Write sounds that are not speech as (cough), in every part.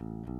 Thank you.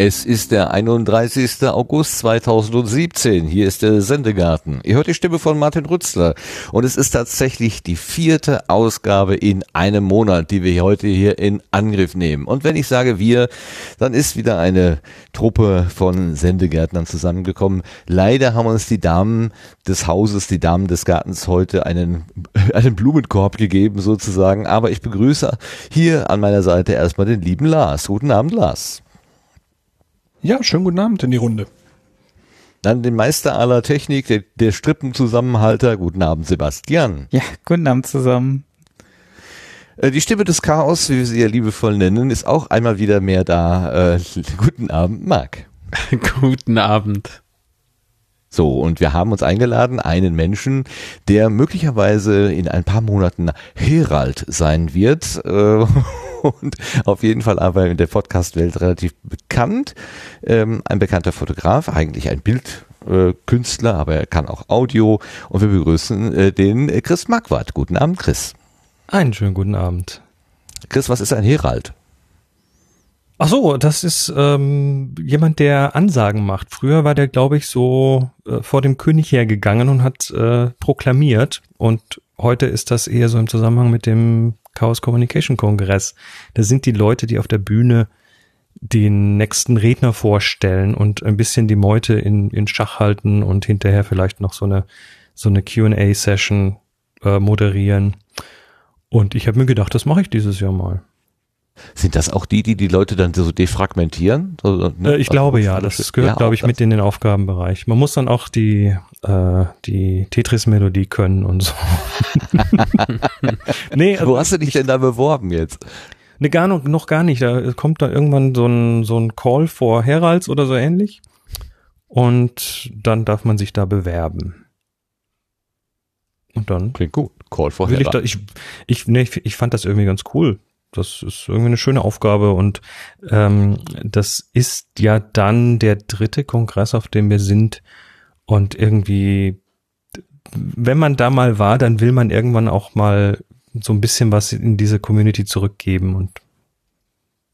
Es ist der 31. August 2017. Hier ist der Sendegarten. Ihr hört die Stimme von Martin Rützler. Und es ist tatsächlich die vierte Ausgabe in einem Monat, die wir heute hier in Angriff nehmen. Und wenn ich sage wir, dann ist wieder eine Truppe von Sendegärtnern zusammengekommen. Leider haben uns die Damen des Hauses, die Damen des Gartens heute einen, (laughs) einen Blumenkorb gegeben sozusagen. Aber ich begrüße hier an meiner Seite erstmal den lieben Lars. Guten Abend, Lars. Ja, schönen guten Abend in die Runde. Dann den Meister aller Technik, der, der Strippenzusammenhalter. Guten Abend, Sebastian. Ja, guten Abend zusammen. Äh, die Stimme des Chaos, wie wir sie ja liebevoll nennen, ist auch einmal wieder mehr da. Äh, (laughs) guten Abend, Marc. (laughs) guten Abend. So, und wir haben uns eingeladen, einen Menschen, der möglicherweise in ein paar Monaten Herald sein wird äh, (laughs) und auf jeden Fall aber in der Podcast-Welt relativ bekannt. Ähm, ein bekannter Fotograf, eigentlich ein Bildkünstler, aber er kann auch Audio. Und wir begrüßen äh, den Chris Marquardt. Guten Abend, Chris. Einen schönen guten Abend. Chris, was ist ein Herald? Ach so, das ist ähm, jemand, der Ansagen macht. Früher war der, glaube ich, so äh, vor dem König hergegangen und hat äh, proklamiert. Und heute ist das eher so im Zusammenhang mit dem Chaos Communication Kongress. Da sind die Leute, die auf der Bühne den nächsten Redner vorstellen und ein bisschen die Meute in, in Schach halten und hinterher vielleicht noch so eine so eine Q&A-Session äh, moderieren. Und ich habe mir gedacht, das mache ich dieses Jahr mal. Sind das auch die, die die Leute dann so defragmentieren? Also, ne? Ich glaube ja, das gehört, ja, glaube ich, mit in den Aufgabenbereich. Man muss dann auch die, äh, die Tetris-Melodie können und so. (laughs) nee, Wo hast du dich denn da beworben jetzt? Ne, gar noch, noch gar nicht. Da kommt da irgendwann so ein, so ein Call vor Heralds oder so ähnlich. Und dann darf man sich da bewerben. Und dann. Klingt gut. Call for Heralds. Ich, ich, ich, nee, ich, ich fand das irgendwie ganz cool das ist irgendwie eine schöne Aufgabe und ähm, das ist ja dann der dritte Kongress, auf dem wir sind und irgendwie, wenn man da mal war, dann will man irgendwann auch mal so ein bisschen was in diese Community zurückgeben und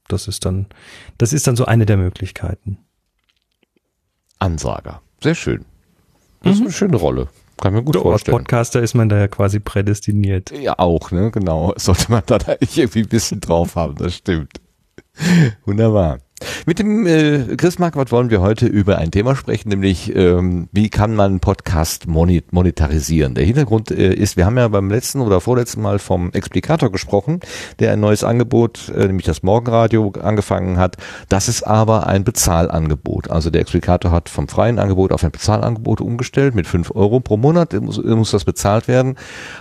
das ist dann, das ist dann so eine der Möglichkeiten. Ansager, sehr schön. Das mhm. ist eine schöne Rolle. Kann mir gut Doch, vorstellen. Als Podcaster ist man da ja quasi prädestiniert. Ja, auch, ne, genau. (laughs) Sollte man da irgendwie ein bisschen drauf haben, das stimmt. (laughs) Wunderbar. Mit dem äh, Chris Marquardt wollen wir heute über ein Thema sprechen, nämlich ähm, wie kann man Podcast monetarisieren. Der Hintergrund äh, ist, wir haben ja beim letzten oder vorletzten Mal vom Explikator gesprochen, der ein neues Angebot, äh, nämlich das Morgenradio, angefangen hat. Das ist aber ein Bezahlangebot. Also der Explikator hat vom freien Angebot auf ein Bezahlangebot umgestellt mit fünf Euro pro Monat muss, muss das bezahlt werden.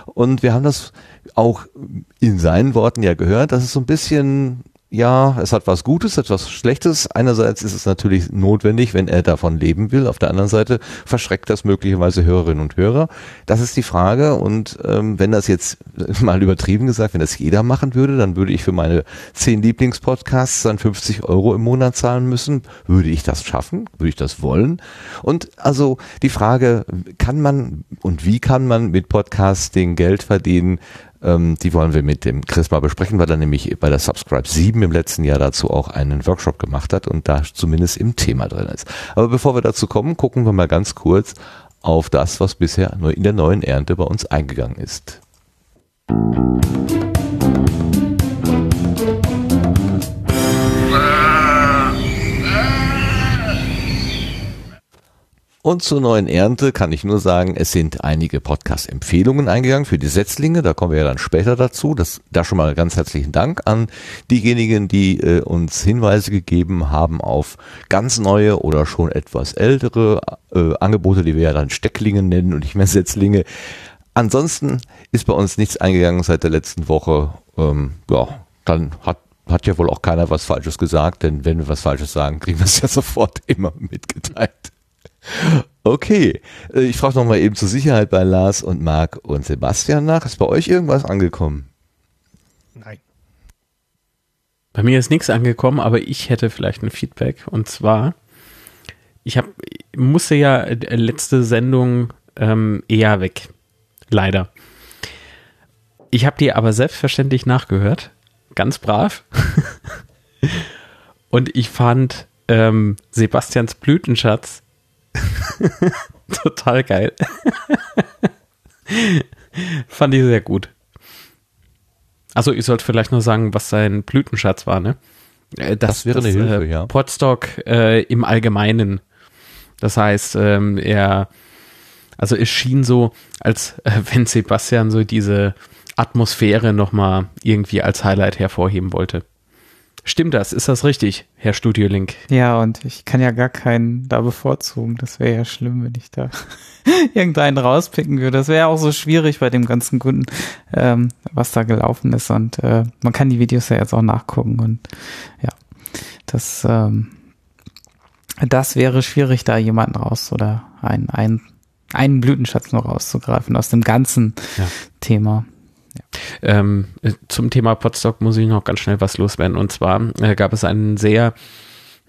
Und wir haben das auch in seinen Worten ja gehört, dass es so ein bisschen ja, es hat was Gutes, etwas Schlechtes. Einerseits ist es natürlich notwendig, wenn er davon leben will. Auf der anderen Seite verschreckt das möglicherweise Hörerinnen und Hörer. Das ist die Frage. Und ähm, wenn das jetzt (laughs) mal übertrieben gesagt, wenn das jeder machen würde, dann würde ich für meine zehn Lieblingspodcasts dann 50 Euro im Monat zahlen müssen. Würde ich das schaffen? Würde ich das wollen? Und also die Frage, kann man und wie kann man mit Podcasting Geld verdienen? Ähm, die wollen wir mit dem Chris mal besprechen, weil er nämlich bei der Subscribe 7 im letzten Jahr dazu auch einen Workshop gemacht hat und da zumindest im Thema drin ist. Aber bevor wir dazu kommen, gucken wir mal ganz kurz auf das, was bisher in der neuen Ernte bei uns eingegangen ist. Und zur neuen Ernte kann ich nur sagen, es sind einige Podcast-Empfehlungen eingegangen für die Setzlinge. Da kommen wir ja dann später dazu. Das, da schon mal ganz herzlichen Dank an diejenigen, die äh, uns Hinweise gegeben haben auf ganz neue oder schon etwas ältere äh, Angebote, die wir ja dann Stecklingen nennen und nicht mehr Setzlinge. Ansonsten ist bei uns nichts eingegangen seit der letzten Woche. Ähm, ja, dann hat hat ja wohl auch keiner was Falsches gesagt, denn wenn wir was Falsches sagen, kriegen wir es ja (laughs) sofort immer mitgeteilt. Okay, äh, ich frage nochmal eben zur Sicherheit bei Lars und Marc und Sebastian nach. Ist bei euch irgendwas angekommen? Nein. Bei mir ist nichts angekommen, aber ich hätte vielleicht ein Feedback. Und zwar, ich hab, musste ja äh, letzte Sendung ähm, eher weg. Leider. Ich habe die aber selbstverständlich nachgehört. Ganz brav. (laughs) Und ich fand ähm, Sebastians Blütenschatz (laughs) total geil. (laughs) fand ich sehr gut. Also ich sollte vielleicht noch sagen, was sein Blütenschatz war, ne? Äh, Das, Das wäre eine Hilfe, äh, ja. Podstock äh, im Allgemeinen. Das heißt, ähm, er, also es schien so, als äh, (laughs) wenn Sebastian so diese Atmosphäre nochmal irgendwie als Highlight hervorheben wollte. Stimmt das? Ist das richtig, Herr Studiolink? Ja, und ich kann ja gar keinen da bevorzugen. Das wäre ja schlimm, wenn ich da (laughs) irgendeinen rauspicken würde. Das wäre ja auch so schwierig bei dem ganzen Guten, ähm, was da gelaufen ist. Und äh, man kann die Videos ja jetzt auch nachgucken. Und ja, das, ähm, das wäre schwierig, da jemanden raus oder ein, ein, einen Blütenschatz noch rauszugreifen aus dem ganzen Ja. Thema. Ähm, äh, zum Thema Podstock muss ich noch ganz schnell was loswerden. Und zwar äh, gab es einen sehr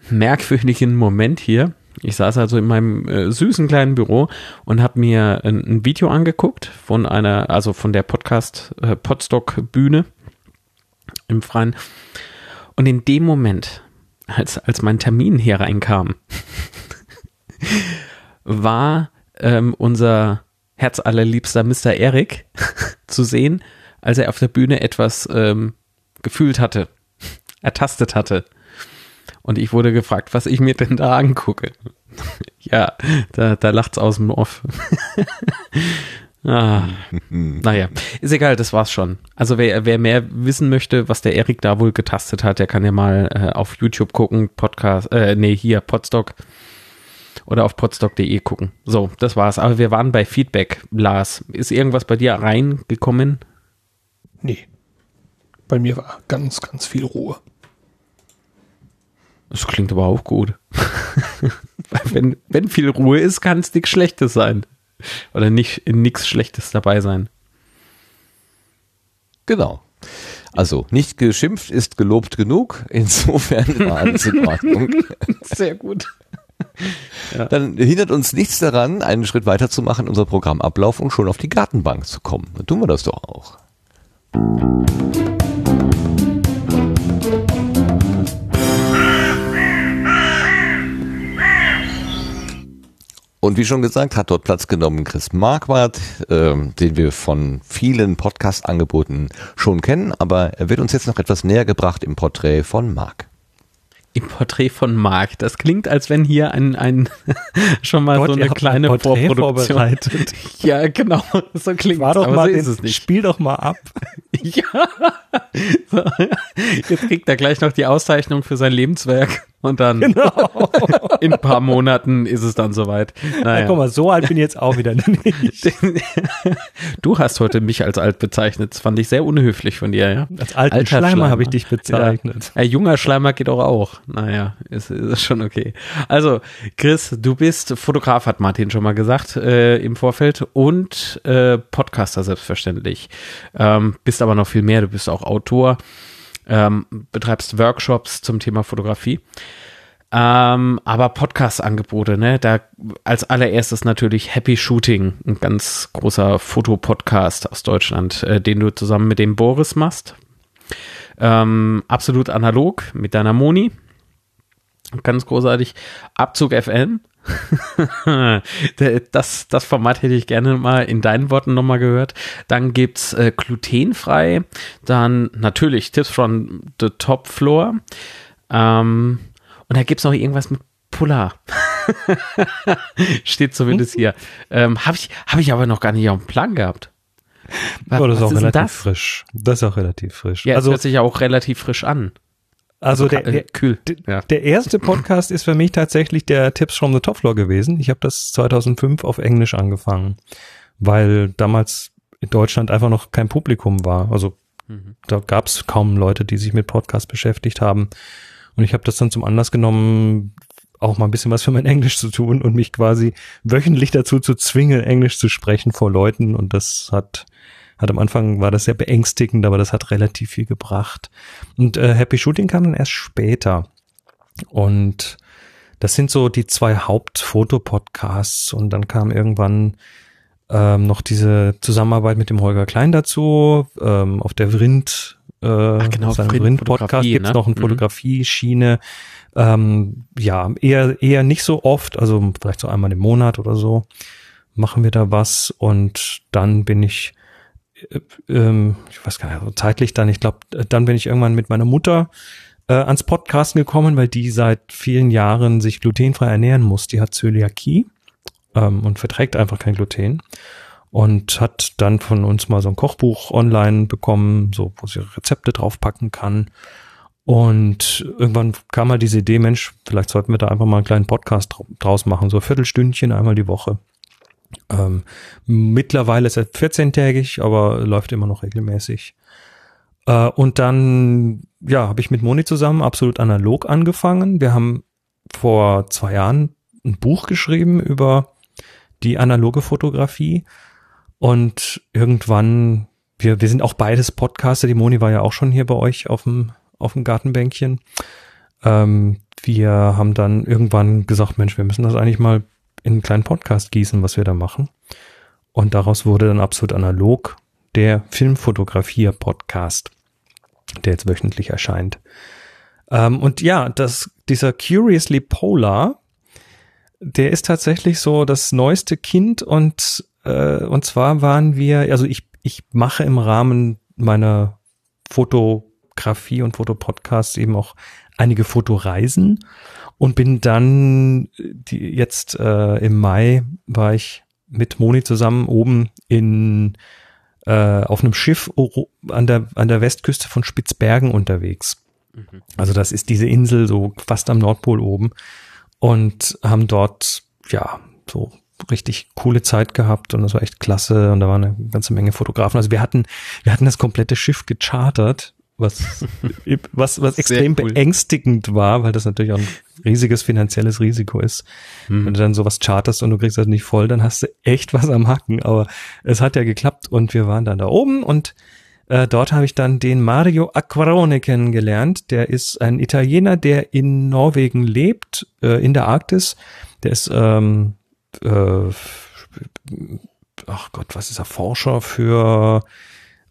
merkwürdigen Moment hier. Ich saß also in meinem äh, süßen kleinen Büro und habe mir ein, ein Video angeguckt von einer, also von der Podcast äh, Podstock Bühne im Freien. Und in dem Moment, als, als mein Termin hier reinkam, (laughs) war ähm, unser herzallerliebster Mr. Eric (laughs) zu sehen, als er auf der Bühne etwas ähm, gefühlt hatte, (laughs) ertastet hatte. Und ich wurde gefragt, was ich mir denn da angucke. (laughs) ja, da, da lacht's aus dem Off. (laughs) ah, naja, ist egal, das war's schon. Also wer, wer mehr wissen möchte, was der Erik da wohl getastet hat, der kann ja mal äh, auf YouTube gucken, Podcast, äh, nee, hier, Podstock oder auf podstock.de gucken. So, das war's. Aber wir waren bei Feedback. Lars, ist irgendwas bei dir reingekommen? Nee. Bei mir war ganz, ganz viel Ruhe. Das klingt aber auch gut. Weil (laughs) wenn, wenn viel Ruhe ist, kann es nichts Schlechtes sein. Oder nicht nichts Schlechtes dabei sein. Genau. Also, nicht geschimpft ist gelobt genug. Insofern (laughs) war alles in Ordnung. Sehr gut. (laughs) Dann hindert uns nichts daran, einen Schritt weiter zu machen, unser Programmablauf und schon auf die Gartenbank zu kommen. Dann tun wir das doch auch. Und wie schon gesagt, hat dort Platz genommen Chris Marquardt, ähm, den wir von vielen Podcast-Angeboten schon kennen, aber er wird uns jetzt noch etwas näher gebracht im Porträt von Marc. Im Porträt von Marc. Das klingt, als wenn hier ein, ein (laughs) schon mal Gott, so eine kleine ein Porträt Vorproduktion. vorbereitet. (laughs) Ja, genau. So klingt War doch aber mal so den, ist es nicht. Spiel doch mal ab. (laughs) Ja. So. Jetzt kriegt er gleich noch die Auszeichnung für sein Lebenswerk und dann Genau. (laughs) in ein paar Monaten ist es dann soweit. Ja. Naja. guck mal, so alt bin ich jetzt auch wieder (laughs) nicht. Du hast heute mich als alt bezeichnet. Das fand ich sehr unhöflich von dir, ja. Als alten Alter Schleimer Schleimer. habe ich dich bezeichnet. Ein junger Schleimer geht auch auch. Naja, ist, ist schon okay. Also, Chris, du bist Fotograf, hat Martin schon mal gesagt äh, im Vorfeld und äh, Podcaster selbstverständlich. Ähm, bist aber noch viel mehr. Du bist auch Autor, ähm, betreibst Workshops zum Thema Fotografie. Ähm, aber Podcast-Angebote, ne? Da als allererstes natürlich Happy Shooting, ein ganz großer Fotopodcast aus Deutschland, äh, den du zusammen mit dem Boris machst. Ähm, absolut analog mit deiner Moni. Ganz großartig. Abzug FM. (laughs) das, das Format hätte ich gerne mal in deinen Worten nochmal gehört. Dann gibt's äh, glutenfrei. Dann natürlich Tipps from the Top Floor. Ähm, und da gibt's noch irgendwas mit Polar. (laughs) Steht zumindest hier. Ähm, Habe ich, hab ich aber noch gar nicht auf dem Plan gehabt. Was, Oh, das ist auch ist relativ das? frisch. Das ist auch relativ frisch. Ja, also, hört sich ja auch relativ frisch an. Also der, Ka- äh, der, kühl. Ja. der erste Podcast ist für mich tatsächlich der Tipps from the Top Floor gewesen. Ich habe das 2005 auf Englisch angefangen, weil damals in Deutschland einfach noch kein Publikum war. Also Mhm. da gab es kaum Leute, die sich mit Podcasts beschäftigt haben. Und ich habe das dann zum Anlass genommen, auch mal ein bisschen was für mein Englisch zu tun und mich quasi wöchentlich dazu zu zwingen, Englisch zu sprechen vor Leuten. Und das hat Hat am Anfang war das sehr beängstigend, aber das hat relativ viel gebracht. Und äh, Happy Shooting kam dann erst später. Und das sind so die zwei Hauptfotopodcasts und dann kam irgendwann ähm, noch diese Zusammenarbeit mit dem Holger Klein dazu. Ähm, auf der Vrind, äh, Ach, genau, seinem Vrind Vrind-Podcast Fotografie, gibt's ne? noch eine Mhm. Fotografie-Schiene. Ähm, ja, eher, eher nicht so oft, also vielleicht so einmal im Monat oder so machen wir da was und dann bin ich, ähm, ich weiß gar nicht, also zeitlich dann, ich glaube, dann bin ich irgendwann mit meiner Mutter äh, ans Podcasten gekommen, weil die seit vielen Jahren sich glutenfrei ernähren muss. Die hat Zöliakie ähm, und verträgt einfach kein Gluten und hat dann von uns mal so ein Kochbuch online bekommen, so wo sie Rezepte draufpacken kann. Und irgendwann kam mal diese Idee, Mensch, vielleicht sollten wir da einfach mal einen kleinen Podcast drau- draus machen, so ein Viertelstündchen einmal die Woche. Ähm, mittlerweile ist er 14-tägig, aber läuft immer noch regelmäßig. Äh, und dann, ja, habe ich mit Moni zusammen absolut analog angefangen. Wir haben vor zwei Jahren ein Buch geschrieben über die analoge Fotografie. Und irgendwann, wir, wir sind auch beides Podcaster. Die Moni war ja auch schon hier bei euch auf dem, auf dem Gartenbänkchen. Ähm, wir haben dann irgendwann gesagt, Mensch, wir müssen das eigentlich mal in einen kleinen Podcast gießen, was wir da machen. Und daraus wurde dann absolut analog der Filmfotografier-Podcast, der jetzt wöchentlich erscheint. Ähm, und ja, das, dieser Curiously Polar, der ist tatsächlich so das neueste Kind und äh, und zwar waren wir, also ich ich mache im Rahmen meiner Fotografie und Fotopodcasts eben auch einige Fotoreisen und bin dann die, jetzt äh, im Mai war ich mit Moni zusammen oben in äh, auf einem Schiff an der an der Westküste von Spitzbergen unterwegs. Also das ist diese Insel so fast am Nordpol oben und haben dort ja so richtig coole Zeit gehabt und das war echt klasse und da war eine ganze Menge Fotografen. Also wir hatten wir hatten das komplette Schiff gechartert, (laughs) was was was extrem cool. beängstigend war, weil das natürlich auch ein riesiges finanzielles Risiko ist. Wenn du dann sowas charterst und du kriegst das nicht voll, dann hast du echt was am Hacken. Aber es hat ja geklappt und wir waren dann da oben und äh, dort habe ich dann den Mario Acquarone kennengelernt. Der ist ein Italiener, der in Norwegen lebt, äh, in der Arktis. Der ist, ähm, äh, ach Gott, was ist er? Forscher für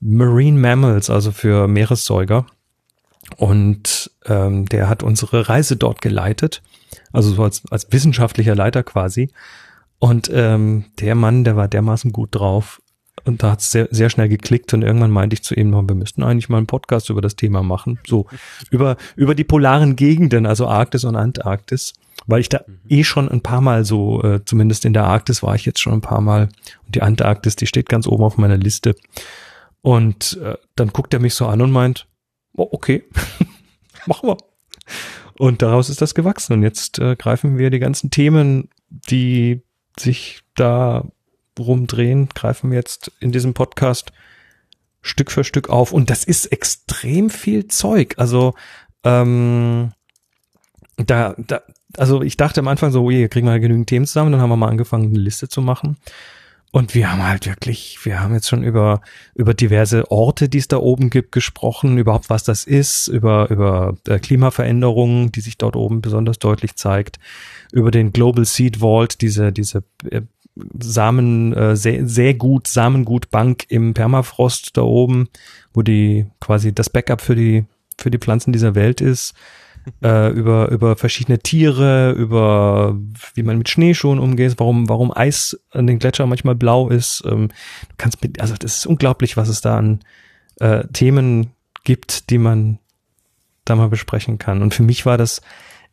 Marine Mammals, also für Meeressäuger. Und ähm, der hat unsere Reise dort geleitet, also so als, als wissenschaftlicher Leiter quasi. Und ähm, der Mann, der war dermaßen gut drauf. Und da hat es sehr, sehr schnell geklickt und irgendwann meinte ich zu ihm, wir müssten eigentlich mal einen Podcast über das Thema machen. So über, über die polaren Gegenden, also Arktis und Antarktis, weil ich da eh schon ein paar Mal so, äh, zumindest in der Arktis war ich jetzt schon ein paar Mal. Und die Antarktis, die steht ganz oben auf meiner Liste. Und äh, dann guckt er mich so an und meint, oh, okay, (laughs) machen wir. Und daraus ist das gewachsen. Und jetzt äh, greifen wir die ganzen Themen, die sich da rumdrehen, greifen wir jetzt in diesem Podcast Stück für Stück auf. Und das ist extrem viel Zeug. Also ähm, da, da, also ich dachte am Anfang so, oh je, kriegen wir genügend Themen zusammen. Dann haben wir mal angefangen, eine Liste zu machen. Und wir haben halt wirklich, wir haben jetzt schon über, über diverse Orte, die es da oben gibt, gesprochen, überhaupt was das ist, über, über äh, Klimaveränderungen, die sich dort oben besonders deutlich zeigt, über den Global Seed Vault, diese, diese äh, Samen, äh, sehr, sehr gut, Samengutbank im Permafrost da oben, wo die quasi das Backup für die, für die Pflanzen dieser Welt ist (laughs) äh, über, über verschiedene Tiere, über wie man mit Schneeschuhen umgeht, warum, warum Eis an den Gletschern manchmal blau ist. Ähm, du kannst mit, also das ist unglaublich, was es da an äh, Themen gibt, die man da mal besprechen kann. Und für mich war das,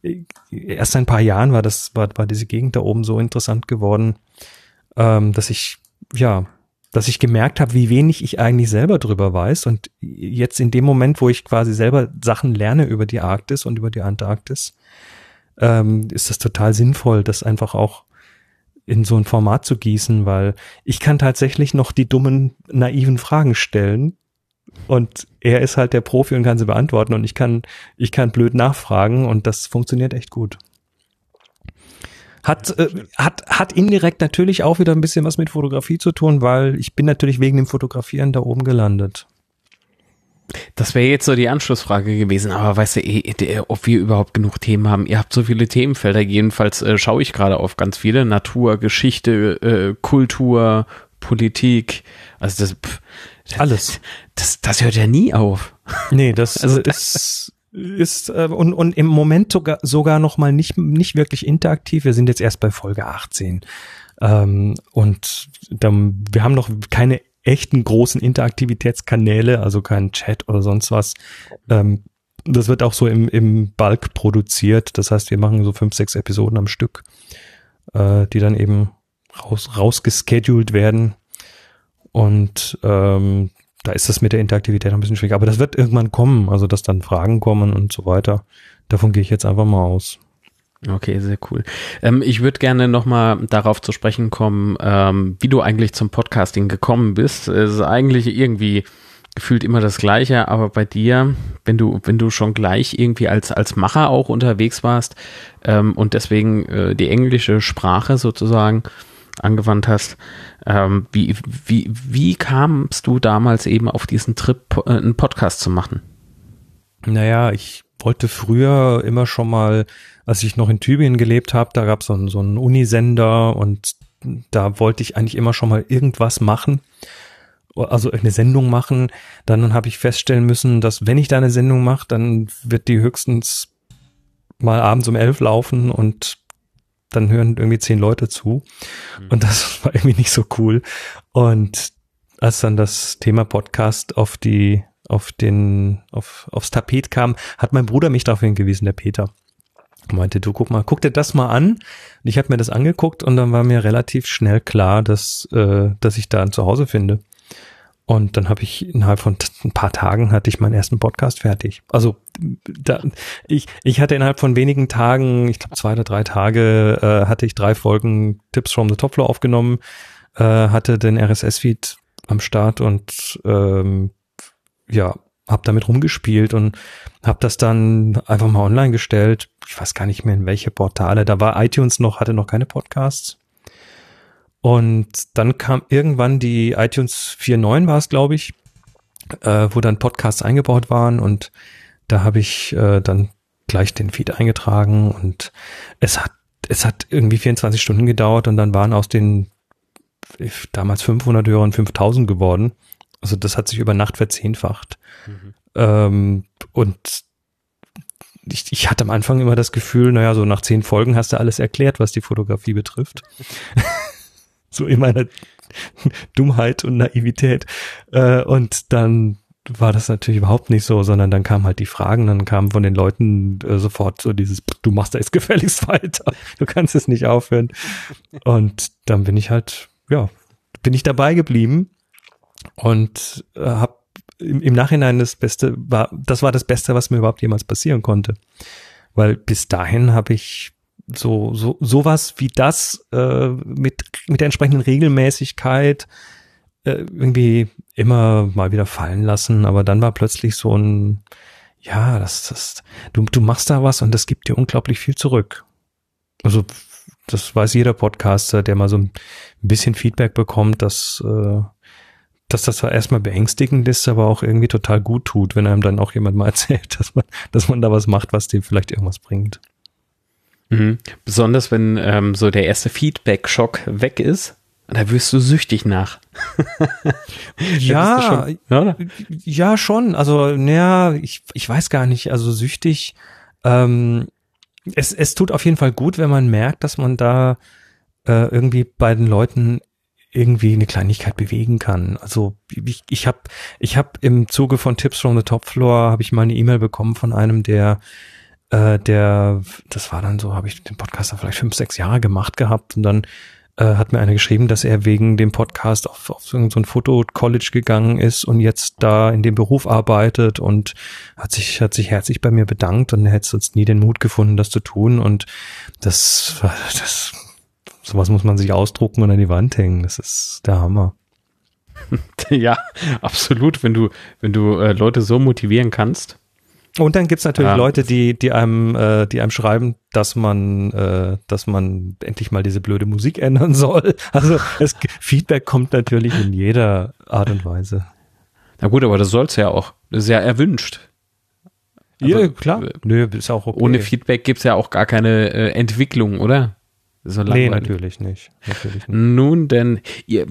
äh, erst ein paar Jahren war das, war, war diese Gegend da oben so interessant geworden, ähm, dass ich, ja, dass ich gemerkt habe, wie wenig ich eigentlich selber drüber weiß. Und jetzt in dem Moment, wo ich quasi selber Sachen lerne über die Arktis und über die Antarktis, ähm, ist das total sinnvoll, das einfach auch in so ein Format zu gießen, weil ich kann tatsächlich noch die dummen, naiven Fragen stellen. Und er ist halt der Profi und kann sie beantworten und ich kann, ich kann blöd nachfragen und das funktioniert echt gut. Hat, äh, hat, hat indirekt natürlich auch wieder ein bisschen was mit Fotografie zu tun, weil ich bin natürlich wegen dem Fotografieren da oben gelandet. Das wäre jetzt so die Anschlussfrage gewesen, aber weißt du, eh, eh, ob wir überhaupt genug Themen haben? Ihr habt so viele Themenfelder, jedenfalls äh, schaue ich gerade auf ganz viele. Natur, Geschichte, äh, Kultur, Politik, also das, pff, Alles. Das, das hört ja nie auf. Nee, das also ist, ist äh, und, und im Moment sogar, sogar noch mal nicht, nicht wirklich interaktiv. Wir sind jetzt erst bei Folge 18. Ähm, und dann, wir haben noch keine echten großen Interaktivitätskanäle, also kein Chat oder sonst was. Ähm, das wird auch so im, im Bulk produziert. Das heißt, wir machen so fünf, sechs Episoden am Stück, äh, die dann eben raus, rausgeschedult werden. Und ähm, da ist das mit der Interaktivität ein bisschen schwierig. Aber das wird irgendwann kommen, also dass dann Fragen kommen und so weiter. Davon gehe ich jetzt einfach mal aus. Okay, sehr cool. Ähm, ich würde gerne nochmal darauf zu sprechen kommen, ähm, wie du eigentlich zum Podcasting gekommen bist. Es ist eigentlich irgendwie gefühlt immer das Gleiche, aber bei dir, wenn du, wenn du schon gleich irgendwie als, als Macher auch unterwegs warst ähm, und deswegen äh, die englische Sprache sozusagen angewandt hast, ähm, wie, wie, wie kamst du damals eben auf diesen Trip, äh, einen Podcast zu machen? Naja, ich wollte früher immer schon mal, als ich noch in Tübingen gelebt habe, da gab es so einen, so einen Unisender und da wollte ich eigentlich immer schon mal irgendwas machen, also eine Sendung machen. Dann habe ich feststellen müssen, dass wenn ich da eine Sendung mache, dann wird die höchstens mal abends um elf laufen und dann hören irgendwie zehn Leute zu. Und das (laughs) war irgendwie nicht so cool. Und als dann das Thema Podcast auf die auf den, auf, aufs Tapet kam, hat mein Bruder mich darauf hingewiesen, der Peter. Meinte, du guck mal, guck dir das mal an. Und ich habe mir das angeguckt und dann war mir relativ schnell klar, dass, äh, dass ich da ein Zuhause finde. Und dann habe ich innerhalb von ein paar Tagen hatte ich meinen ersten Podcast fertig. Also da, ich, ich hatte innerhalb von wenigen Tagen, ich glaube zwei oder drei Tage, äh, hatte ich drei Folgen Tips from the Top Floor aufgenommen, äh, hatte den RSS-Feed am Start und ähm, ja, habe damit rumgespielt und habe das dann einfach mal online gestellt. Ich weiß gar nicht mehr in welche Portale. Da war iTunes noch, hatte noch keine Podcasts. Und dann kam irgendwann die iTunes 4.9 war es, glaube ich, äh, wo dann Podcasts eingebaut waren und da habe ich äh, dann gleich den Feed eingetragen und es hat es hat irgendwie 24 Stunden gedauert und dann waren aus den damals 500 Hörern 5000 geworden. Also das hat sich über Nacht verzehnfacht. Mhm. Ähm, und ich, ich hatte am Anfang immer das Gefühl, naja, so nach zehn Folgen hast du alles erklärt, was die Fotografie betrifft. (laughs) so in meiner Dummheit und Naivität. Äh, und dann war das natürlich überhaupt nicht so, sondern dann kamen halt die Fragen, dann kamen von den Leuten äh, sofort so dieses, du machst da jetzt (laughs) gefälligst weiter, du kannst es nicht aufhören. Und dann bin ich halt, ja, bin ich dabei geblieben und äh, habe im, im Nachhinein das Beste war, das war das Beste, was mir überhaupt jemals passieren konnte, weil bis dahin habe ich so so sowas wie das äh, mit mit der entsprechenden Regelmäßigkeit äh, irgendwie immer mal wieder fallen lassen, aber dann war plötzlich so ein ja, das das du du machst da was und das gibt dir unglaublich viel zurück. Also das weiß jeder Podcaster, der mal so ein bisschen Feedback bekommt, dass äh, dass das zwar erstmal beängstigend ist, aber auch irgendwie total gut tut, wenn einem dann auch jemand mal (laughs) erzählt, dass man, dass man da was macht, was dem vielleicht irgendwas bringt. Mhm. Besonders wenn ähm, so der erste Feedback-Schock weg ist, da wirst du süchtig nach. (laughs) ja, schon, ja, schon. Also, naja, ich, ich weiß gar nicht. Also süchtig. Ähm, es, es tut auf jeden Fall gut, wenn man merkt, dass man da äh, irgendwie bei den Leuten irgendwie eine Kleinigkeit bewegen kann. Also ich, ich habe ich hab im Zuge von Tips from the Top Floor habe ich mal eine E-Mail bekommen von einem, der äh, der, das war dann so, habe ich den Podcast vielleicht fünf, sechs Jahre gemacht gehabt und dann äh, hat mir einer geschrieben, dass er wegen dem Podcast auf, auf so ein Foto-College gegangen ist und jetzt da in dem Beruf arbeitet und hat sich, hat sich herzlich bei mir bedankt und er hätte sonst nie den Mut gefunden, das zu tun und das, das sowas muss man sich ausdrucken und an die Wand hängen. Das ist der Hammer. (laughs) ja, absolut. Wenn du, wenn du äh, Leute so motivieren kannst, Und dann gibt's natürlich Ja. Leute, die, die einem, äh, die einem schreiben, dass man, äh, dass man endlich mal diese blöde Musik ändern soll. (laughs) Also es, Feedback kommt natürlich in jeder Art und Weise. Na gut, aber das soll's ja auch. Das ist ja erwünscht. Also, ja, klar. äh, Nö, ist auch okay. Ohne Feedback gibt's ja auch gar keine äh, Entwicklung, oder? So Nee, natürlich nicht. Natürlich nicht. Nun denn, ihr,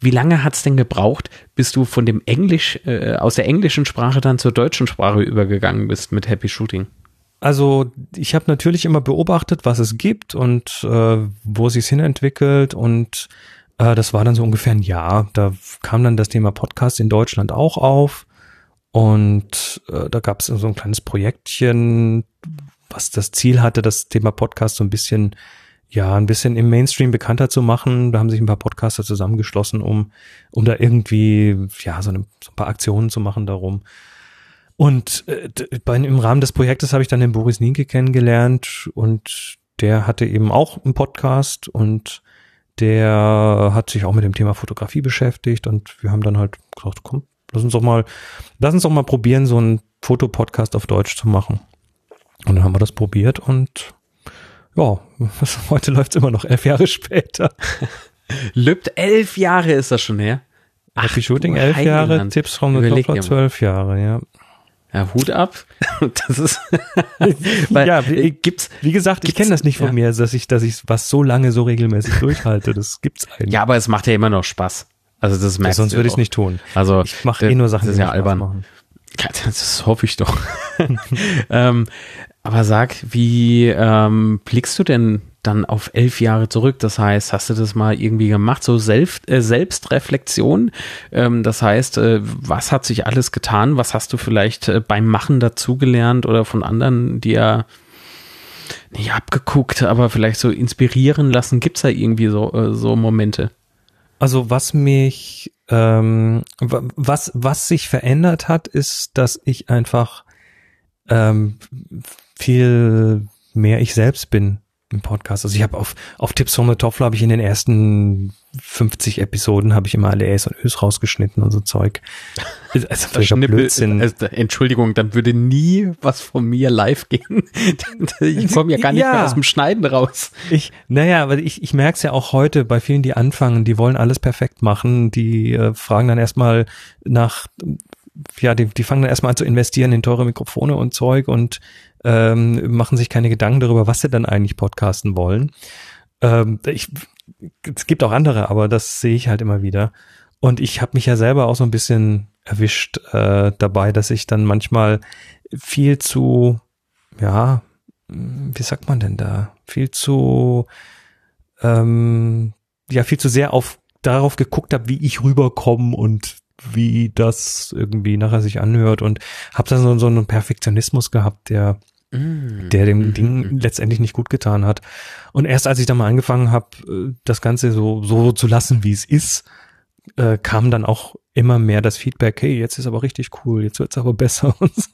wie lange hat's denn gebraucht, bis du von dem Englisch, äh, aus der englischen Sprache dann zur deutschen Sprache übergegangen bist mit Happy Shooting? Also ich habe natürlich immer beobachtet, was es gibt und äh, wo es sich hin entwickelt und äh, das war dann so ungefähr ein Jahr. Da kam dann das Thema Podcast in Deutschland auch auf und äh, da gab es so ein kleines Projektchen, was das Ziel hatte, das Thema Podcast so ein bisschen ja, ein bisschen im Mainstream bekannter zu machen. Da haben sich ein paar Podcaster zusammengeschlossen, um, um da irgendwie, ja, so, eine, so ein paar Aktionen zu machen darum. Und äh, bei, im Rahmen des Projektes habe ich dann den Boris Nienke kennengelernt und der hatte eben auch einen Podcast und der hat sich auch mit dem Thema Fotografie beschäftigt und wir haben dann halt gesagt, komm, lass uns doch mal, lass uns doch mal probieren, so einen Fotopodcast auf Deutsch zu machen. Und dann haben wir das probiert und ja, (laughs) heute läuft es immer noch elf Jahre später. (laughs) Lübt, elf Jahre ist das schon her. Happy Shooting elf Jahre. Tipps from the Überleg zwölf Jahre, ja. Ja, Hut ab. (laughs) Das ist, weil, Ja, wie- äh, gibt's, Wie gesagt, ich kenne das nicht von ja. mir, dass ich, dass ich was so lange so regelmäßig durchhalte. Das gibt's eigentlich. ja, aber es macht ja immer noch Spaß. Also das Ja, merkst sonst du würde ich es nicht tun. Also Ich mache eh nur Sachen, das ist die ja albern. machen. Ja, das hoffe ich doch. ähm, aber sag, wie ähm, blickst du denn dann auf elf Jahre zurück? Das heißt, hast du das mal irgendwie gemacht, so Selbst, äh, Selbstreflexion? Ähm, das heißt, äh, was hat sich alles getan? Was hast du vielleicht äh, beim Machen dazugelernt oder von anderen, die ja nicht abgeguckt, aber vielleicht so inspirieren lassen? Gibt's da irgendwie so, äh, so Momente? Also was mich, ähm, wa- was, was sich verändert hat, ist, dass ich einfach ähm, viel mehr ich selbst bin im Podcast. Also ich habe auf, auf Tipps von der Toffler habe ich in den ersten 50 Episoden habe ich immer alle Äs und Ös rausgeschnitten und so Zeug. (laughs) Also völliger Blödsinn. Also, Entschuldigung, dann würde nie was von mir live gehen. (laughs) ich komme ja gar nicht Ja. mehr aus dem Schneiden raus. Ich, naja, aber ich, ich merke es ja auch heute bei vielen, die anfangen, die wollen alles perfekt machen, die äh, fragen dann erstmal nach, ja, die, die fangen dann erstmal an zu investieren in teure Mikrofone und Zeug und ähm, machen sich keine Gedanken darüber, was sie dann eigentlich podcasten wollen. Ähm, ich, es gibt auch andere, aber das sehe ich halt immer wieder. Und ich habe mich ja selber auch so ein bisschen erwischt äh, dabei, dass ich dann manchmal viel zu, ja, wie sagt man denn da, viel zu, ähm, ja, viel zu sehr auf darauf geguckt habe, wie ich rüberkomme und wie das irgendwie nachher sich anhört und habe dann so, so einen Perfektionismus gehabt, der der dem Ding letztendlich nicht gut getan hat. Und erst als ich dann mal angefangen habe, das Ganze so, so zu lassen, wie es ist, äh, kam dann auch immer mehr das Feedback, hey, jetzt ist aber richtig cool, jetzt wird's aber besser (laughs) und so.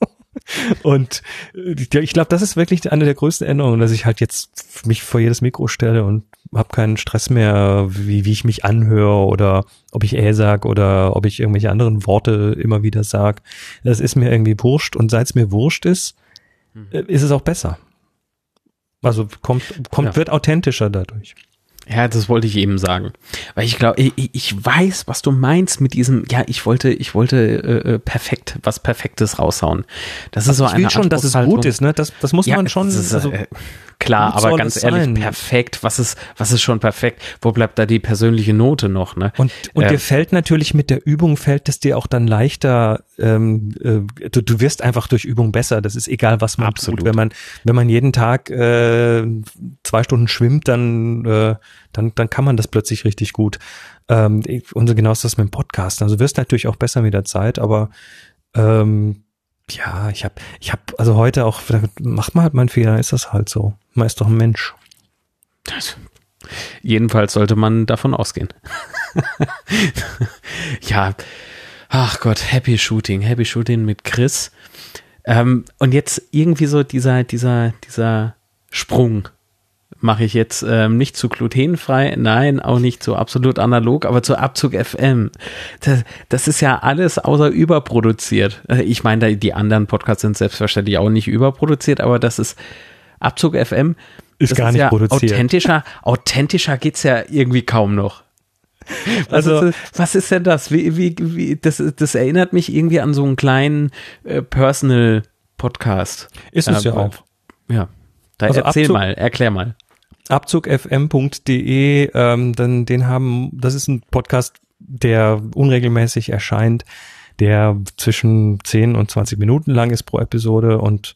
Und äh, ich glaube, das ist wirklich eine der größten Änderungen, dass ich halt jetzt mich vor jedes Mikro stelle und habe keinen Stress mehr, wie, wie ich mich anhöre oder ob ich äh sag oder ob ich irgendwelche anderen Worte immer wieder sag. Das ist mir irgendwie wurscht und seit es mir wurscht ist, äh, ist es auch besser. Also kommt, kommt, Ja. wird authentischer dadurch. Ja, das wollte ich eben sagen. Weil ich glaube, ich, ich weiß, was du meinst mit diesem, ja, ich wollte, ich wollte äh, äh, perfekt, was Perfektes raushauen. Das ist so ich eine will schon, dass es gut ist, ne? Das, das muss Ja, man schon. ist, also, äh, klar, aber ganz ehrlich, sein. perfekt, was ist, was ist schon perfekt? Wo bleibt da die persönliche Note noch, ne? Und, und Äh, dir fällt natürlich mit der Übung, fällt es dir auch dann leichter, ähm, äh, du, du wirst einfach durch Übung besser. Das ist egal, was man Absolut. tut. Wenn man, wenn man jeden Tag äh, zwei Stunden schwimmt, dann, äh, dann, dann kann man das plötzlich richtig gut. Ähm, und so genau ist das mit dem Podcast. Also du wirst natürlich auch besser mit der Zeit, aber ähm, ja, ich habe, ich habe, also heute auch, macht man halt mal einen Fehler, ist das halt so. Man ist doch ein Mensch. Jedenfalls sollte man davon ausgehen. (laughs) ja, ach Gott, Happy Shooting, Happy Shooting mit Chris. Ähm, und jetzt irgendwie so dieser, dieser, dieser Sprung mache ich jetzt ähm, nicht zu glutenfrei, nein, auch nicht zu absolut analog, aber zu Abzug FM. Das, das ist ja alles außer überproduziert. Äh, Ich meine, die anderen Podcasts sind selbstverständlich auch nicht überproduziert, aber das ist Abzug FM. Ist das gar nicht ja produziert. Authentischer, authentischer geht's ja irgendwie kaum noch. Was Also- ist, was ist denn das? Wie, wie, wie, das? Das erinnert mich irgendwie an so einen kleinen äh, Personal-Podcast. Ist es Äh, ja auch. Ja. Da Also erzähl Abzug- mal, erklär mal. abzugfm.de, ähm, dann den haben, das ist ein Podcast, der unregelmäßig erscheint, der zwischen 10 und 20 Minuten lang ist pro Episode und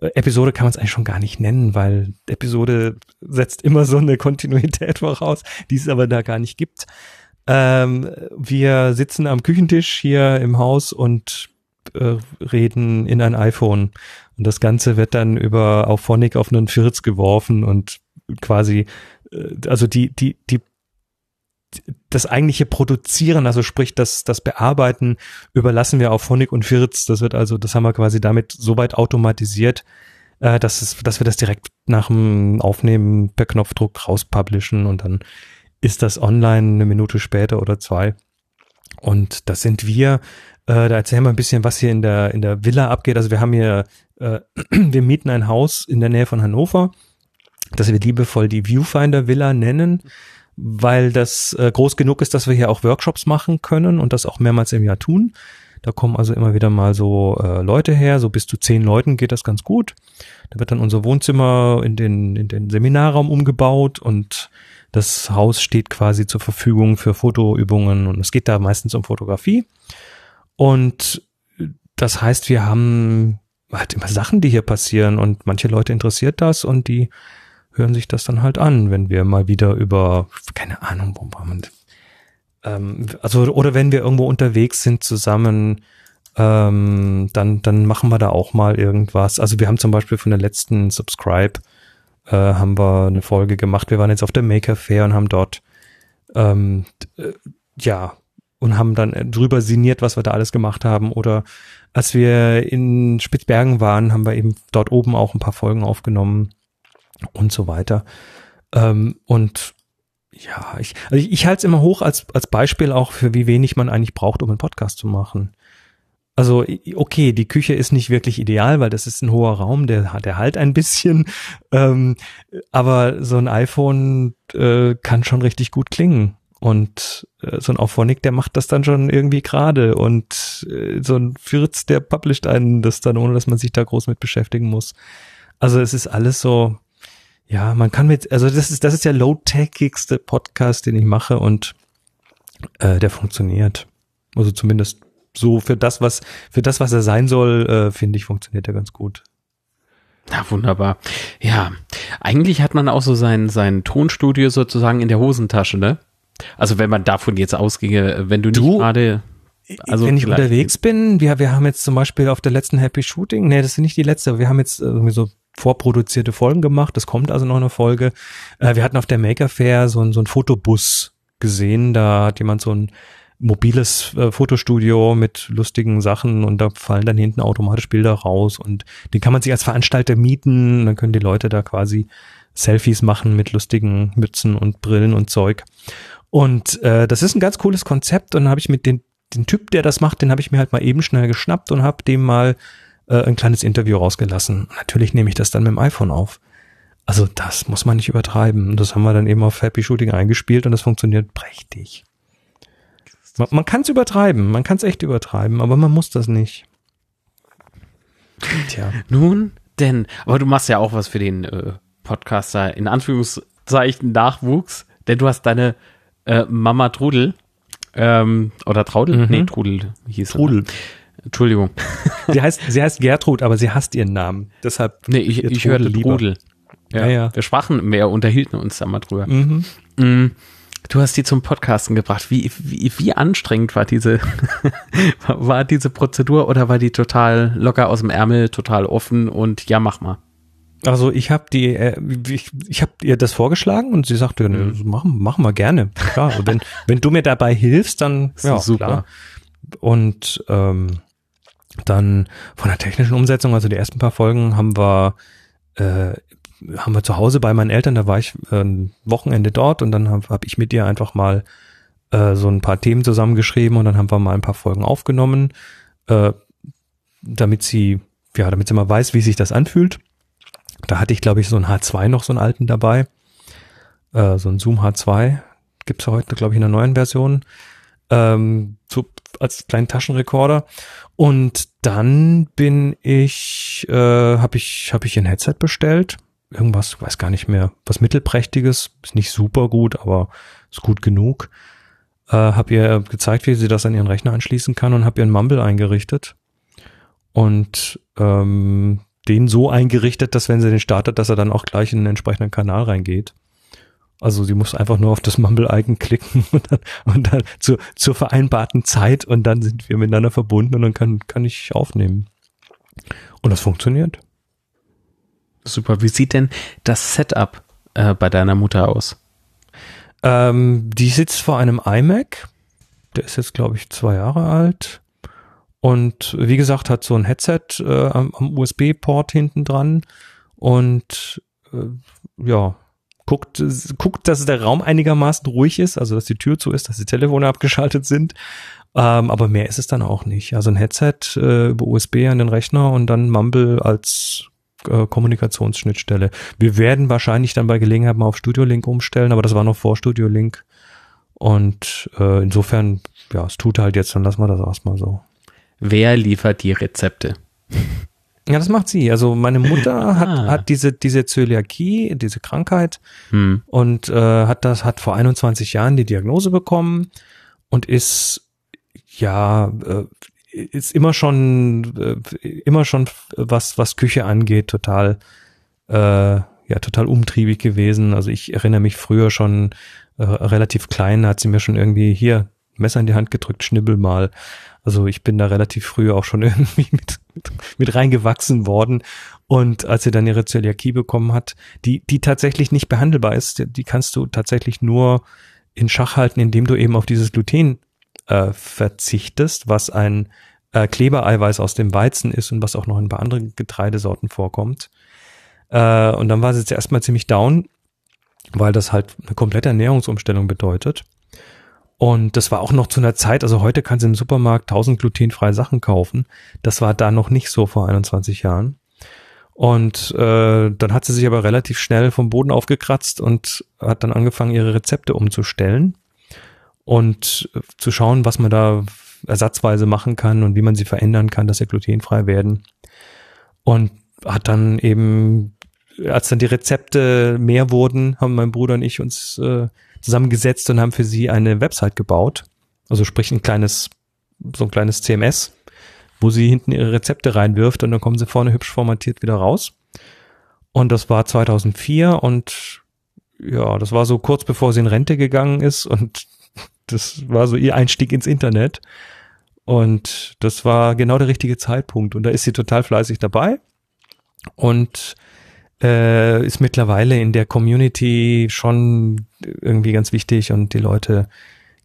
äh, Episode kann man es eigentlich schon gar nicht nennen, weil Episode setzt immer so eine Kontinuität (laughs) voraus, die es aber da gar nicht gibt. Ähm, wir sitzen am Küchentisch hier im Haus und äh, reden in ein iPhone. Und das Ganze wird dann über auf Phonic auf einen Firz geworfen und quasi, äh, also die, die, die, das eigentliche Produzieren, also sprich das, das Bearbeiten, überlassen wir auf Phonic und Firz. Das wird also, das haben wir quasi damit so weit automatisiert, äh, dass, es, dass wir das direkt nach dem Aufnehmen per Knopfdruck rauspublishen und dann ist das online eine Minute später oder zwei. Und das sind wir. Äh, da erzählen wir ein bisschen, was hier in der, in der Villa abgeht. Also wir haben hier, äh, (clears throat) wir mieten ein Haus in der Nähe von Hannover, das wir liebevoll die Viewfinder Villa nennen, weil das äh, groß genug ist, dass wir hier auch Workshops machen können und das auch mehrmals im Jahr tun. Da kommen also immer wieder mal so äh, Leute her, so bis zu zehn Leuten geht das ganz gut. Da wird dann unser Wohnzimmer in den, in den Seminarraum umgebaut und das Haus steht quasi zur Verfügung für Fotoübungen und es geht da meistens um Fotografie. Und das heißt, wir haben halt immer Sachen, die hier passieren und manche Leute interessiert das und die hören sich das dann halt an, wenn wir mal wieder über, keine Ahnung, wo war man, ähm, also, oder wenn wir irgendwo unterwegs sind zusammen, ähm, dann, dann machen wir da auch mal irgendwas. Also wir haben zum Beispiel von der letzten Subscribe, äh, haben wir eine Folge gemacht. Wir waren jetzt auf der Maker Fair und haben dort, ähm, äh, ja, und haben dann drüber sinniert, was wir da alles gemacht haben. Oder als wir in Spitzbergen waren, haben wir eben dort oben auch ein paar Folgen aufgenommen und so weiter. Ähm, und ja, ich, also ich, ich halte es immer hoch als, als Beispiel auch für wie wenig man eigentlich braucht, um einen Podcast zu machen. Also okay, die Küche ist nicht wirklich ideal, weil das ist ein hoher Raum, der hat der halt ein bisschen, ähm, aber so ein iPhone äh, kann schon richtig gut klingen. Und äh, so ein Auphonic, der macht das dann schon irgendwie gerade. Und äh, so ein Firz, der published einen das dann, ohne dass man sich da groß mit beschäftigen muss. Also es ist alles so, ja, man kann mit, also das ist, das ist der low-techigste Podcast, den ich mache und äh, der funktioniert. Also zumindest so für das, was, für das, was er sein soll, äh, finde ich, funktioniert er ganz gut. Na, wunderbar. Ja, eigentlich hat man auch so sein, sein Tonstudio sozusagen in der Hosentasche, ne? Also wenn man davon jetzt ausginge, wenn du nicht Du? gerade, also Wenn ich unterwegs bin, wir, wir haben jetzt zum Beispiel auf der letzten Happy Shooting, nee, das ist nicht die letzte, aber wir haben jetzt irgendwie so vorproduzierte Folgen gemacht, es kommt also noch eine Folge. Äh, wir hatten auf der Maker Fair so, ein- so ein Fotobus gesehen, da hat jemand so ein mobiles äh, Fotostudio mit lustigen Sachen und da fallen dann hinten automatisch Bilder raus und den kann man sich als Veranstalter mieten, dann können die Leute da quasi Selfies machen mit lustigen Mützen und Brillen und Zeug. Und äh, das ist ein ganz cooles Konzept und habe ich mit den, den Typ, der das macht, den habe ich mir halt mal eben schnell geschnappt und habe dem mal äh, ein kleines Interview rausgelassen. Natürlich nehme ich das dann mit dem iPhone auf. Also das muss man nicht übertreiben. Das haben wir dann eben auf Happy Shooting eingespielt und das funktioniert prächtig. Man, man kann es übertreiben, man kann es echt übertreiben, aber man muss das nicht. Tja. Nun denn, aber du machst ja auch was für den äh, Podcaster in Anführungszeichen Nachwuchs, denn du hast deine äh, Mama Trudel ähm, oder Traudel? Mhm. Nee, Trudel hieß sie, Trudel. Ne? Entschuldigung. (laughs) Sie heißt, sie heißt Gertrud, aber sie hasst ihren Namen. Deshalb. Nee, ich, ich hörte. Trudel. Ja, ja. Wir sprachen, wir unterhielten uns da mal drüber. Mhm. Mm, Du hast die zum Podcasten gebracht. Wie, wie, wie anstrengend war diese, (laughs) war diese Prozedur oder war die total locker aus dem Ärmel, total offen und ja, mach mal? Also ich habe die, äh, ich, ich habe ihr das vorgeschlagen und sie sagte, Mhm. ne, machen, machen wir gerne. Klar, wenn, wenn du mir dabei hilfst, dann (laughs) Ist doch super. Klar. Und ähm, dann von der technischen Umsetzung, also die ersten paar Folgen haben wir äh, haben wir zu Hause bei meinen Eltern, da war ich äh, ein Wochenende dort und dann habe hab ich mit ihr einfach mal äh, so ein paar Themen zusammengeschrieben und dann haben wir mal ein paar Folgen aufgenommen, äh, damit sie, ja, damit sie mal weiß, wie sich das anfühlt. Da hatte ich, glaube ich, so ein H2 noch, so einen alten dabei. Äh, so ein Zoom H2. Gibt's heute, glaube ich, in der neuen Version. Ähm, so als kleinen Taschenrekorder. Und dann bin ich, äh, habe ich, habe ich ein Headset bestellt. Irgendwas, weiß gar nicht mehr, was mittelprächtiges, ist nicht super gut, aber ist gut genug. Äh, habe ihr gezeigt, wie sie das an ihren Rechner anschließen kann und habe ihr ein Mumble eingerichtet und ähm, den so eingerichtet, dass wenn sie den startet, dass er dann auch gleich in den entsprechenden Kanal reingeht. Also sie muss einfach nur auf das Mumble-Icon klicken (laughs) und dann, und dann zu, zur vereinbarten Zeit und dann sind wir miteinander verbunden und dann kann, kann ich aufnehmen. Und das funktioniert. Super. Wie sieht denn das Setup äh, bei deiner Mutter aus? Ähm, die sitzt vor einem iMac. Der ist jetzt, glaube ich, zwei Jahre alt. Und wie gesagt, hat so ein Headset äh, am, am USB-Port hinten dran. Und äh, ja, guckt, guckt, dass der Raum einigermaßen ruhig ist, also dass die Tür zu ist, dass die Telefone abgeschaltet sind. Ähm, aber mehr ist es dann auch nicht. Also ein Headset äh, über USB an den Rechner und dann Mumble als äh, Kommunikationsschnittstelle. Wir werden wahrscheinlich dann bei Gelegenheit mal auf Studio Link umstellen, aber das war noch vor Studio Link. Und äh, insofern, ja, es tut halt jetzt, dann lassen wir das erstmal so. Wer liefert die Rezepte? Ja, das macht sie. Also meine Mutter hat, hat diese, diese Zöliakie, diese Krankheit Hm. und äh, hat das, hat vor 21 Jahren die Diagnose bekommen und ist ja äh, ist immer schon äh, immer schon was was Küche angeht total äh, ja total umtriebig gewesen. Also ich erinnere mich früher schon äh, relativ klein, hat sie mir schon irgendwie hier Messer in die Hand gedrückt, schnibbel mal. Also ich bin da relativ früh auch schon (laughs) irgendwie mit, mit, mit reingewachsen worden. Und als sie dann ihre Zöliakie bekommen hat, die, die tatsächlich nicht behandelbar ist, die, die kannst du tatsächlich nur in Schach halten, indem du eben auf dieses Gluten äh, verzichtest, was ein äh, Klebereiweiß aus dem Weizen ist und was auch noch in ein paar anderen Getreidesorten vorkommt. Äh, und dann war sie jetzt erstmal ziemlich down, weil das halt eine komplette Ernährungsumstellung bedeutet. Und das war auch noch zu einer Zeit, also heute kannst du im Supermarkt tausend glutenfreie Sachen kaufen. Das war da noch nicht so vor 21 Jahren. Und äh, dann hat sie sich aber relativ schnell vom Boden aufgekratzt und hat dann angefangen, ihre Rezepte umzustellen und äh, zu schauen, was man da ersatzweise machen kann und wie man sie verändern kann, dass sie glutenfrei werden. Und hat dann eben, als dann die Rezepte mehr wurden, haben mein Bruder und ich uns äh, zusammengesetzt und haben für sie eine Website gebaut. Also sprich ein kleines, so ein kleines CMS, wo sie hinten ihre Rezepte reinwirft und dann kommen sie vorne hübsch formatiert wieder raus. Und das war 2004 und ja, das war so kurz bevor sie in Rente gegangen ist und (laughs) das war so ihr Einstieg ins Internet. Und das war genau der richtige Zeitpunkt. Und da ist sie total fleißig dabei und äh, ist mittlerweile in der Community schon irgendwie ganz wichtig und die Leute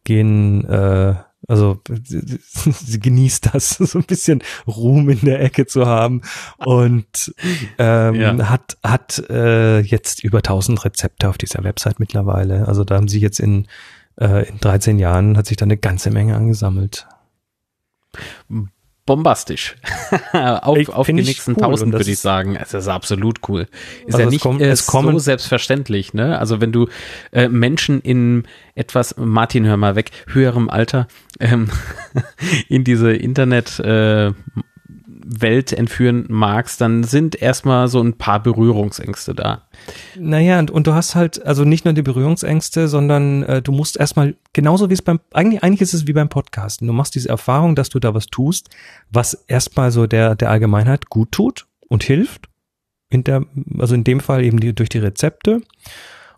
gehen, äh, also (laughs) sie genießt das, (laughs) so ein bisschen Ruhm in der Ecke zu haben und ähm, Ja. hat hat äh, jetzt über 1000 Rezepte auf dieser Website mittlerweile. Also da haben sie jetzt in äh, in 13 Jahren hat sich da eine ganze Menge angesammelt. Bombastisch. (laughs) auf Ich- auf die nächsten cool. Würde ich sagen. Es ist absolut cool. Ist Also ja es nicht äh, es kommen- so selbstverständlich, ne? Also wenn du äh, Menschen in etwas, Martin, hör mal weg, höherem Alter ähm, (laughs) in diese Internet äh, Welt entführen magst, dann sind erstmal so ein paar Berührungsängste da. Naja, und, und du hast halt also nicht nur die Berührungsängste, sondern äh, du musst erstmal, genauso wie es beim, eigentlich, eigentlich ist es wie beim Podcasten. Du machst diese Erfahrung, dass du da was tust, was erstmal so der, der Allgemeinheit gut tut und hilft. In der, also in dem Fall eben die, durch die Rezepte.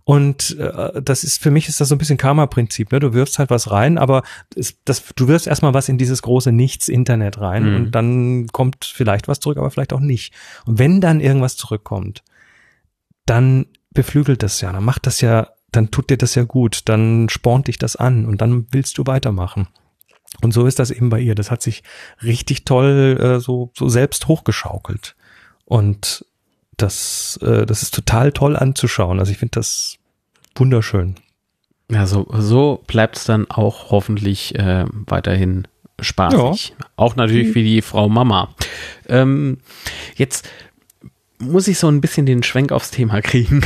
Und äh, das ist, für mich ist das so ein bisschen Karma-Prinzip, ne? Du wirfst halt was rein, aber es, das, du wirfst erstmal was in dieses große Nichts-Internet rein Mhm. und dann kommt vielleicht was zurück, aber vielleicht auch nicht. Und wenn dann irgendwas zurückkommt, dann beflügelt das ja, dann macht das ja, dann tut dir das ja gut, dann spornt dich das an und dann willst du weitermachen. Und so ist das eben bei ihr. Das hat sich richtig toll äh, so, so selbst hochgeschaukelt. Und das, äh, das ist total toll anzuschauen. Also ich finde das wunderschön. Ja, so, so bleibt es dann auch hoffentlich äh, weiterhin spaßig. Ja. Auch natürlich wie die Frau Mama. Ähm, jetzt muss ich so ein bisschen den Schwenk aufs Thema kriegen.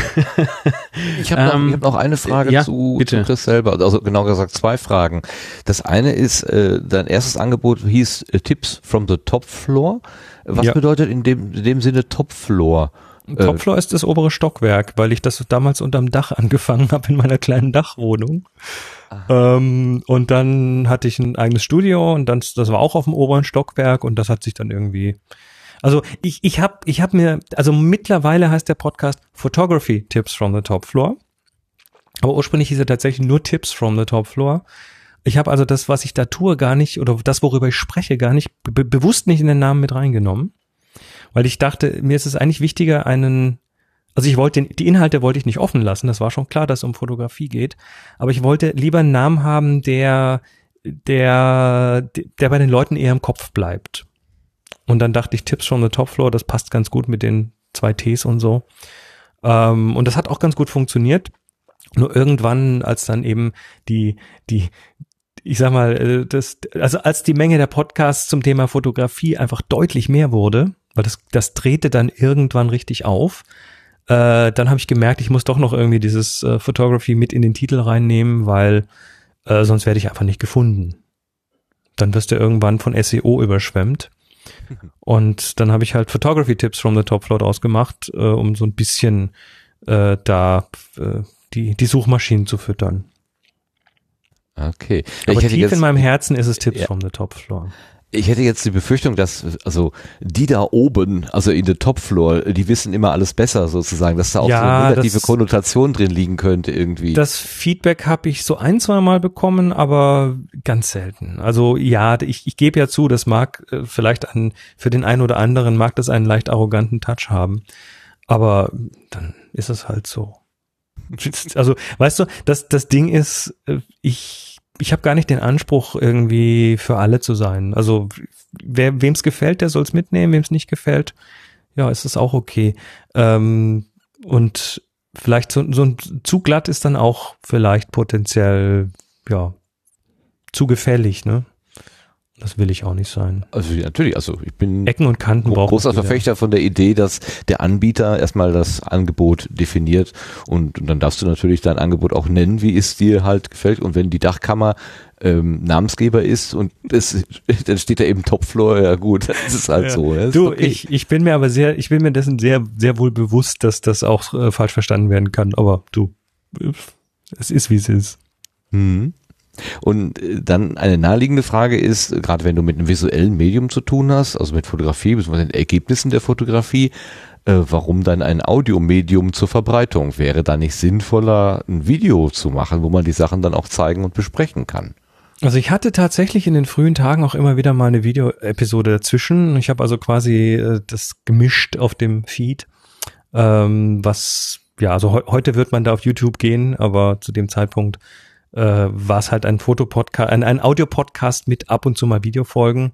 (laughs) ich habe noch, ähm, hab noch eine Frage ja, zu, zu, Chris selber, also genau gesagt zwei Fragen. Das eine ist, äh, dein erstes Angebot hieß äh, Tipps from the Top Floor. Was ja. bedeutet in dem, in dem Sinne Top Floor? Topfloor ist das obere Stockwerk, weil ich das damals unterm Dach (laughs) angefangen habe in meiner kleinen Dachwohnung. Ähm, und dann hatte ich ein eigenes Studio und dann, das war auch auf dem oberen Stockwerk und das hat sich dann irgendwie. Also ich, ich habe ich hab mir, also mittlerweile heißt der Podcast Photography Tips from the Top Floor. Aber ursprünglich hieß er tatsächlich nur Tips from the Top Floor. Ich habe also das, was ich da tue, gar nicht, oder das, worüber ich spreche, gar nicht, be bewusst nicht in den Namen mit reingenommen weil ich dachte, mir ist es eigentlich wichtiger, einen, also ich wollte, die Inhalte wollte ich nicht offen lassen, das war schon klar, dass es um Fotografie geht, aber ich wollte lieber einen Namen haben, der, der, der bei den Leuten eher im Kopf bleibt. Und dann dachte ich, Tipps from the Top Floor, das passt ganz gut mit den zwei Ts und so. Ähm, und das hat auch ganz gut funktioniert. Nur irgendwann, als dann eben die, die, ich sag mal, äh, das, also als die Menge der Podcasts zum Thema Fotografie einfach deutlich mehr wurde, weil das, das drehte dann irgendwann richtig auf. Äh, dann habe ich gemerkt, ich muss doch noch irgendwie dieses äh, Photography mit in den Titel reinnehmen, weil äh, sonst werde ich einfach nicht gefunden. Dann wirst du irgendwann von SEO überschwemmt. (laughs) Und dann habe ich halt Photography Tips from the Top Floor ausgemacht, äh, um so ein bisschen äh, da äh, die, die Suchmaschinen zu füttern. Okay. Aber tief in meinem Herzen ist es Tips ja. from the Top Floor. Ich hätte jetzt die Befürchtung, dass also die da oben, also in der Topfloor, die wissen immer alles besser sozusagen, dass da auch ja, so eine negative das, Konnotation drin liegen könnte irgendwie. Das Feedback habe ich so ein, zwei Mal bekommen, aber ganz selten. Also ja, ich, ich gebe ja zu, das mag äh, vielleicht an, für den einen oder anderen mag das einen leicht arroganten Touch haben, aber dann ist es halt so. (laughs) Also, weißt du, das, das Ding ist, äh, ich ich habe gar nicht den Anspruch, irgendwie für alle zu sein. Also wer wem es gefällt, der soll es mitnehmen, wem es nicht gefällt, ja, ist es auch okay. Ähm, und vielleicht so, so ein zu glatt ist dann auch vielleicht potenziell, ja, zu gefällig, ne? Das will ich auch nicht sein. Also natürlich, also ich bin Ecken und Kanten gro großer Verfechter von der Idee, dass der Anbieter erstmal das Angebot definiert und, und, dann darfst du natürlich dein Angebot auch nennen, wie es dir halt gefällt. Und wenn die Dachkammer ähm, Namensgeber ist und es, (laughs) dann steht da eben Topfloor, ja gut, (laughs) das ist halt ja. so. Ja, du, okay. ich, ich bin mir aber sehr, ich bin mir dessen sehr, sehr wohl bewusst, dass das auch äh, falsch verstanden werden kann. Aber du, es ist wie es ist. Hm. Und äh, dann eine naheliegende Frage ist, gerade wenn du mit einem visuellen Medium zu tun hast, also mit Fotografie, beziehungsweise den Ergebnissen der Fotografie, äh, warum dann ein Audiomedium zur Verbreitung? Wäre da nicht sinnvoller, ein Video zu machen, wo man die Sachen dann auch zeigen und besprechen kann? Also ich hatte tatsächlich in den frühen Tagen auch immer wieder mal eine Videoepisode dazwischen. Ich habe also quasi äh, das gemischt auf dem Feed, ähm, was ja, also he heute wird man da auf YouTube gehen, aber zu dem Zeitpunkt äh, war es halt ein Fotopodcast, ein, ein Audiopodcast mit ab und zu mal Videofolgen.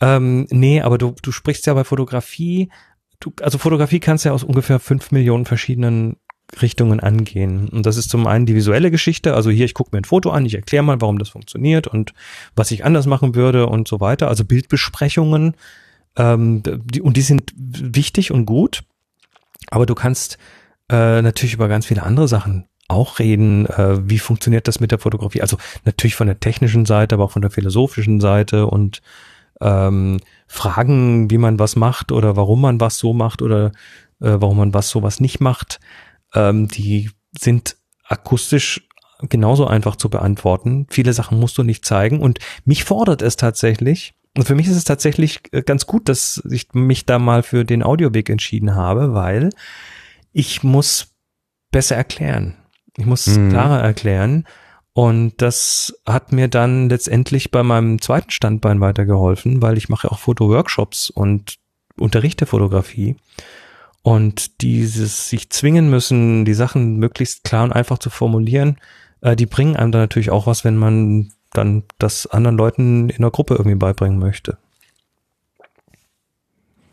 Ähm, nee, aber du, du sprichst ja bei Fotografie, du, also Fotografie kannst ja aus ungefähr fünf Millionen verschiedenen Richtungen angehen. Und das ist zum einen die visuelle Geschichte, also hier, ich gucke mir ein Foto an, ich erkläre mal, warum das funktioniert und was ich anders machen würde und so weiter. Also Bildbesprechungen, ähm, die, und die sind wichtig und gut, aber du kannst äh, natürlich über ganz viele andere Sachen auch reden, äh, wie funktioniert das mit der Fotografie? Also natürlich von der technischen Seite, aber auch von der philosophischen Seite und ähm, Fragen, wie man was macht oder warum man was so macht oder äh, warum man was sowas nicht macht, ähm, die sind akustisch genauso einfach zu beantworten. Viele Sachen musst du nicht zeigen und mich fordert es tatsächlich. Und für mich ist es tatsächlich äh, ganz gut, dass ich mich da mal für den Audioweg entschieden habe, weil ich muss besser erklären. Ich muss mhm. klarer erklären. Und das hat mir dann letztendlich bei meinem zweiten Standbein weitergeholfen, weil ich mache auch Fotoworkshops und unterrichte Fotografie. Und dieses sich zwingen müssen, die Sachen möglichst klar und einfach zu formulieren, äh, die bringen einem dann natürlich auch was, wenn man dann das anderen Leuten in der Gruppe irgendwie beibringen möchte.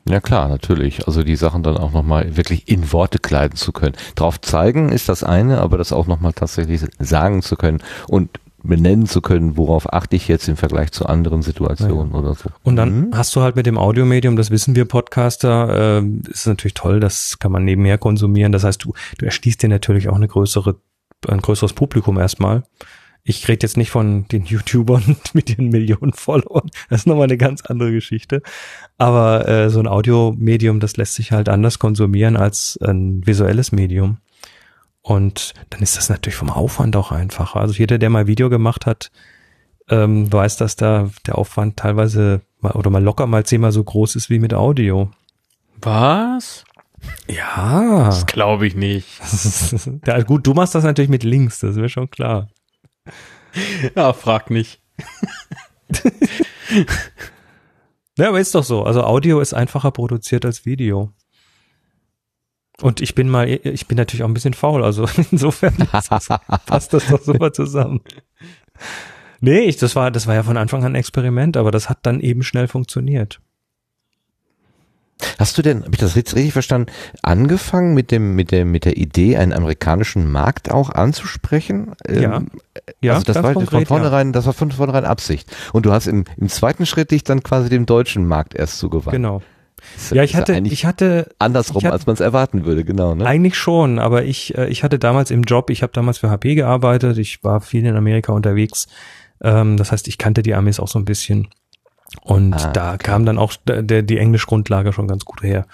Ja klar, natürlich. Also die Sachen dann auch nochmal wirklich in Worte kleiden zu können. Drauf zeigen ist das eine, aber das auch nochmal tatsächlich sagen zu können und benennen zu können, worauf achte ich jetzt im Vergleich zu anderen Situationen ja. oder so. Und dann mhm. hast du halt mit dem Audiomedium, das wissen wir Podcaster, äh, ist natürlich toll, das kann man nebenher konsumieren. Das heißt, du, du erschließt dir natürlich auch eine größere, ein größeres Publikum erstmal. Ich rede jetzt nicht von den YouTubern (laughs) mit ihren Millionen Followern. Das ist nochmal eine ganz andere Geschichte. Aber äh, so ein Audiomedium, das lässt sich halt anders konsumieren als ein visuelles Medium. Und dann ist das natürlich vom Aufwand auch einfacher. Also jeder, der mal Video gemacht hat, ähm, weiß, dass da der Aufwand teilweise mal, oder mal locker mal zehnmal so groß ist wie mit Audio. Was? Ja. Das glaube ich nicht. (laughs) ja, gut, du machst das natürlich mit Links, das wäre schon klar. (laughs) Ja, frag nicht. (laughs) ja, aber ist doch so. Also Audio ist einfacher produziert als Video. Und ich bin mal, ich bin natürlich auch ein bisschen faul, also (laughs) insofern passt das doch super zusammen. Nee, ich, das war, das war ja von Anfang an ein Experiment, aber das hat dann eben schnell funktioniert. Hast du denn, habe ich das jetzt richtig verstanden, angefangen mit dem, mit der, mit der Idee, einen amerikanischen Markt auch anzusprechen? Ja. Ähm, ja also das war konkret, von vornherein, ja. das war von vornherein Absicht. Und du hast im, im zweiten Schritt dich dann quasi dem deutschen Markt erst zugewandt. Genau. ja, ich hatte, ich hatte andersrum, ich hatte, als man es erwarten würde, genau. Ne? Eigentlich schon, aber ich, äh, ich hatte damals im Job, ich habe damals für HP gearbeitet, ich war viel in Amerika unterwegs. Ähm, das heißt, ich kannte die Amis auch so ein bisschen. Und ah, da okay. kam dann auch der, die Grundlage schon ganz gut her.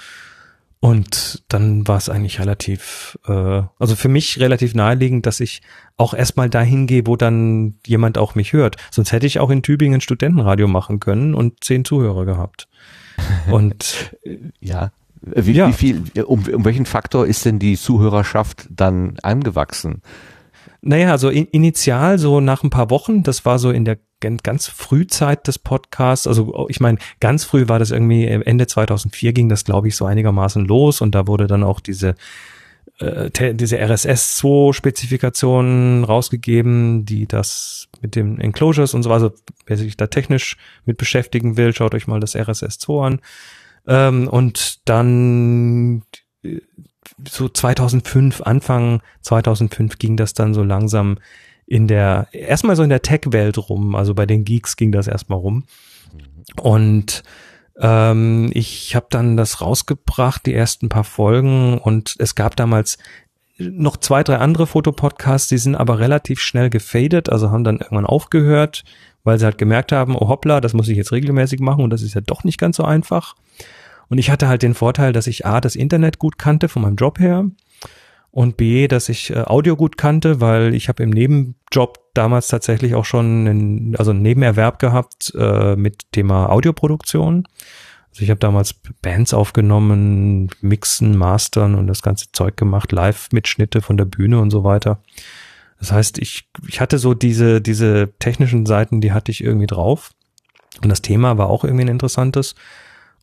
Und dann war es eigentlich relativ, äh, also für mich relativ naheliegend, dass ich auch erstmal dahin gehe, wo dann jemand auch mich hört. Sonst hätte ich auch in Tübingen Studentenradio machen können und zehn Zuhörer gehabt. (laughs) Und ja, wie, ja. wie viel, um, um welchen Faktor ist denn die Zuhörerschaft dann angewachsen? Naja, also in, initial so nach ein paar Wochen, das war so in der ganz Frühzeit des Podcasts, also ich meine, ganz früh war das irgendwie, Ende 2004 ging das, glaube ich, so einigermaßen los und da wurde dann auch diese äh, diese RSS-2-Spezifikationen rausgegeben, die das mit den Enclosures und so, also wer sich da technisch mit beschäftigen will, schaut euch mal das RSS-2 an. Ähm, und dann äh, so 2005, Anfang 2005 ging das dann so langsam in der, erstmal so in der Tech-Welt rum, also bei den Geeks ging das erstmal rum. Und ähm, ich habe dann das rausgebracht, die ersten paar Folgen, und es gab damals noch zwei, drei andere Fotopodcasts, die sind aber relativ schnell gefadet, also haben dann irgendwann aufgehört, weil sie halt gemerkt haben, oh hoppla, das muss ich jetzt regelmäßig machen und das ist ja doch nicht ganz so einfach. Und ich hatte halt den Vorteil, dass ich A, das Internet gut kannte von meinem Job her und B, dass ich äh, Audio gut kannte, weil ich habe im Nebenjob damals tatsächlich auch schon einen, also einen Nebenerwerb gehabt äh, mit Thema Audioproduktion. Also ich habe damals Bands aufgenommen, mixen, mastern und das ganze Zeug gemacht, Live-Mitschnitte von der Bühne und so weiter. Das heißt, ich, ich hatte so diese, diese technischen Seiten, die hatte ich irgendwie drauf. Und das Thema war auch irgendwie ein interessantes.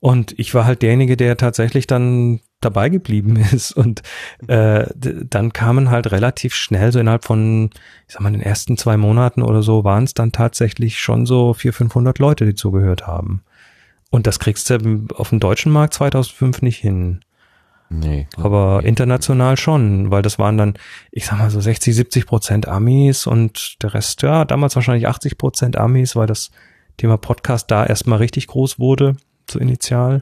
Und ich war halt derjenige, der tatsächlich dann dabei geblieben (laughs) ist. Und äh, dann kamen halt relativ schnell, so innerhalb von, ich sag mal, den ersten zwei Monaten oder so, waren es dann tatsächlich schon so 400, 500 Leute, die zugehört haben. Und das kriegst du auf dem deutschen Markt 2005 nicht hin. Nee. Aber nee. international schon, weil das waren dann, ich sag mal so 60, 70 Prozent Amis und der Rest, ja, damals wahrscheinlich 80 Prozent Amis, weil das Thema Podcast da erstmal richtig groß wurde, so initial.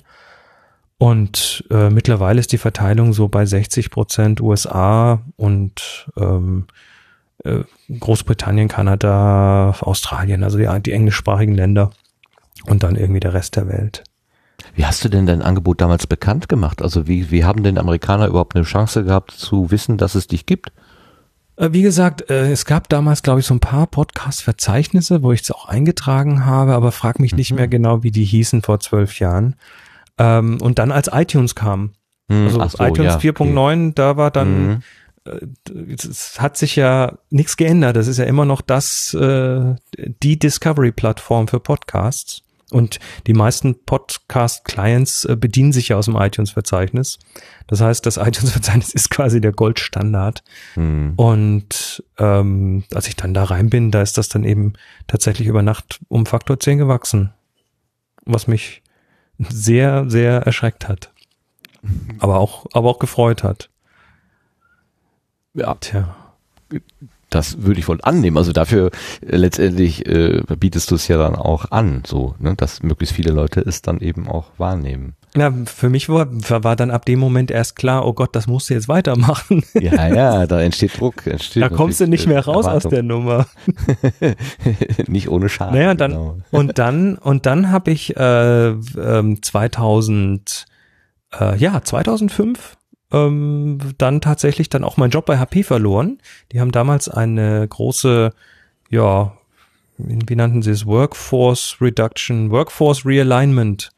Und äh, mittlerweile ist die Verteilung so bei 60 Prozent USA und ähm, äh, Großbritannien, Kanada, Australien, also die, die englischsprachigen Länder und dann irgendwie der Rest der Welt. Wie hast du denn dein Angebot damals bekannt gemacht? Also wie, wie haben denn Amerikaner überhaupt eine Chance gehabt zu wissen, dass es dich gibt? Äh, wie gesagt, äh, es gab damals, glaube ich, so ein paar Podcast-Verzeichnisse, wo ich es auch eingetragen habe, aber frag mich mhm. nicht mehr genau, wie die hießen vor zwölf Jahren. Ähm, und dann als iTunes kam, hm, also so, iTunes ja, 4.9, okay. da war dann, mhm. äh, es hat sich ja nichts geändert. Das ist ja immer noch das, äh, die Discovery-Plattform für Podcasts. Und die meisten Podcast-Clients äh, bedienen sich ja aus dem iTunes-Verzeichnis. Das heißt, das (laughs) iTunes-Verzeichnis ist quasi der Goldstandard. Mhm. Und ähm, als ich dann da rein bin, da ist das dann eben tatsächlich über Nacht um Faktor 10 gewachsen. Was mich sehr, sehr erschreckt hat. Aber auch, aber auch gefreut hat. Ja, Tja. das würde ich wohl annehmen. Also dafür äh, letztendlich äh, bietest du es ja dann auch an, so, ne, dass möglichst viele Leute es dann eben auch wahrnehmen. Ja, für mich war, war dann ab dem Moment erst klar, oh Gott, das musst du jetzt weitermachen. Ja, ja, da entsteht Druck. Entsteht Da kommst du nicht mehr raus aus der Nummer. (laughs) nicht ohne Schaden. Naja, und dann, genau. (laughs) und dann, und dann habe ich äh, ähm, 2000, äh, ja, 2005 ähm, dann tatsächlich dann auch meinen Job bei HP verloren. Die haben damals eine große, ja, wie, wie nannten sie es, Workforce Reduction, Workforce Realignment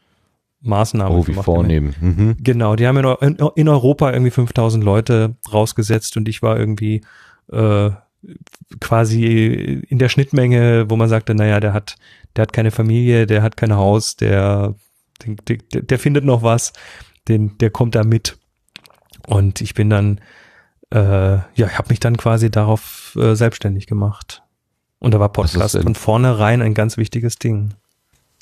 Maßnahme Oh, wie gemacht. vornehm. Mhm. Genau, die haben in, in, Europa irgendwie 5000 Leute rausgesetzt und ich war irgendwie äh, quasi in der Schnittmenge, wo man sagte, naja, der hat, der hat keine Familie, der hat kein Haus, der, der, der, der findet noch was, den, der kommt da mit. Und ich bin dann, äh, ja, ich habe mich dann quasi darauf äh, selbstständig gemacht. Und da war Podcast von vornherein ein ganz wichtiges Ding.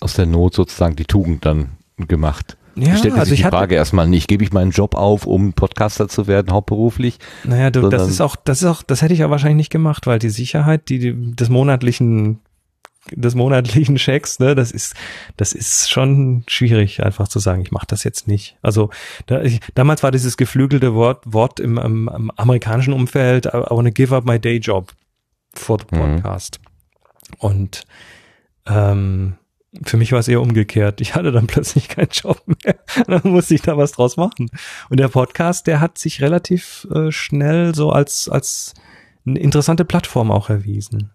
Aus der Not sozusagen die Tugend dann gemacht. Ja, Stellt also sich ich die Frage erstmal nicht, gebe ich meinen Job auf, um Podcaster zu werden, hauptberuflich? Naja, du, das ist auch, das ist auch, das hätte ich ja wahrscheinlich nicht gemacht, weil die Sicherheit, die, die des monatlichen, des monatlichen Checks, ne, das ist, das ist schon schwierig, einfach zu sagen, ich mache das jetzt nicht. Also da, ich, damals war dieses geflügelte Wort, Wort im, im, im amerikanischen Umfeld, I, I wanna give up my day job for the Mhm. podcast. Und ähm, für mich war es eher umgekehrt. Ich hatte dann (laughs) plötzlich keinen Job mehr. (laughs) dann musste ich da was draus machen. Und der Podcast, der hat sich relativ äh, schnell so als, als eine interessante Plattform auch erwiesen.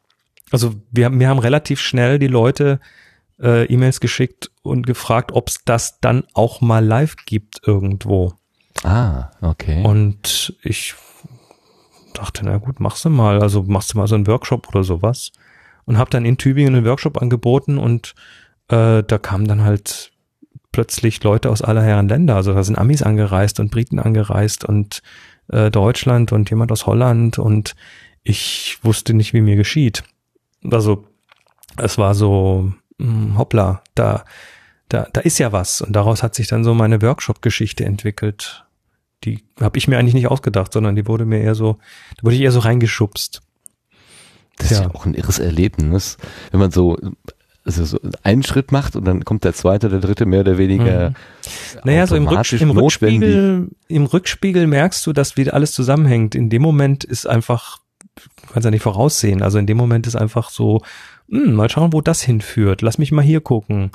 Also wir, haben- wir haben relativ schnell die Leute äh, E-Mails geschickt und gefragt, ob es das dann auch mal live gibt irgendwo. Ah, okay. Und ich dachte, na gut, machst du mal. Also machst du mal so einen Workshop oder sowas. Und habe dann in Tübingen einen Workshop angeboten und äh, da kamen dann halt plötzlich Leute aus aller Herren Länder. Also da sind Amis angereist und Briten angereist und äh, Deutschland und jemand aus Holland und ich wusste nicht, wie mir geschieht. Also es war so, mh, hoppla, da, da, da ist ja was. Und daraus hat sich dann so meine Workshop-Geschichte entwickelt. Die habe ich mir eigentlich nicht ausgedacht, sondern die wurde mir eher so, da wurde ich eher so reingeschubst. Das ist Ja. ja auch ein irres Erlebnis, wenn man so, also so einen Schritt macht und dann kommt der zweite, der dritte mehr oder weniger. Mhm. Naja, so im, Rück, automatisch im. Rückspiegel, im Rückspiegel merkst du, dass wieder alles zusammenhängt. In dem Moment ist einfach, du kannst ja nicht voraussehen. Also in dem Moment ist einfach so, hm, mal schauen, wo das hinführt. Lass mich mal hier gucken.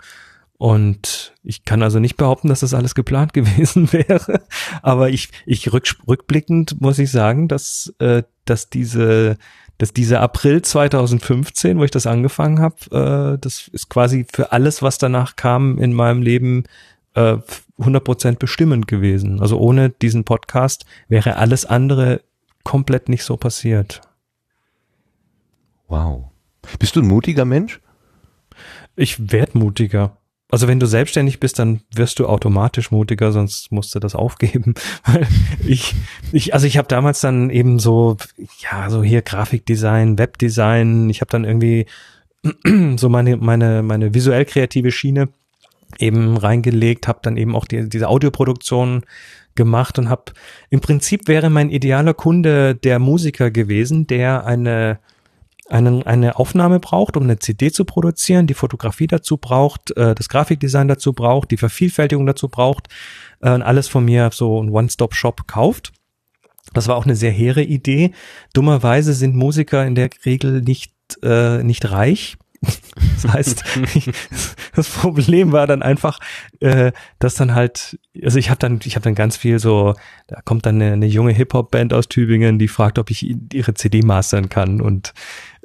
Und ich kann also nicht behaupten, dass das alles geplant (laughs) gewesen wäre. Aber ich, ich rück, rückblickend muss ich sagen, dass, äh, dass diese, dass dieser April 2015, wo ich das angefangen habe, äh, das ist quasi für alles, was danach kam in meinem Leben, äh, 100% bestimmend gewesen. Also ohne diesen Podcast wäre alles andere komplett nicht so passiert. Wow. Bist du ein mutiger Mensch? Ich werd mutiger. Also wenn du selbstständig bist, dann wirst du automatisch mutiger, sonst musst du das aufgeben. (laughs) Ich, ich, also ich habe damals dann eben so, ja, so hier Grafikdesign, Webdesign. Ich habe dann irgendwie (clears throat) so meine meine meine visuell kreative Schiene eben reingelegt, habe dann eben auch die, diese Audioproduktion gemacht und habe im Prinzip wäre mein idealer Kunde der Musiker gewesen, der eine einen, eine Aufnahme braucht, um eine CD zu produzieren, die Fotografie dazu braucht, äh, das Grafikdesign dazu braucht, die Vervielfältigung dazu braucht äh, und alles von mir so ein One-Stop-Shop kauft. Das war auch eine sehr hehre Idee. Dummerweise sind Musiker in der Regel nicht, äh, nicht reich. (laughs) Das heißt, ich, (laughs) das Problem war dann einfach, äh, dass dann halt, also ich habe dann, ich habe dann ganz viel so, da kommt dann eine, eine junge Hip-Hop-Band aus Tübingen, die fragt, ob ich ihre CD mastern kann und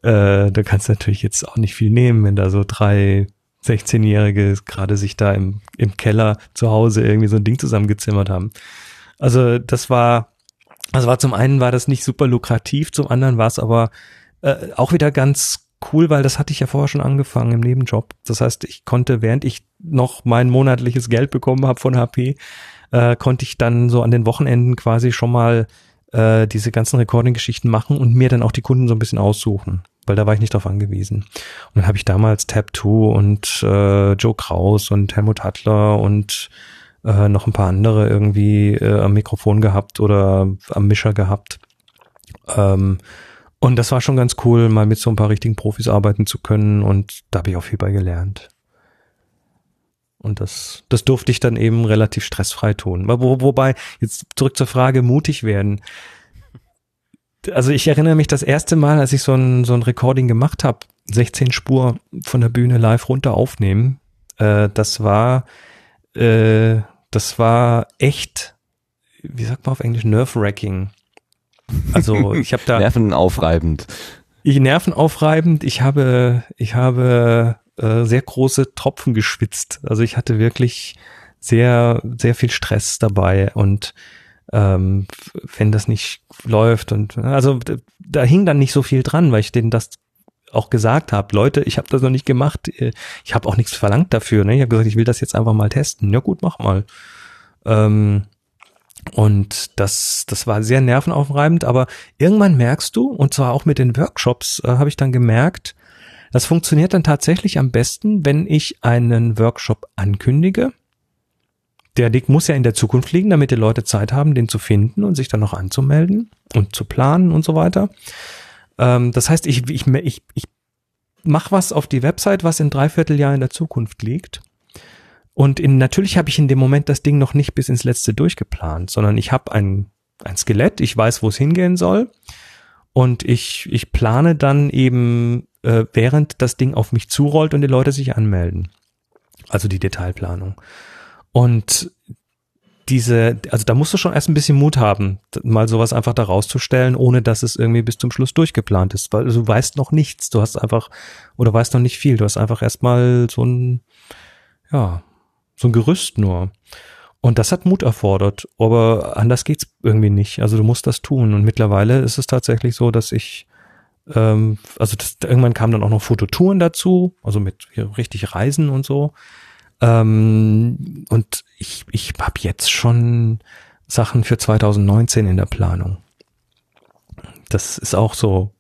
äh, da kannst du natürlich jetzt auch nicht viel nehmen, wenn da so drei 16-Jährige gerade sich da im, im Keller zu Hause irgendwie so ein Ding zusammengezimmert haben. Also das war, also war zum einen war das nicht super lukrativ, zum anderen war es aber äh, auch wieder ganz cool, weil das hatte ich ja vorher schon angefangen im Nebenjob. Das heißt, ich konnte, während ich noch mein monatliches Geld bekommen habe von HP, äh, konnte ich dann so an den Wochenenden quasi schon mal äh, diese ganzen Recording-Geschichten machen und mir dann auch die Kunden so ein bisschen aussuchen. weil da war ich nicht drauf angewiesen. Und dann habe ich damals Tab 2 und äh, Joe Kraus und Helmut Hattler und äh, noch ein paar andere irgendwie äh, am Mikrofon gehabt oder am Mischer gehabt. Ähm, und das war schon ganz cool, mal mit so ein paar richtigen Profis arbeiten zu können und da habe ich auch viel bei gelernt. Und das, das durfte ich dann eben relativ stressfrei tun. Wo, wobei, jetzt zurück zur Frage, mutig werden. Also ich erinnere mich das erste Mal, als ich so ein, so ein Recording gemacht habe, 16 Spur von der Bühne live runter aufnehmen. Äh, das war, äh, das war echt, wie sagt man auf Englisch, nerve-wracking. Also ich habe (laughs) da nervenaufreibend. Ich nervenaufreibend. Ich habe, ich habe äh, sehr große Tropfen geschwitzt. Also ich hatte wirklich sehr, sehr viel Stress dabei und ähm, wenn das nicht läuft und also da hing dann nicht so viel dran, weil ich denen das auch gesagt habe, Leute, ich habe das noch nicht gemacht, äh, ich habe auch nichts verlangt dafür. Ne? Ich habe gesagt, ich will das jetzt einfach mal testen. Ja gut, mach mal. Ähm, und das, das war sehr nervenaufreibend, aber irgendwann merkst du, und zwar auch mit den Workshops, äh, habe ich dann gemerkt, das funktioniert dann tatsächlich am besten, wenn ich einen Workshop ankündige. Der muss ja in der Zukunft liegen, damit die Leute Zeit haben, den zu finden und sich dann noch anzumelden und zu planen und so weiter. Ähm, das heißt, ich, ich, ich, ich mache was auf die Website, was in dreiviertel Jahr in der Zukunft liegt. Und in, natürlich habe ich in dem Moment das Ding noch nicht bis ins letzte durchgeplant, sondern ich habe ein, ein Skelett, ich weiß, wo es hingehen soll. Und ich, ich plane dann eben äh, während das Ding auf mich zurollt und die Leute sich anmelden. Also die Detailplanung. Und diese, also da musst du schon erst ein bisschen Mut haben, mal sowas einfach da rauszustellen, ohne dass es irgendwie bis zum Schluss durchgeplant ist, weil du weißt noch nichts. Du hast einfach, oder weißt noch nicht viel. Du hast einfach erstmal so ein, ja, so ein Gerüst nur. Und das hat Mut erfordert, aber anders geht's irgendwie nicht. Also du musst das tun. Und mittlerweile ist es tatsächlich so, dass ich ähm, also das, irgendwann kamen dann auch noch Fototouren dazu, also mit richtig Reisen und so. Ähm, und ich, ich habe jetzt schon Sachen für 2019 in der Planung. Das ist auch so,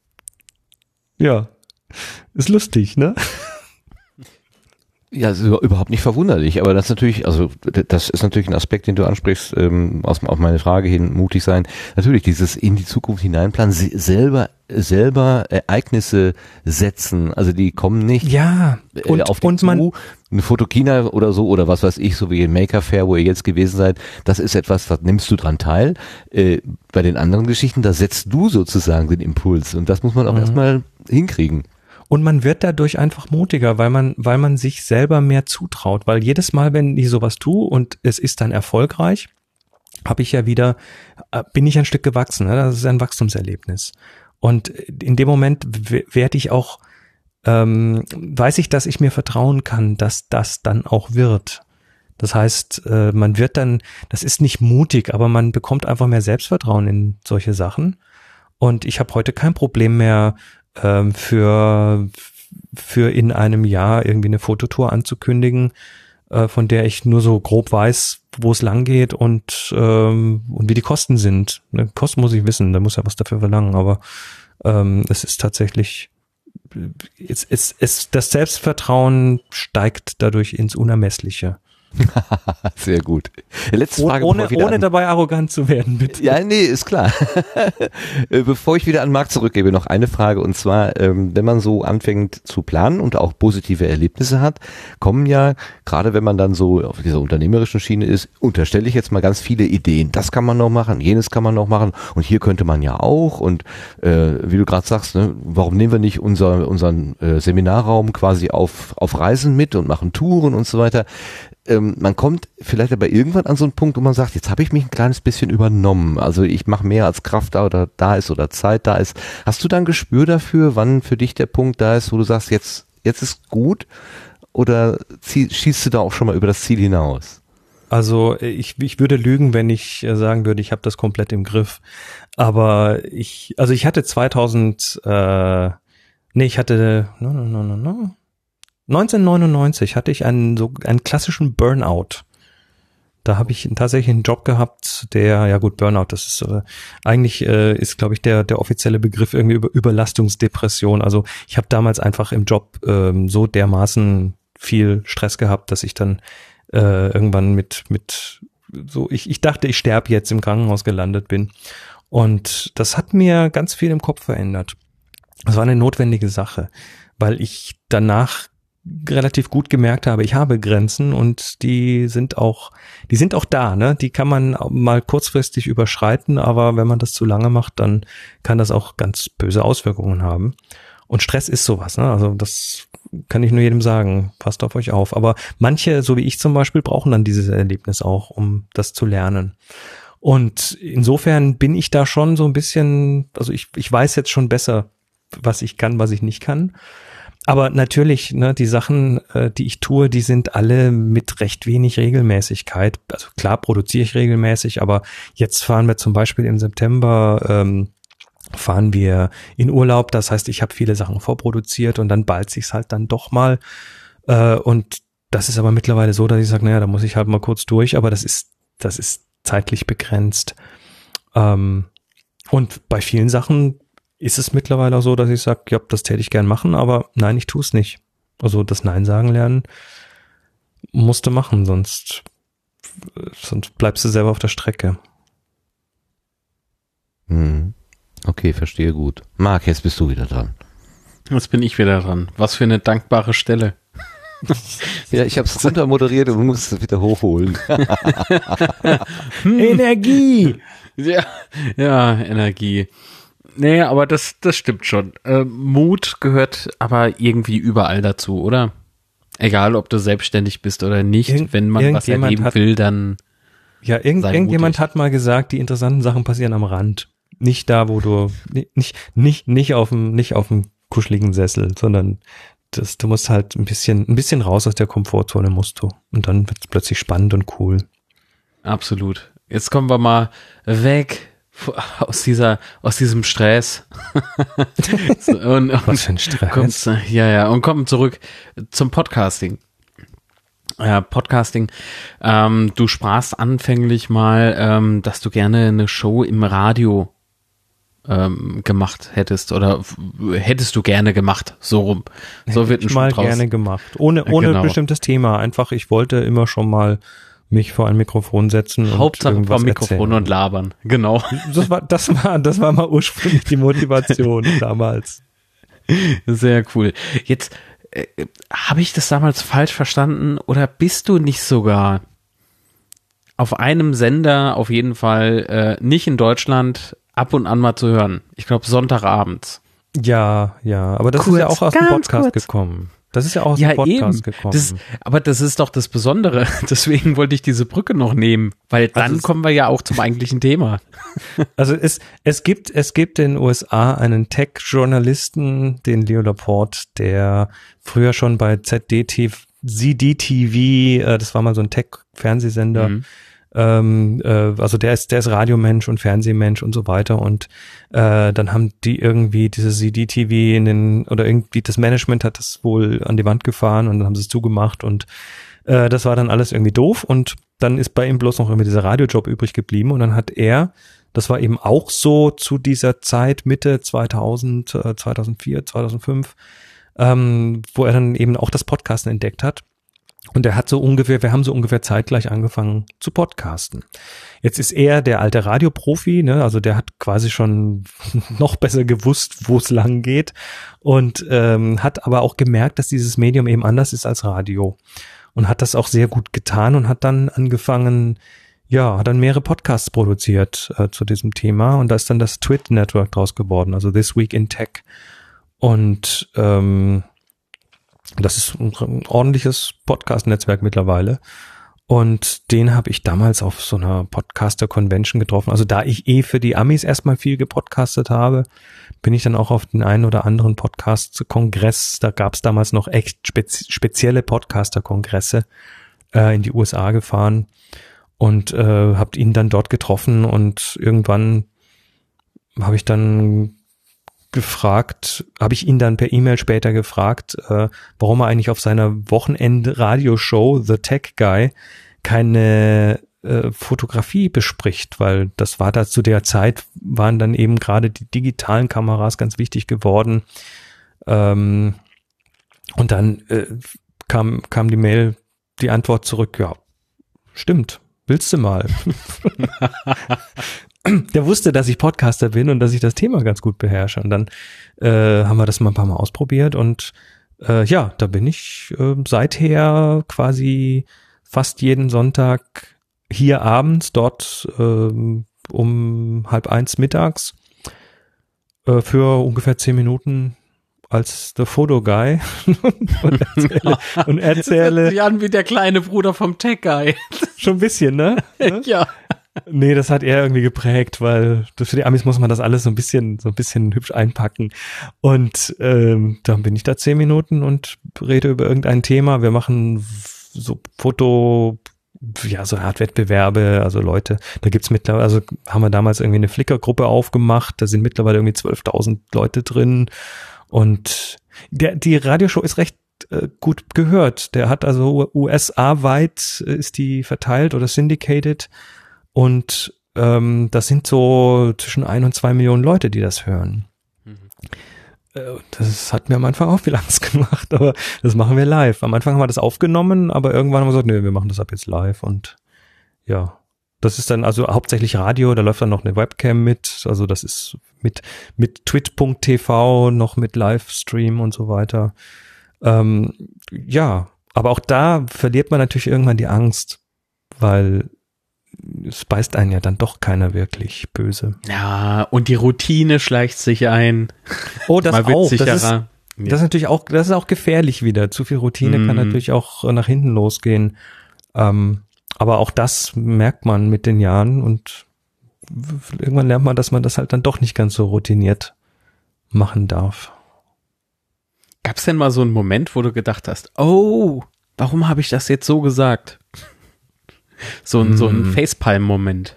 ja, ist lustig, ne? Ja, ist überhaupt nicht verwunderlich, aber das ist natürlich, also das ist natürlich ein Aspekt, den du ansprichst, ähm, aus, auf meine Frage hin, mutig sein. Natürlich, dieses in die Zukunft hineinplanen, selber selber Ereignisse setzen, also die kommen nicht ja, äh, und, auf die und man, eine Fotokina oder so oder was weiß ich, so wie ein Maker Fair, wo ihr jetzt gewesen seid, das ist etwas, da nimmst du dran teil. Äh, bei den anderen Geschichten, da setzt du sozusagen den Impuls und das muss man auch mhm. erstmal hinkriegen. Und man wird dadurch einfach mutiger, weil man, weil man sich selber mehr zutraut. Weil jedes Mal, wenn ich sowas tue und es ist dann erfolgreich, habe ich ja wieder, äh, bin ich ein Stück gewachsen. Ne? Das ist ein Wachstumserlebnis. Und in dem Moment werde ich auch, ähm, weiß ich, dass ich mir vertrauen kann, dass das dann auch wird. Das heißt, äh, man wird dann, das ist nicht mutig, aber man bekommt einfach mehr Selbstvertrauen in solche Sachen. Und ich habe heute kein Problem mehr, ähm, für, für in einem Jahr irgendwie eine Fototour anzukündigen, äh, von der ich nur so grob weiß, wo es lang geht und, ähm, und wie die Kosten sind. Ne, Kosten muss ich wissen, da muss ja was dafür verlangen, aber ähm, es ist tatsächlich es, es, es, das Selbstvertrauen steigt dadurch ins Unermessliche. (laughs) Sehr gut. Letzte Frage. Ohne, ohne dabei arrogant zu werden, bitte. Ja, nee, ist klar. (laughs) Äh, bevor ich wieder an Marc zurückgebe, noch eine Frage. Und zwar, ähm, wenn man so anfängt zu planen und auch positive Erlebnisse hat, kommen ja, gerade wenn man dann so auf dieser unternehmerischen Schiene ist, unterstelle ich jetzt mal ganz viele Ideen. Das kann man noch machen, jenes kann man noch machen. Und hier könnte man ja auch. Und äh, wie du gerade sagst, ne, warum nehmen wir nicht unser, unseren äh, Seminarraum quasi auf, auf Reisen mit und machen Touren und so weiter? Ähm, man kommt vielleicht aber irgendwann an so einen Punkt, wo man sagt, jetzt habe ich mich ein kleines bisschen übernommen. Also ich mache mehr als Kraft da oder da ist oder Zeit da ist. Hast du dann Gespür dafür, wann für dich der Punkt da ist, wo du sagst, jetzt, jetzt ist gut? Oder zieh, schießt du da auch schon mal über das Ziel hinaus? Also ich, ich würde lügen, wenn ich äh, sagen würde, ich habe das komplett im Griff. Aber ich, also ich hatte 2000, äh, nee, ich hatte, no, no, no, no, no. 1999 hatte ich einen so einen klassischen Burnout. Da habe ich tatsächlich einen Job gehabt, der, ja gut, Burnout, das ist äh, eigentlich äh, ist, glaube ich, der der offizielle Begriff irgendwie über Überlastungsdepression. Also ich habe damals einfach im Job ähm, so dermaßen viel Stress gehabt, dass ich dann äh, irgendwann mit mit so ich ich dachte, ich sterbe jetzt im Krankenhaus gelandet bin. Und das hat mir ganz viel im Kopf verändert. Das war eine notwendige Sache, weil ich danach relativ gut gemerkt habe, ich habe Grenzen und die sind auch, die sind auch da, ne? Die kann man mal kurzfristig überschreiten, aber wenn man das zu lange macht, dann kann das auch ganz böse Auswirkungen haben. Und Stress ist sowas, ne? Also das kann ich nur jedem sagen. Passt auf euch auf. Aber manche, so wie ich zum Beispiel, brauchen dann dieses Erlebnis auch, um das zu lernen. Und insofern bin ich da schon so ein bisschen, also ich, ich weiß jetzt schon besser, was ich kann, was ich nicht kann. Aber natürlich, ne, die Sachen, äh, die ich tue, die sind alle mit recht wenig Regelmäßigkeit. Also klar produziere ich regelmäßig, aber jetzt fahren wir zum Beispiel im September ähm, fahren wir in Urlaub. Das heißt, ich habe viele Sachen vorproduziert und dann bald sich's halt dann doch mal. Äh, und das ist aber mittlerweile so, dass ich sage, naja, da muss ich halt mal kurz durch, aber das ist, das ist zeitlich begrenzt. Ähm, und bei vielen Sachen ist es mittlerweile auch so, dass ich sage, ja, das täte ich gern machen, aber nein, ich tue es nicht. Also das Nein sagen lernen musste machen, sonst, sonst bleibst du selber auf der Strecke. Hm. Okay, verstehe gut. Marc, jetzt bist du wieder dran. Jetzt bin ich wieder dran. Was für eine dankbare Stelle. (laughs) ja, ich habe es runter moderiert und muss es wieder hochholen. (laughs) Energie! Ja, ja, Energie. Nee, aber das, das stimmt schon. Äh, Mut gehört aber irgendwie überall dazu, oder? Egal, ob du selbstständig bist oder nicht. Irgend- Wenn man was erleben hat- will, dann Ja, irgend, irgendjemand mutig. hat mal gesagt, die interessanten Sachen passieren am Rand. Nicht da, wo du, nicht, nicht, nicht auf dem, nicht auf dem kuscheligen Sessel, sondern das, du musst halt ein bisschen, ein bisschen raus aus der Komfortzone musst du. Und dann wird es plötzlich spannend und cool. absolut. Jetzt kommen wir mal weg aus dieser, aus diesem Stress. (laughs) So, und, und, Was für ein Stress. Kommst, ja, ja, und kommen zurück zum Podcasting. Ja, Podcasting. Ähm, du sprachst anfänglich mal, ähm, dass du gerne eine Show im Radio ähm, gemacht hättest oder hättest du gerne gemacht, so rum. So wird ein ich mal draus. gerne gemacht. Ohne, ohne genau. bestimmtes Thema. Einfach, ich wollte immer schon mal mich vor ein Mikrofon setzen Hauptsache und irgendwas vom Mikrofon erzählen. und labern. Genau. Das war, das war, das war mal ursprünglich die Motivation (laughs) damals. Sehr cool. Jetzt äh, habe ich das damals falsch verstanden oder bist du nicht sogar auf einem Sender auf jeden Fall äh, nicht in Deutschland ab und an mal zu hören? Ich glaube Sonntagabends. Ja, ja, aber das Kurz, ist ja auch aus dem Podcast kurz. gekommen. Das ist ja auch aus Ja, dem Podcast eben. gekommen. Das, aber das ist doch das Besondere. (laughs) Deswegen wollte ich diese Brücke noch nehmen, weil dann Also kommen wir ja auch zum eigentlichen Thema. (laughs) Also es, es gibt, es gibt in den USA einen Tech-Journalisten, den Leo Laporte, der früher schon bei ZDTV, ZDTV, äh, das war mal so ein Tech-Fernsehsender, Mhm. Ähm, äh, also der ist, der ist Radiomensch und Fernsehmensch und so weiter. Und äh, dann haben die irgendwie dieses CDTV in den, oder irgendwie das Management hat das wohl an die Wand gefahren und dann haben sie es zugemacht. Und äh, das war dann alles irgendwie doof. Und dann ist bei ihm bloß noch irgendwie dieser Radiojob übrig geblieben. Und dann hat er, das war eben auch so zu dieser Zeit, Mitte 2000, äh, 2004, 2005, ähm, wo er dann eben auch das Podcasten entdeckt hat. Und er hat so ungefähr, wir haben so ungefähr zeitgleich angefangen zu podcasten. Jetzt ist er der alte Radioprofi, ne? also der hat quasi schon (laughs) noch besser gewusst, wo es lang geht und ähm, hat aber auch gemerkt, dass dieses Medium eben anders ist als Radio und hat das auch sehr gut getan und hat dann angefangen, ja, hat dann mehrere Podcasts produziert äh, zu diesem Thema und da ist dann das Twit Network draus geworden, also This Week in Tech und ähm, das ist ein ordentliches Podcast-Netzwerk mittlerweile. Und den habe ich damals auf so einer Podcaster-Convention getroffen. Also da ich eh für die Amis erstmal viel gepodcastet habe, bin ich dann auch auf den einen oder anderen Podcast-Kongress, da gab es damals noch echt spez spezielle Podcaster-Kongresse äh, in die USA gefahren und äh, habt ihn dann dort getroffen und irgendwann habe ich dann gefragt, habe ich ihn dann per E-Mail später gefragt, äh, warum er eigentlich auf seiner Wochenend-Radioshow The Tech Guy keine äh, Fotografie bespricht, weil das war da zu der Zeit, waren dann eben gerade die digitalen Kameras ganz wichtig geworden. Ähm, und dann äh, kam, kam die Mail, die Antwort zurück, ja, stimmt, willst du mal? (laughs) (laughs) (laughs) (clears throat) Der wusste, dass ich Podcaster bin und dass ich das Thema ganz gut beherrsche. Und dann äh, haben wir das mal ein paar Mal ausprobiert und äh, ja, da bin ich äh, seither quasi fast jeden Sonntag hier abends, dort äh, um halb eins mittags äh, für ungefähr zehn Minuten als The Photo Guy (laughs) und erzähle, und (laughs) Das erzähle sich an wie der kleine Bruder vom Tech Guy. schon ein bisschen, ne? (laughs) ja. Nee, das hat er irgendwie geprägt, weil für die Amis muss man das alles so ein bisschen, so ein bisschen hübsch einpacken. Und ähm, dann bin ich da zehn Minuten und rede über irgendein Thema. Wir machen so Foto, ja, so Art Wettbewerbe, also Leute, da gibt's mittlerweile, also haben wir damals irgendwie eine Flickr-Gruppe aufgemacht, da sind mittlerweile irgendwie 12.000 Leute drin und der, die Radioshow ist recht äh, gut gehört. Der hat also USA-weit äh, ist die verteilt oder syndicated und ähm, das sind so zwischen ein und zwei Millionen Leute, die das hören. Äh, Das hat mir am Anfang auch viel (laughs) Angst gemacht, aber das machen wir live. Am Anfang haben wir das aufgenommen, aber irgendwann haben wir gesagt, nee, wir machen das ab jetzt live und ja. Das ist dann also hauptsächlich Radio, da läuft dann noch eine Webcam mit, also das ist mit, mit twit.tv noch mit Livestream und so weiter. Ähm, ja, aber auch da verliert man natürlich irgendwann die Angst, weil es beißt einen ja dann doch keiner wirklich böse. Ja, und die Routine schleicht sich ein. Oh, das auch. Das ist, witzigerer. das ist natürlich auch, das ist auch gefährlich wieder. Zu viel Routine kann Mhm. natürlich auch äh, nach hinten losgehen. Ähm, aber auch das merkt man mit den Jahren und irgendwann lernt man, dass man das halt dann doch nicht ganz so routiniert machen darf. Gab's denn mal so einen Moment, wo du gedacht hast, oh, warum habe ich das jetzt so gesagt? So ein, so ein Hm. Facepalm-Moment.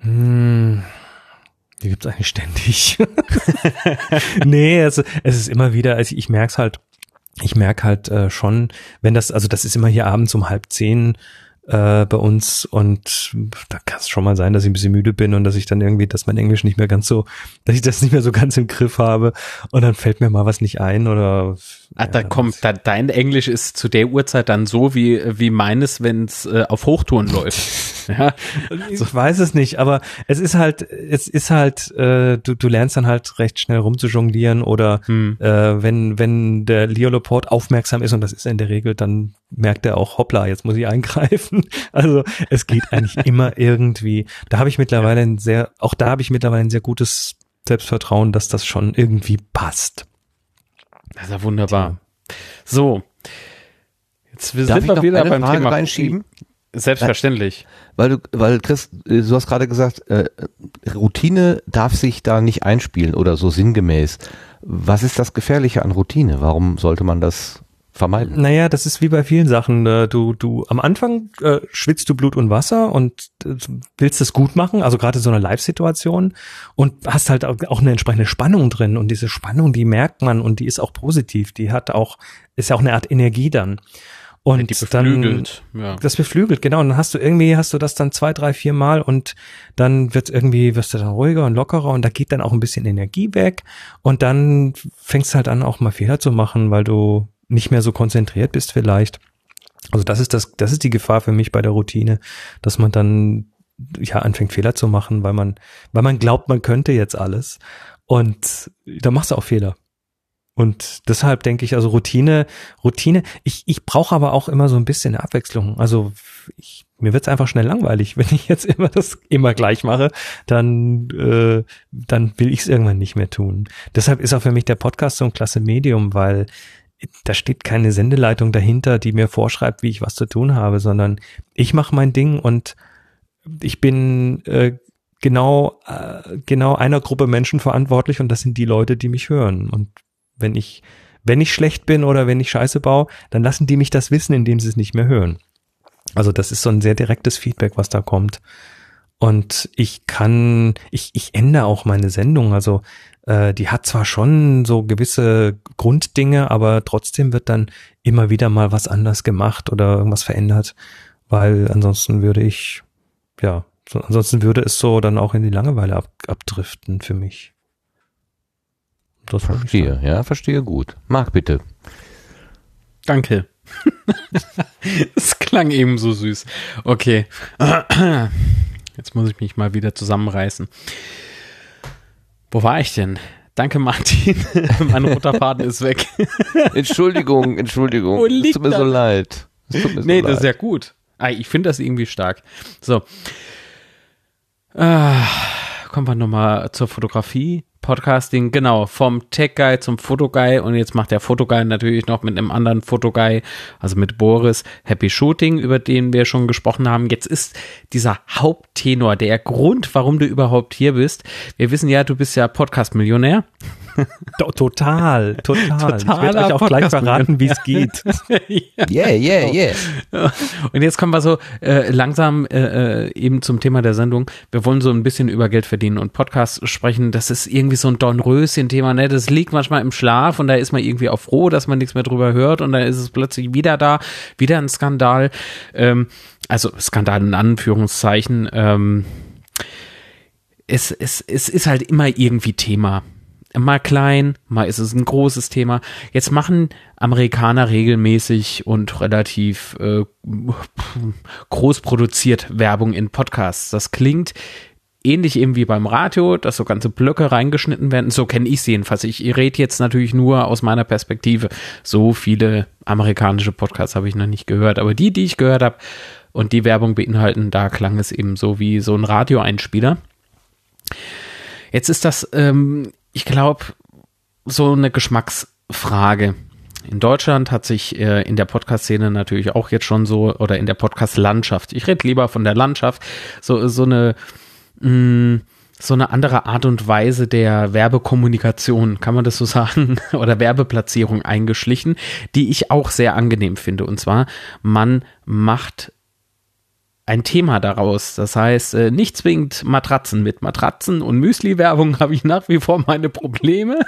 Hm, die gibt's eigentlich ständig. (laughs) nee, also es ist immer wieder, also ich merk's halt, ich merk halt äh, schon, wenn das, also das ist immer hier abends um halb zehn äh, bei uns und da kann es schon mal sein, dass ich ein bisschen müde bin und dass ich dann irgendwie, dass mein Englisch nicht mehr ganz so, (laughs) dass ich das nicht mehr so ganz im Griff habe und dann fällt mir mal was nicht ein oder Ah, ja, da kommt, da, dein Englisch ist zu der Uhrzeit dann so wie, wie meines, wenn's äh, auf Hochtouren läuft. (laughs) (laughs) ja, Ich weiß es nicht, aber es ist halt, es ist halt, äh, du, du lernst dann halt recht schnell rumzujonglieren oder hm. äh, wenn, wenn der Leo Laporte aufmerksam ist, und das ist er in der Regel, dann merkt er auch, hoppla, jetzt muss ich eingreifen. (laughs) Also es geht eigentlich (laughs) immer irgendwie. Da habe ich mittlerweile ein sehr, auch da habe ich mittlerweile ein sehr gutes Selbstvertrauen, dass das schon irgendwie passt. Das ist ja wunderbar. So. Jetzt wir Darf sind ich wir noch wieder eine beim Frage Thema reinschieben? Selbstverständlich. Weil du, weil Chris, äh, du hast gerade gesagt, äh, Routine darf sich da nicht einspielen oder so sinngemäß. Was ist das Gefährliche an Routine? Warum sollte man das vermeiden? Naja, das ist wie bei vielen Sachen. äh, Du, du am Anfang äh, schwitzt du Blut und Wasser und äh, willst es gut machen, also gerade so eine Live-Situation und hast halt auch auch eine entsprechende Spannung drin und diese Spannung, die merkt man und die ist auch positiv. Die hat auch, ist ja auch eine Art Energie dann. Und Die dann, beflügelt. ja. das beflügelt, genau. Und dann hast du irgendwie, hast du das dann zwei, drei, vier Mal und dann wird irgendwie, wirst du dann ruhiger und lockerer und da geht dann auch ein bisschen Energie weg und dann fängst du halt an, auch mal Fehler zu machen, weil du nicht mehr so konzentriert bist vielleicht. Also das ist das, das ist die Gefahr für mich bei der Routine, dass man dann ja anfängt Fehler zu machen, weil man, weil man glaubt, man könnte jetzt alles und da machst du auch Fehler. Und deshalb denke ich, also Routine, Routine, ich, ich brauche aber auch immer so ein bisschen Abwechslung. Also ich, mir wird's einfach schnell langweilig. (laughs) Wenn ich jetzt immer das immer gleich mache, dann, äh, dann will ich es irgendwann nicht mehr tun. Deshalb ist auch für mich der Podcast so ein klasse Medium, weil da steht keine Sendeleitung dahinter, die mir vorschreibt, wie ich was zu tun habe, sondern ich mache mein Ding und ich bin äh, genau äh, genau einer Gruppe Menschen verantwortlich und das sind die Leute, die mich hören. Und wenn ich wenn ich schlecht bin oder wenn ich Scheiße baue, dann lassen die mich das wissen, indem sie es nicht mehr hören. Also das ist so ein sehr direktes Feedback, was da kommt. Und ich kann, ich, ich ändere auch meine Sendung. Also äh, die hat zwar schon so gewisse Grunddinge, aber trotzdem wird dann immer wieder mal was anders gemacht oder irgendwas verändert. weil ansonsten würde ich, ja, so, ansonsten würde es so dann auch in die Langeweile ab, abdriften für mich. Das verstehe, ja, verstehe gut. Marc, bitte. Danke. (laughs) Es klang eben so süß. Okay. (clears throat) Jetzt muss ich mich mal wieder zusammenreißen. Wo war ich denn? Danke, Martin. (laughs) mein roter Faden ist weg. (laughs) Entschuldigung, Entschuldigung. Wo liegt es tut mir das? so leid. Es tut mir so nee, leid. das ist ja gut. Ah, Ich finde das irgendwie stark. So. Ah, kommen wir nochmal zur Fotografie. Podcasting, genau, vom Tech Guy zum Fotoguy und jetzt macht der Fotoguy natürlich noch mit einem anderen Fotoguy, also mit Boris, Happy Shooting, über den wir schon gesprochen haben. Jetzt ist dieser Haupttenor, der Grund, warum du überhaupt hier bist. Wir wissen ja, du bist ja Podcast-Millionär. (laughs) To- Total, total. ich werde euch auch gleich verraten, wie es geht. (laughs) Yeah, yeah, yeah. (laughs) Und jetzt kommen wir so äh, langsam äh, äh, eben zum Thema der Sendung. Wir wollen so ein bisschen über Geld verdienen und Podcast sprechen. Das ist irgendwie so ein Dornröschen-Thema. Ne? Das liegt manchmal im Schlaf und da ist man irgendwie auch froh, dass man nichts mehr drüber hört und dann ist es plötzlich wieder da, wieder ein Skandal. Ähm, also Skandal in Anführungszeichen. Ähm, es, es, es ist halt immer irgendwie Thema. Mal klein, mal ist es ein großes Thema. Jetzt machen Amerikaner regelmäßig und relativ äh, groß produziert Werbung in Podcasts. Das klingt ähnlich eben wie beim Radio, dass so ganze Blöcke reingeschnitten werden. So kenne ich es jedenfalls. Ich rede jetzt natürlich nur aus meiner Perspektive. So viele amerikanische Podcasts habe ich noch nicht gehört. Aber die, die ich gehört habe und die Werbung beinhalten, da klang es eben so wie so ein Radioeinspieler. Jetzt ist das, ähm, ich glaube, so eine Geschmacksfrage. In Deutschland hat sich äh, in der Podcast-Szene natürlich auch jetzt schon so, oder in der Podcast-Landschaft, ich rede lieber von der Landschaft, so, so eine, mh, so eine andere Art und Weise der Werbekommunikation, kann man das so (laughs) sagen, oder Werbeplatzierung eingeschlichen, die ich auch sehr angenehm finde. Und zwar, man macht ein Thema daraus. Das heißt, äh, nicht zwingend Matratzen. Mit Matratzen und Müsli-Werbung (laughs) habe ich nach wie vor meine Probleme.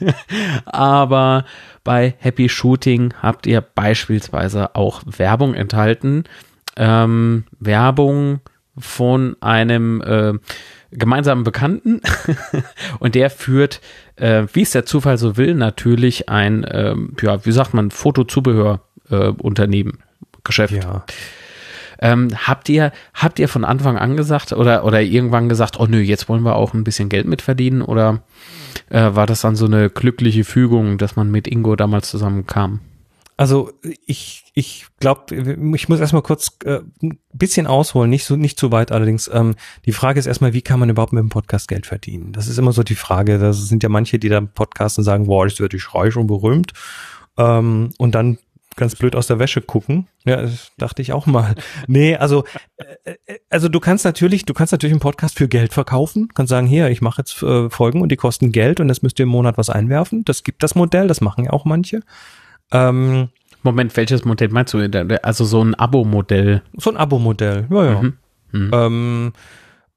(laughs) Aber bei Happy Shooting habt ihr beispielsweise auch Werbung enthalten. Ähm, Werbung von einem äh, gemeinsamen Bekannten (laughs) und der führt, äh, wie es der Zufall so will, natürlich ein, ähm, ja, wie sagt man, Fotozubehörunternehmen, äh, Geschäft. Ja. Ähm, habt ihr, habt ihr von Anfang an gesagt oder, oder irgendwann gesagt, oh nö, jetzt wollen wir auch ein bisschen Geld mitverdienen oder äh, war das dann so eine glückliche Fügung, dass man mit Ingo damals zusammenkam? Also ich, ich glaube, ich muss erstmal kurz äh, ein bisschen ausholen, nicht so nicht zu weit allerdings. Ähm, die Frage ist erstmal, wie kann man überhaupt mit dem Podcast Geld verdienen? Das ist immer so die Frage. Das sind ja manche, die da podcasten sagen, wow, das wird ich reich und berühmt. Ähm, und dann ganz blöd aus der Wäsche gucken. Ja, das dachte ich auch mal. Nee, also äh, äh, also du kannst natürlich, du kannst natürlich einen Podcast für Geld verkaufen, kannst sagen, hier, ich mache jetzt äh, Folgen und die kosten Geld und das müsst ihr im Monat was einwerfen. Das gibt das Modell, das machen ja auch manche. Ähm, Moment, welches Modell meinst du? Also so ein Abo-Modell. so ein Abo-Modell, ja, ja. Mhm. Mhm. Ähm,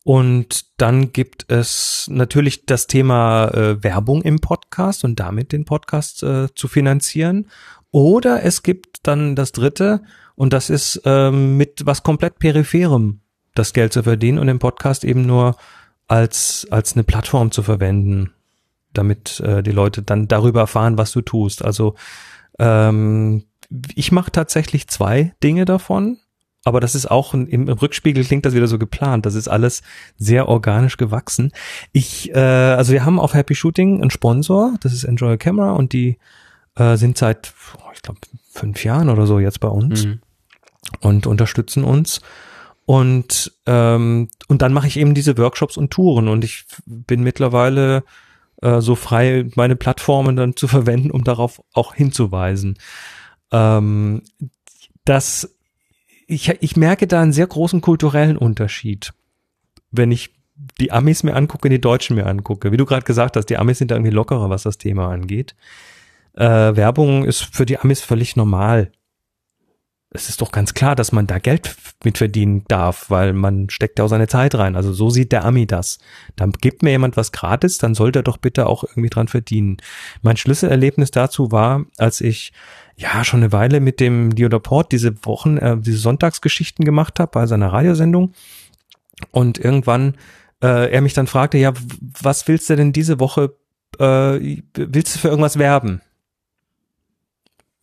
und dann gibt es natürlich das Thema äh, Werbung im Podcast und damit den Podcast äh, zu finanzieren. Oder es gibt dann das dritte und das ist ähm, mit was komplett peripherem das Geld zu verdienen und den Podcast eben nur als, als eine Plattform zu verwenden, damit äh, die Leute dann darüber erfahren, was du tust. Also ähm, ich mache tatsächlich zwei Dinge davon. Aber das ist auch ein, im Rückspiegel klingt das wieder so geplant. Das ist alles sehr organisch gewachsen. Ich, äh, also wir haben auf Happy Shooting einen Sponsor, das ist Enjoy Camera und die äh, sind seit, oh, ich glaube, fünf Jahren oder so jetzt bei uns Mhm. und unterstützen uns. Und, ähm, und dann mache ich eben diese Workshops und Touren und ich bin mittlerweile äh, so frei, meine Plattformen dann zu (laughs) verwenden, um darauf auch hinzuweisen. Ähm, das, ich, ich merke da einen sehr großen kulturellen Unterschied, wenn ich die Amis mir angucke, die Deutschen mir angucke. Wie du gerade gesagt hast, die Amis sind da irgendwie lockerer, was das Thema angeht. Äh, Werbung ist für die Amis völlig normal. es ist doch ganz klar, dass man da Geld mit verdienen darf, weil man steckt ja auch seine Zeit rein. Also so sieht der Ami das. Dann gibt mir jemand was gratis, dann sollte er doch bitte auch irgendwie dran verdienen. Mein Schlüsselerlebnis dazu war, als ich ja schon eine Weile mit dem Diodaport diese Wochen, äh, diese Sonntagsgeschichten gemacht habe bei seiner Radiosendung und irgendwann äh, er mich dann fragte, ja, was willst du denn diese Woche, äh, willst du für irgendwas werben?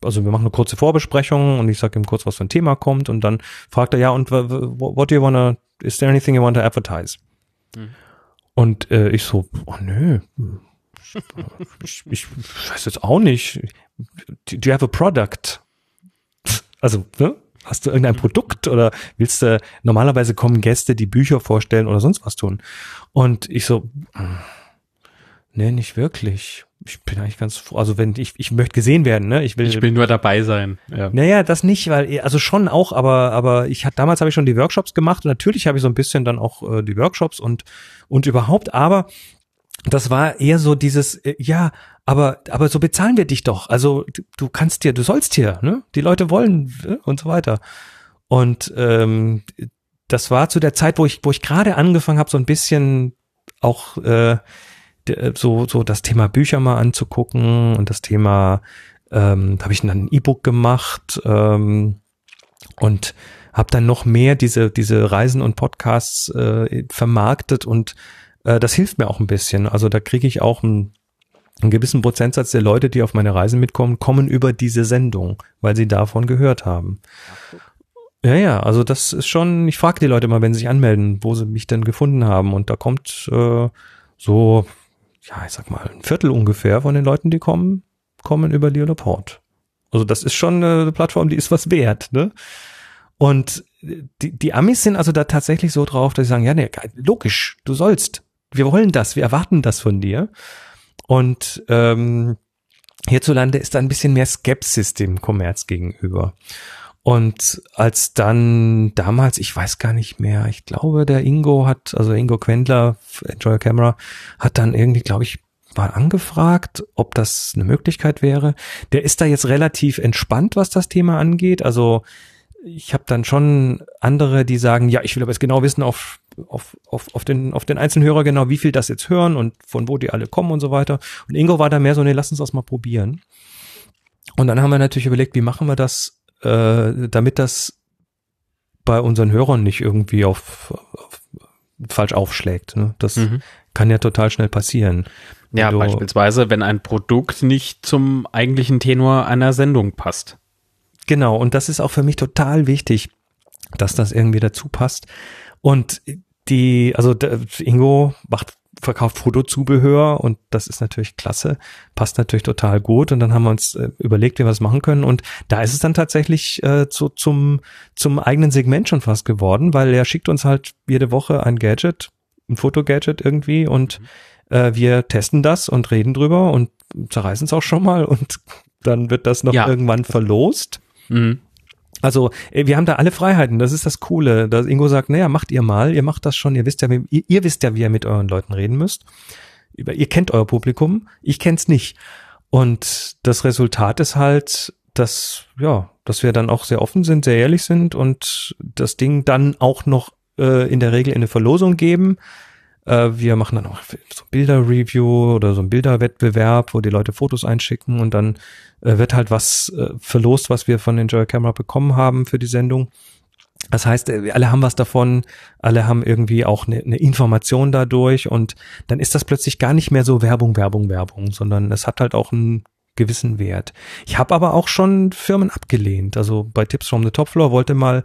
Also wir machen eine kurze Vorbesprechung und ich sage ihm kurz, was für ein Thema kommt und dann fragt er, ja, und what do you wanna, is there anything you want to advertise? Mhm. Und äh, ich so, oh nö, ich, ich weiß jetzt auch nicht. Do you have a product? Also, ne? Hast du irgendein Produkt oder willst du, normalerweise kommen Gäste, die Bücher vorstellen oder sonst was tun. Und ich so, nee, nicht wirklich ich bin eigentlich ganz froh. Also wenn ich, ich möchte gesehen werden, ne? Ich will, ich will nur dabei sein. Ja. Naja, das nicht, weil, also schon auch, aber, aber ich hatte damals habe ich schon die Workshops gemacht und natürlich habe ich so ein bisschen dann auch äh, die Workshops und, und überhaupt, aber das war eher so dieses, äh, ja, aber, aber so bezahlen wir dich doch. Also du, du kannst dir, du sollst hier, ne? Die Leute wollen äh, und so weiter. Und ähm, das war zu der Zeit, wo ich, wo ich gerade angefangen habe, so ein bisschen auch äh, so, so das Thema Bücher mal anzugucken und das Thema, ähm, da habe ich dann ein E-Book gemacht ähm, und habe dann noch mehr diese, diese Reisen und Podcasts äh, vermarktet und äh, das hilft mir auch ein bisschen. Also da kriege ich auch einen, einen gewissen Prozentsatz der Leute, die auf meine Reisen mitkommen, kommen über diese Sendung, weil sie davon gehört haben. Ja, ja, also das ist schon, ich frage die Leute mal, wenn sie sich anmelden, wo sie mich denn gefunden haben. Und da kommt äh, so ja, ich sag mal, ein Viertel ungefähr von den Leuten, die kommen, kommen über Leopard. Also das ist schon eine Plattform, die ist was wert, ne? Und die, die Amis sind also da tatsächlich so drauf, dass sie sagen, ja, ne, logisch, du sollst. Wir wollen das, wir erwarten das von dir. Und ähm, hierzulande ist da ein bisschen mehr Skepsis dem Kommerz gegenüber. Und als dann damals, ich weiß gar nicht mehr, ich glaube, der Ingo hat, also Ingo Quendler, Enjoy Your Camera, hat dann irgendwie, glaube ich, mal angefragt, ob das eine Möglichkeit wäre. Der ist da jetzt relativ entspannt, was das Thema angeht. Also ich habe dann schon andere, die sagen, ja, ich will aber jetzt genau wissen auf, auf, auf, auf, den, auf den einzelnen Hörer genau, wie viel das jetzt hören und von wo die alle kommen und so weiter. Und Ingo war da mehr so, nee, lass uns das mal probieren. Und dann haben wir natürlich überlegt, wie machen wir das äh, damit das bei unseren Hörern nicht irgendwie auf, auf falsch aufschlägt. Ne? Das mhm. kann ja total schnell passieren. Ja, du, beispielsweise, wenn ein Produkt nicht zum eigentlichen Tenor einer Sendung passt. Genau, und das ist auch für mich total wichtig, dass das irgendwie dazu passt. Und die, also Ingo macht verkauft Fotozubehör und das ist natürlich klasse, passt natürlich total gut und dann haben wir uns äh, überlegt, wie wir das machen können und da ist es dann tatsächlich äh, zu, zum, zum eigenen Segment schon fast geworden, weil er schickt uns halt jede Woche ein Gadget, ein Fotogadget irgendwie und mhm. äh, wir testen das und reden drüber und zerreißen es auch schon mal und dann wird das noch ja. irgendwann verlost. Mhm. Also äh, wir haben da alle Freiheiten, das ist das Coole. Dass Ingo sagt, naja, macht ihr mal, ihr macht das schon, ihr wisst ja, ihr, ihr wisst ja, wie ihr mit euren Leuten reden müsst. Ihr kennt euer Publikum, ich kenn's nicht. Und das Resultat ist halt, dass, ja, dass wir dann auch sehr offen sind, sehr ehrlich sind und das Ding dann auch noch äh, in der Regel in eine Verlosung geben. Äh, wir machen dann auch so Bilder-Review oder so ein Bilderwettbewerb, wo die Leute Fotos einschicken und dann äh, wird halt was äh, verlost, was wir von Enjoy Camera bekommen haben für die Sendung. Das heißt, äh, alle haben was davon, alle haben irgendwie auch eine, eine Information dadurch und dann ist das plötzlich gar nicht mehr so Werbung, Werbung, Werbung, sondern es hat halt auch einen gewissen Wert. Ich habe aber auch schon Firmen abgelehnt. Also bei Tips from the Top Floor wollte mal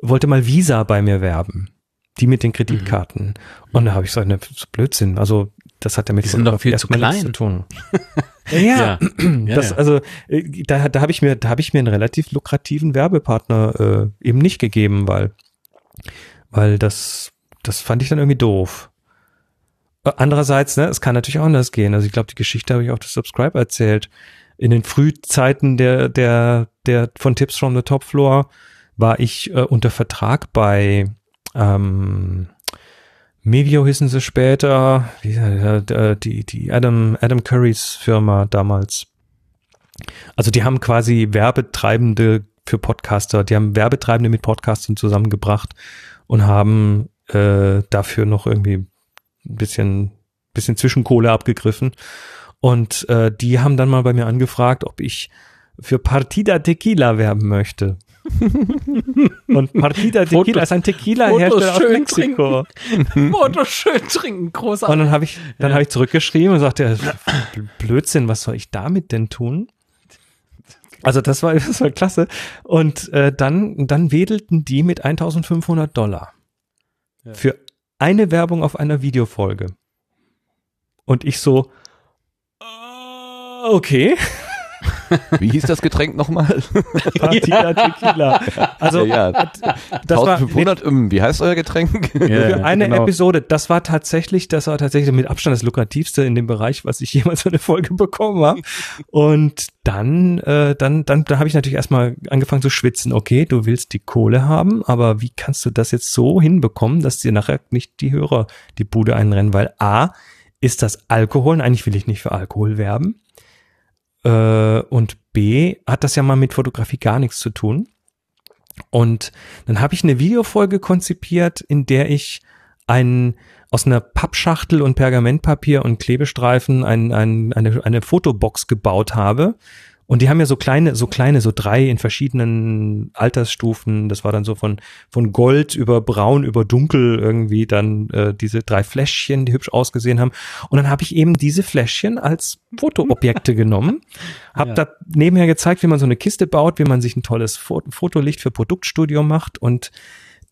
wollte mal Visa bei mir werben, die mit den Kreditkarten. Mhm. Und da habe ich gesagt, ne, so Blödsinn. Also das hat ja mit die sind doch viel zu klein zu tun. (laughs) ja, ja. das, ja. also äh, da, da habe ich mir, da habe ich mir einen relativ lukrativen Werbepartner äh, eben nicht gegeben, weil, weil das, das fand ich dann irgendwie doof. Äh, andererseits, ne, es kann natürlich auch anders gehen. Also ich glaube, die Geschichte habe ich auf das Subscribe erzählt. In den Frühzeiten der, der, der von Tips from the Top Floor war ich äh, unter Vertrag bei ähm, Mevio hießen sie später, die, die, Adam, Adam Currys Firma damals. Also die haben quasi Werbetreibende für Podcaster. Die haben Werbetreibende mit Podcastern zusammengebracht und haben äh, dafür noch irgendwie ein bisschen, bisschen Zwischenkohle abgegriffen. Und äh, die haben dann mal bei mir angefragt, ob ich für Partida Tequila werben möchte. (laughs) und Partida Tequila ist ein Tequila-Hersteller aus Mexiko. (laughs) Foto schön trinken, großartig. Und dann habe ich, dann ja. habe ich zurückgeschrieben und sagte, Blödsinn, was soll ich damit denn tun? Also das war, (laughs) das war klasse. Und äh, dann, dann wedelten die mit 1500 Dollar ja. für eine Werbung auf einer Videofolge. Und ich so, okay. Wie hieß das Getränk nochmal? (laughs) Partida Tequila. Also ja, ja. das 1500, war, nee, wie heißt euer Getränk? Ja, für eine genau. Episode, das war tatsächlich, das war tatsächlich mit Abstand das lukrativste in dem Bereich, was ich jemals für eine Folge bekommen habe. Und dann, äh, dann, dann, da habe ich natürlich erstmal angefangen zu schwitzen. Okay, du willst die Kohle haben, aber wie kannst du das jetzt so hinbekommen, dass dir nachher nicht die Hörer die Bude einrennen? Weil A, ist das Alkohol, und eigentlich will ich nicht für Alkohol werben. Äh, und B, hat das ja mal mit Fotografie gar nichts zu tun. Und dann habe ich eine Videofolge konzipiert, in der ich einen aus einer Pappschachtel und Pergamentpapier und Klebestreifen ein, ein, eine, eine Fotobox gebaut habe und die haben ja so kleine, so kleine, so drei in verschiedenen Altersstufen. Das war dann so von, von Gold über Braun über Dunkel irgendwie dann äh, diese drei Fläschchen, die hübsch ausgesehen haben. Und dann habe ich eben diese Fläschchen als Fotoobjekte (laughs) genommen, habe ja. da nebenher gezeigt, wie man so eine Kiste baut, wie man sich ein tolles Fotolicht für Produktstudio macht und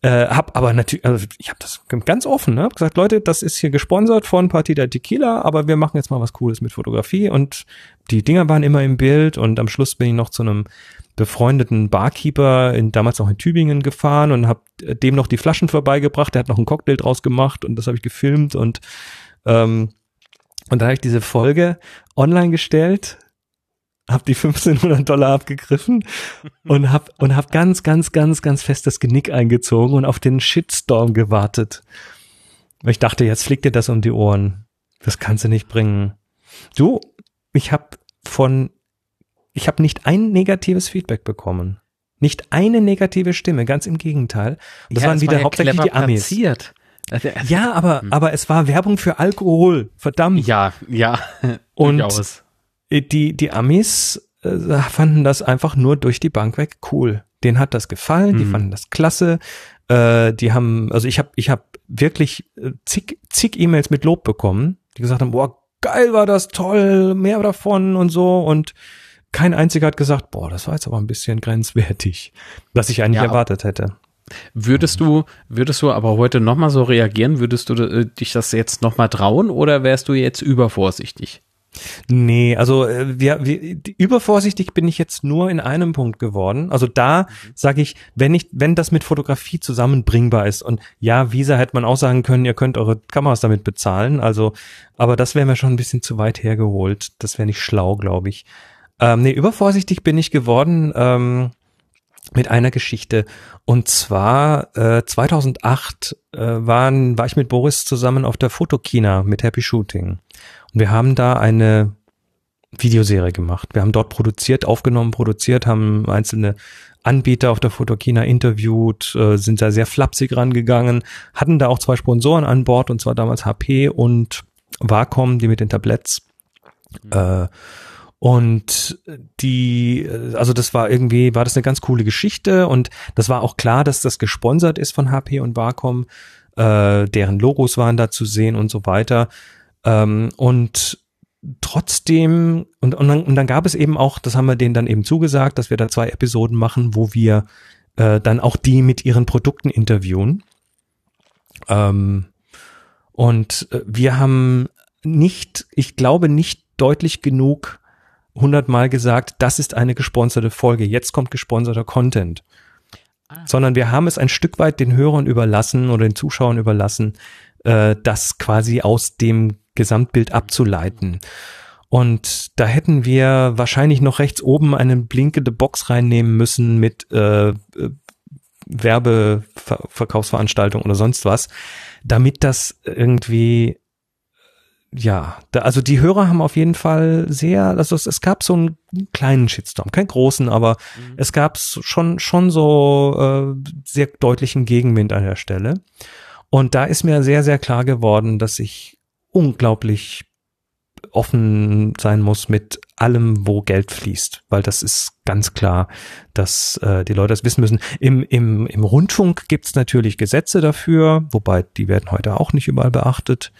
äh, hab aber natürlich, also ich habe das ganz offen, ne? hab gesagt, Leute, das ist hier gesponsert von Partida Tequila, aber wir machen jetzt mal was Cooles mit Fotografie und die Dinger waren immer im Bild und am Schluss bin ich noch zu einem befreundeten Barkeeper in, damals noch in Tübingen gefahren und habe dem noch die Flaschen vorbeigebracht. Der hat noch einen Cocktail draus gemacht und das habe ich gefilmt und ähm, und dann habe ich diese Folge online gestellt hab die 1500 Dollar abgegriffen (laughs) und hab, und hab ganz, ganz, ganz, ganz fest das Genick eingezogen und auf den Shitstorm gewartet. Ich dachte, jetzt fliegt dir das um die Ohren. Das kannst du nicht bringen. Du, ich hab von, ich hab nicht ein negatives Feedback bekommen. Nicht eine negative Stimme, ganz im Gegenteil. Und das ja, waren wieder war hauptsächlich die Amis. Platziert. Ja, aber, hm. aber es war Werbung für Alkohol. Verdammt. Ja, ja. (laughs) Und durchaus die, die Amis äh, fanden das einfach nur durch die Bank weg cool. Denen hat das gefallen, mhm. die fanden das klasse. Äh, die haben, also ich habe ich hab wirklich äh, zig, zig E-Mails mit Lob bekommen, die gesagt haben, boah, geil war das, toll, mehr davon und so. Und kein einziger hat gesagt, boah, das war jetzt aber ein bisschen grenzwertig, was ich eigentlich ja, erwartet hätte. Würdest du, würdest du aber heute nochmal so reagieren? Würdest du äh, dich das jetzt nochmal trauen oder wärst du jetzt übervorsichtig? Nee, also äh, wir, wir, übervorsichtig bin ich jetzt nur in einem Punkt geworden. Also da mhm. sage ich, wenn ich, wenn das mit Fotografie zusammenbringbar ist und ja, Visa hätte man auch sagen können, ihr könnt eure Kameras damit bezahlen. Also, aber das wäre mir schon ein bisschen zu weit hergeholt. Das wäre nicht schlau, glaube ich. Ähm, nee, übervorsichtig bin ich geworden ähm, mit einer Geschichte. Und zwar äh, 2008 äh, waren, war ich mit Boris zusammen auf der Fotokina mit Happy Shooting. Und wir haben da eine Videoserie gemacht. Wir haben dort produziert, aufgenommen, produziert, haben einzelne Anbieter auf der Fotokina interviewt, äh, sind da sehr flapsig rangegangen, hatten da auch zwei Sponsoren an Bord, und zwar damals HP und Wacom, die mit den Tabletts. Mhm. Äh, und die, also das war irgendwie, war das eine ganz coole Geschichte und das war auch klar, dass das gesponsert ist von HP und Wacom. Äh, deren Logos waren da zu sehen und so weiter. Ähm, und trotzdem, und, und, dann, und dann gab es eben auch, das haben wir denen dann eben zugesagt, dass wir da zwei Episoden machen, wo wir äh, dann auch die mit ihren Produkten interviewen. Ähm, und äh, wir haben nicht, ich glaube nicht deutlich genug hundertmal gesagt, das ist eine gesponserte Folge, jetzt kommt gesponserter Content. Ah. Sondern wir haben es ein Stück weit den Hörern überlassen oder den Zuschauern überlassen, äh, das quasi aus dem Gesamtbild abzuleiten. Und da hätten wir wahrscheinlich noch rechts oben eine blinkende Box reinnehmen müssen mit äh, äh Werbeverkaufsveranstaltung oder sonst was, damit das irgendwie ja, da, also die Hörer haben auf jeden Fall sehr, also es, es gab so einen kleinen Shitstorm, keinen großen, aber mhm. es gab schon schon so äh, sehr deutlichen Gegenwind an der Stelle. Und da ist mir sehr sehr klar geworden, dass ich unglaublich offen sein muss mit allem, wo Geld fließt, weil das ist ganz klar, dass äh, die Leute das wissen müssen. Im, im, im Rundfunk gibt's natürlich Gesetze dafür, wobei die werden heute auch nicht überall beachtet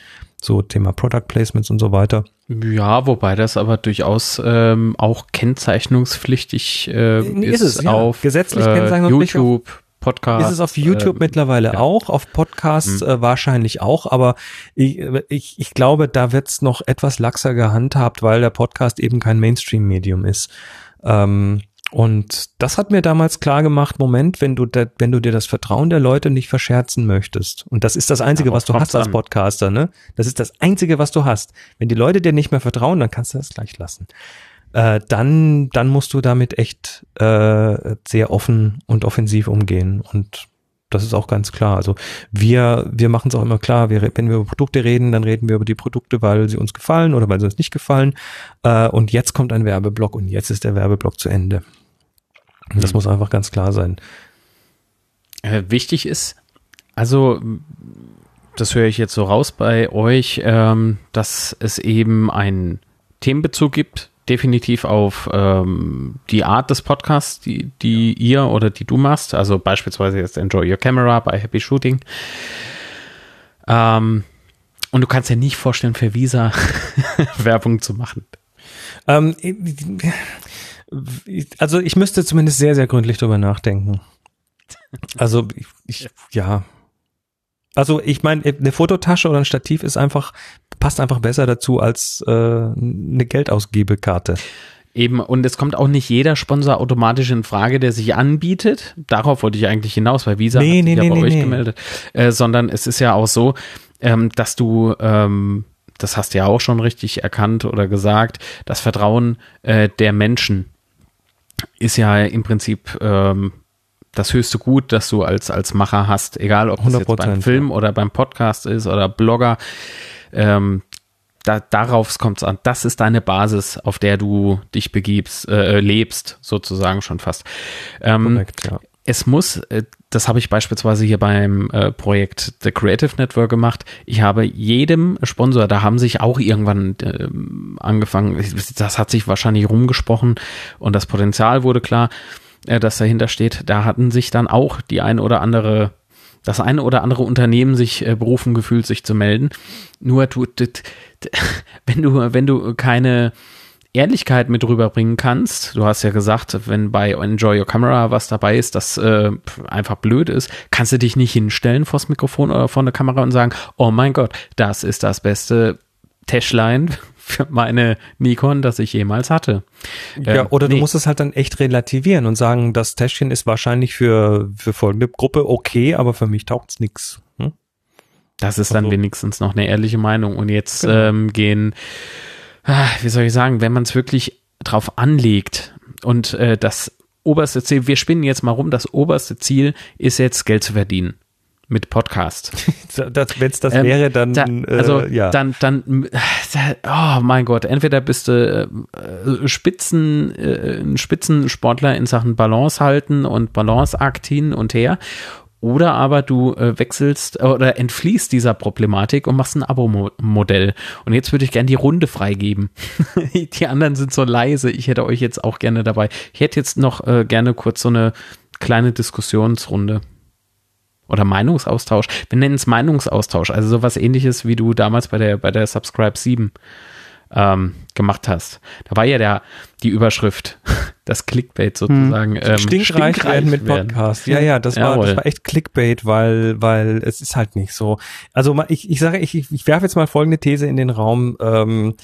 so Thema Product Placements und so weiter. Ja, wobei das aber durchaus ähm, auch kennzeichnungspflichtig äh, nee, ist, ist es, ja. auf Gesetzlich äh, YouTube. Podcast. Ist es auf YouTube äh, mittlerweile ja. auch, auf Podcasts hm. äh, wahrscheinlich auch, aber ich, ich, ich glaube, da wird's noch etwas laxer gehandhabt, weil der Podcast eben kein Mainstream-Medium ist. Ähm, und das hat mir damals klar gemacht, Moment, wenn du, da, wenn du dir das Vertrauen der Leute nicht verscherzen möchtest, und das ist das Einzige, ja, was du hast als Podcaster, ne? Das ist das Einzige, was du hast. Wenn die Leute dir nicht mehr vertrauen, dann kannst du das gleich lassen. Äh, dann, dann musst du damit echt äh, sehr offen und offensiv umgehen. Und das ist auch ganz klar. Also wir, wir machen es auch immer klar, wir, wenn wir über Produkte reden, dann reden wir über die Produkte, weil sie uns gefallen oder weil sie uns nicht gefallen. Äh, und jetzt kommt ein Werbeblock und jetzt ist der Werbeblock zu Ende. Das mhm. muss einfach ganz klar sein. Äh, wichtig ist, also das höre ich jetzt so raus bei euch, ähm, dass es eben einen Themenbezug gibt, definitiv auf ähm, die Art des Podcasts, die, die ihr oder die du machst. Also beispielsweise jetzt Enjoy Your Camera bei Happy Shooting. Ähm, und du kannst dir nicht vorstellen, für Visa (laughs) Werbung zu machen. Ähm, also ich müsste zumindest sehr, sehr gründlich drüber nachdenken. (laughs) Also ich, ich ja. Also ich meine, eine Fototasche oder ein Stativ ist einfach, passt einfach besser dazu als äh, eine Geldausgebekarte. Eben, und es kommt auch nicht jeder Sponsor automatisch in Frage, der sich anbietet. Darauf wollte ich eigentlich hinaus, weil Visa nee, hat sich nee, ja bei nee, euch gemeldet. Äh, sondern es ist ja auch so, ähm, dass du ähm, das hast du ja auch schon richtig erkannt oder gesagt, das Vertrauen äh, der Menschen ist ja im Prinzip ähm, das höchste Gut, das du als, als Macher hast, egal ob es jetzt beim Film oder beim Podcast ist oder Blogger. Ähm, da, darauf kommt es an. Das ist deine Basis, auf der du dich begibst, äh, lebst, sozusagen schon fast. Ähm, Korrekt, ja es muss, äh, das habe ich beispielsweise hier beim äh, Projekt The Creative Network gemacht. Ich habe jedem Sponsor, da haben sich auch irgendwann äh, angefangen, das hat sich wahrscheinlich rumgesprochen und das Potenzial wurde klar, äh, das dahinter steht. Da hatten sich dann auch die ein oder andere, das eine oder andere Unternehmen sich berufen gefühlt, sich zu melden. Nur du, (laughs) wenn du, wenn du keine Ehrlichkeit mit rüberbringen kannst. Du hast ja gesagt, wenn bei Enjoy Your Camera was dabei ist, das äh, einfach blöd ist, kannst du dich nicht hinstellen vors Mikrofon oder vor der Kamera und sagen, oh mein Gott, das ist das beste Täschlein (laughs) für meine Nikon, das ich jemals hatte. Ja, ähm, oder nee. du musst es halt dann echt relativieren und sagen, das Täschchen ist wahrscheinlich für, für folgende Gruppe okay, aber für mich taugt es nichts. Hm? Das ist dann also, wenigstens noch eine ehrliche Meinung. Und jetzt genau. ähm, gehen wie soll ich sagen, wenn man es wirklich drauf anlegt und äh, das oberste Ziel, wir spinnen jetzt mal rum, das oberste Ziel ist jetzt Geld zu verdienen mit Podcast. (laughs) Wenn es das ähm, wäre, dann da, also äh, ja. dann dann oh mein Gott, entweder bist du äh, Spitzen äh, ein Spitzensportler in Sachen Balance halten und Balanceakt hin und her oder aber du äh, wechselst äh, oder entfließt dieser Problematik und machst ein Abo-Modell. Und jetzt würde ich gerne die Runde freigeben. (laughs) die anderen sind so leise. Ich hätte euch jetzt auch gerne dabei. Ich hätte jetzt noch äh, gerne kurz so eine kleine Diskussionsrunde. Oder Meinungsaustausch. Wir nennen es Meinungsaustausch. Also sowas ähnliches wie du damals bei der, bei der Subscribe 7 ähm, gemacht hast. Da war ja der, die Überschrift, (laughs) das Clickbait sozusagen. Hm. Ähm, stinkreich, stinkreich werden mit Podcast. Ja, ja, das war, das war echt Clickbait, weil, weil es ist halt nicht so. Also ich, ich sage, ich, ich werfe jetzt mal folgende These in den Raum. Ähm,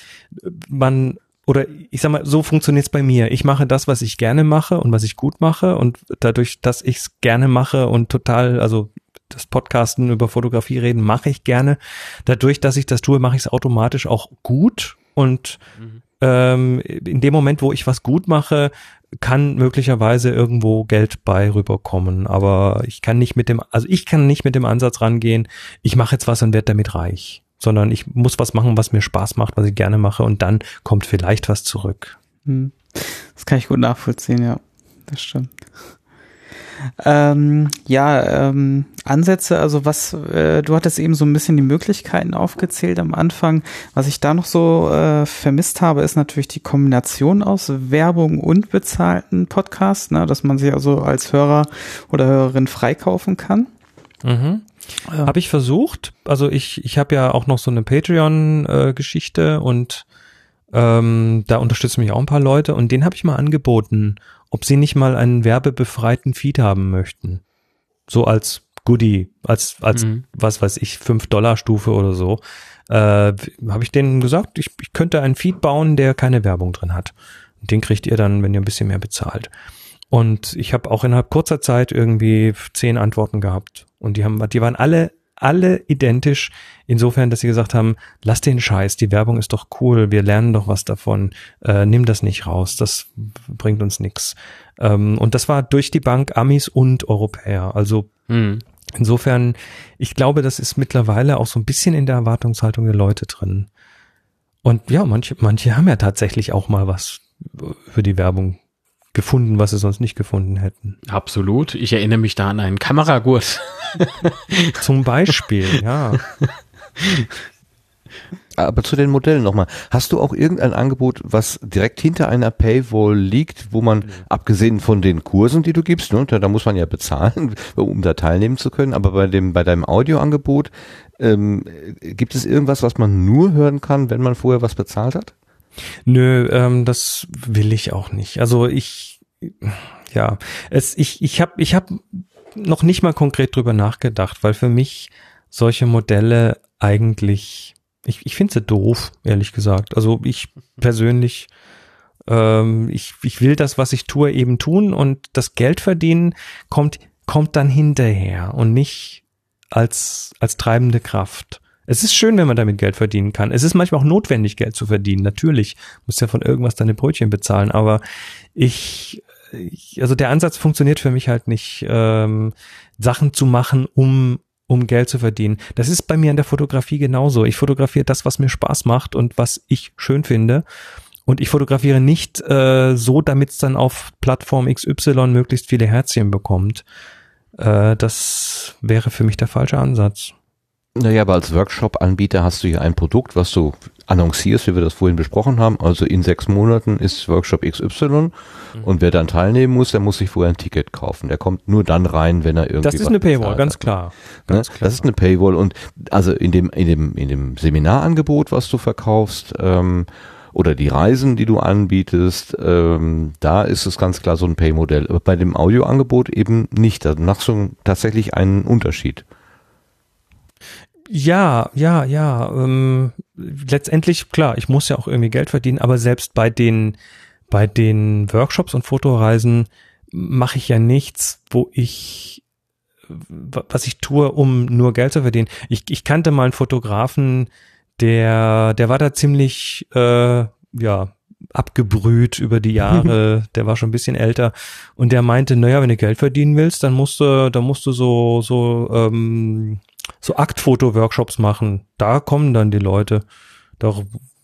man oder ich sag mal, so funktioniert es bei mir. Ich mache das, was ich gerne mache und was ich gut mache und dadurch, dass ich es gerne mache und total, also das Podcasten über Fotografie reden mache ich gerne. Dadurch, dass ich das tue, mache ich es automatisch auch gut und mhm. ähm, in dem Moment, wo ich was gut mache, kann möglicherweise irgendwo Geld bei rüberkommen. Aber ich kann nicht mit dem, also ich kann nicht mit dem Ansatz rangehen, ich mache jetzt was und werde damit reich. sondern ich muss was machen, was mir Spaß macht, was ich gerne mache und dann kommt vielleicht was zurück. Hm. Das kann ich gut nachvollziehen, ja. Das stimmt. Ähm, ja, ähm, Ansätze, also was, äh, du hattest eben so ein bisschen die Möglichkeiten aufgezählt am Anfang. Was ich da noch so äh, vermisst habe, ist natürlich die Kombination aus Werbung und bezahlten Podcast, ne, dass man sich also als Hörer oder Hörerin freikaufen kann. Mhm. Ja. Habe ich versucht. Also ich, ich habe ja auch noch so eine Patreon-Geschichte äh, und ähm, da unterstützen mich auch ein paar Leute und den habe ich mal angeboten, ob sie nicht mal einen werbebefreiten Feed haben möchten. So als Goodie, als, als mhm. was weiß ich, 5-Dollar-Stufe oder so. Äh, habe ich denen gesagt, ich, ich könnte einen Feed bauen, der keine Werbung drin hat. Den kriegt ihr dann, wenn ihr ein bisschen mehr bezahlt. Und ich habe auch innerhalb kurzer Zeit irgendwie zehn Antworten gehabt. Und die haben, die waren alle alle identisch, insofern, dass sie gesagt haben, lass den Scheiß, die Werbung ist doch cool, wir lernen doch was davon, äh, nimm das nicht raus, das bringt uns nix. Ähm, und das war durch die Bank Amis und Europäer. Also mhm. insofern, ich glaube, das ist mittlerweile auch so ein bisschen in der Erwartungshaltung der Leute drin. Und ja, manche, manche haben ja tatsächlich auch mal was für die Werbung gefunden, was sie sonst nicht gefunden hätten. Absolut. Ich erinnere mich da an einen Kameragurt. (laughs) Zum Beispiel, ja. (laughs) Aber zu den Modellen nochmal. Hast du auch irgendein Angebot, was direkt hinter einer Paywall liegt, wo man, abgesehen von den Kursen, die du gibst, ne, da, da, muss man ja bezahlen, (laughs) um da teilnehmen zu können, aber bei dem, bei deinem Audioangebot, ähm, gibt es irgendwas, was man nur hören kann, wenn man vorher was bezahlt hat? Nö, ähm, das will ich auch nicht. Also ich, ja, es, ich, ich habe, ich habe noch nicht mal konkret drüber nachgedacht, weil für mich solche Modelle eigentlich, ich, ich finde sie doof, ehrlich gesagt. Also ich persönlich, ähm, ich, ich will das, was ich tue, eben tun und das Geld verdienen kommt, kommt dann hinterher und nicht als, als treibende Kraft. Es ist schön, wenn man damit Geld verdienen kann. Es ist manchmal auch notwendig, Geld zu verdienen. Natürlich muss ja von irgendwas deine Brötchen bezahlen. Aber ich, ich also der Ansatz funktioniert für mich halt nicht, ähm, Sachen zu machen, um um Geld zu verdienen. Das ist bei mir in der Fotografie genauso. Ich fotografiere das, was mir Spaß macht und was ich schön finde. Und ich fotografiere nicht äh, so, damit es dann auf Plattform XY möglichst viele Herzchen bekommt. Äh, das wäre für mich der falsche Ansatz. Naja, aber als Workshop-Anbieter hast du ja ein Produkt, was du annoncierst, wie wir das vorhin besprochen haben. Also in sechs Monaten ist Workshop XY mhm. und wer dann teilnehmen muss, der muss sich vorher ein Ticket kaufen. Der kommt nur dann rein, wenn er irgendwie. Das ist eine Paywall, ganz klar. Ne? ganz klar. Das ist eine Paywall und also in dem in dem in dem Seminarangebot, was du verkaufst. Ähm, oder die Reisen, die du anbietest, ähm, da ist es ganz klar so ein Pay-Modell. Aber bei dem Audioangebot eben nicht. Da machst du tatsächlich einen Unterschied. Ja, ja, ja. Ähm, letztendlich, klar, ich muss ja auch irgendwie Geld verdienen, aber selbst bei den, bei den Workshops und Fotoreisen mache ich ja nichts, wo ich, was ich tue, um nur Geld zu verdienen. Ich, ich kannte mal einen Fotografen, der, der war da ziemlich, äh, ja, abgebrüht über die Jahre, (laughs) der war schon ein bisschen älter und der meinte, naja, wenn du Geld verdienen willst, dann musst du, dann musst du so, so, ähm, so Aktfoto-Workshops machen. Da kommen dann die Leute. Da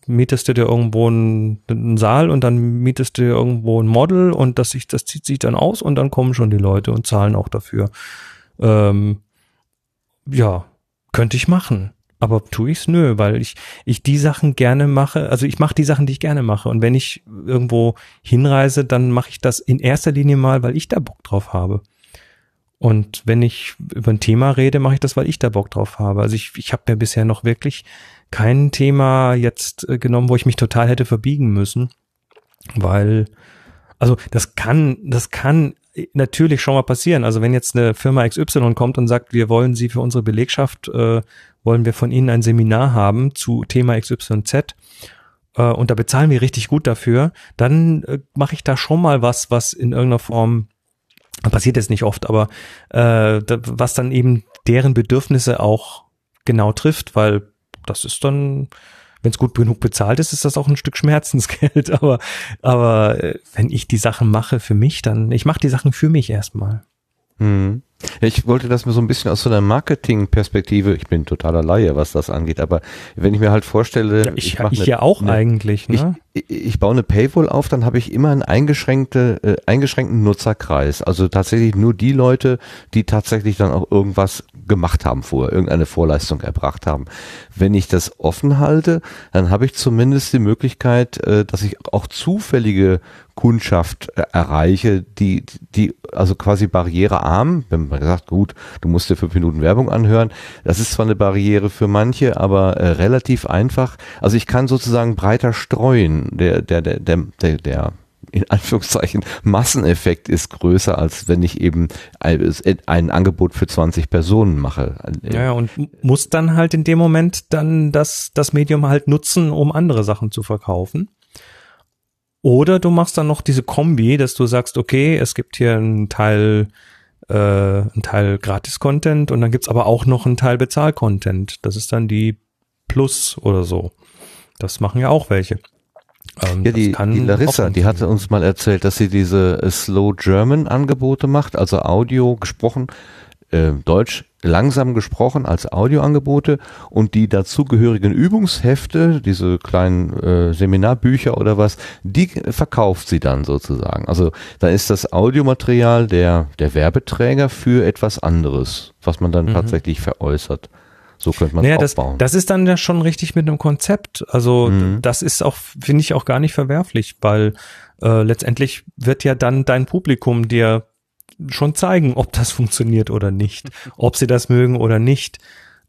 mietest du dir irgendwo einen, einen, Saal und dann mietest du dir irgendwo ein Model und das, sich, das zieht sich dann aus und dann kommen schon die Leute und zahlen auch dafür. Ähm, ja, könnte ich machen. Aber tue ich's? Nö, weil ich, ich die Sachen gerne mache. Also ich mache die Sachen, die ich gerne mache. Und wenn ich irgendwo hinreise, dann mache ich das in erster Linie mal, weil ich da Bock drauf habe. Und wenn ich über ein Thema rede, mache ich das, weil ich da Bock drauf habe. Also ich, ich habe mir bisher noch wirklich kein Thema jetzt äh, genommen, wo ich mich total hätte verbiegen müssen, weil, also das kann, das kann natürlich schon mal passieren. Also wenn jetzt eine Firma XY kommt und sagt, wir wollen Sie für unsere Belegschaft, äh, wollen wir von Ihnen ein Seminar haben zu Thema XYZ äh, und da bezahlen wir richtig gut dafür, dann äh, mache ich da schon mal was, was in irgendeiner Form passiert jetzt nicht oft, aber äh, was dann eben deren Bedürfnisse auch genau trifft, weil das ist dann, wenn es gut genug bezahlt ist, ist das auch ein Stück Schmerzensgeld. (laughs) Aber, aber äh, wenn ich die Sachen mache für mich, dann, ich mache die Sachen für mich erstmal. Mhm. Ich wollte das mir so ein bisschen aus so einer Marketing-Perspektive, ich bin totaler Laie, was das angeht, aber wenn ich mir halt vorstelle, Ja, ich, mach ich, eine- ja auch eine- eigentlich, ne? Ich, ich baue eine Paywall auf, dann habe ich immer einen eingeschränkte, äh, eingeschränkten Nutzerkreis. Also tatsächlich nur die Leute, die tatsächlich dann auch irgendwas gemacht haben vorher, irgendeine Vorleistung erbracht haben. Wenn ich das offen halte, dann habe ich zumindest die Möglichkeit, äh, dass ich auch zufällige Kundschaft äh, erreiche, die, die also quasi barrierearm, wenn man sagt, gut, du musst dir fünf Minuten Werbung anhören, das ist zwar eine Barriere für manche, aber äh, relativ einfach. Also ich kann sozusagen breiter streuen. Der, der, der, der, der, der in Anführungszeichen Masseneffekt ist größer, als wenn ich eben ein, ein Angebot für 20 Personen mache. Ja, und muss dann halt in dem Moment dann das, das Medium halt nutzen, um andere Sachen zu verkaufen. Oder du machst dann noch diese Kombi, dass du sagst, okay, es gibt hier einen Teil, äh, einen Teil Gratis-Content und dann gibt's aber auch noch einen Teil Bezahl-Content. Das ist dann die Plus oder so. Das machen ja auch welche. Ähm, Ja, die, die Larissa, die hatte uns mal erzählt, dass sie diese äh, Slow German Angebote macht, also Audio gesprochen, äh, Deutsch langsam gesprochen als Audioangebote und die dazugehörigen Übungshefte, diese kleinen äh, Seminarbücher oder was, die verkauft sie dann sozusagen. Also da ist das Audiomaterial der, der Werbeträger für etwas anderes, was man dann Mhm. tatsächlich veräußert. So könnte man Naja, das, aufbauen. das ist dann ja schon richtig mit einem Konzept. Also Mhm. das ist auch, finde ich, auch gar nicht verwerflich, weil äh, letztendlich wird ja dann dein Publikum dir schon zeigen, ob das funktioniert oder nicht, ob sie das mögen oder nicht.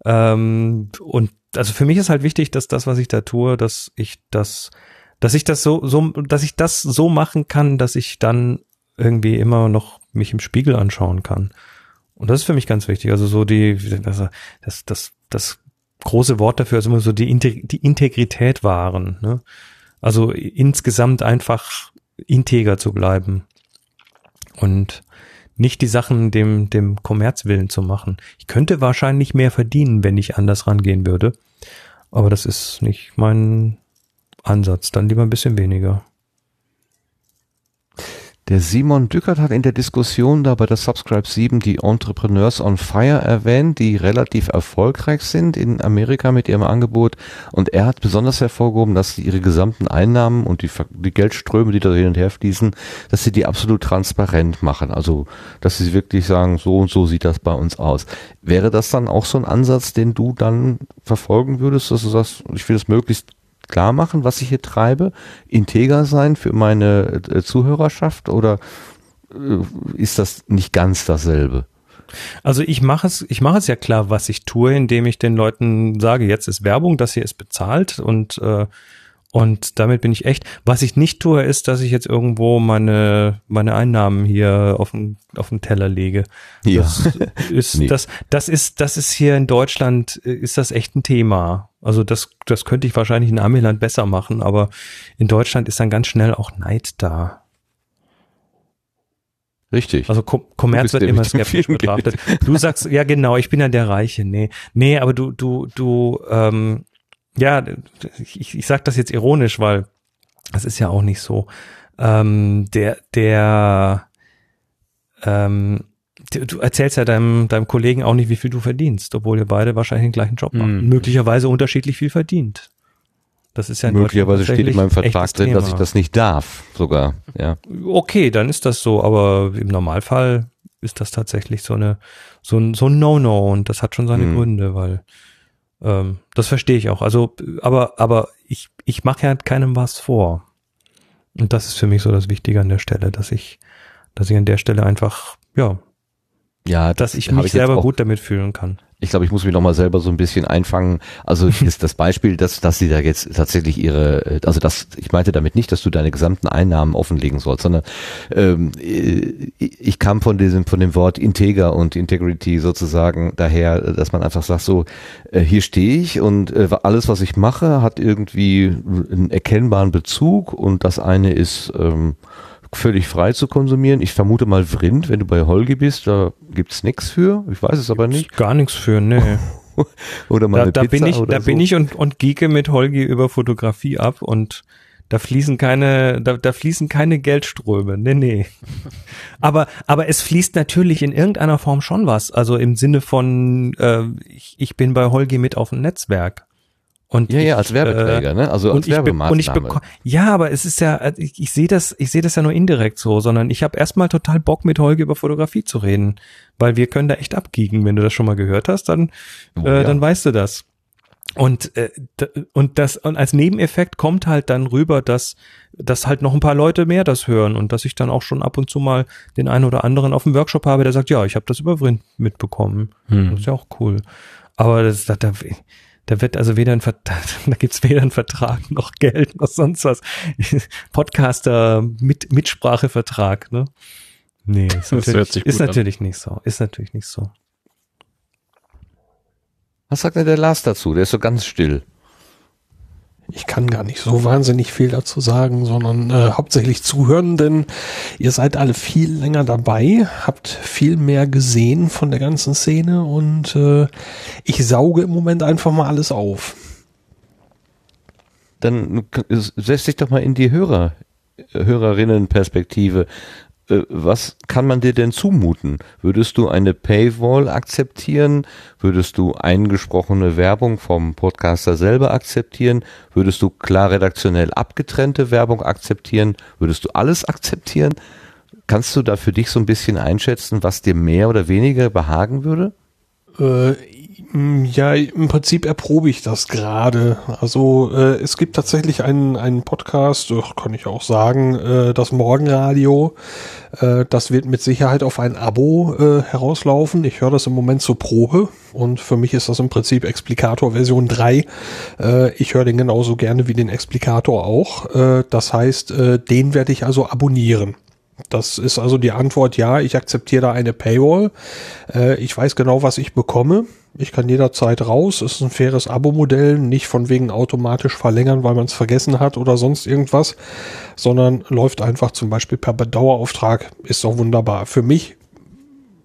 Ähm, und also für mich ist halt wichtig, dass das, was ich da tue, dass ich das, dass ich das so, so, dass ich das so machen kann, dass ich dann irgendwie immer noch mich im Spiegel anschauen kann. Und das ist für mich ganz wichtig. Also so die, das, das, das, das große Wort dafür ist immer so die, die Integrität wahren. Ne? Also insgesamt einfach integer zu bleiben und nicht die Sachen dem, dem Kommerzwillen zu machen. Ich könnte wahrscheinlich mehr verdienen, wenn ich anders rangehen würde. Aber das ist nicht mein Ansatz. Dann lieber ein bisschen weniger. Der Simon Dückert hat in der Diskussion da bei der Subscribe 7 die Entrepreneurs on Fire erwähnt, die relativ erfolgreich sind in Amerika mit ihrem Angebot. Und er hat besonders hervorgehoben, dass sie ihre gesamten Einnahmen und die, die Geldströme, die da hin und her fließen, dass sie die absolut transparent machen. Also, dass sie wirklich sagen, so und so sieht das bei uns aus. Wäre das dann auch so ein Ansatz, den du dann verfolgen würdest, dass du sagst, ich will es möglichst klar machen, was ich hier treibe, integer sein für meine äh, Zuhörerschaft oder äh, ist das nicht ganz dasselbe? Also ich mache es, ich mache es ja klar, was ich tue, indem ich den Leuten sage, jetzt ist Werbung, das hier ist bezahlt und äh, und damit bin ich echt. Was ich nicht tue, ist, dass ich jetzt irgendwo meine meine Einnahmen hier auf den auf den Teller lege. Ja. Das ist (laughs) Nee. das das ist das ist hier in Deutschland äh, ist das echt ein Thema. Also das das könnte ich wahrscheinlich in Amiland besser machen, aber in Deutschland ist dann ganz schnell auch Neid da. Richtig. Also Kom Kommerz wird immer skeptisch betrachtet. Du sagst, ja genau, ich bin ja der Reiche. Nee, nee, aber du, du, du, ähm, ja, ich, ich sag das jetzt ironisch, weil das ist ja auch nicht so. Ähm, der, der, ähm, du erzählst ja deinem, deinem Kollegen auch nicht, wie viel du verdienst, obwohl ihr beide wahrscheinlich den gleichen Job macht. Hm. Möglicherweise unterschiedlich viel verdient. Das ist ja Möglicherweise steht in meinem Vertrag drin, dass ich das nicht darf, sogar. Ja. Okay, dann ist das so, aber im Normalfall ist das tatsächlich so eine so ein so ein No-No und das hat schon seine Hm. Gründe, weil ähm, das verstehe ich auch. Also, aber aber ich ich mache ja keinem was vor und das ist für mich so das Wichtige an der Stelle, dass ich dass ich an der Stelle einfach ja, Ja, dass ich mich selber gut damit fühlen kann. Ich glaube, ich muss mich nochmal selber so ein bisschen einfangen. Also (laughs) ist das Beispiel, dass, dass sie da jetzt tatsächlich ihre, äh, also das, ich meinte damit nicht, dass du deine gesamten Einnahmen offenlegen sollst, sondern ähm, äh, ich kam von diesem, von dem Wort Integer und Integrity sozusagen daher, dass man einfach sagt, so, äh, hier stehe ich und äh, alles, was ich mache, hat irgendwie einen erkennbaren Bezug und das eine ist ähm, völlig frei zu konsumieren. Ich vermute mal Vrind, wenn du bei Holgi bist, da gibt's nix für. Ich weiß es aber nicht. Gar nichts für, nee. (laughs) Oder mal da da Pizza bin ich, da so. bin ich und, und geeke mit Holgi über Fotografie ab und Da fließen keine, da, da fließen keine Geldströme. Nee, nee. (laughs) aber, aber es fließt natürlich in irgendeiner Form schon was. Also im Sinne von, äh, ich, ich bin bei Holgi mit auf dem Netzwerk. Und Ja, ich, ja, als Werbeträger, äh, ne? Also als und ich, be- und ich Werbemaßnahme. beko- ja, aber es ist ja, also ich, ich sehe das, ich sehe das ja nur indirekt so, sondern ich habe erstmal total Bock mit Holger über Fotografie zu reden, weil wir können da echt abgiegen. Wenn du das schon mal gehört hast, dann, Oh, äh, ja. dann weißt du das. Und äh, und das und als Nebeneffekt kommt halt dann rüber, dass dass halt noch ein paar Leute mehr das hören und dass ich dann auch schon ab und zu mal den einen oder anderen auf dem Workshop habe, der sagt, ja, ich habe das über Vrind mitbekommen. Hm. Das ist ja auch cool. Aber das, da, da, da wird also weder ein Vertrag, (laughs) da gibt's weder einen Vertrag noch Geld noch sonst was. (laughs) Podcaster mit Mitsprachevertrag, ne? Nee, ist, Das natürlich, hört sich ist natürlich nicht so. Ist natürlich nicht so. Was sagt denn der Lars dazu? Der ist so ganz still. Ich kann gar nicht so wahnsinnig viel dazu sagen, sondern äh, hauptsächlich zuhören, denn ihr seid alle viel länger dabei, habt viel mehr gesehen von der ganzen Szene und äh, ich sauge im Moment einfach mal alles auf. Dann setz dich doch mal in die Hörer, Hörerinnenperspektive. Äh, Was kann man dir denn zumuten? Würdest du eine Paywall akzeptieren? Würdest du eingesprochene Werbung vom Podcaster selber akzeptieren? Würdest du klar redaktionell abgetrennte Werbung akzeptieren? Würdest du alles akzeptieren? Kannst du da für dich so ein bisschen einschätzen, was dir mehr oder weniger behagen würde? Äh, ja, im Prinzip erprobe ich das gerade. Also äh, es gibt tatsächlich einen, einen Podcast, kann ich auch sagen, äh, das Morgenradio. Äh, das wird mit Sicherheit auf ein Abo äh, herauslaufen. Ich höre das im Moment zur Probe und für mich ist das im Prinzip Explicator Version 3. Äh, ich höre den genauso gerne wie den Explicator auch. Äh, das heißt, äh, den werde ich also abonnieren. Das ist also die Antwort, ja, ich akzeptiere da eine Paywall. Äh, ich weiß genau, was ich bekomme. Ich kann jederzeit raus. Es ist ein faires Abo-Modell, nicht von wegen automatisch verlängern, weil man es vergessen hat oder sonst irgendwas, sondern läuft einfach zum Beispiel per Dauerauftrag. Ist doch wunderbar. Für mich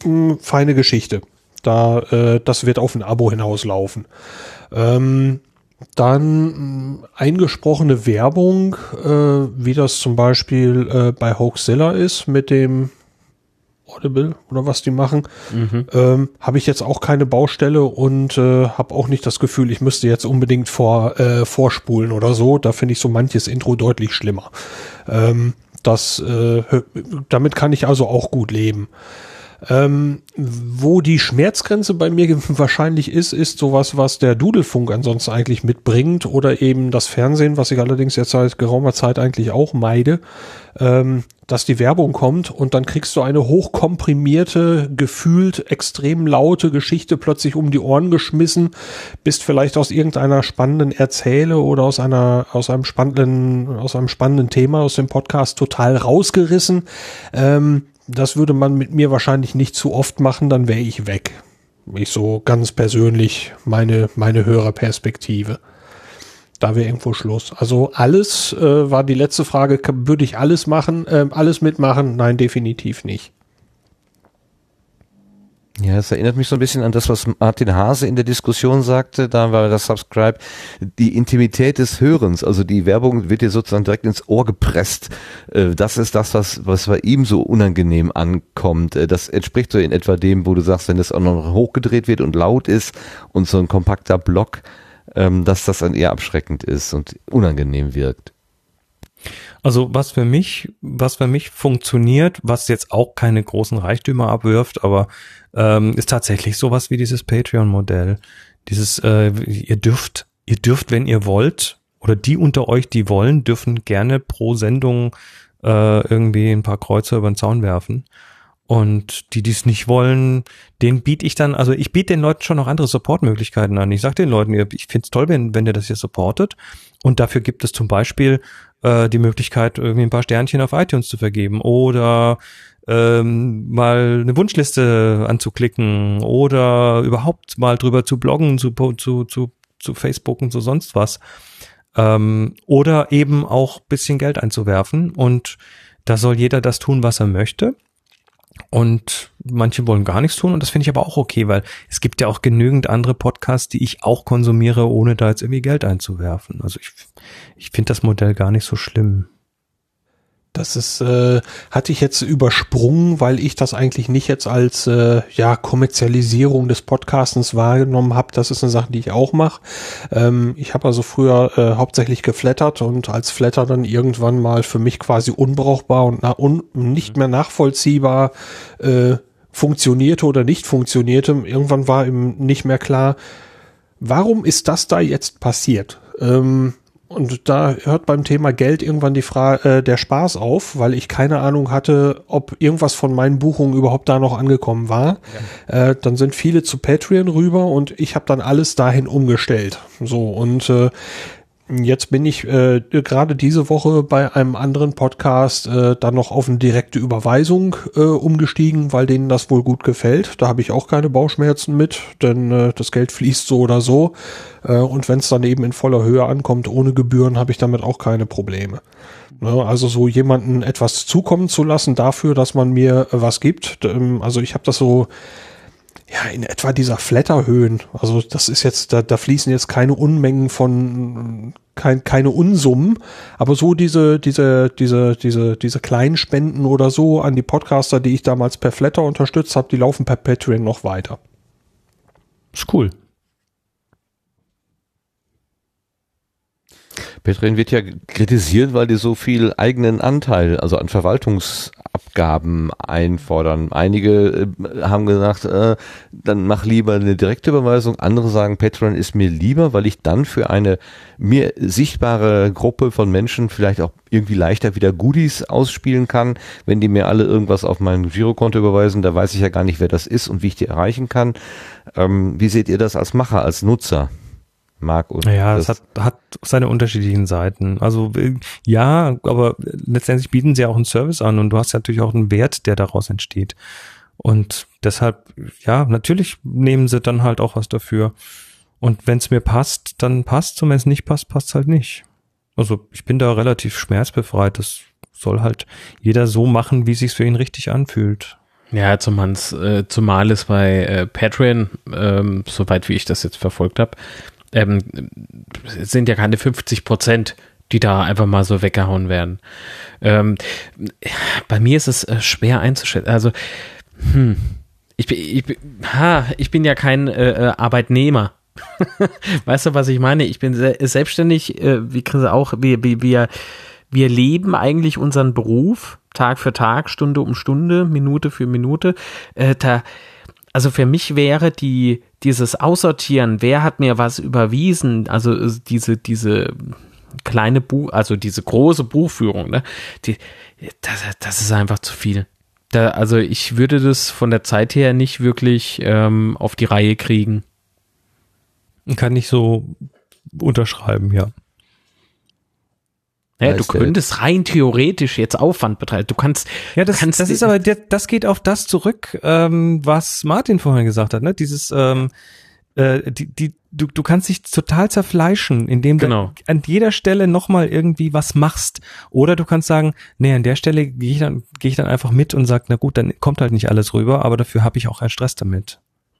mh, feine Geschichte. Da, äh, das wird auf ein Abo hinauslaufen. Ähm, dann mh, eingesprochene Werbung, äh, wie das zum Beispiel äh, bei Hoaxilla ist mit dem Audible oder was die machen, ähm, habe ich jetzt auch keine Baustelle und äh, habe auch nicht das Gefühl, ich müsste jetzt unbedingt vor, äh, vorspulen oder so. Da finde ich so manches Intro deutlich schlimmer. Ähm, das, äh, damit kann ich also auch gut leben. Ähm, wo die Schmerzgrenze bei mir (laughs) wahrscheinlich ist, ist sowas, was der Dudelfunk ansonsten eigentlich mitbringt oder eben das Fernsehen, was ich allerdings jetzt seit geraumer Zeit eigentlich auch meide, ähm, dass die Werbung kommt und dann kriegst du eine hochkomprimierte, gefühlt extrem laute Geschichte plötzlich um die Ohren geschmissen, bist vielleicht aus irgendeiner spannenden Erzähle oder aus einer, aus einem spannenden, aus einem spannenden Thema aus dem Podcast total rausgerissen. Ähm, das würde man mit mir wahrscheinlich nicht zu oft machen, dann wäre ich weg. Ich so ganz persönlich meine, meine Hörerperspektive. Da wäre irgendwo Schluss. Also alles äh, war die letzte Frage, würde ich alles machen, ähm, alles mitmachen? Nein, definitiv nicht. Ja, es erinnert mich so ein bisschen an das, was Martin Hase in der Diskussion sagte, da war das Subscribe, die Intimität des Hörens, also die Werbung wird dir sozusagen direkt ins Ohr gepresst. Äh, Das ist das, was, was bei ihm so unangenehm ankommt. Äh, Das entspricht so in etwa dem, wo du sagst, wenn das auch noch hochgedreht wird und laut ist und so ein kompakter Block, ähm, dass das dann eher abschreckend ist und unangenehm wirkt. Also was für mich, was für mich funktioniert, was jetzt auch keine großen Reichtümer abwirft, aber ähm, ist tatsächlich sowas wie dieses Patreon-Modell. Dieses, äh, ihr dürft, ihr dürft, wenn ihr wollt, oder die unter euch, die wollen, dürfen gerne pro Sendung äh, irgendwie ein paar Kreuzer über den Zaun werfen. Und die, die es nicht wollen, den biete ich dann, also ich biete den Leuten schon noch andere Supportmöglichkeiten an. Ich sage den Leuten, ich find's toll, wenn, wenn ihr das hier supportet. Und dafür gibt es zum Beispiel äh, die Möglichkeit, irgendwie ein paar Sternchen auf iTunes zu vergeben oder ähm, mal eine Wunschliste anzuklicken oder überhaupt mal drüber zu bloggen, zu, zu, zu, zu Facebook und so sonst was. Ähm, oder eben auch bisschen Geld einzuwerfen und da soll jeder das tun, was er möchte. Und manche wollen gar nichts tun und das finde ich aber auch okay, weil es gibt ja auch genügend andere Podcasts, die ich auch konsumiere, ohne da jetzt irgendwie Geld einzuwerfen. Also ich, ich finde das Modell gar nicht so schlimm. Das ist, äh, hatte ich jetzt übersprungen, weil ich das eigentlich nicht jetzt als äh, ja Kommerzialisierung des Podcastens wahrgenommen habe. Das ist eine Sache, die ich auch mache. Ähm, ich habe also früher äh, hauptsächlich geflattert und als Flatter dann irgendwann mal für mich quasi unbrauchbar und na, un, nicht mehr nachvollziehbar äh, funktionierte oder nicht funktionierte. Irgendwann war ihm nicht mehr klar, warum ist das da jetzt passiert? Ähm, und da hört beim Thema Geld irgendwann die Frage, äh, der Spaß auf, weil ich keine Ahnung hatte, ob irgendwas von meinen Buchungen überhaupt da noch angekommen war. Ja. Äh, dann sind viele zu Patreon rüber und ich habe dann alles dahin umgestellt. So und äh, Jetzt bin ich äh, gerade diese Woche bei einem anderen Podcast äh, dann noch auf eine direkte Überweisung äh, umgestiegen, weil denen das wohl gut gefällt. Da habe ich auch keine Bauchschmerzen mit, denn äh, das Geld (laughs) fließt so oder so. Äh, und wenn es dann eben in voller Höhe ankommt, ohne Gebühren, habe ich damit auch keine Probleme. Ne, also so jemanden etwas zukommen zu lassen dafür, dass man mir äh, was gibt. Ähm, also ich habe das so ja, in etwa dieser Flatterhöhen. Also das ist jetzt, da, da fließen jetzt keine Unmengen von, kein, keine Unsummen, aber so diese, diese, diese, diese, diese kleinen Spenden oder so an die Podcaster, die ich damals per Flatter unterstützt habe, die laufen per Patreon noch weiter. Ist cool. Patreon wird ja kritisiert, weil die so viel eigenen Anteil, also an Verwaltungsabgaben einfordern. Einige äh, haben gesagt, äh, dann mach lieber eine direkte Überweisung. Andere sagen, Patreon ist mir lieber, weil ich dann für eine mir sichtbare Gruppe von Menschen vielleicht auch irgendwie leichter wieder Goodies ausspielen kann. Wenn die mir alle irgendwas auf mein Girokonto überweisen, da weiß ich ja gar nicht, wer das ist und wie ich die erreichen kann. Ähm, wie seht ihr das als Macher, als Nutzer? Mag. Und ja, es hat, hat seine unterschiedlichen Seiten. Also äh, ja, aber letztendlich bieten sie auch einen Service an und du hast natürlich auch einen Wert, der daraus entsteht. Und deshalb, ja, natürlich nehmen sie dann halt auch was dafür. Und wenn es mir passt, dann passt und wenn es nicht passt, passt halt nicht. Also ich bin da relativ schmerzbefreit. Das soll halt jeder so machen, wie sich's für ihn richtig anfühlt. Ja, zumal, äh, zumal es bei äh, Patreon, ähm, soweit wie ich das jetzt verfolgt habe, ähm, sind ja keine 50 Prozent, die da einfach mal so weggehauen werden. Ähm, bei mir ist es äh, schwer einzuschätzen. Also, hm, ich, bin, ich, ha, ich bin ja kein äh, äh Arbeitnehmer. (laughs) weißt du, was ich meine? Ich bin se selbstständig, äh, wie Chris auch, wir, wir, wir leben eigentlich unseren Beruf Tag für Tag, Stunde um Stunde, Minute für Minute. Äh, da, also für mich wäre die, dieses Aussortieren, wer hat mir was überwiesen, also äh, diese, diese kleine Buch, also diese große Buchführung, ne, die, das, das ist einfach zu viel. Da, also ich würde das von der Zeit her nicht wirklich ähm, auf die Reihe kriegen. Kann ich so unterschreiben, ja. Ja, du könntest rein theoretisch jetzt Aufwand betreiben. Du kannst. Ja, das, kannst das ist aber, das geht auf das zurück, ähm, was Martin vorhin gesagt hat, ne? Dieses, ähm, äh, die, die, du, du kannst dich total zerfleischen, indem du genau. an jeder Stelle nochmal irgendwie was machst. Oder du kannst sagen, nee, an der Stelle gehe ich dann, gehe ich dann einfach mit und sag, na gut, dann kommt halt nicht alles rüber, aber dafür habe ich auch einen Stress damit.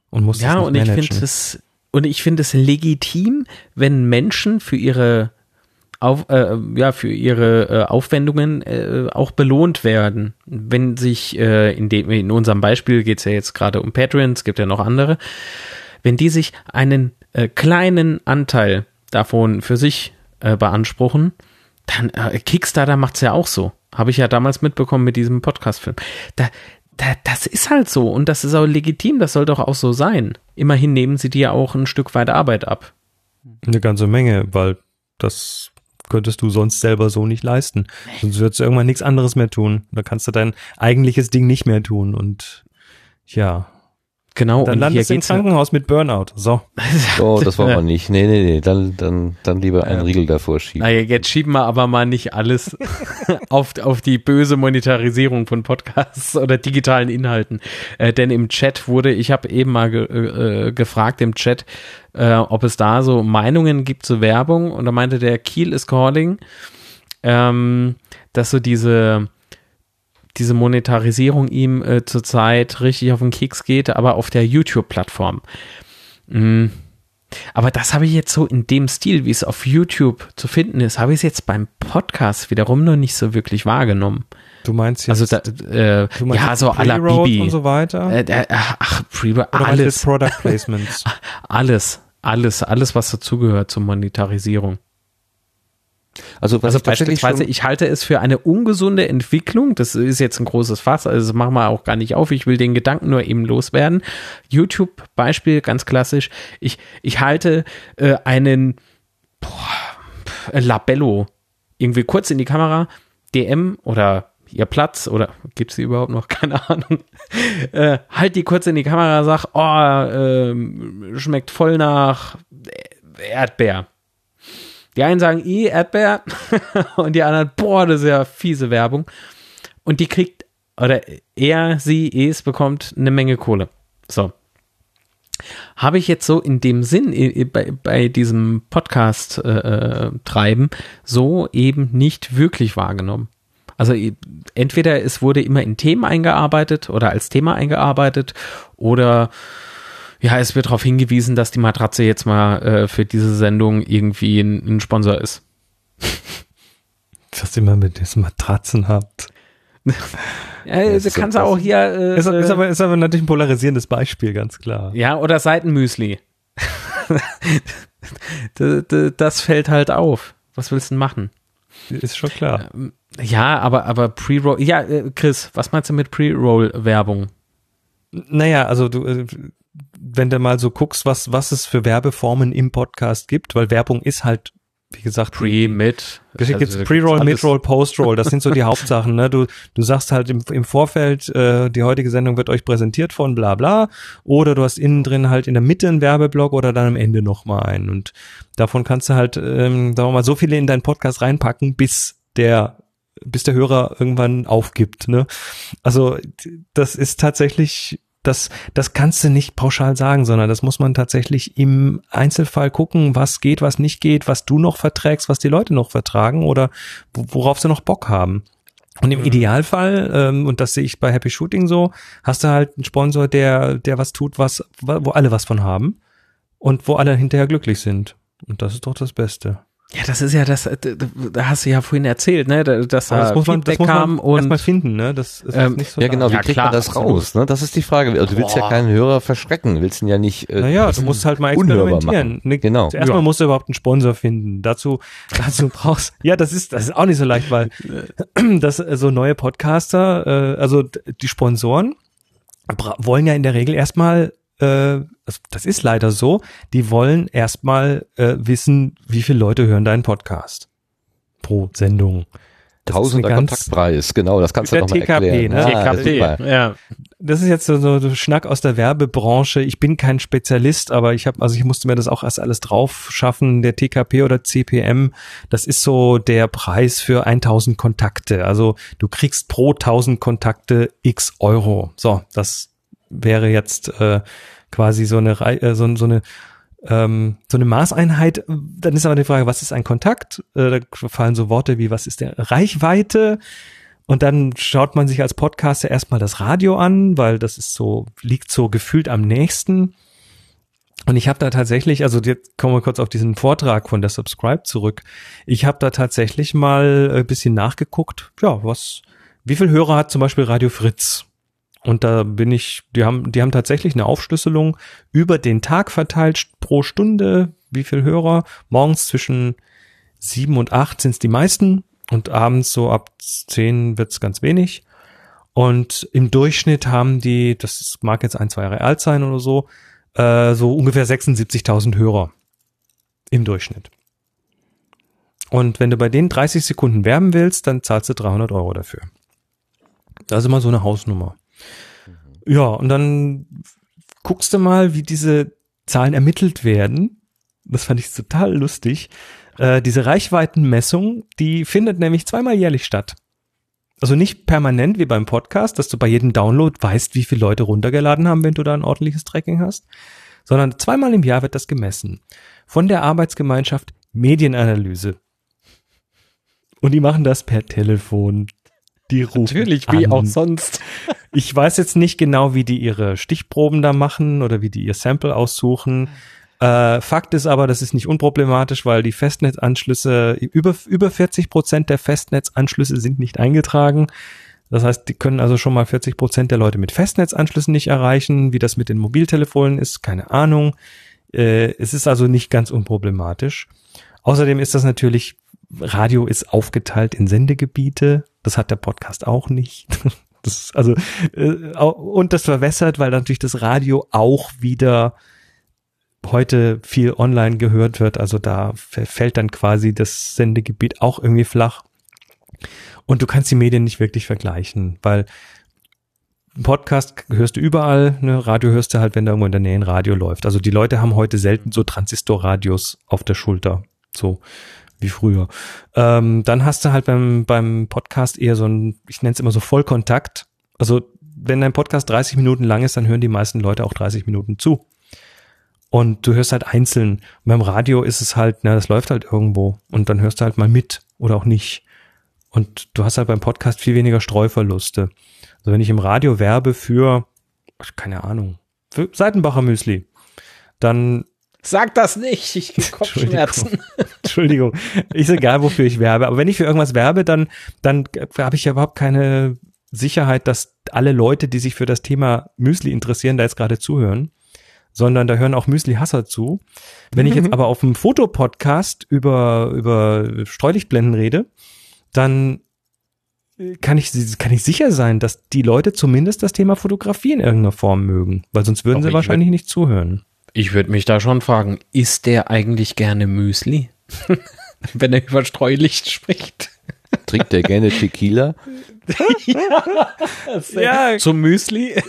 Und muss ja, das und ich finde es, und ich finde es legitim, wenn Menschen für ihre auf, äh, ja, für ihre äh, Aufwendungen äh, auch belohnt werden. Wenn sich, äh, in, dem, in unserem Beispiel geht es ja jetzt gerade um Patreon, es gibt ja noch andere, wenn die sich einen äh, kleinen Anteil davon für sich äh, beanspruchen, dann äh, Kickstarter macht's ja auch so. Habe ich ja damals mitbekommen mit diesem Podcast-Film. Da, das ist halt so und das ist auch legitim, das soll doch auch so sein. Immerhin nehmen sie dir auch ein Stück weit Arbeit ab. Eine ganze Menge, weil das könntest du sonst selber so nicht leisten. Sonst würdest du irgendwann nichts anderes mehr tun. Da kannst du dein eigentliches Ding nicht mehr tun. Und ja, Genau. Dann landest du im Krankenhaus mit Burnout. So. (laughs) Oh, das wollen wir nicht. Nee, nee, nee. Dann, dann, dann lieber einen Riegel davor schieben. Naja, jetzt schieben wir aber mal nicht alles (laughs) auf, auf die böse Monetarisierung von Podcasts oder digitalen Inhalten. Äh, denn im Chat wurde, ich habe eben mal ge äh, gefragt im Chat, äh, ob es da so Meinungen gibt zur Werbung. Und da meinte der Kiel is calling, ähm, dass so diese diese Monetarisierung ihm äh, zurzeit richtig auf den Keks geht, aber auf der YouTube-Plattform. Mm. Aber das habe ich jetzt so in dem Stil, wie es auf YouTube zu finden ist, habe ich es jetzt beim Podcast wiederum noch nicht so wirklich wahrgenommen. Du meinst jetzt, Also da, äh, meinst ja, so à la Bibi. und so weiter? Äh, äh, ach, Pre alles, Product Placements? (laughs) alles, alles, alles, was dazugehört zur Monetarisierung. Also, Also beispielsweise, ich halte es für eine ungesunde Entwicklung. Das ist jetzt ein großes Fass, also das machen wir auch gar nicht auf. Ich will den Gedanken nur eben loswerden. YouTube-Beispiel, ganz klassisch. Ich, ich halte äh, einen boah, Labello irgendwie kurz in die Kamera, DM oder ihr Platz oder gibt's sie überhaupt noch? (laughs) Keine Ahnung. Äh, halt die kurz in die Kamera, sag, oh, ähm, schmeckt voll nach Erdbeer. Die einen sagen, i, Erdbeer, (laughs) und die anderen, boah, das ist ja fiese Werbung. Und die kriegt, oder er, sie, es bekommt eine Menge Kohle. So. Habe ich jetzt so in dem Sinn bei, bei diesem Podcast äh, äh, so eben nicht wirklich wahrgenommen. Also entweder es wurde immer in Themen eingearbeitet oder als Thema eingearbeitet oder ja, es wird darauf hingewiesen, dass die Matratze jetzt mal äh, für diese Sendung irgendwie ein, ein Sponsor ist. Was immer mit diesen Matratzen habt. Ja, du ist kannst krass. auch hier äh, Ist, ist, aber, ist aber natürlich ein polarisierendes Beispiel, ganz klar. ja oder Seitenmüsli. (laughs) das, fällt halt auf. Was willst du denn machen? Ist schon klar. Ja, aber aber Pre-Roll. Ja, äh, Chris, was meinst du mit Pre-Roll-Werbung? Naja, also du, äh, wenn du mal so guckst, was, was es für Werbeformen im Podcast gibt, weil Werbung ist halt, wie gesagt, Pre, gibt also, Pre-Roll, alles- Mid-Roll, Post-Roll. Das sind so die (laughs) Hauptsachen. Ne? Du, du sagst halt im, im Vorfeld, äh, die heutige Sendung wird euch präsentiert von bla bla. Oder du hast innen drin halt in der Mitte einen Werbeblock oder dann am Ende nochmal einen. Und davon kannst du halt, ähm, sagen wir mal, so viele in deinen Podcast reinpacken, bis der bis der Hörer irgendwann aufgibt. Ne? Also das ist tatsächlich, das, das kannst du nicht pauschal sagen, sondern das muss man tatsächlich im Einzelfall gucken, was geht, was nicht geht, was du noch verträgst, was die Leute noch vertragen oder wo- worauf sie noch Bock haben. Und im Idealfall, ähm, und das sehe ich bei Happy Shooting so, hast du halt einen Sponsor, der, der was tut, was, wo alle was von haben und wo alle hinterher glücklich sind. Und das ist doch das Beste. Ja, das ist ja das, äh, da hast du ja vorhin erzählt, ne, da- dass da das muss man, das muss kam man erstmal und finden, ne? Das ist Ähm, nicht so ja genau, wie Ja, kriegt klar, man das raus? Ne? Das ist die Frage. Also du willst ja keinen Hörer verschrecken, willst ihn ja nicht. Äh, Naja, du musst halt mal unhörbar experimentieren. machen. Ne, Genau. Zuerst mal musst du überhaupt einen Sponsor finden. Dazu, (laughs) dazu brauchst, ja, das ist, das ist auch nicht so leicht, weil (clears throat) das, äh, so neue Podcaster, äh, also die Sponsoren wollen ja in der Regel erstmal, äh, das, das ist leider so, die wollen erstmal äh, wissen, wie viele Leute hören deinen Podcast pro Sendung. Das ist Tausender Kontaktpreis, genau, das kannst du Der doch mal TKP, erklären. ne? Ah, TKP, super. ja. das ist jetzt so, so so Schnack aus der Werbebranche. Ich bin kein Spezialist, aber ich habe, also ich musste mir das auch erst alles drauf schaffen. Der TKP oder CPM, das ist so der Preis für 1000 Kontakte. Also du kriegst pro 1000 Kontakte x Euro. So, das wäre jetzt äh, quasi so eine äh, so, so eine ähm, so eine Maßeinheit. Dann ist aber die Frage, was ist ein Kontakt? Äh, da fallen so Worte wie, was ist der Reichweite? Und dann schaut man sich als Podcaster erstmal das Radio an, weil das ist so, liegt so gefühlt am nächsten. Und ich habe da tatsächlich, also jetzt kommen wir kurz auf diesen Vortrag von der Subscribe zurück. Ich habe da tatsächlich mal ein bisschen nachgeguckt, ja, was, wie viel Hörer hat zum Beispiel Radio Fritz? Und da bin ich, die haben, die haben tatsächlich eine Aufschlüsselung über den Tag verteilt pro Stunde, wie viel Hörer. Morgens zwischen sieben und acht sind es die meisten und abends so ab zehn wird's ganz wenig. Und im Durchschnitt haben die, das mag jetzt ein, zwei Jahre alt sein oder so, äh, so ungefähr 76.000 Hörer im Durchschnitt. Und wenn du bei denen 30 Sekunden werben willst, dann zahlst du 300 Euro dafür. Das ist immer so eine Hausnummer. Ja, und dann guckst du mal, wie diese Zahlen ermittelt werden. Das fand ich total lustig. Äh, diese Reichweitenmessung, die findet nämlich zweimal jährlich statt. Also nicht permanent wie beim Podcast, dass du bei jedem Download weißt, wie viele Leute runtergeladen haben, wenn du da ein ordentliches Tracking hast, sondern zweimal im Jahr wird das gemessen. Von der Arbeitsgemeinschaft Medienanalyse. Und die machen das per Telefon, Die rufen Natürlich, wie an. auch sonst. (laughs) Ich weiß jetzt nicht genau, wie die ihre Stichproben da machen oder wie die ihr Sample aussuchen. Äh, Fakt ist aber, das ist nicht unproblematisch, weil die Festnetzanschlüsse, über, über 40 Prozent der Festnetzanschlüsse sind nicht eingetragen. Das heißt, die können also schon mal 40 Prozent der Leute mit Festnetzanschlüssen nicht erreichen. Wie das mit den Mobiltelefonen ist, keine Ahnung. Äh, es ist also nicht ganz unproblematisch. Außerdem ist das natürlich, Radio ist aufgeteilt in Sendegebiete. Das hat der Podcast auch nicht. (laughs) Das also, äh, und das verwässert, weil natürlich das Radio auch wieder heute viel online gehört wird. Also da fällt dann quasi das Sendegebiet auch irgendwie flach. Und du kannst die Medien nicht wirklich vergleichen, weil Podcast hörst du überall, ne? Radio hörst du halt, wenn da irgendwo in der Nähe ein Radio läuft. Also die Leute haben heute selten so Transistorradios auf der Schulter, so wie früher. Ähm, dann hast du halt beim, beim Podcast eher so ein, ich nenne es immer so Vollkontakt. Also wenn dein Podcast 30 Minuten lang ist, dann hören die meisten Leute auch 30 Minuten zu. Und du hörst halt einzeln. Und beim Radio ist es halt, na, das läuft halt irgendwo. Und dann hörst du halt mal mit oder auch nicht. Und du hast halt beim Podcast viel weniger Streuverluste. Also wenn ich im Radio werbe für, keine Ahnung, für Seitenbacher Müsli, dann, Sag das nicht, ich krieg (laughs) Kopfschmerzen. (laughs) Entschuldigung, ist egal, wofür ich werbe. Aber wenn ich für irgendwas werbe, dann, dann habe ich ja überhaupt keine Sicherheit, dass alle Leute, die sich für das Thema Müsli interessieren, da jetzt gerade zuhören, sondern da hören auch Müsli-Hasser zu. Wenn ich jetzt aber auf einem Fotopodcast über, über Streulichtblenden rede, dann kann ich, kann ich sicher sein, dass die Leute zumindest das Thema Fotografie in irgendeiner Form mögen, weil sonst würden Aber sie ich wahrscheinlich nicht zuhören. Ich würde mich da schon fragen, isst der eigentlich gerne Müsli? (laughs) Wenn er über Streulicht spricht. Trinkt der gerne Tequila? (laughs) Ja. Zum Müsli? (laughs)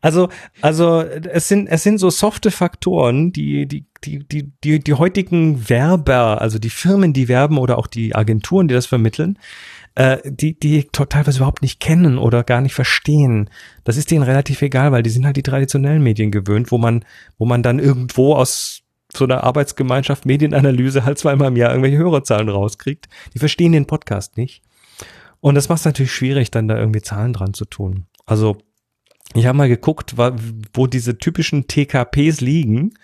Also, also es sind es sind so softe Faktoren, die die die die die die heutigen Werber, also die Firmen, die werben oder auch die Agenturen, die das vermitteln, äh, die die teilweise überhaupt nicht kennen oder gar nicht verstehen. Das ist denen relativ egal, weil die sind halt die traditionellen Medien gewöhnt, wo man wo man dann irgendwo aus so einer Arbeitsgemeinschaft Medienanalyse halt zweimal im Jahr irgendwelche Hörerzahlen rauskriegt. Die verstehen den Podcast nicht. Und das macht es natürlich schwierig, dann da irgendwie Zahlen dran zu tun. Also ich habe mal geguckt, wo diese typischen TKPs liegen.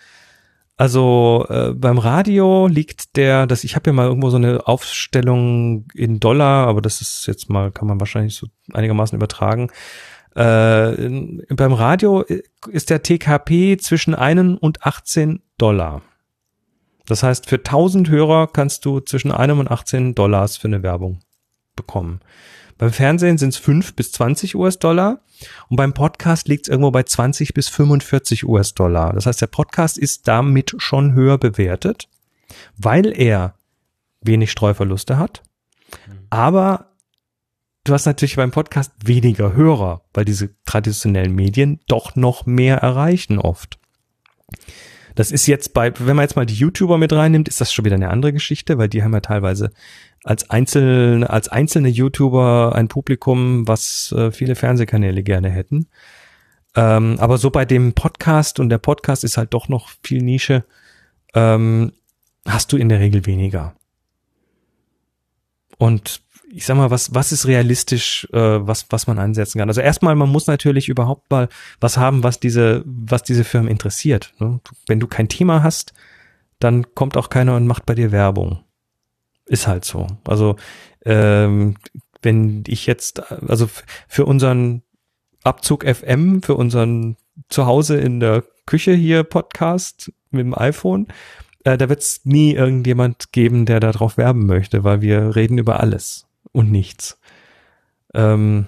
Also äh, beim Radio liegt der, das ich habe ja mal irgendwo so eine Aufstellung in Dollar, aber das ist jetzt mal kann man wahrscheinlich so einigermaßen übertragen. Äh, beim Radio ist der TKP zwischen 1 und 18 Dollar. Das heißt, für 1000 Hörer kannst du zwischen einem und 18 Dollars für eine Werbung bekommen. Beim Fernsehen sind es 5 bis 20 US-Dollar und beim Podcast liegt es irgendwo bei 20 bis 45 US-Dollar. Das heißt, der Podcast ist damit schon höher bewertet, weil er wenig Streuverluste hat. Aber du hast natürlich beim Podcast weniger Hörer, weil diese traditionellen Medien doch noch mehr erreichen oft. Das ist jetzt bei, wenn man jetzt mal die YouTuber mit reinnimmt, ist das schon wieder eine andere Geschichte, weil die haben ja teilweise als einzelne, als einzelne YouTuber ein Publikum, was äh, viele Fernsehkanäle gerne hätten. Ähm, aber so bei dem Podcast und der Podcast ist halt doch noch viel Nische, ähm, hast du in der Regel weniger. Und ich sag mal, was, was ist realistisch, äh, was, was man ansetzen kann? Also erstmal, man muss natürlich überhaupt mal was haben, was diese, was diese Firmen interessiert. Ne? Wenn du kein Thema hast, dann kommt auch keiner und macht bei dir Werbung. Ist halt so. Also ähm, wenn ich jetzt, also für unseren Abzug FM, für unseren Zuhause in der Küche hier Podcast mit dem iPhone, äh, da wird es nie irgendjemand geben, der darauf werben möchte, weil wir reden über alles und nichts. Ähm,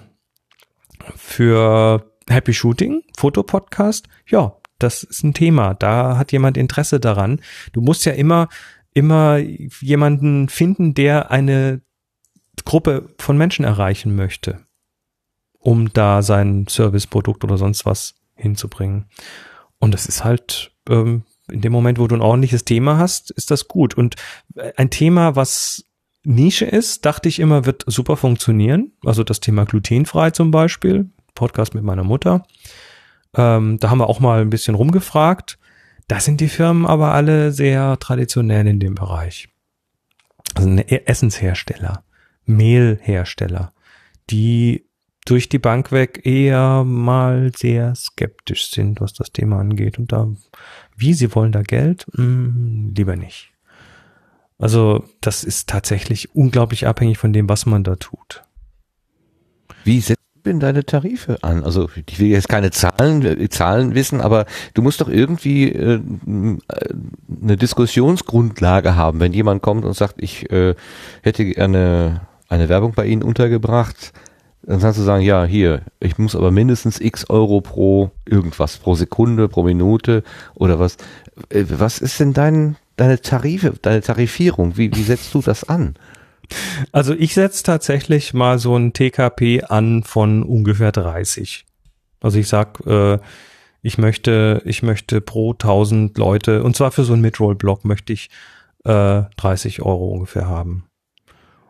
für Happy Shooting, Fotopodcast, ja, das ist ein Thema. Da hat jemand Interesse daran. Du musst ja immer, immer jemanden finden, der eine Gruppe von Menschen erreichen möchte, um da sein Serviceprodukt oder sonst was hinzubringen. Und das ist halt, ähm, in dem Moment, wo du ein ordentliches Thema hast, ist das gut. Und ein Thema, was Nische ist, dachte ich immer, wird super funktionieren. Also das Thema glutenfrei zum Beispiel, Podcast mit meiner Mutter. Ähm, da haben wir auch mal ein bisschen rumgefragt. Da sind die Firmen aber alle sehr traditionell in dem Bereich. Also Essenshersteller, Mehlhersteller, die durch die Bank weg eher mal sehr skeptisch sind, was das Thema angeht. Und da, wie sie wollen da Geld? Hm, lieber nicht. Also das ist tatsächlich unglaublich abhängig von dem, was man da tut. Wie setzt denn deine Tarife an? Also ich will jetzt keine Zahlen, äh, Zahlen wissen, aber du musst doch irgendwie äh, eine Diskussionsgrundlage haben, wenn jemand kommt und sagt, ich äh, hätte gerne eine Werbung bei Ihnen untergebracht dann kannst du sagen, ja, hier, ich muss aber mindestens x Euro pro irgendwas, pro Sekunde, pro Minute oder was. Äh, was ist denn dein, deine Tarife, deine Tarifierung? Wie, wie setzt du das an? Also ich setze tatsächlich mal so ein TKP an von ungefähr 30. Also ich sag, äh, ich möchte, ich möchte pro 1000 Leute, und zwar für so einen Midroll-Block möchte ich äh, 30 Euro ungefähr haben.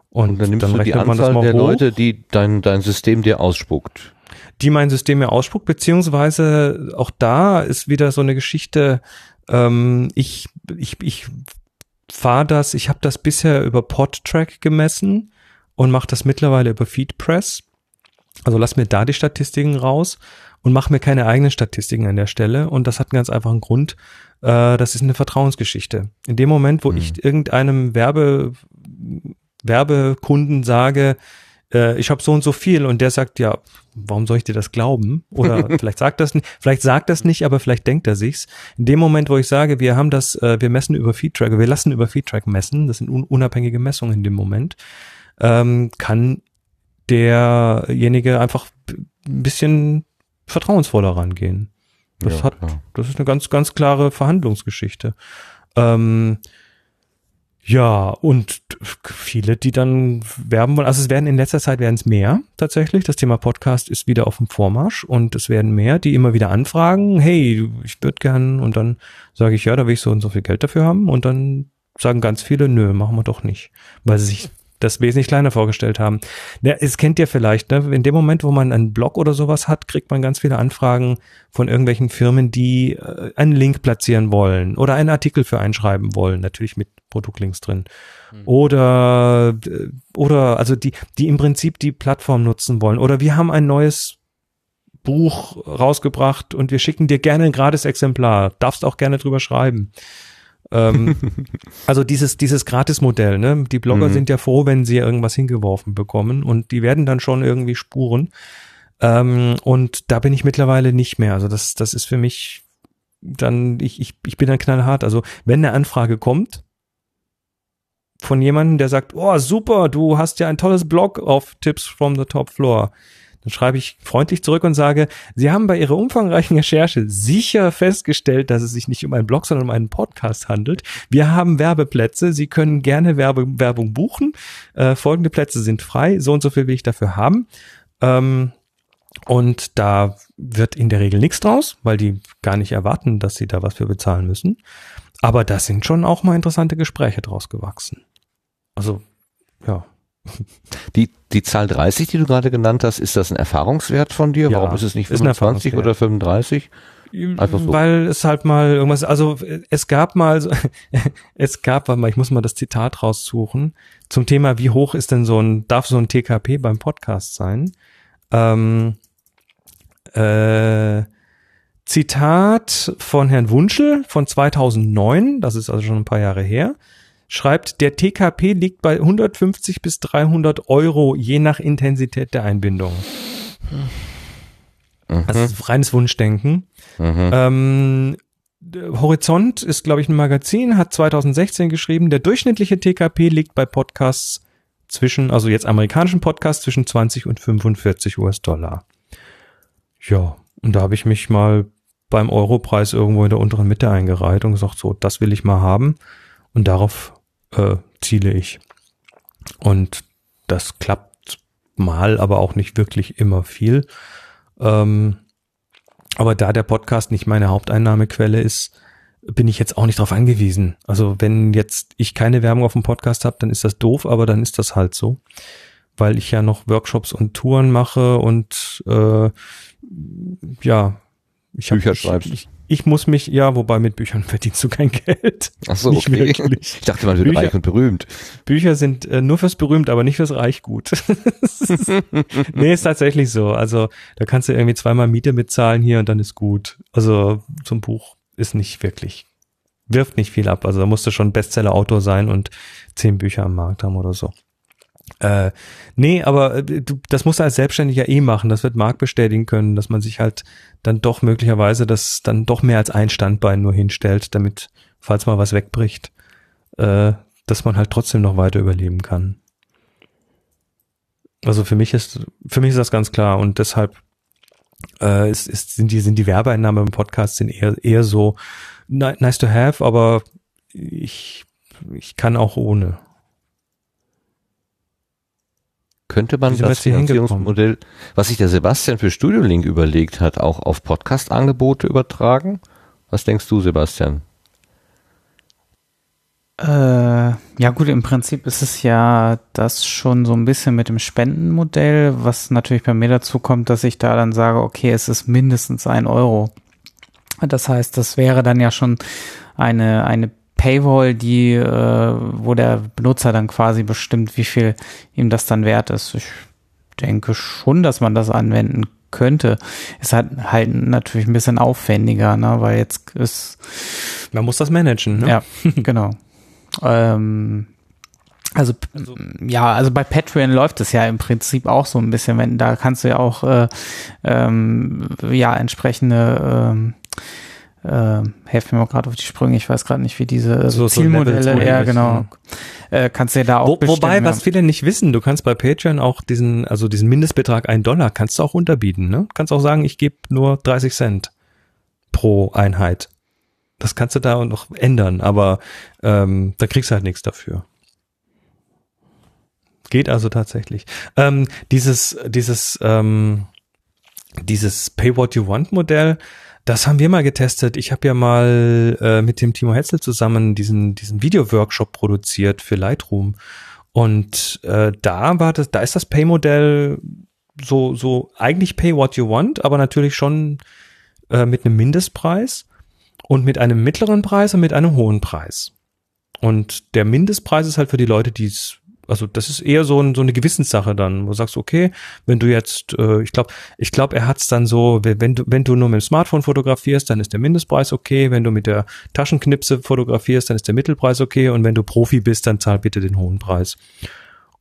Und, und dann nimmst dann du die Anzahl der hoch, Leute, die dein, dein System dir ausspuckt. Die mein System mir ausspuckt, beziehungsweise auch da ist wieder so eine Geschichte, ähm, ich, ich, ich fahre das, ich habe das bisher über Podtrack gemessen und mache das mittlerweile über FeedPress. Also lass mir da die Statistiken raus und mache mir keine eigenen Statistiken an der Stelle. Und das hat einen ganz einfachen Grund. Äh, das ist eine Vertrauensgeschichte. In dem Moment, wo mhm. ich irgendeinem Werbe Werbekunden sage, äh, ich habe so und so viel und der sagt, ja, warum soll ich dir das glauben? Oder (laughs) vielleicht sagt das nicht, vielleicht sagt das nicht, aber vielleicht denkt er sich's. In dem Moment, wo ich sage, wir haben das, äh, wir messen über Feedtrack, wir lassen über Feedtrack messen, das sind un unabhängige Messungen in dem Moment, ähm, kann derjenige einfach ein bisschen vertrauensvoller rangehen. Das Ja, hat, klar. das ist eine ganz, ganz klare Verhandlungsgeschichte. Ähm, ja, und viele, die dann werben wollen, also es werden in letzter Zeit werden es mehr tatsächlich. Das Thema Podcast ist wieder auf dem Vormarsch und es werden mehr, die immer wieder anfragen, hey, ich würde gern. Und dann sage ich, ja, da will ich so und so viel Geld dafür haben. Und dann sagen ganz viele, nö, machen wir doch nicht, weil sie sich das wesentlich kleiner vorgestellt haben. Ja, es kennt ihr vielleicht, ne? in dem Moment, wo man einen Blog oder sowas hat, kriegt man ganz viele Anfragen von irgendwelchen Firmen, die äh, einen Link platzieren wollen oder einen Artikel für einschreiben wollen, natürlich mit Produktlinks drin. Oder, äh, oder, also die, die im Prinzip die Plattform nutzen wollen. Oder wir haben ein neues Buch rausgebracht und wir schicken dir gerne ein gratis Exemplar. Darfst auch gerne drüber schreiben. Ähm, (laughs) also dieses, dieses Gratis-Modell, ne? Die Blogger Mhm. sind ja froh, wenn sie irgendwas hingeworfen bekommen und die werden dann schon irgendwie spuren. Ähm, und da bin ich mittlerweile nicht mehr. Also das, das ist für mich dann, ich, ich, ich bin dann knallhart. Also wenn eine Anfrage kommt von jemandem, der sagt, oh super, du hast ja ein tolles Blog auf Tips from the Top Floor. Dann schreibe ich freundlich zurück und sage, Sie haben bei Ihrer umfangreichen Recherche sicher festgestellt, dass es sich nicht um einen Blog, sondern um einen Podcast handelt. Wir haben Werbeplätze. Sie können gerne Werbe Werbung buchen. Äh, folgende Plätze sind frei. So und so viel will ich dafür haben. Ähm, und da wird in der Regel nichts draus, weil die gar nicht erwarten, dass sie da was für bezahlen müssen. Aber da sind schon auch mal interessante Gespräche draus gewachsen. Also, ja. Die, die Zahl 30, die du gerade genannt hast, ist das ein Erfahrungswert von dir? Ja, Warum ist es nicht ist ein 25 oder 35? Einfach so. Weil es halt mal irgendwas, also es gab mal, (laughs) es gab, warte mal, ich muss mal das Zitat raussuchen, zum Thema, wie hoch ist denn so ein, darf so ein TKP beim Podcast sein? Ähm, äh, Zitat von Herrn Wunschel von 2009, das ist also schon ein paar Jahre her, schreibt, der TKP liegt bei 150 bis 300 Euro je nach Intensität der Einbindung. Das ist reines Wunschdenken. Mhm. Ähm, Horizont ist, glaube ich, ein Magazin, hat 2016 geschrieben, der durchschnittliche TKP liegt bei Podcasts zwischen, also jetzt amerikanischen Podcasts zwischen 20 und 45 US-Dollar. Ja, und da habe ich mich mal beim Europreis irgendwo in der unteren Mitte eingereiht und gesagt, so, das will ich mal haben. Und darauf äh, ziele ich. Und das klappt mal, aber auch nicht wirklich immer viel. Ähm, aber da der Podcast nicht meine Haupteinnahmequelle ist, bin ich jetzt auch nicht darauf angewiesen. Also wenn jetzt ich keine Werbung auf dem Podcast habe, dann ist das doof, aber dann ist das halt so. Weil ich ja noch Workshops und Touren mache und äh, ja, ich hab, Bücher ich, schreibst. Ich, ich muss mich, ja, wobei mit Büchern (laughs) verdienst du kein Geld. Ach so, Nicht okay. wirklich. Ich dachte, man wird Bücher- reich und berühmt. Bücher sind äh, nur fürs Berühmt, aber nicht fürs Reichgut. (laughs) nee, ist tatsächlich so. Also da kannst du irgendwie zweimal Miete mitzahlen hier und dann ist gut. Also zum Buch ist nicht wirklich, wirft nicht viel ab. Also da musst du schon Bestseller-Autor sein und zehn Bücher am Markt haben oder so. Äh, nee, aber äh, du, das musst du als Selbstständiger eh machen. Das wird Marc bestätigen können, dass man sich halt dann doch möglicherweise das dann doch mehr als ein Standbein nur hinstellt, damit, falls mal was wegbricht, äh, dass man halt trotzdem noch weiter überleben kann. Also für mich ist, für mich ist das ganz klar und deshalb äh, ist, ist, sind die, sind die Werbeeinnahmen im Podcast sind eher, eher so ni- nice to have, aber ich, ich kann auch ohne. Könnte man das jetzt hier hingekommen? Finanzierungsmodell, was sich der Sebastian für Studio Link überlegt hat, auch auf Podcast-Angebote übertragen? Was denkst du, Sebastian? Äh, ja gut, im Prinzip ist es ja das schon so ein bisschen mit dem Spendenmodell, was natürlich bei mir dazu kommt, dass ich da dann sage, okay, es ist mindestens ein Euro. Das heißt, das wäre dann ja schon eine, eine Paywall, die, äh, wo der Benutzer dann quasi bestimmt, wie viel ihm das dann wert ist. Ich denke schon, dass man das anwenden könnte. Ist halt, halt natürlich ein bisschen aufwendiger, ne, weil jetzt ist Man muss das managen, ne? ja, (laughs) genau. ähm, also, ja, also bei Patreon läuft es ja im Prinzip auch so ein bisschen, wenn da kannst du ja auch äh, ähm, ja entsprechende ähm, äh, helfen mir mal gerade auf die Sprünge, ich weiß gerade nicht, wie diese So- so Zielmodelle, Levels, ja genau, äh, kannst du ja da auch Wo, wobei, was viele nicht wissen, du kannst bei Patreon auch diesen, also diesen Mindestbetrag ein Dollar, kannst du auch unterbieten, ne? Kannst auch sagen, ich gebe nur 30 Cent pro Einheit. Das kannst du da noch ändern, aber ähm, da kriegst du halt nichts dafür. Geht also tatsächlich. Ähm, dieses, dieses, ähm, dieses Pay What You Want Modell, das haben wir mal getestet. Ich habe ja mal äh, mit dem Timo Hetzel zusammen diesen, diesen Video-Workshop produziert für Lightroom. Und äh, da war das, da ist das Pay-Modell so, so eigentlich Pay What You Want, aber natürlich schon äh, mit einem Mindestpreis und mit einem mittleren Preis und mit einem hohen Preis. Und der Mindestpreis ist halt für die Leute, die es, also das ist eher so, ein, so eine Gewissenssache dann, wo du sagst, okay, wenn du jetzt, äh, ich glaube, ich glaube, er hat's dann so, wenn du, wenn du nur mit dem Smartphone fotografierst, dann ist der Mindestpreis okay, wenn du mit der Taschenknipse fotografierst, dann ist der Mittelpreis okay. Und wenn du Profi bist, dann zahl bitte den hohen Preis.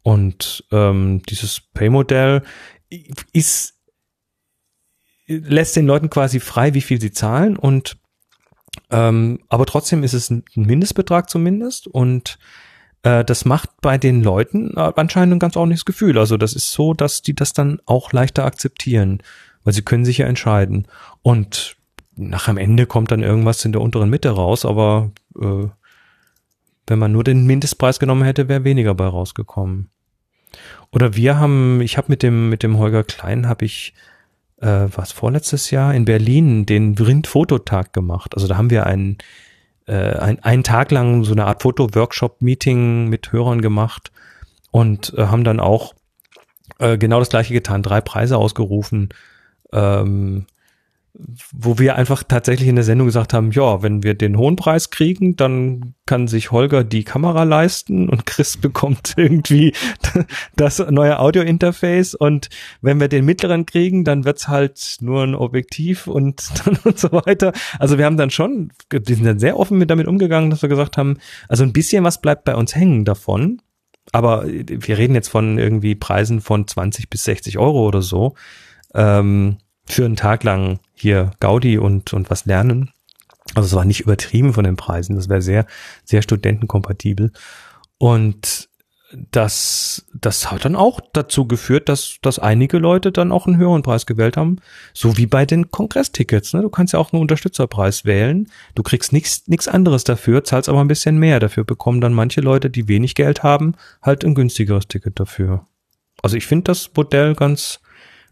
Und ähm, dieses Pay-Modell ist lässt den Leuten quasi frei, wie viel sie zahlen. Und ähm, aber trotzdem ist es ein Mindestbetrag zumindest. Und äh, das macht bei den Leuten äh, anscheinend ein ganz ordentliches Gefühl. Also das ist so, dass die das dann auch leichter akzeptieren, weil sie können sich ja entscheiden. Und nach am Ende kommt dann irgendwas in der unteren Mitte raus, aber äh, wenn man nur den Mindestpreis genommen hätte, wäre weniger bei rausgekommen. Oder wir haben, ich habe mit dem mit dem Holger Klein habe ich äh, was vorletztes Jahr in Berlin den Vrind-Fototag gemacht. Also da haben wir einen, äh, ein, einen Tag lang so eine Art Foto-Workshop-Meeting mit Hörern gemacht und äh, haben dann auch äh, genau das gleiche getan, drei Preise ausgerufen, ähm, wo wir einfach tatsächlich in der Sendung gesagt haben, ja, wenn wir den hohen Preis kriegen, dann kann sich Holger die Kamera leisten und Chris (laughs) bekommt irgendwie (laughs) das neue Audio-Interface und wenn wir den mittleren kriegen, dann wird's halt nur ein Objektiv und (laughs) dann und so weiter. Also wir haben dann schon, die sind dann sehr offen mit damit umgegangen, dass wir gesagt haben, also ein bisschen was bleibt bei uns hängen davon, aber wir reden jetzt von irgendwie Preisen von 20 bis 60 Euro oder so. Ähm, für einen Tag lang hier Gaudi und, und was lernen. Also es war nicht übertrieben von den Preisen. Das wäre sehr, sehr studentenkompatibel. Und das, das hat dann auch dazu geführt, dass, dass einige Leute dann auch einen höheren Preis gewählt haben. So wie bei den Kongresstickets. Ne? Du kannst ja auch einen Unterstützerpreis wählen. Du kriegst nichts, nichts anderes dafür, zahlst aber ein bisschen mehr. Dafür bekommen dann manche Leute, die wenig Geld haben, halt ein günstigeres Ticket dafür. Also ich finde das Modell ganz,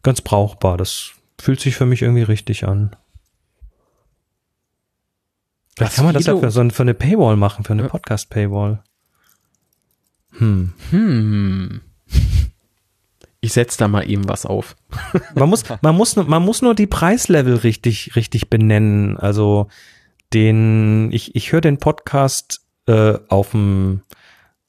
ganz brauchbar. Das fühlt sich für mich irgendwie richtig an. Vielleicht Was kann man das ja für, so für eine Paywall machen, für eine Ja. Podcast-Paywall. Hm. Hm. Ich setze da mal eben was auf. (laughs) Man muss, man muss, man muss nur die Preislevel richtig, richtig benennen. Also den, ich, ich höre den Podcast äh, auf dem,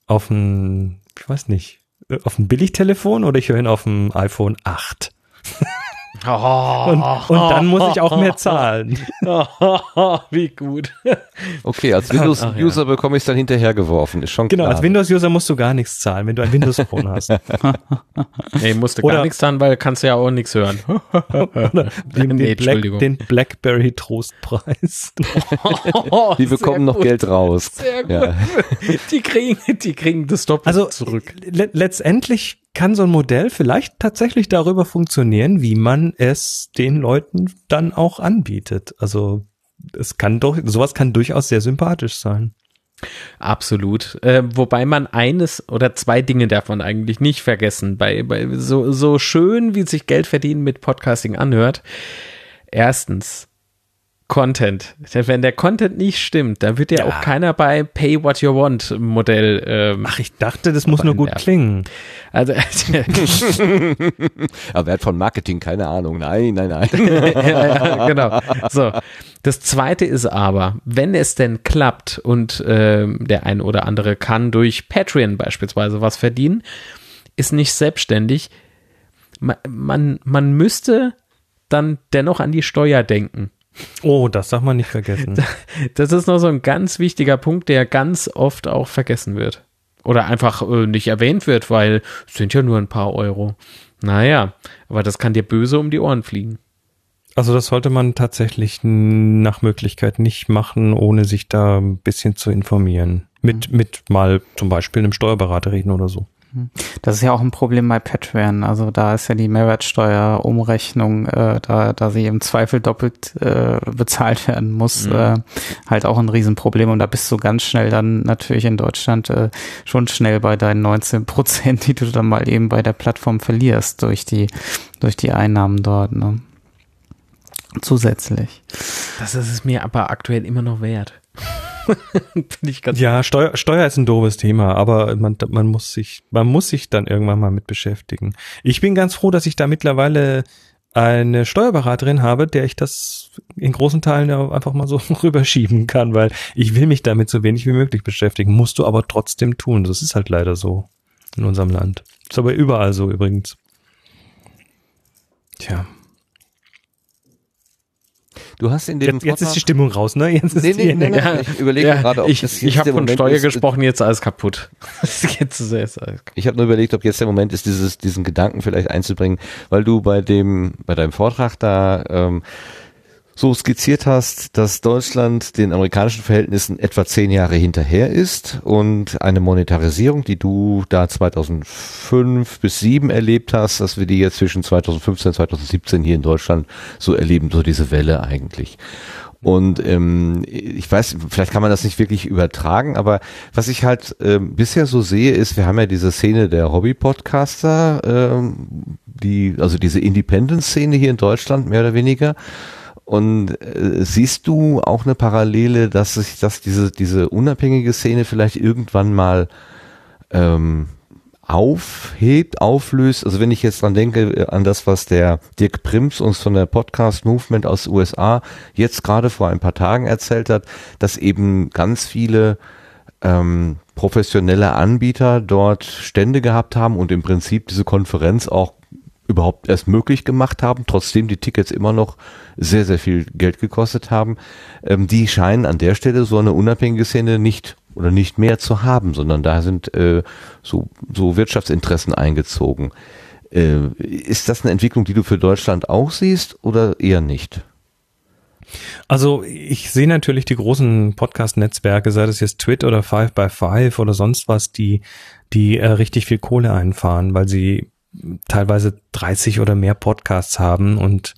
auf dem, ich weiß nicht, äh, auf dem Billigtelefon oder ich höre ihn auf dem iPhone 8. (laughs) Und, und dann muss ich auch mehr zahlen. (laughs) Wie gut. Okay, als Ach, ja. Windows-User bekomme ich es dann hinterhergeworfen, ist schon Genau, klar. als Windows-User musst du gar nichts zahlen, wenn du ein Windows-Phone hast. (laughs) Nee, musste Oder- gar nichts tun, weil kannst du ja auch nichts hören. (laughs) Den, Nee, Black, Entschuldigung. den Blackberry Trostpreis. Die bekommen noch Geld raus. Sehr gut. Ja. Die kriegen, die kriegen das Doppelte Also zurück. le letztendlich kann so ein Modell vielleicht tatsächlich darüber funktionieren, wie man es den Leuten dann auch anbietet. Also es kann doch, sowas kann durchaus sehr sympathisch sein. Absolut. Äh, wobei man eines oder zwei Dinge davon eigentlich nicht vergessen. Bei, bei so, so schön, wie sich Geld verdienen mit Podcasting anhört. Erstens, Content. Wenn der Content nicht stimmt, da wird ja, Ja. auch keiner bei Pay What You Want Modell. Ähm, Ach, ich dachte, das muss nur gut nerven. klingen. also, (laughs) Aber wer hat von Marketing keine Ahnung? Nein, nein, nein. (laughs) ja, ja, genau. So. Das zweite ist aber, wenn es denn klappt und ähm, der ein oder andere kann durch Patreon beispielsweise was verdienen, ist nicht selbstständig. Man, man, man müsste dann dennoch an die Steuer denken. Oh, das darf man nicht vergessen. (laughs) Das ist noch so ein ganz wichtiger Punkt, der ganz oft auch vergessen wird. Oder einfach äh, nicht erwähnt wird, weil es sind ja nur ein paar Euro. Naja, aber das kann dir böse um die Ohren fliegen. Also das sollte man tatsächlich nach Möglichkeit nicht machen, ohne sich da ein bisschen zu informieren. Mit, mit mal zum Beispiel einem Steuerberater reden oder so. Das ist ja auch ein Problem bei Patreon. Also da ist ja die Mehrwertsteuerumrechnung, äh, da, da sie im Zweifel doppelt äh, bezahlt werden muss, äh, halt auch ein Riesenproblem. Und da bist du ganz schnell dann natürlich in Deutschland äh, schon schnell bei deinen 19 Prozent, die du dann mal eben bei der Plattform verlierst durch die, durch die Einnahmen dort. Ne? Zusätzlich. Das ist es mir aber aktuell immer noch wert. (laughs) Ja, Steuer, Steuer ist ein doofes Thema, aber man, man muss sich, man muss sich dann irgendwann mal mit beschäftigen. Ich bin ganz froh, dass ich da mittlerweile eine Steuerberaterin habe, der ich das in großen Teilen ja einfach mal so (laughs) rüberschieben kann, weil ich will mich damit so wenig wie möglich beschäftigen. Musst du aber trotzdem tun. Das ist halt leider so in unserem Land. Ist aber überall so übrigens. Tja, Du hast in dem jetzt, jetzt ist die Stimmung raus, ne? Jetzt ist Nee, die nee, nee, nee, Ja, ich überlege ja, gerade, ob ich, das ich jetzt habe der von Moment Steuer ist, gesprochen, jetzt alles kaputt. (laughs) jetzt ist alles kaputt. Ich habe nur überlegt, ob jetzt der Moment ist, dieses, diesen Gedanken vielleicht einzubringen, weil du bei dem, bei deinem Vortrag da ähm, so skizziert hast, dass Deutschland den amerikanischen Verhältnissen etwa zehn Jahre hinterher ist und eine Monetarisierung, die du da 2005 bis 2007 erlebt hast, dass wir die jetzt zwischen 2015 und 2017 hier in Deutschland so erleben, so diese Welle eigentlich. Und ähm, ich weiß, vielleicht kann man das nicht wirklich übertragen, aber was ich halt ähm, bisher so sehe, ist, wir haben ja diese Szene der Hobby-Podcaster, ähm, die, also diese Independent-Szene hier in Deutschland, mehr oder weniger. Und äh, siehst du auch eine Parallele, dass sich, dass diese, diese unabhängige Szene vielleicht irgendwann mal ähm, aufhebt, auflöst. Also wenn ich jetzt dran denke, äh, an das, was der Dirk Prims uns von der Podcast Movement aus USA jetzt gerade vor ein paar Tagen erzählt hat, dass eben ganz viele ähm, professionelle Anbieter dort Stände gehabt haben und im Prinzip diese Konferenz auch überhaupt erst möglich gemacht haben, trotzdem die Tickets immer noch sehr, sehr viel Geld gekostet haben. Ähm, die scheinen an der Stelle so eine unabhängige Szene nicht oder nicht mehr zu haben, sondern da sind äh, so, so Wirtschaftsinteressen eingezogen. Äh, ist das eine Entwicklung, die du für Deutschland auch siehst oder eher nicht? Also ich sehe natürlich die großen Podcast-Netzwerke, sei das jetzt Twit oder Five by Five oder sonst was, die, die äh, richtig viel Kohle einfahren, weil sie teilweise 30 oder mehr Podcasts haben und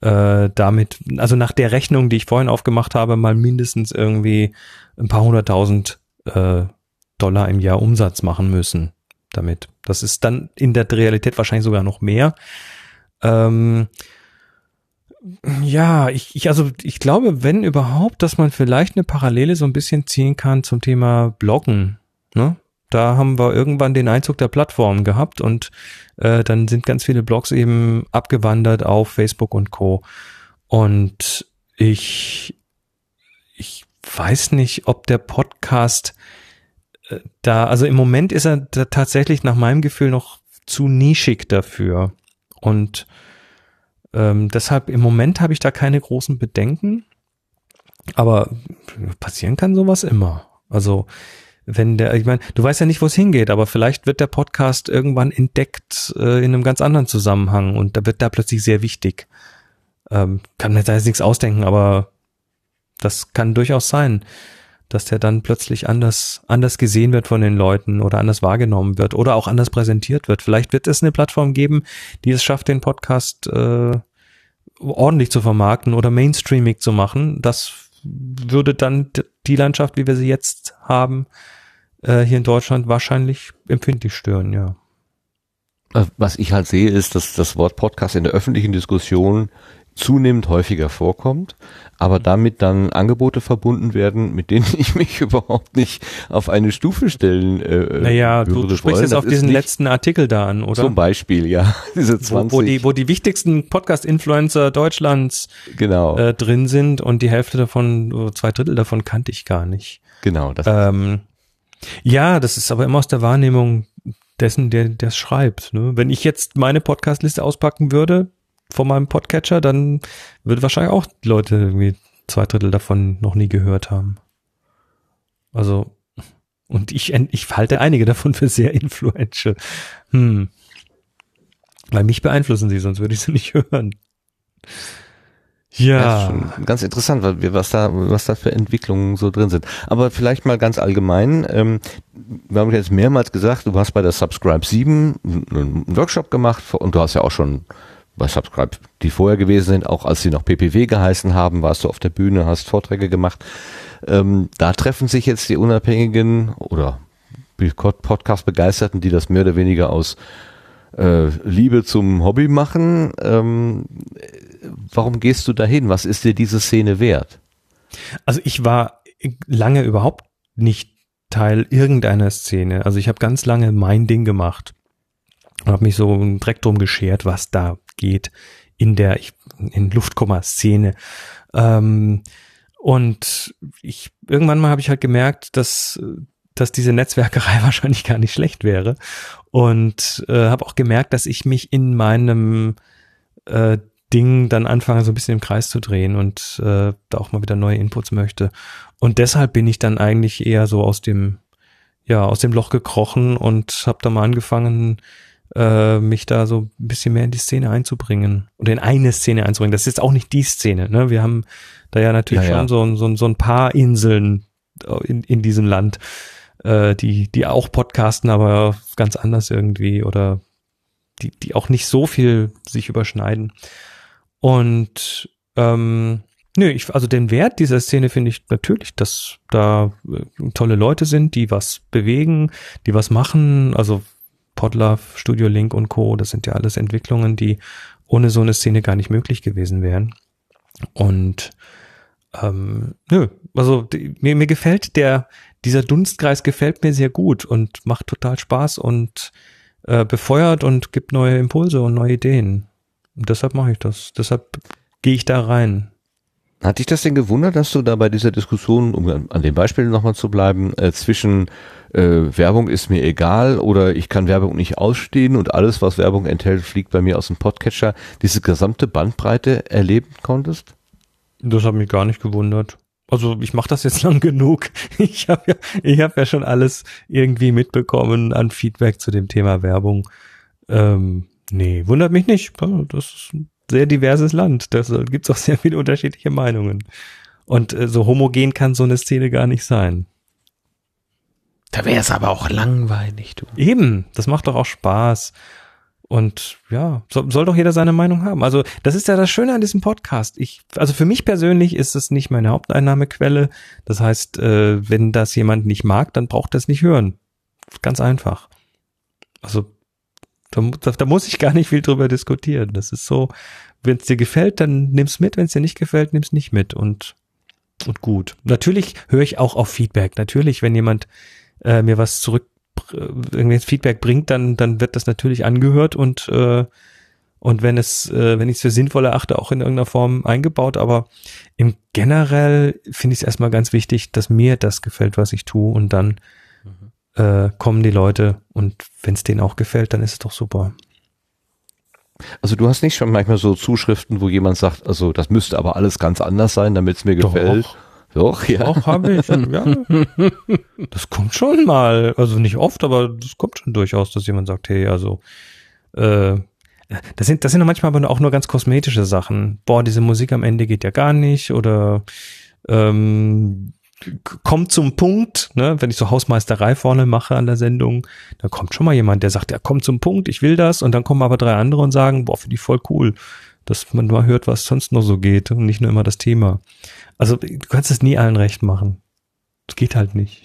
äh, damit, also nach der Rechnung, die ich vorhin aufgemacht habe, mal mindestens irgendwie ein paar hunderttausend äh, Dollar im Jahr Umsatz machen müssen damit. Das ist dann in der Realität wahrscheinlich sogar noch mehr. Ähm, ja, ich, ich, also ich glaube, wenn überhaupt, dass man vielleicht eine Parallele so ein bisschen ziehen kann zum Thema Bloggen. Ne? Da haben wir irgendwann den Einzug der Plattform gehabt und äh, dann sind ganz viele Blogs eben abgewandert auf Facebook und Co. Und ich, ich weiß nicht, ob der Podcast äh, da, also im Moment ist er tatsächlich nach meinem Gefühl noch zu nischig dafür. Und ähm, deshalb im Moment habe ich da keine großen Bedenken. Aber passieren kann sowas immer. Also wenn der, ich meine, du weißt ja nicht, wo es hingeht, aber vielleicht wird der Podcast irgendwann entdeckt äh, in einem ganz anderen Zusammenhang und da wird da plötzlich sehr wichtig. Ähm, kann mir da jetzt nichts ausdenken, aber das kann durchaus sein, dass der dann plötzlich anders, anders gesehen wird von den Leuten oder anders wahrgenommen wird oder auch anders präsentiert wird. Vielleicht wird es eine Plattform geben, die es schafft, den Podcast äh, ordentlich zu vermarkten oder mainstreamig zu machen. Das würde dann die Landschaft, wie wir sie jetzt haben, äh, hier in Deutschland wahrscheinlich empfindlich stören, ja. Äh, was ich halt sehe, ist, dass das Wort Podcast in der öffentlichen Diskussion zunehmend häufiger vorkommt, aber damit dann Angebote verbunden werden, mit denen ich mich (laughs) überhaupt nicht auf eine Stufe stellen äh, Naja, du, du sprichst jetzt auf diesen letzten Artikel da an, oder? Zum Beispiel, ja. (laughs) Diese 20. Wo, wo die, wo die wichtigsten Podcast-Influencer Deutschlands genau. äh, drin sind und die Hälfte davon, zwei Drittel davon kannte ich gar nicht. Genau. Das ähm, ja, das ist aber immer aus der Wahrnehmung dessen, der das schreibt. Ne? Wenn ich jetzt meine Podcastliste auspacken würde von meinem Podcatcher, dann würde wahrscheinlich auch Leute irgendwie zwei Drittel davon noch nie gehört haben. Also, und ich, ich halte einige davon für sehr influential. Hm. Weil mich beeinflussen sie, sonst würde ich sie nicht (laughs) hören. Ja. ja ganz interessant, was da, was da für Entwicklungen so drin sind. Aber vielleicht mal ganz allgemein, ähm, wir haben jetzt mehrmals gesagt, du hast bei der Subscribe 7 einen Workshop gemacht und du hast ja auch schon bei Subscribe, die vorher gewesen sind, auch als sie noch PPW geheißen haben, warst du auf der Bühne, hast Vorträge gemacht. Ähm, da treffen sich jetzt die Unabhängigen oder Podcast-Begeisterten, die das mehr oder weniger aus äh, Liebe zum Hobby machen. Ähm, warum gehst du dahin? Was ist dir diese Szene wert? Also ich war lange überhaupt nicht Teil irgendeiner Szene. Also ich habe ganz lange mein Ding gemacht und habe mich so direkt drum geschert, was da geht in der ich, in Luftkomma-Szene. Ähm, und ich irgendwann mal habe ich halt gemerkt, dass dass diese Netzwerkerei (laughs) wahrscheinlich gar nicht schlecht wäre und äh, habe auch gemerkt, dass ich mich in meinem äh, Ding dann anfange, so ein bisschen im Kreis zu drehen und äh, da auch mal wieder neue Inputs möchte. Und deshalb bin ich dann eigentlich eher so aus dem, ja, aus dem Loch gekrochen und habe da mal angefangen, äh, mich da so ein bisschen mehr in die Szene einzubringen oder in eine Szene einzubringen. Das ist jetzt auch nicht die Szene, ne? Wir haben da ja natürlich ja, schon So, so, so ein paar Inseln in, in diesem Land, äh, die, die auch podcasten, aber ganz anders irgendwie oder die, die auch nicht so viel sich überschneiden. Und ähm, nö, ich, also den Wert dieser Szene finde ich natürlich, dass da äh, tolle Leute sind, die was bewegen, die was machen. Also Podlove, Studio Link und Co. Das sind ja alles Entwicklungen, die ohne so eine Szene gar nicht möglich gewesen wären. Und ähm, nö, also die, mir, mir gefällt der, dieser Dunstkreis gefällt mir sehr gut und macht total Spaß und äh, befeuert und gibt neue Impulse und neue Ideen. Und deshalb mache ich das. Deshalb gehe ich da rein. Hat dich das denn gewundert, dass du da bei dieser Diskussion, um an dem Beispiel nochmal zu bleiben, äh, zwischen äh, Werbung ist mir egal oder ich kann Werbung nicht ausstehen und alles, was Werbung enthält, fliegt bei mir aus dem Podcatcher, diese gesamte Bandbreite erleben konntest? Das hat mich gar nicht gewundert. Also ich mache das jetzt (laughs) lang genug. Ich habe ja, ich hab ja schon alles irgendwie mitbekommen an Feedback zu dem Thema Werbung. Ähm, nee, wundert mich nicht. Das ist ein sehr diverses Land. Da gibt's auch (laughs) sehr viele unterschiedliche Meinungen. Und äh, so homogen kann so eine Szene gar nicht sein. Da wäre es aber auch langweilig, du. Eben, das macht doch auch Spaß. Und ja, so, soll doch jeder seine Meinung haben. Also das ist ja das Schöne an diesem Podcast. Ich, also für mich persönlich ist es nicht meine Haupteinnahmequelle. Das heißt, äh, wenn das jemand nicht mag, dann braucht er es nicht hören. Ganz einfach. Also da, da, da muss ich gar nicht viel drüber diskutieren. Das ist so, wenn es dir gefällt, dann nimm's mit. Wenn es dir nicht gefällt, nimm's nicht mit. Und und gut. Natürlich höre ich auch auf Feedback. Natürlich, wenn jemand äh, mir was zurück äh, irgendwie Feedback bringt, dann, dann wird das natürlich angehört und, äh, und wenn es, äh, wenn ich es für sinnvoll erachte, auch in irgendeiner Form eingebaut. Aber im generell finde ich es erstmal ganz wichtig, dass mir das gefällt, was ich tue und dann. Äh, kommen die Leute und wenn es denen auch gefällt, dann ist es doch super. Also du hast nicht schon manchmal so Zuschriften, wo jemand sagt, also das müsste aber alles ganz anders sein, damit es mir gefällt. Doch. Doch, ja. Doch, habe ich. Ja. (laughs) Das kommt schon mal. Also nicht oft, aber das kommt schon durchaus, dass jemand sagt, hey, also äh, das sind, das sind manchmal aber auch nur ganz kosmetische Sachen. Boah, diese Musik am Ende geht ja gar nicht oder ähm, kommt zum Punkt, ne, wenn ich so Hausmeisterei vorne mache an der Sendung, da kommt schon mal jemand, der sagt, ja, kommt zum Punkt, ich will das, und dann kommen aber drei andere und sagen, boah, finde ich voll cool, dass man mal hört, was sonst noch so geht und nicht nur immer das Thema. Also du kannst es nie allen recht machen. Es geht halt nicht.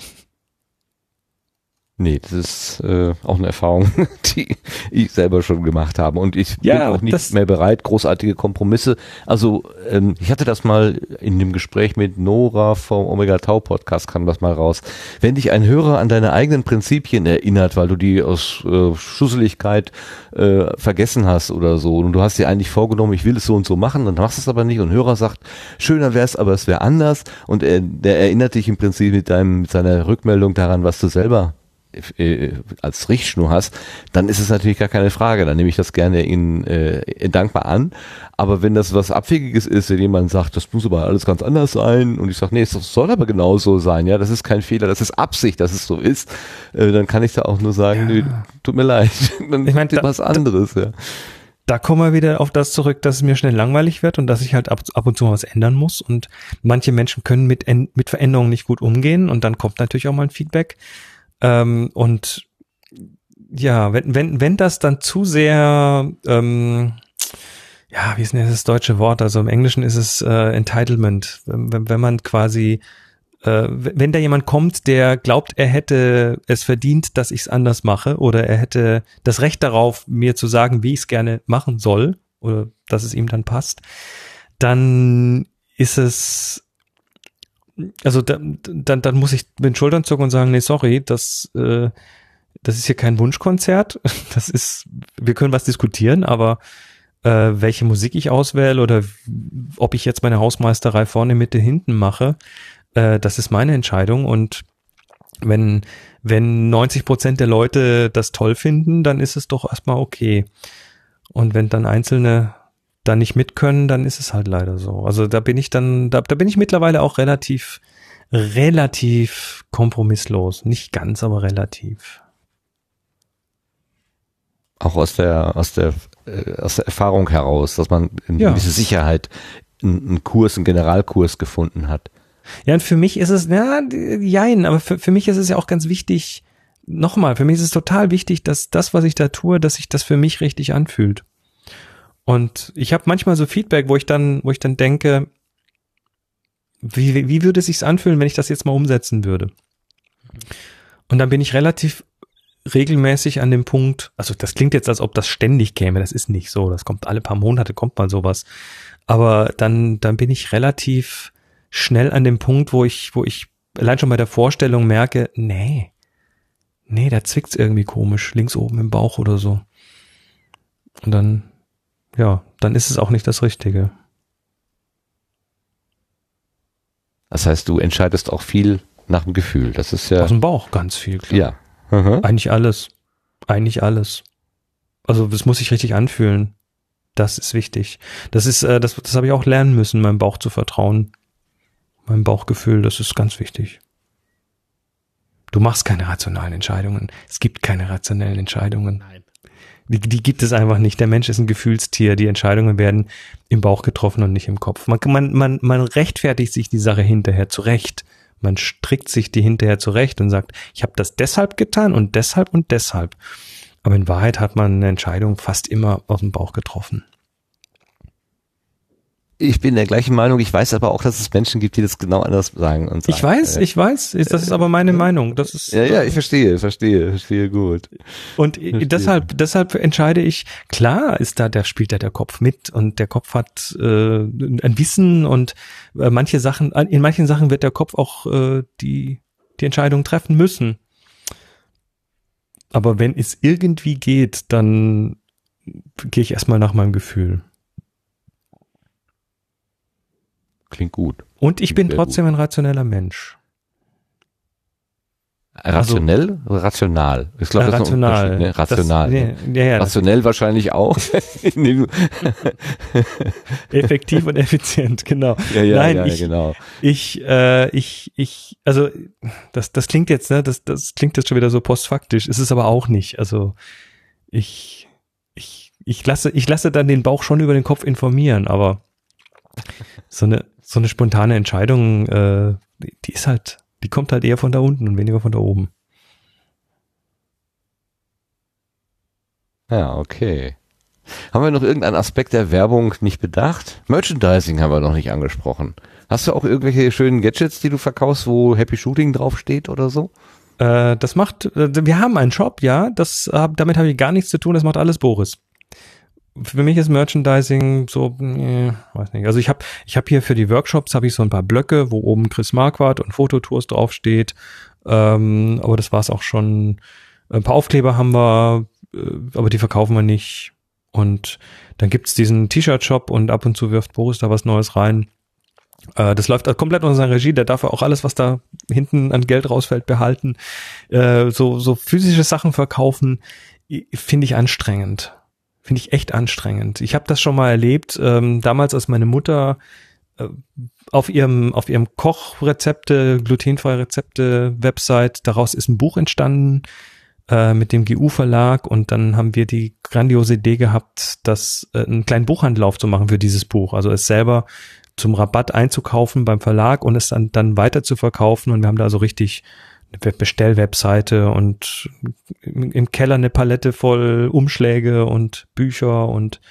Nee, das ist äh, auch eine Erfahrung, (laughs) die ich selber schon gemacht habe. Und ich ja, bin auch nicht mehr bereit, großartige Kompromisse. Also ähm, ich hatte das mal in dem Gespräch mit Nora vom Omega Tau Podcast, kam das mal raus. Wenn dich ein Hörer an deine eigenen Prinzipien erinnert, weil du die aus äh, Schusseligkeit äh, vergessen hast oder so, und du hast dir eigentlich vorgenommen, ich will es so und so machen, dann machst du es aber nicht und ein Hörer sagt, schöner wäre es, aber es wäre anders und er, der erinnert dich im Prinzip mit deinem, mit seiner Rückmeldung daran, was du selber als Richtschnur hast, dann ist es natürlich gar keine Frage. Dann nehme ich das gerne in, äh, dankbar an. Aber wenn das was Abwegiges ist, wenn jemand sagt, das muss aber alles ganz anders sein und ich sage, nee, es soll aber genau so sein, ja, das ist kein Fehler, das ist Absicht, dass es so ist, äh, dann kann ich da auch nur sagen, ja. nee, tut mir leid, (laughs) dann ich meine, was anderes, ja da kommen wir wieder auf das zurück, dass es mir schnell langweilig wird und dass ich halt ab, ab und zu mal was ändern muss. Und manche Menschen können mit, mit Veränderungen nicht gut umgehen und dann kommt natürlich auch mal ein Feedback. Ähm, und ja, wenn, wenn, wenn das dann zu sehr, ähm, ja, wie ist denn das deutsche Wort? Also im Englischen ist es äh, Entitlement. Wenn, wenn man quasi, äh, wenn da jemand kommt, der glaubt, er hätte es verdient, dass ich es anders mache, oder er hätte das Recht darauf, mir zu sagen, wie ich es gerne machen soll, oder dass es ihm dann passt, dann ist es also dann, dann, dann muss ich mit den Schultern zucken und sagen, nee, sorry, das, äh, das ist hier kein Wunschkonzert. (laughs) Das ist, wir können was diskutieren, aber äh, welche Musik ich auswähle oder ob ich jetzt meine Hausmeisterei vorne, Mitte, hinten mache, äh, das ist meine Entscheidung. Und wenn, wenn 90 Prozent der Leute das toll finden, dann ist es doch erstmal okay. Und wenn dann einzelne da nicht mit können, dann ist es halt leider so. Also da bin ich dann, da, da bin ich mittlerweile auch relativ, relativ kompromisslos. Nicht ganz, aber relativ. Auch aus der, aus der, äh, aus der Erfahrung heraus, dass man in ja. gewisse Sicherheit einen Kurs, einen Generalkurs gefunden hat. Ja, und für mich ist es, ja, jein, aber für, für mich ist es ja auch ganz wichtig, nochmal, für mich ist es total wichtig, dass das, was ich da tue, dass sich das für mich richtig anfühlt. Und ich habe manchmal so Feedback, wo ich dann, wo ich dann denke, wie, wie würde es sich anfühlen, wenn ich das jetzt mal umsetzen würde? Und dann bin ich relativ regelmäßig an dem Punkt, also das klingt jetzt, als ob das ständig käme, das ist nicht so, das kommt alle paar Monate, kommt mal sowas. Aber dann, dann bin ich relativ schnell an dem Punkt, wo ich, wo ich allein schon bei der Vorstellung merke, nee, nee, da zwickt's irgendwie komisch, links oben im Bauch oder so. Und dann ja, dann ist es auch nicht das Richtige. Das heißt, du entscheidest auch viel nach dem Gefühl. Das ist ja. Aus dem Bauch ganz viel, klar. Ja. Mhm. Eigentlich alles. Eigentlich alles. Also, das muss sich richtig anfühlen. Das ist wichtig. Das ist, äh, das, das habe ich auch lernen müssen, meinem Bauch zu vertrauen. Meinem Bauchgefühl, das ist ganz wichtig. Du machst keine rationalen Entscheidungen. Es gibt keine rationellen Entscheidungen. Nein. Die, die gibt es einfach nicht. Der Mensch ist ein Gefühlstier. Die Entscheidungen werden im Bauch getroffen und nicht im Kopf. Man, man, man, man rechtfertigt sich die Sache hinterher zurecht. Man strickt sich die hinterher zurecht und sagt, ich habe das deshalb getan und deshalb und deshalb. Aber in Wahrheit hat man eine Entscheidung fast immer aus dem Bauch getroffen ich bin der gleichen Meinung. Ich weiß aber auch, dass es Menschen gibt, die das genau anders sagen. Und sagen. Ich weiß, ich weiß. Das ist aber meine Meinung. Das ist, ja, ja, ich verstehe, verstehe, verstehe gut. Und verstehe. deshalb, deshalb entscheide ich, klar ist da, der spielt da der Kopf mit und der Kopf hat äh, ein Wissen und äh, manche Sachen, in manchen Sachen wird der Kopf auch äh, die, die Entscheidung treffen müssen. Aber wenn es irgendwie geht, dann gehe ich erstmal nach meinem Gefühl. Klingt gut. Und ich bin Sehr trotzdem ein rationeller Mensch. Rationell oder rational? Ich glaube, Äh, das ist rational. Unterschied, ne? Rational. Das, nee, ja, ja, Rationell wahrscheinlich auch. (laughs) Effektiv und effizient, genau. ja, ja, Nein, ja, ich, genau. ich, äh, ich, ich, also das, das klingt jetzt, ne, das, das klingt jetzt schon wieder so postfaktisch. Ist es aber auch nicht. Also ich, ich, ich lasse, ich lasse dann den Bauch schon über den Kopf informieren, aber so eine, so eine spontane Entscheidung, äh, die, ist halt, die kommt halt eher von da unten und weniger von da oben. Ja, okay. Haben wir noch irgendeinen Aspekt der Werbung nicht bedacht? Merchandising haben wir noch nicht angesprochen. Hast du auch irgendwelche schönen Gadgets, die du verkaufst, wo Happy Shooting draufsteht oder so? Äh, das macht, äh, wir haben einen Shop, ja, das, damit habe ich gar nichts zu tun, das macht alles Boris. Für mich ist Merchandising so, nee, weiß nicht. Also ich habe ich hab hier für die Workshops habe ich so ein paar Blöcke, wo oben Chris Marquardt und Fototours draufsteht. Ähm, aber das war's auch schon. Ein paar Aufkleber haben wir, äh, aber die verkaufen wir nicht. Und dann gibt's diesen T-Shirt-Shop und ab und zu wirft Boris da was Neues rein. Äh, das läuft komplett unter seiner Regie. Der darf auch alles, was da hinten an Geld rausfällt, behalten. Äh, so, so physische Sachen verkaufen, finde ich anstrengend. Finde ich echt anstrengend. Ich habe das schon mal erlebt, ähm, damals als meine Mutter äh, auf ihrem, auf ihrem Kochrezepte, glutenfreie Rezepte Website, daraus ist ein Buch entstanden äh, mit dem GU-Verlag und dann haben wir die grandiose Idee gehabt, das äh, einen kleinen Buchhandel aufzumachen für dieses Buch. Also es selber zum Rabatt einzukaufen beim Verlag und es dann, dann weiter zu verkaufen. Und wir haben da so richtig Bestellwebseite und im Keller eine Palette voll Umschläge und Bücher und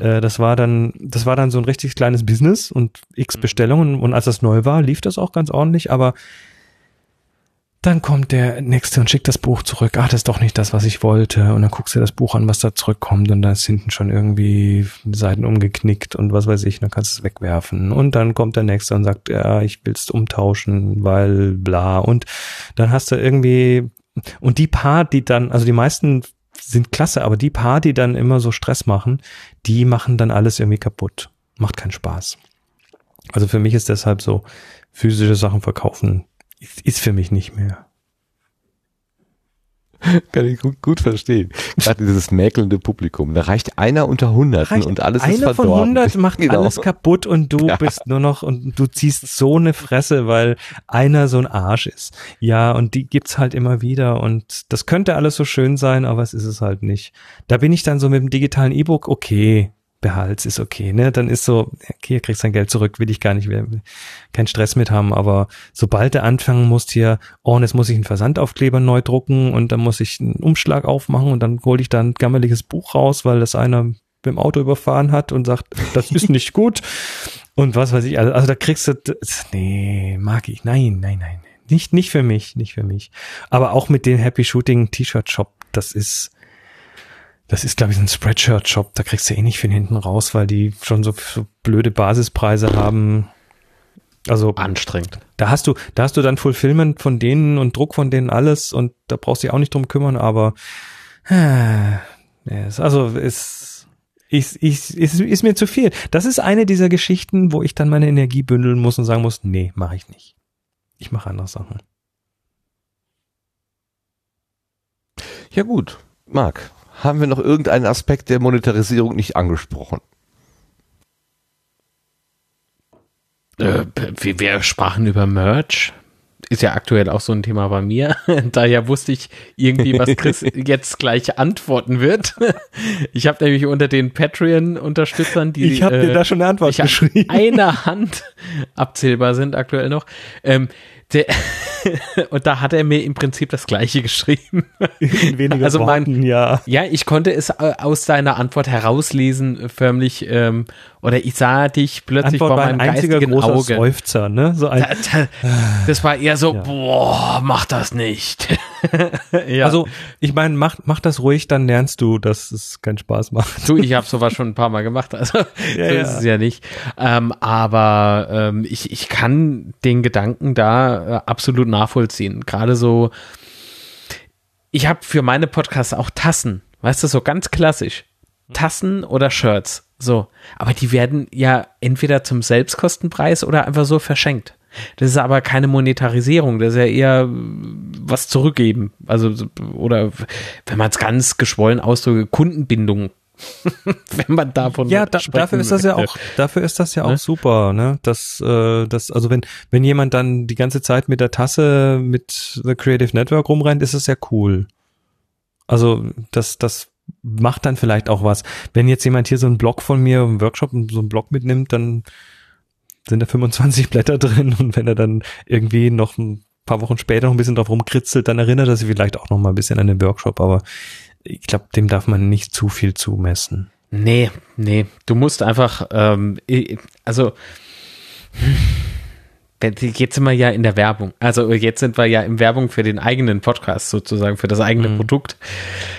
äh, das war dann, das war dann so ein richtig kleines Business und x Bestellungen. Und als das neu war, lief das auch ganz ordentlich, aber dann kommt der Nächste und schickt das Buch zurück. Ah, das ist doch nicht das, was ich wollte. Und dann guckst du das Buch an, was da zurückkommt. Und da ist hinten schon irgendwie Seiten umgeknickt und was weiß ich. Dann kannst du es wegwerfen. Und dann kommt der Nächste und sagt, ja, ich will es umtauschen, weil bla. Und dann hast du irgendwie, und die paar, die dann, also die meisten sind klasse, aber die paar, die dann immer so Stress machen, die machen dann alles irgendwie kaputt. Macht keinen Spaß. Also für mich ist deshalb so, physische Sachen verkaufen ist, ist für mich nicht mehr. (laughs) Kann ich gut, gut verstehen. Gerade dieses mäkelnde Publikum. Da reicht einer unter Hunderten Reicht und alles ist Einer verdorben. von 100 macht (laughs) Genau. alles kaputt und du (laughs) Ja. bist nur noch und du ziehst so eine Fresse, weil einer so ein Arsch ist. Ja, und die gibt's halt immer wieder und das könnte alles so schön sein, aber es ist es halt nicht. Da bin ich dann so mit dem digitalen E-Book, okay, behalt's, ist okay, ne? Dann ist so, okay, kriegst dein Geld zurück, will ich gar nicht mehr, keinen Stress mit haben, aber sobald du anfangen musst hier, oh, und jetzt muss ich einen Versandaufkleber neu drucken und dann muss ich einen Umschlag aufmachen und dann hole ich da ein gammeliges Buch raus, weil das einer mit dem Auto überfahren hat und sagt, das ist (laughs) nicht gut und was weiß ich, also, also da kriegst du, das- nee, mag ich, nein, nein, nein, nicht, nicht für mich, nicht für mich. Aber auch mit dem Happy Shooting T-Shirt Shop, das ist, das ist, glaube ich, so ein Spreadshirt-Shop. Da kriegst du eh nicht viel hinten raus, weil die schon so, so blöde Basispreise haben. Also Anstrengend. da hast du, da hast du dann Fulfillment von denen und Druck von denen alles und da brauchst du dich auch nicht drum kümmern, aber äh, also es ist, ist, ist, ist mir zu viel. Das ist eine dieser Geschichten, wo ich dann meine Energie bündeln muss und sagen muss, nee, mache ich nicht. Ich mache andere Sachen. Ja gut, Marc, haben wir noch irgendeinen Aspekt der Monetarisierung nicht angesprochen? Äh, wir, sprachen über Merch. Ist ja aktuell auch so ein Thema bei mir. (laughs) Daher wusste ich irgendwie, was Chris (laughs) jetzt gleich antworten wird. (laughs) Ich habe nämlich unter den Patreon-Unterstützern, die Ich habe dir äh, da schon eine Antwort geschrieben. einer Hand abzählbar sind aktuell noch. Ähm, der, (laughs) und da hat er mir im Prinzip das Gleiche geschrieben. In weniger Also mein- Worten, ja. Ja, ich konnte es äh, aus seiner Antwort herauslesen, äh, förmlich, ähm, oder ich sah dich plötzlich Antwort vor ein meinem einziger geistigen Auge. Seufzer, ne? So ein, Da- da- Das war eher so, Ja. boah, mach das nicht. (laughs) ja. Also, ich meine, mach, mach das ruhig, dann lernst du, dass es keinen Spaß macht. Du, ich habe sowas schon ein paar Mal gemacht, also (laughs) Ja, so ja. ist es ja nicht. Ähm, aber ähm, ich, ich kann den Gedanken da äh, absolut nachvollziehen. Gerade so, ich habe für meine Podcasts auch Tassen, weißt du, so ganz klassisch. Tassen oder Shirts, so. Aber die werden ja entweder zum Selbstkostenpreis oder einfach so verschenkt. Das ist aber keine Monetarisierung, das ist ja eher was zurückgeben. Also, oder wenn man es ganz geschwollen ausdrücke, Kundenbindung. (laughs) wenn man davon ja da, dafür ist das ja auch dafür ist das ja auch ne? super ne dass äh, das also wenn wenn jemand dann die ganze Zeit mit der Tasse mit The Creative Network rumrennt ist es ja cool also das das macht dann vielleicht auch was wenn jetzt jemand hier so einen Blog von mir im Workshop so einen Blog mitnimmt dann sind da 25 Blätter drin und wenn er dann irgendwie noch ein paar Wochen später noch ein bisschen drauf rumkritzelt, dann erinnert er sich vielleicht auch noch mal ein bisschen an den Workshop, aber ich glaube, dem darf man nicht zu viel zumessen. Nee, nee, du musst einfach, ähm, also Jetzt sind wir ja in der Werbung. Also jetzt sind wir ja in Werbung für den eigenen Podcast sozusagen, für das eigene mhm. Produkt.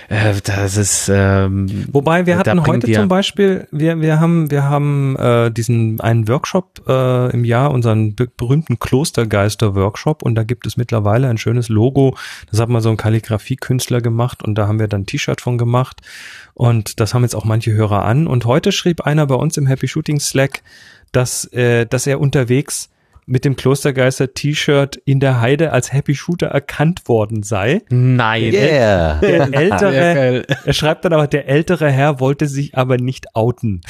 Äh, das ist. Ähm, Wobei wir hatten heute zum Beispiel, wir wir haben wir haben äh, diesen einen Workshop äh, im Jahr, unseren berühmten Klostergeister Workshop, und da gibt es mittlerweile ein schönes Logo. Das hat mal so ein Kalligrafiekünstler gemacht, und da haben wir dann ein T-Shirt von gemacht. Und das haben jetzt auch manche Hörer an. Und heute schrieb einer bei uns im Happy Shooting Slack, dass äh, dass er unterwegs mit dem Klostergeister-T-Shirt in der Heide als Happy Shooter erkannt worden sei. Nein. Yeah. Der (laughs) ältere, er schreibt dann aber, der ältere Herr wollte sich aber nicht outen.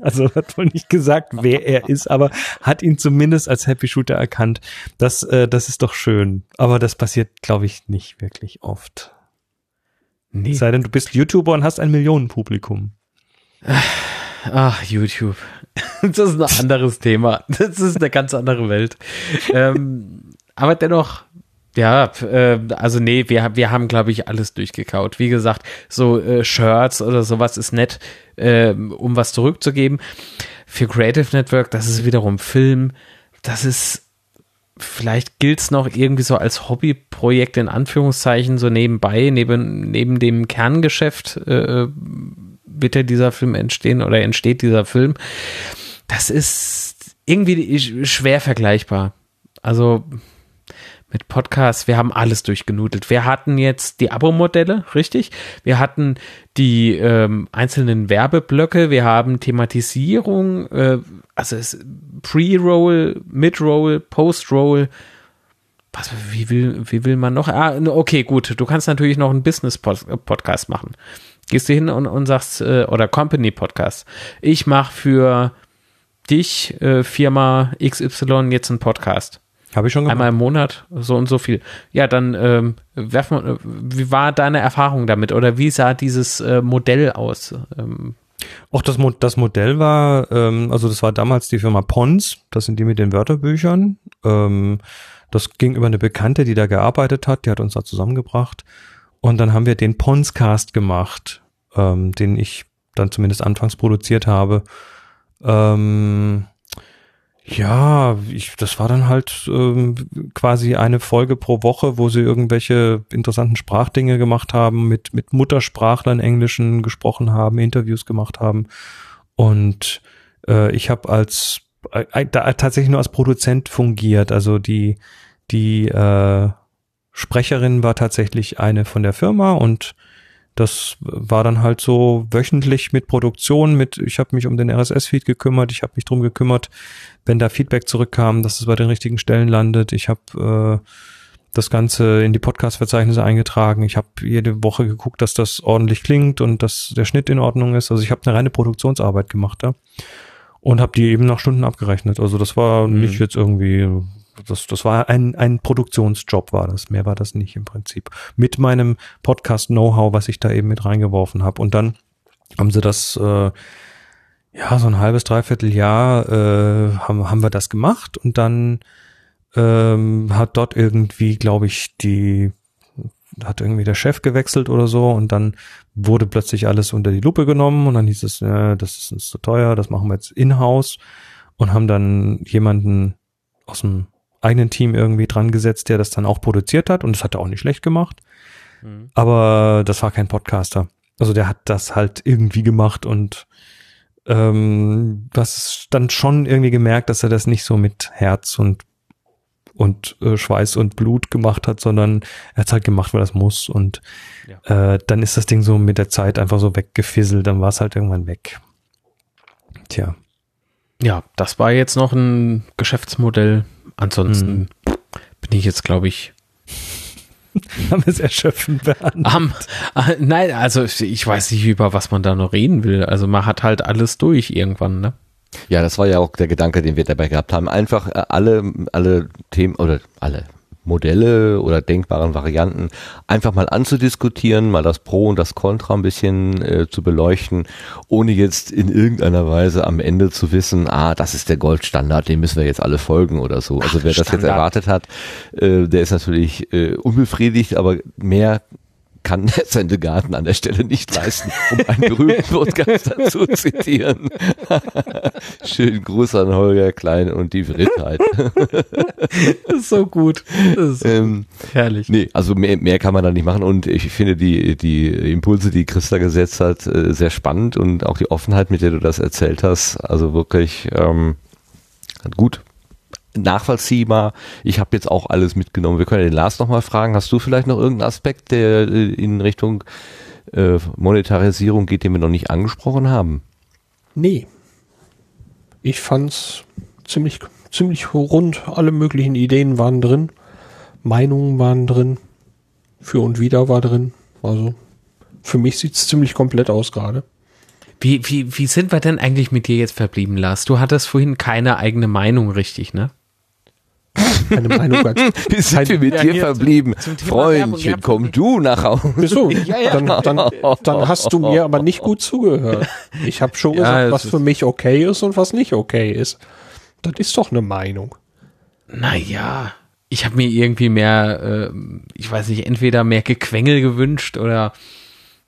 Also hat wohl nicht gesagt, wer er ist, aber hat ihn zumindest als Happy Shooter erkannt. Das, äh, das ist doch schön. Aber das passiert, glaube ich, nicht wirklich oft. Nee. Sei denn, du bist YouTuber und hast ein Millionenpublikum. Ach, YouTube. (laughs) Das ist ein anderes Thema. Das ist eine ganz andere Welt. ähm, aber dennoch, ja, äh, also nee, wir, wir haben, glaube ich, alles durchgekaut. Wie gesagt, so äh, Shirts oder sowas ist nett, äh, um was zurückzugeben. Für Creative Network, das ist wiederum Film. Das ist vielleicht gilt es noch irgendwie so als Hobbyprojekt in Anführungszeichen, so nebenbei, neben, neben dem Kerngeschäft äh, ja dieser Film entstehen oder entsteht dieser Film. Das ist irgendwie schwer vergleichbar. Also mit Podcasts, wir haben alles durchgenudelt. Wir hatten jetzt die Abo-Modelle, richtig? Wir hatten die ähm, einzelnen Werbeblöcke, wir haben Thematisierung, äh, also Pre-Roll, Mid-Roll, Post-Roll. Was, wie will, wie will man noch? Ah, okay, gut. Du kannst natürlich noch einen Business-Podcast machen. Gehst du hin und, und sagst, äh, oder Company Podcast, ich mache für dich, äh, Firma XY, jetzt einen Podcast. Habe ich schon gemacht. Einmal im Monat, so und so viel. Ja, dann ähm, werfen wir, wie war deine Erfahrung damit oder wie sah dieses äh, Modell aus? Ähm, auch das, Mo das Modell war, ähm, also das war damals die Firma Pons, das sind die mit den Wörterbüchern. Ähm, das ging über eine Bekannte, die da gearbeitet hat, die hat uns da zusammengebracht. Und dann haben wir den Ponscast gemacht, ähm, den ich dann zumindest anfangs produziert habe. Ähm, ja, ich, das war dann halt ähm, quasi eine Folge pro Woche, wo sie irgendwelche interessanten Sprachdinge gemacht haben, mit, mit Muttersprachlern Englischen gesprochen haben, Interviews gemacht haben. Und äh, ich habe als äh, da tatsächlich nur als Produzent fungiert. Also die, die äh, Sprecherin war tatsächlich eine von der Firma und das war dann halt so wöchentlich mit Produktion, mit, ich habe mich um den RSS-Feed gekümmert, ich habe mich drum gekümmert, wenn da Feedback zurückkam, dass es bei den richtigen Stellen landet. Ich habe äh, das Ganze in die Podcast-Verzeichnisse eingetragen. Ich habe jede Woche geguckt, dass das ordentlich klingt und dass der Schnitt in Ordnung ist. Also ich habe eine reine Produktionsarbeit gemacht da. Ja? Und habe die eben nach Stunden abgerechnet. Also das war mhm. nicht jetzt irgendwie das, das war ein, ein Produktionsjob, war das. Mehr war das nicht im Prinzip. Mit meinem Podcast-Know-how, was ich da eben mit reingeworfen habe. Und dann haben sie das, äh, ja, so ein halbes, dreiviertel Jahr äh, haben, haben wir das gemacht und dann ähm, hat dort irgendwie, glaube ich, die hat irgendwie der Chef gewechselt oder so und dann wurde plötzlich alles unter die Lupe genommen und dann hieß es, äh, das ist uns zu teuer, das machen wir jetzt in-house und haben dann jemanden aus dem eigenen Team irgendwie dran gesetzt, der das dann auch produziert hat und das hat er auch nicht schlecht gemacht. Mhm. Aber das war kein Podcaster. Also der hat das halt irgendwie gemacht und ähm, das dann schon irgendwie gemerkt, dass er das nicht so mit Herz und und äh, Schweiß und Blut gemacht hat, sondern er hat halt gemacht, weil es muss. Und ja. äh, dann ist das Ding so mit der Zeit einfach so weggefisselt, dann war es halt irgendwann weg. Tja. Ja, das war jetzt noch ein Geschäftsmodell. Ansonsten hm. bin ich jetzt, glaube ich, (laughs) haben wir es erschöpfend behandelt. Um, äh, nein, also ich weiß nicht, über was man da noch reden will. Also man hat halt alles durch irgendwann, ne? Ja, das war ja auch der Gedanke, den wir dabei gehabt haben. Einfach äh, alle, alle Themen oder alle Modelle oder denkbaren Varianten einfach mal anzudiskutieren, mal das Pro und das Contra ein bisschen äh, zu beleuchten, ohne jetzt in irgendeiner Weise am Ende zu wissen, ah, das ist der Goldstandard, dem müssen wir jetzt alle folgen oder so. Also wer Standard. das jetzt erwartet hat, äh, der ist natürlich äh, unbefriedigt, aber mehr kann Sendegarten an der Stelle nicht leisten, um einen berühmten Podcaster zu zitieren. (laughs) Schönen Gruß an Holger Klein und die Wildheit. das (laughs) ist so gut. Ist ähm, herrlich. Nee, also mehr, mehr kann man da nicht machen und ich finde die, die Impulse, die Christa gesetzt hat, äh, sehr spannend und auch die Offenheit, mit der du das erzählt hast, also wirklich ähm, gut nachvollziehbar. Ich habe jetzt auch alles mitgenommen. Wir können den Lars nochmal fragen. Hast du vielleicht noch irgendeinen Aspekt, der äh, in Richtung äh, Monetarisierung geht, den wir noch nicht angesprochen haben? Nee. Ich fand's ziemlich, ziemlich rund. Alle möglichen Ideen waren drin. Meinungen waren drin. Für und wieder war drin. Also für mich sieht's ziemlich komplett aus gerade. Wie, wie, wie sind wir denn eigentlich mit dir jetzt verblieben, Lars? Du hattest vorhin keine eigene Meinung, richtig, ne? Keine Meinung ganz. Wie sind wir mit ja, dir verblieben? Freundchen, komm du nach Hause. Wieso? Ja, (laughs) ja. Dann, dann, dann, hast du mir aber nicht gut zugehört. (laughs) Ich habe schon gesagt, was für mich okay ist und was nicht okay ist. Das ist doch eine Meinung. Naja, ich habe mir irgendwie mehr, äh, ich weiß nicht, entweder mehr Gequengel gewünscht oder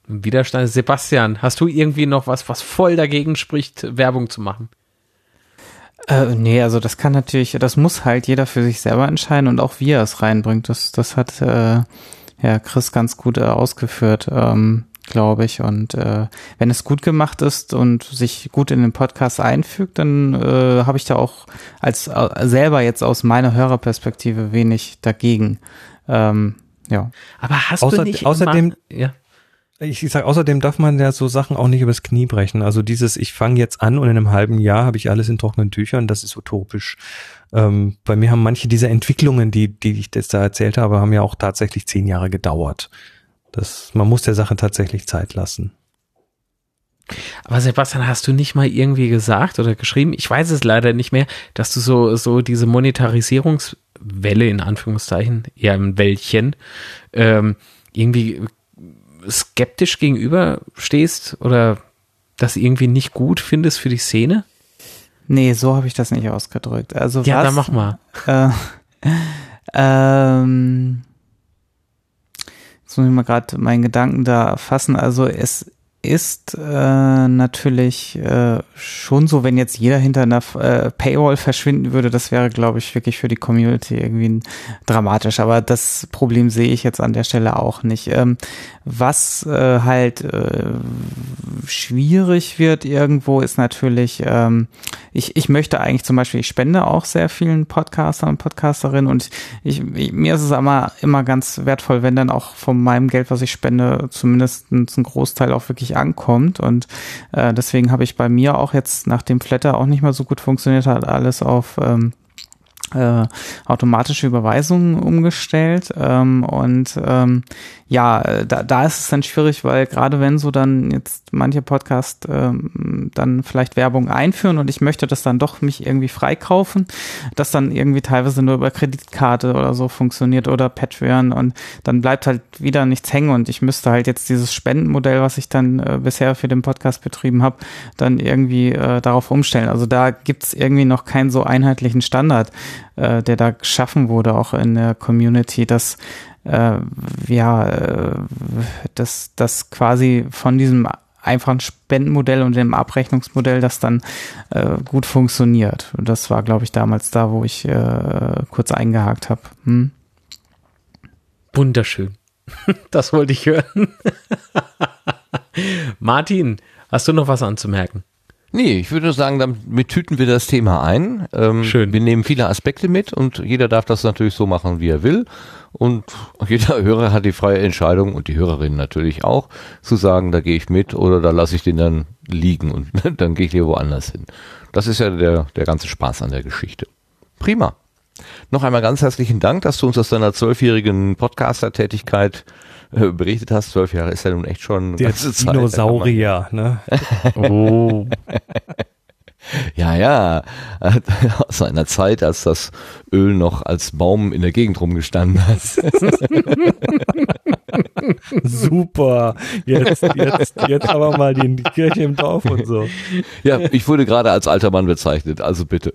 Widerstand. Sebastian, hast du irgendwie noch was, was voll dagegen spricht, Werbung zu machen? Äh, nee, also das kann natürlich, das muss halt jeder für sich selber entscheiden und auch wie er es reinbringt. Das, das hat äh, ja Chris ganz gut äh, ausgeführt, ähm, glaube ich. Und äh, wenn es gut gemacht ist und sich gut in den Podcast einfügt, dann äh, habe ich da auch als äh, selber jetzt aus meiner Hörerperspektive wenig dagegen. Ähm, ja. Aber hast Außer, du nicht außerdem, ja. Ich sag, außerdem darf man ja so Sachen auch nicht übers Knie brechen. Also dieses, ich fange jetzt an und in einem halben Jahr habe ich alles in trockenen Tüchern, das ist utopisch. Ähm, bei mir haben manche dieser Entwicklungen, die, die ich jetzt da erzählt habe, haben ja auch tatsächlich zehn Jahre gedauert. Das, man muss der Sache tatsächlich Zeit lassen. Aber Sebastian, hast du nicht mal irgendwie gesagt oder geschrieben, ich weiß es leider nicht mehr, dass du so, so diese Monetarisierungswelle in Anführungszeichen, eher ein Wäldchen, ähm, irgendwie skeptisch gegenüber stehst oder das irgendwie nicht gut findest für die Szene? Nee, so habe ich das nicht ausgedrückt. Also ja, was, dann mach mal. Äh, (laughs) ähm, jetzt muss ich mal gerade meinen Gedanken da fassen. Also es ist äh, natürlich äh, schon so, wenn jetzt jeder hinter einer äh, Paywall verschwinden würde, das wäre, glaube ich, wirklich für die Community irgendwie dramatisch. Aber das Problem sehe ich jetzt an der Stelle auch nicht. Ähm, was äh, halt äh, schwierig wird irgendwo, ist natürlich, ähm, ich, ich möchte eigentlich zum Beispiel, ich spende auch sehr vielen Podcastern und Podcasterinnen und ich, ich, mir ist es immer, immer ganz wertvoll, wenn dann auch von meinem Geld, was ich spende, zumindest ein Großteil auch wirklich ankommt. Und äh, deswegen habe ich bei mir auch jetzt, nachdem Flatter auch nicht mehr so gut funktioniert hat, alles auf ähm, äh, automatische Überweisungen umgestellt ähm, und ähm, ja, da, da ist es dann schwierig, weil gerade wenn so dann jetzt manche Podcast ähm, dann vielleicht Werbung einführen und ich möchte das dann doch mich irgendwie freikaufen, das dann irgendwie teilweise nur über Kreditkarte oder so funktioniert oder Patreon und dann bleibt halt wieder nichts hängen und ich müsste halt jetzt dieses Spendenmodell, was ich dann äh, bisher für den Podcast betrieben habe, dann irgendwie äh, darauf umstellen. Also da gibt's irgendwie noch keinen so einheitlichen Standard, äh, der da geschaffen wurde, auch in der Community, dass äh, ja, äh, dass das quasi von diesem einfachen Spendenmodell und dem Abrechnungsmodell, das dann äh, gut funktioniert. Und das war, glaube ich, damals da, wo ich äh, kurz eingehakt habe. Hm? Wunderschön. (laughs) Das wollte ich hören. (laughs) Martin, hast du noch was anzumerken? Nee, ich würde sagen, damit tüten wir das Thema ein. Ähm, Schön. Wir nehmen viele Aspekte mit und jeder darf das natürlich so machen, wie er will. Und (laughs) jeder Hörer hat die freie Entscheidung und die Hörerin natürlich auch, zu sagen, da gehe ich mit oder da lasse ich den dann liegen und (laughs) dann gehe ich hier woanders hin. Das ist ja der, der ganze Spaß an der Geschichte. Prima. Noch einmal ganz herzlichen Dank, dass du uns aus deiner zwölfjährigen Podcaster-Tätigkeit äh, berichtet hast. Zwölf Jahre ist ja nun echt schon Der ganze Zeit. Dinosaurier, ne? Oh. (laughs) Ja, ja. Aus einer Zeit, als das Öl noch als Baum in der Gegend rumgestanden hat. (laughs) Super. Jetzt, jetzt, jetzt aber mal die, die Kirche im Dorf und so. Ja, ich wurde gerade als alter Mann bezeichnet, also bitte.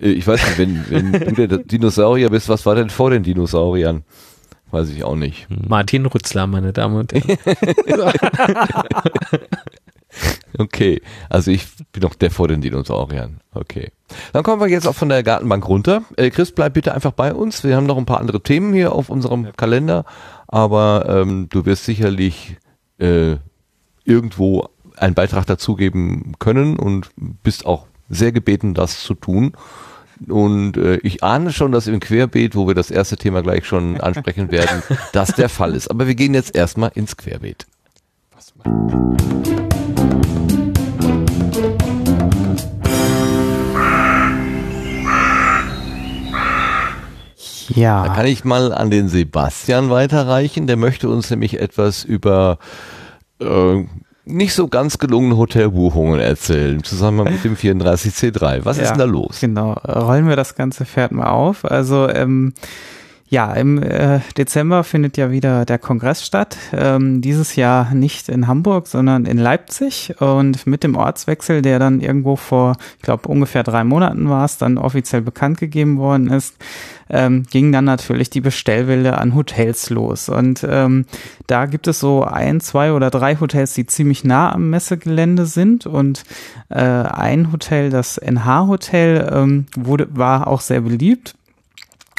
Äh, Ich weiß nicht, wenn, wenn du der Dinosaurier bist, was war denn vor den Dinosauriern? Weiß ich auch nicht. Martin Rützler, meine Damen und Herren. (laughs) Okay, also ich bin noch der vor den Dinosauriern. Okay. Dann kommen wir jetzt auch von der Gartenbank runter. Äh, Chris, bleib bitte einfach bei uns. Wir haben noch ein paar andere Themen hier auf unserem Kalender, aber ähm, du wirst sicherlich äh, irgendwo einen Beitrag dazugeben können und bist auch sehr gebeten, das zu tun. Und äh, ich ahne schon, dass im Querbeet, wo wir das erste Thema gleich schon (laughs) ansprechen werden, das der Fall ist. Aber wir gehen jetzt erstmal ins Querbeet. Da Ja, kann ich mal an den Sebastian weiterreichen. Der möchte uns nämlich etwas über äh, nicht so ganz gelungene Hotelbuchungen erzählen, zusammen mit dem 34C3. Was ist Ja. denn da los? genau. Rollen wir das ganze Pferd mal auf. Also, ähm, ja, im äh, Dezember findet ja wieder der Kongress statt. Ähm, dieses Jahr nicht in Hamburg, sondern in Leipzig. Und mit dem Ortswechsel, der dann irgendwo vor, ich glaube, ungefähr drei Monaten war es, dann offiziell bekannt gegeben worden ist, ähm, ging dann natürlich die Bestellwelle an Hotels los. Und ähm, da gibt es so ein, zwei oder drei Hotels, die ziemlich nah am Messegelände sind. Und äh, ein Hotel, das NH-Hotel, ähm, wurde, war auch sehr beliebt.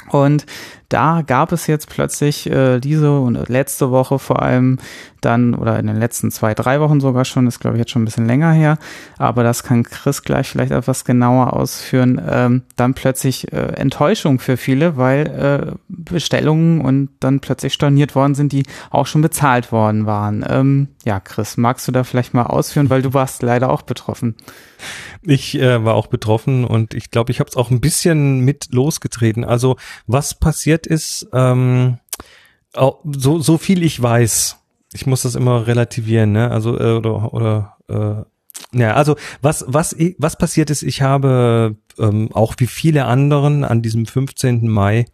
Und da gab es jetzt plötzlich äh, diese und letzte Woche vor allem dann, oder in den letzten zwei, drei Wochen sogar schon, ist glaube ich jetzt schon ein bisschen länger her, aber das kann Chris gleich vielleicht etwas genauer ausführen, ähm, dann plötzlich äh, Enttäuschung für viele, weil äh, Bestellungen und dann plötzlich storniert worden sind, die auch schon bezahlt worden waren. Ähm, ja, Chris, magst du da vielleicht mal ausführen, weil du warst leider auch betroffen. Ich äh, war auch betroffen und ich glaube, ich habe es auch ein bisschen mit losgetreten. Also was passiert ist, ähm, so, so viel ich weiß, ich muss das immer relativieren, ne? Also äh, oder oder äh, ja, also was was was passiert ist, ich habe ähm, auch wie viele anderen an diesem 15. Mai,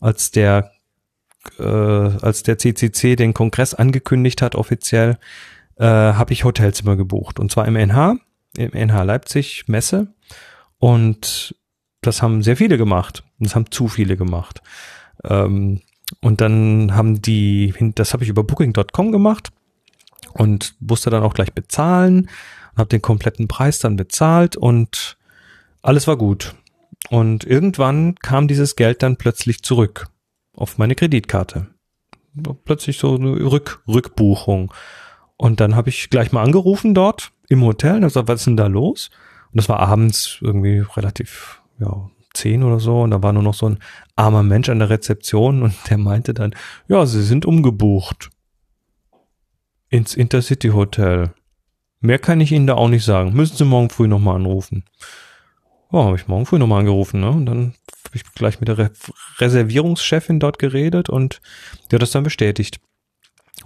als der äh, als der CCC den Kongress angekündigt hat offiziell, äh, habe ich Hotelzimmer gebucht und zwar im NH im NH Leipzig Messe und das haben sehr viele gemacht. Das haben zu viele gemacht. Ähm, und dann haben die, das habe ich über Booking.com gemacht und musste dann auch gleich bezahlen, habe den kompletten Preis dann bezahlt und alles war gut. Und irgendwann kam dieses Geld dann plötzlich zurück auf meine Kreditkarte. Plötzlich so eine Rück, Rückbuchung. Und dann habe ich gleich mal angerufen dort im Hotel und hab gesagt, was ist denn da los? Und das war abends irgendwie relativ, ja, zehn oder so. Und da war nur noch so ein armer Mensch an der Rezeption und der meinte dann, ja, sie sind umgebucht. Ins Intercity Hotel. Mehr kann ich Ihnen da auch nicht sagen. Müssen Sie morgen früh nochmal anrufen. Ja, habe ich morgen früh nochmal angerufen, ne? Und dann habe ich gleich mit der Re Reservierungschefin dort geredet und die hat das dann bestätigt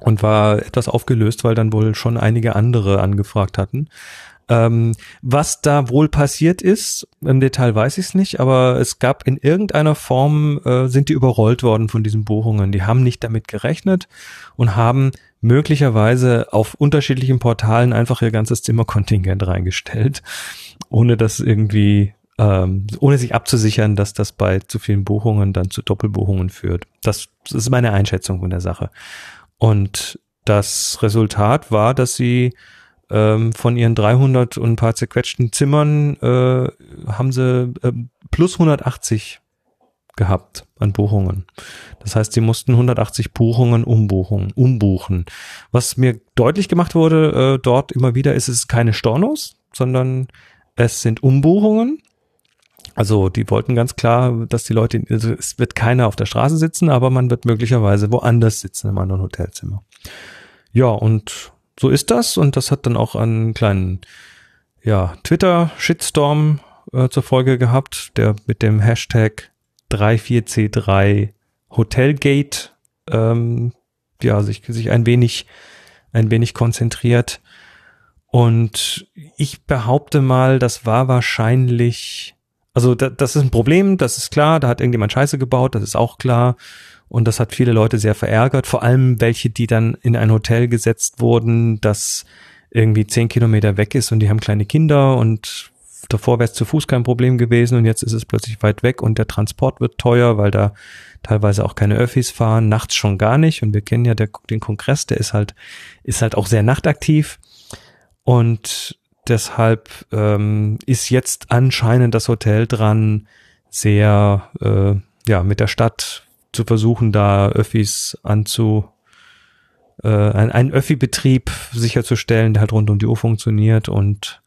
und war etwas aufgelöst, weil dann wohl schon einige andere angefragt hatten. Ähm, was da wohl passiert ist, im Detail weiß ich es nicht, aber es gab in irgendeiner Form, äh, sind die überrollt worden von diesen Buchungen. Die haben nicht damit gerechnet und haben möglicherweise auf unterschiedlichen Portalen einfach ihr ganzes Zimmerkontingent reingestellt, ohne das irgendwie, ähm, ohne sich abzusichern, dass das bei zu vielen Buchungen dann zu Doppelbuchungen führt. Das, das ist meine Einschätzung von der Sache. Und das Resultat war, dass sie ähm, von ihren 300 und ein paar zerquetschten Zimmern äh, haben sie äh, plus 180 gehabt an Buchungen. Das heißt, sie mussten 180 Buchungen umbuchen, umbuchen. Was mir deutlich gemacht wurde äh, dort immer wieder ist, es keine Stornos. sondern es sind Umbuchungen. Also die wollten ganz klar, dass die Leute, also es wird keiner auf der Straße sitzen, aber man wird möglicherweise woanders sitzen in einem Hotelzimmer. Ja, und so ist das und das hat dann auch einen kleinen ja, Twitter-Shitstorm äh, zur Folge gehabt, der mit dem Hashtag 34C3 Hotelgate ähm, ja, sich, sich ein wenig, ein wenig konzentriert. Und ich behaupte mal, das war wahrscheinlich, also da, das ist ein Problem, das ist klar, da hat irgendjemand Scheiße gebaut, das ist auch klar. Und das hat viele Leute sehr verärgert, vor allem welche, die dann in ein Hotel gesetzt wurden, das irgendwie zehn Kilometer weg ist und die haben kleine Kinder und davor wäre es zu Fuß kein Problem gewesen und jetzt ist es plötzlich weit weg und der Transport wird teuer, weil da teilweise auch keine Öffis fahren, nachts schon gar nicht. Und wir kennen ja der, den Kongress, der ist halt, ist halt auch sehr nachtaktiv. Und deshalb ähm, ist jetzt anscheinend das Hotel dran, sehr äh, ja mit der Stadt zu versuchen, da Öffis anzu äh, ein, einen Öffi-Betrieb sicherzustellen, der halt rund um die Uhr funktioniert und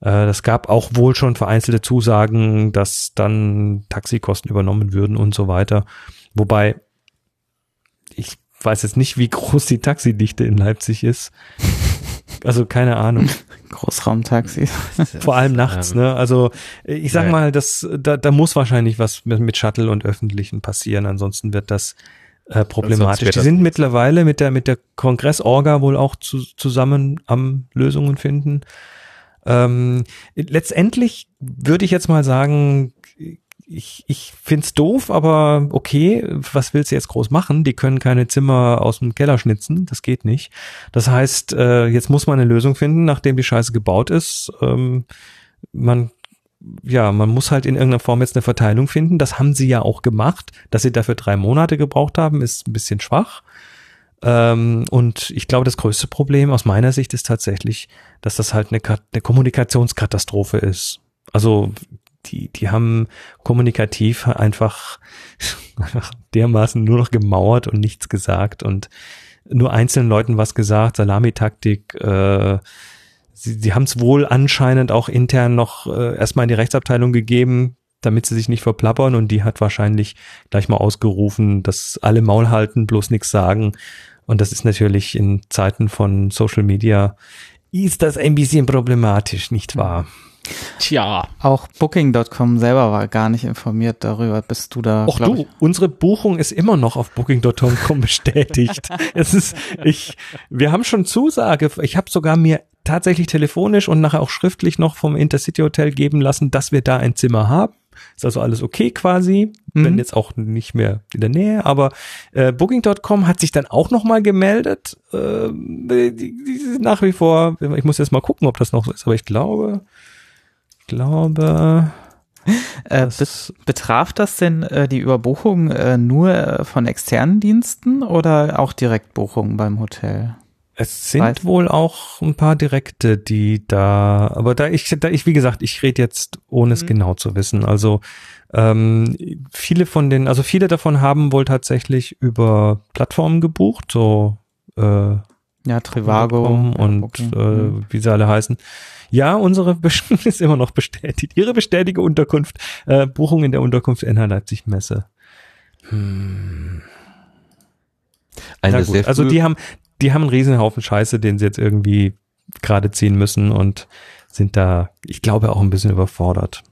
äh, das gab auch wohl schon vereinzelte Zusagen, dass dann Taxikosten übernommen würden und so weiter. Wobei ich weiß jetzt nicht, wie (laughs) groß die Taxidichte in Leipzig ist. Also keine Ahnung. (laughs) Großraumtaxi. (laughs) Vor allem nachts, ne? Also ich sag mal, das, da, da muss wahrscheinlich was mit, mit Shuttle und Öffentlichen passieren, ansonsten wird das äh, problematisch. Die sind mittlerweile mit der mit der Kongressorga wohl auch zu, zusammen am Lösungen finden. Ähm, letztendlich würde ich jetzt mal sagen, ich, ich find's doof, aber okay, was willst du jetzt groß machen? Die können keine Zimmer aus dem Keller schnitzen, das geht nicht. Das heißt, äh, jetzt muss man eine Lösung finden, nachdem die Scheiße gebaut ist. Ähm, man ja, man muss halt in irgendeiner Form jetzt eine Verteilung finden. Das haben sie ja auch gemacht. Dass sie dafür drei Monate gebraucht haben, ist ein bisschen schwach. Ähm, und ich glaube, das größte Problem aus meiner Sicht ist tatsächlich, dass das halt eine, eine Kommunikationskatastrophe ist. Also die, die haben kommunikativ einfach einfach dermaßen nur noch gemauert und nichts gesagt und nur einzelnen Leuten was gesagt, Salamitaktik, äh, sie, sie haben es wohl anscheinend auch intern noch äh, erstmal in die Rechtsabteilung gegeben, damit sie sich nicht verplappern und die hat wahrscheinlich gleich mal ausgerufen, dass alle Maul halten, bloß nichts sagen. Und das ist natürlich in Zeiten von Social Media ist das ein bisschen problematisch, nicht wahr? Tja. Auch Booking.com selber war gar nicht informiert darüber, bist du da. Glaub du, unsere Buchung ist immer noch auf Booking.com (laughs) bestätigt. es ist, ich, wir haben schon Zusage. Ich habe sogar mir tatsächlich telefonisch und nachher auch schriftlich noch vom Intercity Hotel geben lassen, dass wir da ein Zimmer haben. Ist also alles okay quasi, Mhm. wenn jetzt auch nicht mehr in der Nähe, aber äh, Booking.com hat sich dann auch noch mal gemeldet. Äh, die, die sind nach wie vor, ich muss jetzt mal gucken, ob das noch so ist, aber ich glaube, glaube, Äh, Das- bet- betraf das denn äh, die Überbuchung äh, nur äh, von externen Diensten oder auch Direktbuchungen beim Hotel? Es sind Weiß- wohl auch ein paar Direkte, die da, aber da ich, da ich, wie gesagt, ich rede jetzt, ohne es Mhm. genau zu wissen. Also ähm, viele von den, also viele davon haben wohl tatsächlich über Plattformen gebucht, so äh, Ja, Trivago Booking.com ja, und Booking, äh, mhm. wie sie alle heißen. Ja, unsere Besch- (laughs) ist immer noch bestätigt. Ihre bestätigte Unterkunft, äh, Buchung in der Unterkunft NH Leipzig Messe. Hm. Eine gut, also die haben, die haben einen riesen Haufen Scheiße, den sie jetzt irgendwie gerade ziehen müssen und sind da, ich glaube, auch ein bisschen überfordert.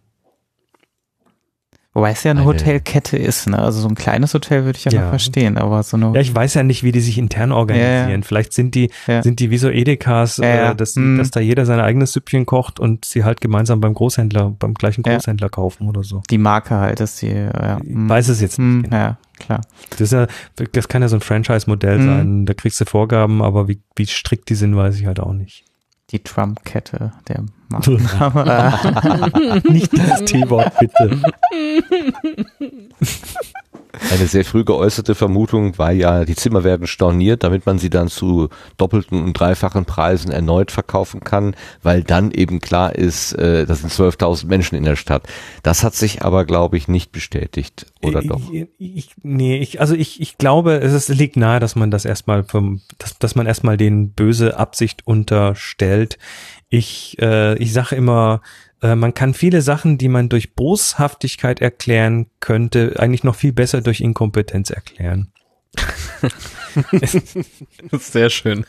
Wobei es ja eine, Eine- Hotelkette ist, ne? Also so ein kleines Hotel würde ich ja, Ja. noch verstehen, aber so eine Ja, ich weiß ja nicht, wie die sich intern organisieren. Ja, ja. Vielleicht sind die, Ja. sind die wie so Edekas, Ja, ja. äh, dass, Hm. dass da jeder sein eigenes Süppchen kocht und sie halt gemeinsam beim Großhändler, beim gleichen Ja. Großhändler kaufen oder so. die Marke halt, dass die, ja, Ich hm. weiß es jetzt Hm, nicht. Genau. Ja, klar. Das, ist ja, das kann ja so ein Franchise-Modell Hm. sein. Da kriegst du Vorgaben, aber wie, wie strikt die sind, weiß ich halt auch nicht. Die Trump-Kette, der Markenname. (laughs) nicht das T-Wort, bitte. (laughs) Eine sehr früh geäußerte Vermutung war ja, die Zimmer werden storniert, damit man sie dann zu doppelten und dreifachen Preisen erneut verkaufen kann, weil dann eben klar ist, äh, das sind 12.000 Menschen in der Stadt. Das hat sich aber, glaube ich, nicht bestätigt, oder ich, doch? Ich, nee, ich, also ich, ich glaube, es ist, liegt nahe, dass man das erstmal vom, dass, dass man erstmal den böse Absicht unterstellt. Ich, äh, ich sage immer, äh, man kann viele Sachen, die man durch Boshaftigkeit erklären könnte, eigentlich noch viel besser durch Inkompetenz erklären. (laughs) Sehr schön.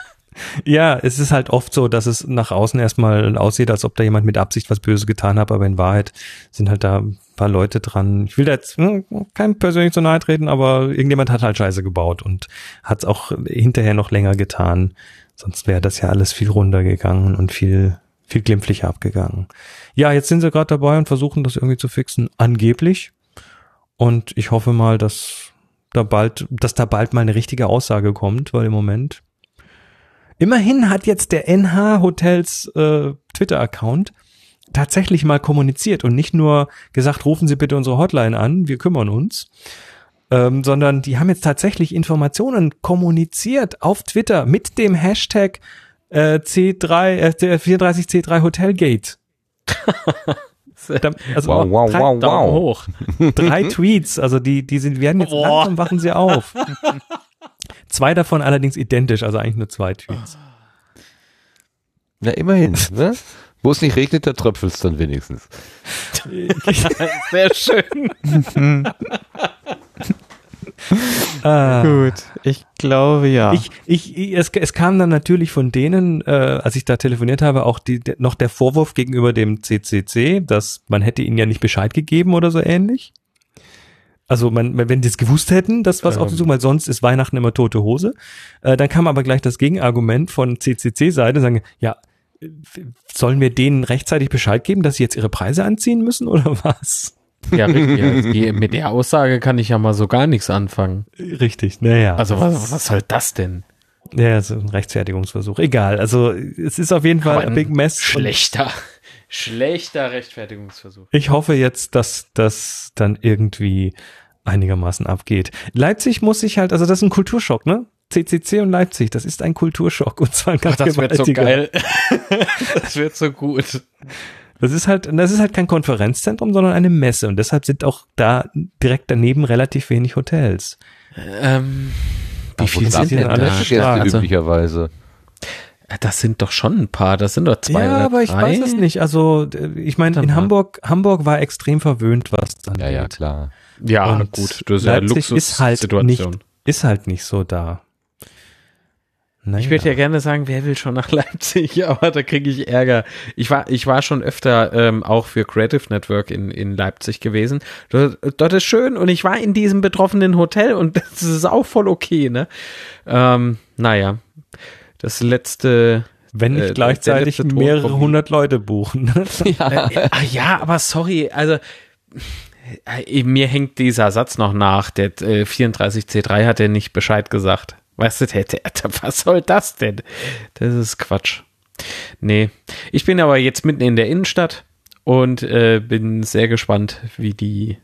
Ja, es ist halt oft so, dass es nach außen erstmal aussieht, als ob da jemand mit Absicht was Böses getan hat, aber in Wahrheit sind halt da ein paar Leute dran. Ich will da jetzt hm, keinem persönlich so nahe treten, aber irgendjemand hat halt Scheiße gebaut und hat es auch hinterher noch länger getan. Sonst wäre das ja alles viel runtergegangen und viel, viel glimpflicher abgegangen. Ja, jetzt sind sie gerade dabei und versuchen das irgendwie zu fixen, angeblich. Und ich hoffe mal, dass da bald, dass da bald mal eine richtige Aussage kommt, weil im Moment Immerhin hat jetzt der NH Hotels äh, Twitter-Account tatsächlich mal kommuniziert und nicht nur gesagt, rufen Sie bitte unsere Hotline an, wir kümmern uns, ähm, sondern die haben jetzt tatsächlich Informationen kommuniziert auf Twitter mit dem Hashtag äh, C3, äh, 34C3 Hotelgate. (laughs) also wow, wow, drei, wow, wow. hoch. drei (laughs) Tweets, also die, die sind, werden jetzt Boah. langsam wachen sie auf. (laughs) Zwei davon allerdings identisch, also eigentlich nur zwei Tweets. Na, immerhin, ne? Wo es nicht regnet, da tröpfelt es dann wenigstens. Sehr schön. (laughs) Ah. Gut, ich glaube ja. Ich, ich, es, es kam dann natürlich von denen, äh, als ich da telefoniert habe, auch die, noch der Vorwurf gegenüber dem CCC, dass man hätte ihnen ja nicht Bescheid gegeben oder so ähnlich. Also man, wenn die es gewusst hätten, das was Ähm. auf weil sonst ist Weihnachten immer tote Hose. Äh, dann kam aber gleich das Gegenargument von CCC-Seite, sagen, ja, sollen wir denen rechtzeitig Bescheid geben, dass sie jetzt ihre Preise anziehen müssen (laughs) oder was? Ja, richtig. Ja, die, mit der Aussage kann ich ja mal so gar nichts anfangen. Richtig, naja. Also was, was soll das denn? ja, so ein Rechtfertigungsversuch. Egal, also es ist auf jeden Fall ein Big Mess. Schlechter, (laughs) schlechter Rechtfertigungsversuch. Ich hoffe jetzt, dass das dann irgendwie einigermaßen abgeht. Leipzig muss sich halt, also das ist ein Kulturschock, ne? CCC und Leipzig, das ist ein Kulturschock und zwar ein ganz Das wird so geil. (laughs) das wird so gut. Das ist halt, das ist halt kein Konferenzzentrum, sondern eine Messe und deshalb sind auch da direkt daneben relativ wenig Hotels. Ähm, wie Ach, viel wo sind denn alle da? Also, üblicherweise. das sind doch schon ein paar. Das sind doch zwei ja, oder aber ich drei. weiß es nicht. Also äh, ich meine, in. Hamburg, Hamburg war extrem verwöhnt, was dann Ja, ja, klar. Ja, Und gut. Das ist ja Leipzig ist halt nicht, ist halt nicht so da. Naja. Ich würde ja gerne sagen, wer will schon nach (laughs) Leipzig, aber da kriege ich Ärger. Ich war, ich war schon öfter ähm, auch für Creative Network in, in Leipzig gewesen. Dort, dort ist schön und ich war in diesem betroffenen Hotel und (laughs) das ist auch voll okay, ne? Ähm, naja, das letzte. Wenn nicht äh, gleichzeitig mehrere hundert Leute buchen. (laughs) Äh, ah, ja, aber sorry, also äh, mir hängt dieser Satz noch nach. Der äh, 34C3 hat ja nicht Bescheid gesagt. Weißt du, der, der, was soll das denn? Das ist Quatsch. Nee, ich bin aber jetzt mitten in der Innenstadt und äh, bin sehr gespannt, wie die.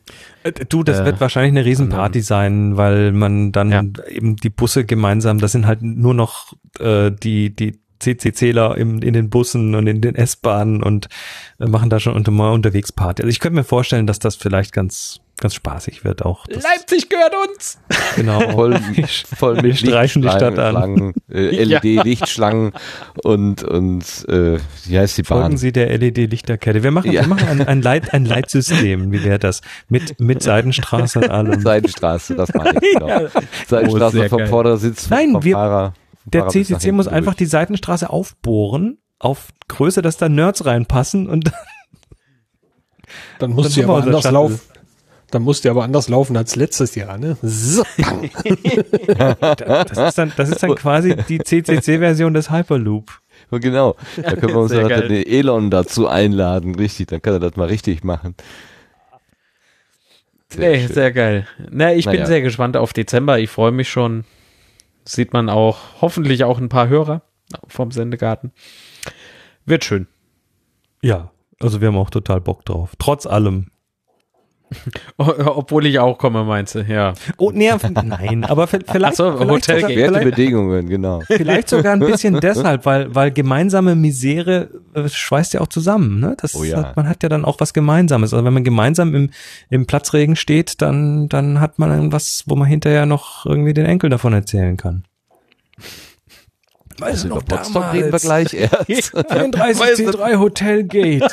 du, das Äh, wird wahrscheinlich eine Riesenparty sein, weil man dann Ja. eben die Busse gemeinsam, das sind halt nur noch äh, die, die CCCler im, in den Bussen und in den S-Bahnen und äh, machen da schon unter, mal unterwegs Party. Also ich könnte mir vorstellen, dass das vielleicht ganz, ganz spaßig wird auch. Das, Leipzig gehört uns! genau. (laughs) Voll, voll Wir mit streichen die Stadt an. Lichtschlangen, äh, (laughs) Ja. LED-Lichtschlangen und, und äh, wie heißt die Folgen Bahn? Sie der LED-Lichterkette. Wir machen, Ja. wir machen ein, ein, Leit, ein Leitsystem. Wie wäre das? Mit, mit Seidenstraße und allem. Seidenstraße, das meine ich. Genau. (laughs) Seidenstraße Oh, vom geil. Vordersitz Nein, vom wir- Fahrer. Der Fahrer CCC muss hinten einfach durch. die Seitenstraße aufbohren auf Größe, dass da Nerds reinpassen und Dann muss Dann sie aber anders laufen. Dann muss die aber anders laufen als letztes Jahr, ne? So. (laughs) das ist dann, das ist dann quasi die CCC-Version des Hyperloop. Genau, da können wir (laughs) uns dann geil. den Elon dazu einladen, richtig, dann kann er das mal richtig machen. Sehr Nee, schön. sehr geil. Na, ich bin Naja. sehr gespannt auf Dezember. Ich freue mich schon. Sieht man auch, hoffentlich auch ein paar Hörer vom Sendegarten. Wird schön. Ja, also wir haben auch total Bock drauf. Trotz allem. (laughs) Obwohl ich auch komme, meinst du, ja. Oh, nee, nein, aber vi- (laughs) vielleicht, Ach so, vielleicht, Hotel sogar, vielleicht, Bedingungen, genau. vielleicht sogar ein bisschen deshalb, weil, weil gemeinsame Misere äh, schweißt ja auch zusammen. Ne? Das Oh ja. hat, man hat ja dann auch was Gemeinsames. Also wenn man gemeinsam im, im Platzregen steht, dann, dann hat man irgendwas, wo man hinterher noch irgendwie den Enkel davon erzählen kann. Weißt Also über Potsdam reden wir gleich erst. (laughs) 34C3 Hotel Gate.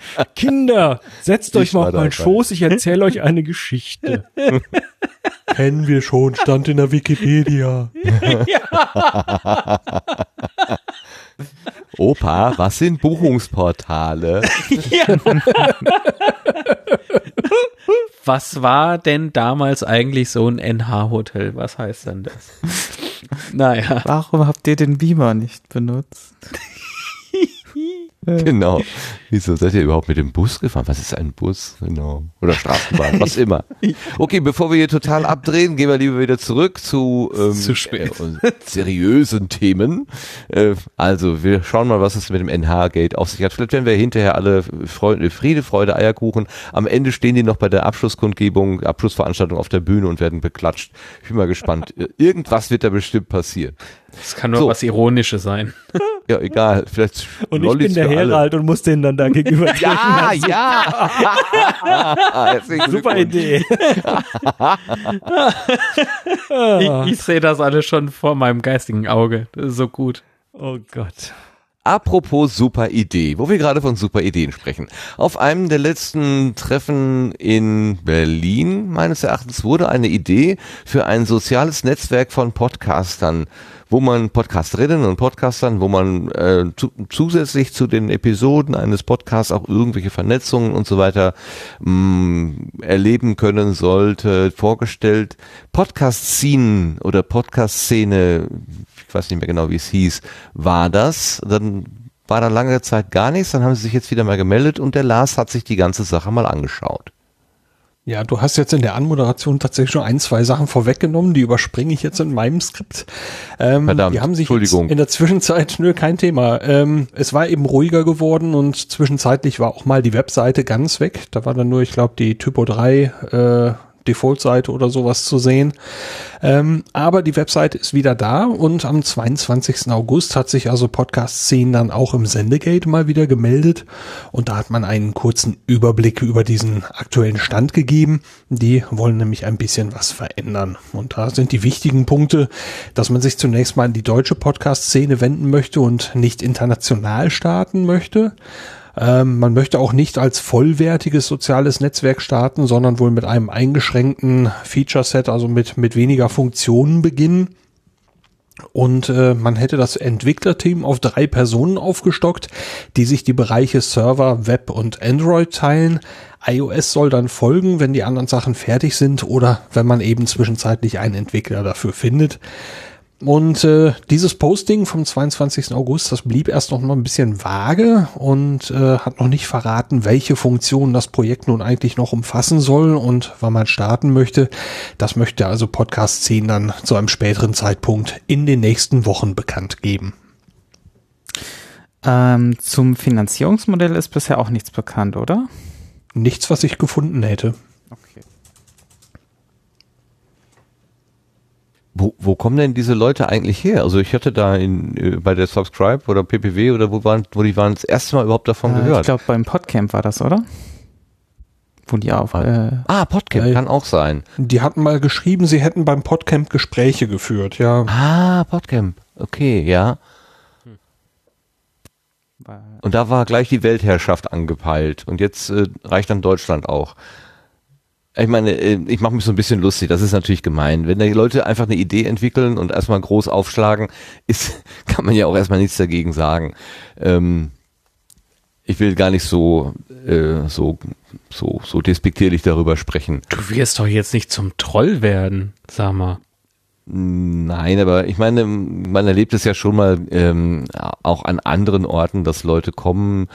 (laughs) Kinder, setzt euch mal auf meinen. Schoß, ich erzähle euch eine Geschichte. (laughs) Kennen wir schon, stand in der Wikipedia. (laughs) Opa, was sind Buchungsportale? Was war denn damals eigentlich so ein NH-Hotel? Was heißt denn das? naja. Warum habt ihr den Beamer nicht benutzt? Genau. Wieso seid ihr überhaupt mit dem Bus gefahren? Was ist ein Bus? Genau. Oder Straßenbahn, was immer. Okay, bevor wir hier total abdrehen, gehen wir lieber wieder zurück zu, ähm, Zu spät. Äh, seriösen Themen. Äh, also, wir schauen mal, was es mit dem NH-Gate auf sich hat. Vielleicht werden wir hinterher alle Freude, Friede, Freude, Eierkuchen. Am Ende stehen die noch bei der Abschlusskundgebung, Abschlussveranstaltung auf der Bühne und werden beklatscht. Ich bin mal gespannt. Irgendwas wird da bestimmt passieren. Das kann nur So. was Ironisches sein. (laughs) Ja, egal. Vielleicht Und ich Lollis bin der für alle. Herald und muss denen dann da gegenüber (laughs) Ja, ja. (laughs) Super. Idee. Ich, ich sehe das alles schon vor meinem geistigen Auge. Das ist so gut. Oh Gott. Apropos super Idee, wo wir gerade von super Ideen sprechen. Auf einem der letzten Treffen in Berlin, meines Erachtens, wurde eine Idee für ein soziales Netzwerk von Podcastern, wo man Podcasterinnen und Podcastern, wo man äh, zu, zusätzlich zu den Episoden eines Podcasts auch irgendwelche Vernetzungen und so weiter mh, erleben können sollte, vorgestellt. Podcast-Scene oder Podcast-Szene, ich weiß nicht mehr genau, wie es hieß, war das. Dann war da lange Zeit gar nichts, dann haben sie sich jetzt wieder mal gemeldet und der Lars hat sich die ganze Sache mal angeschaut. Ja, du hast jetzt in der Anmoderation tatsächlich schon ein, zwei Sachen vorweggenommen, die überspringe ich jetzt in meinem Skript. Ähm, Verdammt, die haben sich Entschuldigung. In der Zwischenzeit, (laughs) nö, kein Thema. Ähm, es war eben ruhiger geworden und zwischenzeitlich war auch mal die Webseite ganz weg. Da war dann nur, ich glaube, die Typo 3 äh, Default-Seite oder sowas zu sehen. Ähm, aber die Webseite ist wieder da und am 22. August hat sich also Podcast 10 dann auch im Sendegate mal wieder gemeldet und da hat man einen kurzen Überblick über diesen aktuellen Stand gegeben. Die wollen nämlich ein bisschen was verändern und da sind die wichtigen Punkte, dass man sich zunächst mal an die deutsche Podcast-Szene wenden möchte und nicht international starten möchte. Ähm, man möchte auch nicht als vollwertiges soziales Netzwerk starten, sondern wohl mit einem eingeschränkten Feature-Set, also mit, mit weniger Funktionen beginnen. Und äh, man hätte das Entwicklerteam auf drei Personen aufgestockt, die sich die Bereiche Server, Web und Android teilen. iOS soll dann folgen, wenn die anderen Sachen fertig sind oder wenn man eben zwischenzeitlich einen Entwickler dafür findet. Und äh, dieses Posting vom 22. August, das blieb erst noch mal ein bisschen vage und äh, hat noch nicht verraten, welche Funktionen das Projekt nun eigentlich noch umfassen soll und wann man starten möchte. Das möchte also Podcast 10 dann zu einem späteren Zeitpunkt in den nächsten Wochen bekannt geben. Ähm, zum Finanzierungsmodell ist bisher auch nichts bekannt, oder? Nichts, was ich gefunden hätte. Wo, wo kommen denn diese Leute eigentlich her? Also ich hatte da in, äh, bei der Subscribe oder PPW oder wo waren, wo die waren das erste Mal überhaupt davon Äh, ich gehört. glaube, beim Podcamp war das, oder? Wo die auf. Äh, ah, Podcast Äh, kann auch sein. Die hatten mal geschrieben, sie hätten beim Podcamp Gespräche geführt, ja. Ah, Podcamp. Okay, ja. Und da war gleich die Weltherrschaft angepeilt. Und jetzt äh, reicht dann Deutschland auch. Ich meine, äh, ich mache mich so ein bisschen lustig, das ist natürlich gemein. Wenn die Leute einfach eine Idee entwickeln und erstmal groß aufschlagen, (laughs) ist, kann man ja auch erstmal nichts dagegen sagen. Ähm, ich will gar nicht so, äh, so, so, so despektierlich darüber sprechen. Du wirst doch jetzt nicht zum Troll werden, sag mal. Nein, aber ich meine, man erlebt es ja schon mal ähm, auch an anderen Orten, dass Leute kommen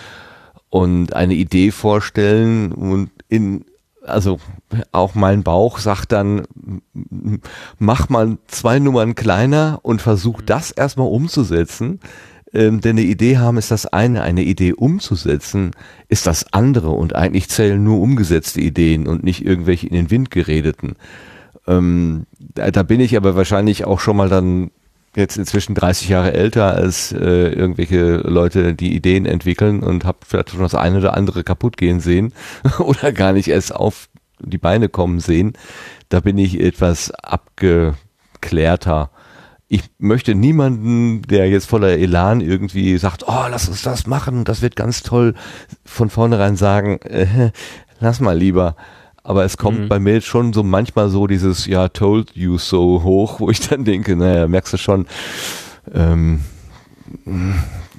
und eine Idee vorstellen und in also auch mein Bauch sagt dann, mach mal zwei Nummern kleiner und versuch das erstmal umzusetzen. Ähm, denn eine Idee haben ist das eine, eine Idee umzusetzen ist das andere und eigentlich zählen nur umgesetzte Ideen und nicht irgendwelche in den Wind geredeten. Ähm, da bin ich aber wahrscheinlich auch schon mal dann jetzt inzwischen 30 Jahre älter als äh, irgendwelche Leute, die Ideen entwickeln und habe vielleicht schon das eine oder andere kaputt gehen sehen (laughs) oder gar nicht erst auf die Beine kommen sehen. Da bin ich etwas abgeklärter. ich möchte niemanden, der jetzt voller Elan irgendwie sagt, oh, lass uns das machen, das wird ganz toll, von vornherein sagen, äh, lass mal lieber. Aber es kommt mhm. bei mir schon so manchmal so dieses, ja, told you so hoch, wo ich dann denke, naja, merkst du schon, ähm,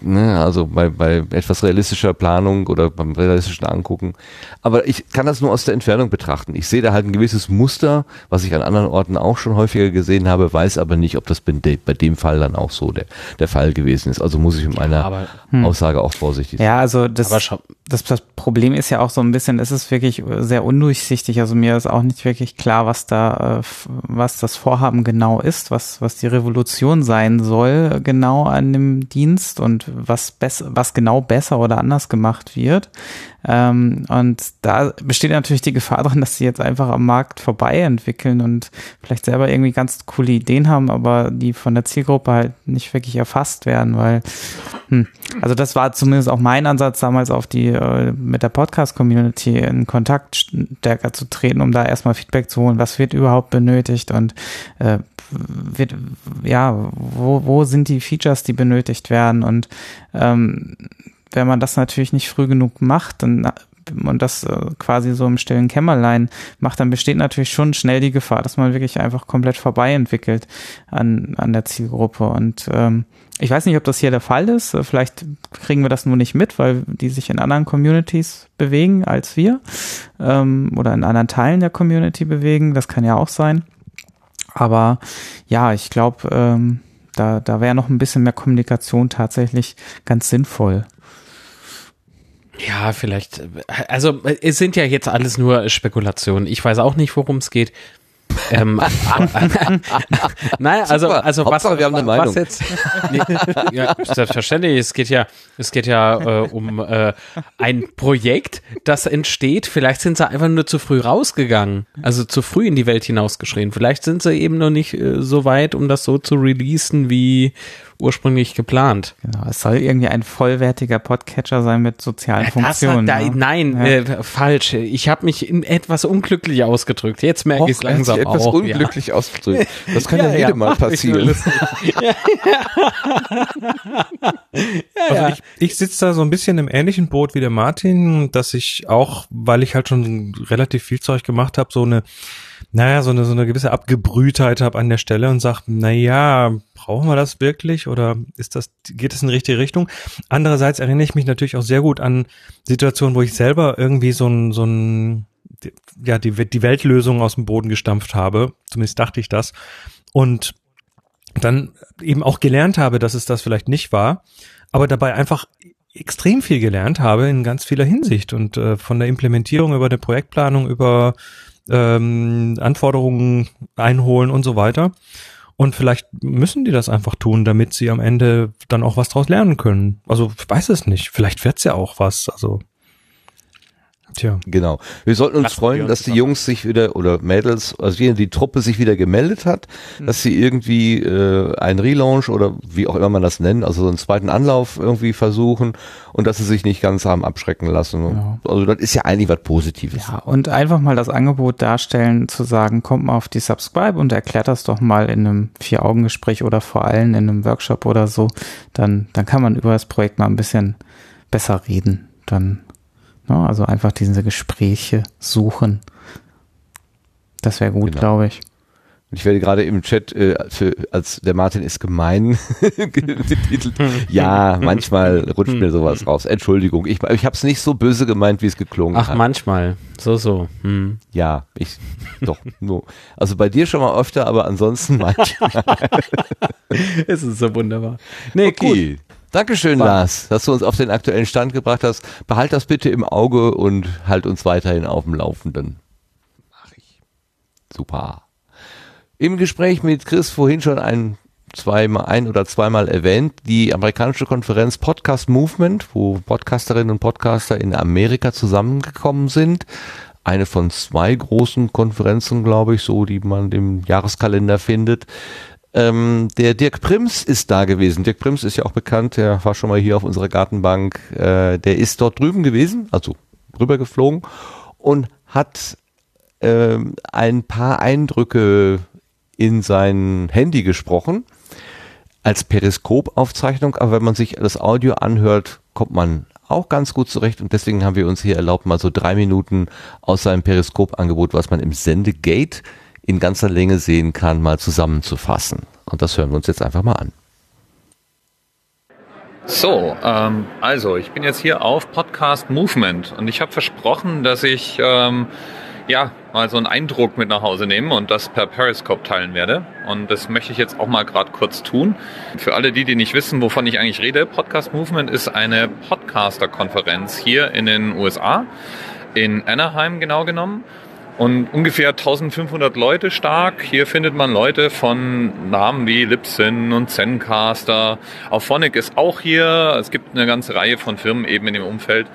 ne, also bei, bei etwas realistischer Planung oder beim realistischen Angucken. Aber ich kann das nur aus der Entfernung betrachten. Ich sehe da halt ein gewisses Muster, was ich an anderen Orten auch schon häufiger gesehen habe, weiß aber nicht, ob das bei, bei dem Fall dann auch so der, der Fall gewesen ist. Also muss ich mit meiner aber, hm. Aussage auch vorsichtig sein. Ja, also das, das, das Problem ist ja auch so ein bisschen, es ist wirklich sehr undurchsichtig. Also mir ist auch nicht wirklich klar, was da, äh, was das Vorhaben genau ist, was, was die Revolution sein soll, genau an dem Dienst und was, was genau besser oder anders gemacht wird. Ähm, und da besteht natürlich die Gefahr drin, dass sie jetzt einfach am Markt vorbei entwickeln und vielleicht selber irgendwie ganz coole Ideen haben, aber die von der Zielgruppe halt nicht wirklich erfasst werden, weil, hm, also das war zumindest auch mein Ansatz damals auf die, äh, mit der Podcast-Community in Kontakt stärker zu treten, um da erstmal Feedback zu holen, was wird überhaupt benötigt und äh, wird, ja, wo, wo sind die Features, die benötigt werden und ähm, wenn man das natürlich nicht früh genug macht, dann und das äh, quasi so im stillen Kämmerlein macht, dann besteht natürlich schon schnell die Gefahr, dass man wirklich einfach komplett vorbei entwickelt an, an der Zielgruppe. Und ähm, ich weiß nicht, ob das hier der Fall ist. Vielleicht kriegen wir das nur nicht mit, weil die sich in anderen Communities bewegen als wir ähm, oder in anderen Teilen der Community bewegen. Das kann ja auch sein. Aber ja, ich glaube, ähm, da, da wäre noch ein bisschen mehr Kommunikation tatsächlich ganz sinnvoll. Ja, vielleicht. Also es sind ja jetzt alles nur Spekulationen. Ich weiß auch nicht, worum es geht. Ähm, (laughs) naja, also, also was, wir haben eine Meinung. jetzt? (laughs) Nee, ja, selbstverständlich. Es geht ja, es geht ja äh, um äh, ein Projekt, das entsteht. Vielleicht sind sie einfach nur zu früh rausgegangen, also zu früh in die Welt hinausgeschrien. Vielleicht sind sie eben noch nicht äh, so weit, um das so zu releasen wie ursprünglich geplant. Genau, es soll irgendwie ein vollwertiger Podcatcher sein mit sozialen ja, Funktionen. Da, ne? Nein, ja. äh, falsch. Ich habe mich in etwas unglücklich ausgedrückt. Jetzt merke ich es langsam etwas auch. unglücklich ja. (laughs) ausgedrückt. Das kann ja, jedem mal passieren. (laughs) also ich, ich sitze da so ein bisschen im ähnlichen Boot wie der Martin, dass ich auch, weil ich halt schon relativ viel Zeug gemacht habe, so eine naja, so eine, so eine gewisse Abgebrühtheit habe an der Stelle und sage, naja, brauchen wir das wirklich oder ist das, geht es in die richtige Richtung? Andererseits erinnere ich mich natürlich auch sehr gut an Situationen, wo ich selber irgendwie so ein, so ein, ja, die, die Weltlösung aus dem Boden gestampft habe. Zumindest dachte ich das. Und dann eben auch gelernt habe, dass es das vielleicht nicht war, aber dabei einfach extrem viel gelernt habe in ganz vieler Hinsicht und äh, von der Implementierung über der Projektplanung über ähm, Anforderungen einholen und so weiter. Und vielleicht müssen die das einfach tun, damit sie am Ende dann auch was draus lernen können. Also ich weiß es nicht. Vielleicht wird's ja auch was. Also Tja. Genau. Wir sollten uns Lassen freuen, dass die Jungs sich wieder oder Mädels, also die, die Truppe sich wieder gemeldet hat, mhm. dass sie irgendwie äh, einen Relaunch oder wie auch immer man das nennt, also so einen zweiten Anlauf irgendwie versuchen und dass sie sich nicht ganz haben abschrecken lassen. Ja. Also das ist ja eigentlich was Positives. Ja, und einfach mal das Angebot darstellen, zu sagen, kommt mal auf die Subscribe und erklärt das doch mal in einem Vier-Augen-Gespräch oder vor allem in einem Workshop oder so. Dann, dann kann man über das Projekt mal ein bisschen besser reden. Dann? Also einfach diese Gespräche suchen. Das wäre gut, genau. glaube ich. Ich werde gerade im Chat äh, für, als der Martin ist gemein (laughs) getitelt. Ja, manchmal rutscht mir sowas raus. Entschuldigung, ich, ich habe es nicht so böse gemeint, wie es geklungen Ach, hat. Ach, manchmal. So, so. Hm. Ja, ich doch. No. Also bei dir schon mal öfter, aber ansonsten (laughs) manchmal. (laughs) es ist so wunderbar. Nee, okay. Gut. Dankeschön, War. Lars, dass du uns auf den aktuellen Stand gebracht hast. Behalt das bitte im Auge und halt uns weiterhin auf dem Laufenden. Mach ich. Super. Im Gespräch mit Chris vorhin schon ein, zweimal, ein oder zweimal erwähnt, die amerikanische Konferenz Podcast Movement, wo Podcasterinnen und Podcaster in Amerika zusammengekommen sind. Eine von zwei großen Konferenzen, glaube ich, so, die man im Jahreskalender findet. Ähm, der Dirk Prims ist da gewesen. Dirk Prims ist ja auch bekannt, der war schon mal hier auf unserer Gartenbank. Äh, der ist dort drüben gewesen, also rübergeflogen und hat ähm, ein paar Eindrücke in sein Handy gesprochen. als Periskopaufzeichnung, aber wenn man sich das Audio anhört, kommt man auch ganz gut zurecht und deswegen haben wir uns hier erlaubt, mal so drei Minuten aus seinem Periskopangebot, was man im Sendegate in ganzer Länge sehen kann, mal zusammenzufassen. Und das hören wir uns jetzt einfach mal an. So, ähm, also ich bin jetzt hier auf Podcast Movement und ich habe versprochen, dass ich ähm, ja mal so einen Eindruck mit nach Hause nehme und das per Periscope teilen werde. Und das möchte ich jetzt auch mal gerade kurz tun. Für alle die, die nicht wissen, wovon ich eigentlich rede, Podcast Movement ist eine Podcaster-Konferenz hier in den USA, in Anaheim genau genommen und ungefähr 1500 Leute stark. Hier findet man Leute von Namen wie Libsyn und Zencaster. Auphonic ist auch hier. Es gibt eine ganze Reihe von Firmen eben in dem Umfeld.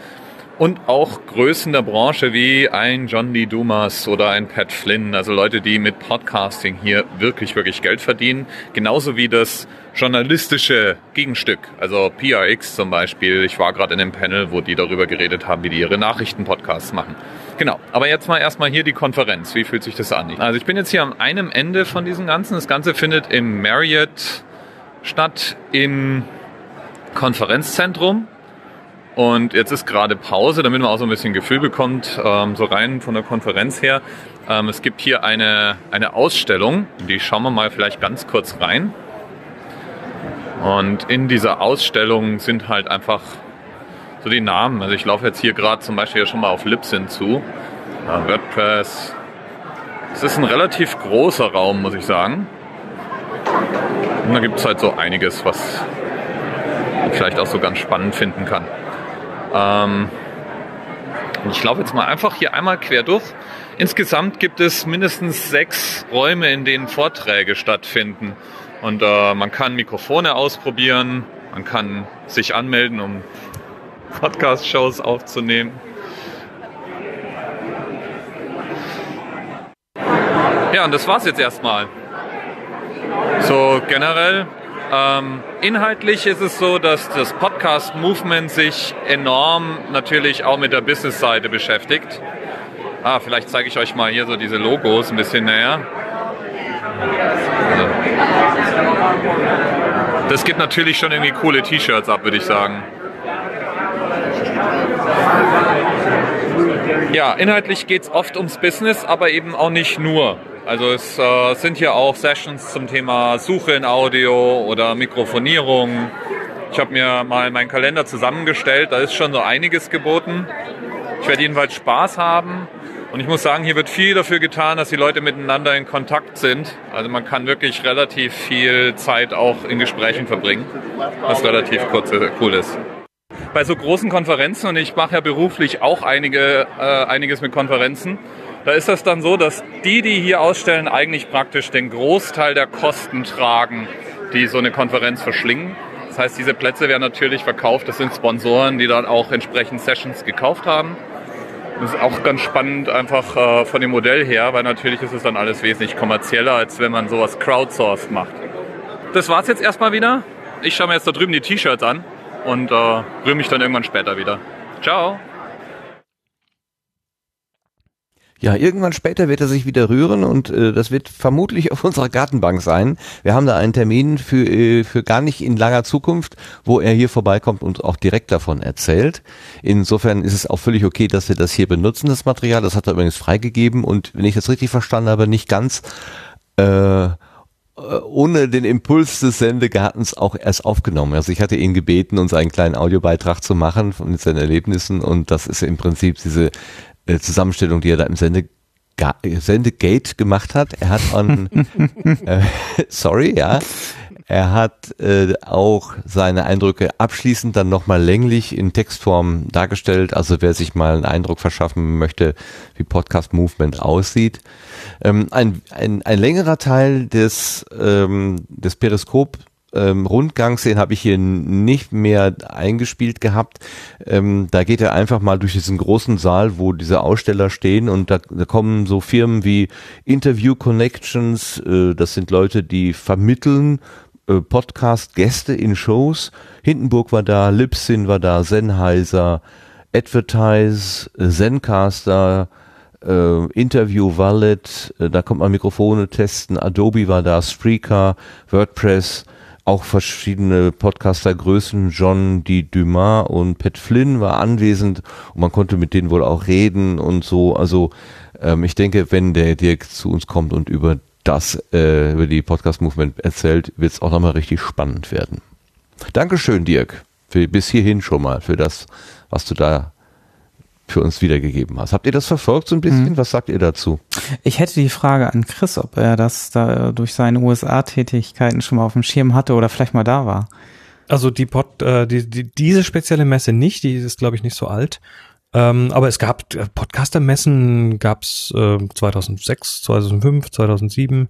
Und auch Größen der Branche wie ein John Lee Dumas oder ein Pat Flynn, also Leute, die mit Podcasting hier wirklich, wirklich Geld verdienen. Genauso wie das journalistische Gegenstück, also PRX zum Beispiel. Ich war gerade in einem Panel, wo die darüber geredet haben, wie die ihre Nachrichtenpodcasts machen. Genau, aber jetzt mal erstmal hier die Konferenz. Wie fühlt sich das an? Also ich bin jetzt hier am einem Ende von diesem Ganzen. Das Ganze findet im Marriott statt, im Konferenzzentrum. Und jetzt ist gerade Pause, damit man auch so ein bisschen Gefühl bekommt, ähm, so rein von der Konferenz her. Ähm, es gibt hier eine, eine Ausstellung, die schauen wir mal vielleicht ganz kurz rein. Und in dieser Ausstellung sind halt einfach so die Namen. Also ich laufe jetzt hier gerade zum Beispiel schon mal auf Libsyn zu. Ja, WordPress. Es ist ein relativ großer Raum, muss ich sagen. Und da gibt es halt so einiges, was man vielleicht auch so ganz spannend finden kann. Ähm, ich laufe jetzt mal einfach hier einmal quer durch. Insgesamt gibt es mindestens sechs Räume, in denen Vorträge stattfinden. Und äh, man kann Mikrofone ausprobieren, man kann sich anmelden, um Podcast-Shows aufzunehmen. Ja, und das war's jetzt erstmal. So generell. Ähm, inhaltlich ist es so, dass das Podcast-Movement sich enorm natürlich auch mit der Business-Seite beschäftigt. Ah, vielleicht zeige ich euch mal hier so diese Logos ein bisschen näher. Also. Das gibt natürlich schon irgendwie coole T-Shirts ab, würde ich sagen. Ja, inhaltlich geht es oft ums Business, aber eben auch nicht nur. Also es äh, sind hier auch Sessions zum Thema Suche in Audio oder Mikrofonierung. Ich habe mir mal meinen Kalender zusammengestellt, da ist schon so einiges geboten. Ich werde jedenfalls Spaß haben. Und ich muss sagen, hier wird viel dafür getan, dass die Leute miteinander in Kontakt sind. Also man kann wirklich relativ viel Zeit auch in Gesprächen verbringen, was relativ kurz, cool ist bei so großen Konferenzen, und ich mache ja beruflich auch einige, äh, einiges mit Konferenzen, da ist das dann so, dass die, die hier ausstellen, eigentlich praktisch den Großteil der Kosten tragen, die so eine Konferenz verschlingen. Das heißt, diese Plätze werden natürlich verkauft. Das sind Sponsoren, die dann auch entsprechend Sessions gekauft haben. Das ist auch ganz spannend einfach äh, von dem Modell her, weil natürlich ist es dann alles wesentlich kommerzieller, als wenn man sowas crowdsourced macht. Das war's jetzt erstmal wieder. Ich schaue mir jetzt da drüben die T-Shirts an und äh, rühre mich dann irgendwann später wieder. Ciao! Ja, irgendwann später wird er sich wieder rühren und äh, das wird vermutlich auf unserer Gartenbank sein. Wir haben da einen Termin für, äh, für gar nicht in langer Zukunft, wo er hier vorbeikommt und auch direkt davon erzählt. Insofern ist es auch völlig okay, dass wir das hier benutzen, das Material. Das hat er übrigens freigegeben und wenn ich das richtig verstanden habe, nicht ganz äh, ohne den Impuls des Sendegartens auch erst aufgenommen. Also ich hatte ihn gebeten, uns einen kleinen Audiobeitrag zu machen mit seinen Erlebnissen und das ist im Prinzip diese äh, Zusammenstellung, die er da im Sende Sendegate gemacht hat. Er hat an, (laughs) äh, sorry, ja, er hat äh, auch seine Eindrücke abschließend dann nochmal länglich in Textform dargestellt. Also wer sich mal einen Eindruck verschaffen möchte, wie Podcast Movement aussieht. Ähm, ein, ein, ein längerer Teil des, ähm, des Periskop ähm, Rundgangs, den habe ich hier nicht mehr eingespielt gehabt. Ähm, da geht er einfach mal durch diesen großen Saal, wo diese Aussteller stehen und da, da kommen so Firmen wie Interview Connections, äh, das sind Leute, die vermitteln äh, Podcast-Gäste in Shows. Hindenburg war da, Lipsin war da, Sennheiser, Advertise, äh, Zencaster, äh, Interview Wallet, äh, da kommt man Mikrofone testen, Adobe war da, Spreaker, WordPress, auch verschiedene Podcastergrößen, John D. Dumas und Pat Flynn war anwesend und man konnte mit denen wohl auch reden und so. Also ähm, ich denke, wenn der Dirk zu uns kommt und über das, äh, über die Podcast-Movement erzählt, wird es auch nochmal richtig spannend werden. Dankeschön, Dirk, für bis hierhin schon mal, für das, was du da für uns wiedergegeben hast. Habt ihr das verfolgt so ein bisschen? Mhm. Was sagt ihr dazu? Ich hätte die Frage an Chris, ob er das da durch seine USA-Tätigkeiten schon mal auf dem Schirm hatte oder vielleicht mal da war. Also die, Pod, äh, die, die diese spezielle Messe nicht, die ist glaube ich nicht so alt. Ähm, aber es gab äh, Podcaster-Messen, gab's äh, 2006, 2005, 2007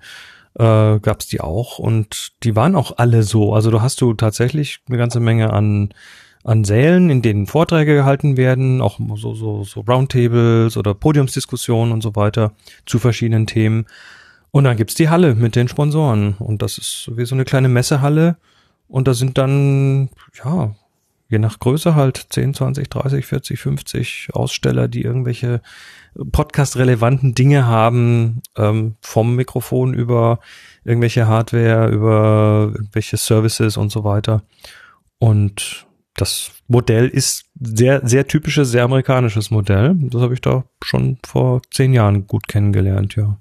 äh, gab es die auch und die waren auch alle so. Also du hast du tatsächlich eine ganze Menge an an Sälen, in denen Vorträge gehalten werden, auch so so so Roundtables oder Podiumsdiskussionen und so weiter zu verschiedenen Themen. Und dann gibt's die Halle mit den Sponsoren und das ist wie so eine kleine Messehalle und da sind dann ja je nach Größe halt 10, 20, 30, 40, 50 Aussteller, die irgendwelche podcast-relevanten Dinge haben, ähm, vom Mikrofon über irgendwelche Hardware, über irgendwelche Services und so weiter. Und das Modell ist sehr, sehr typisches, sehr amerikanisches Modell. Das habe ich da schon vor zehn Jahren gut kennengelernt, ja.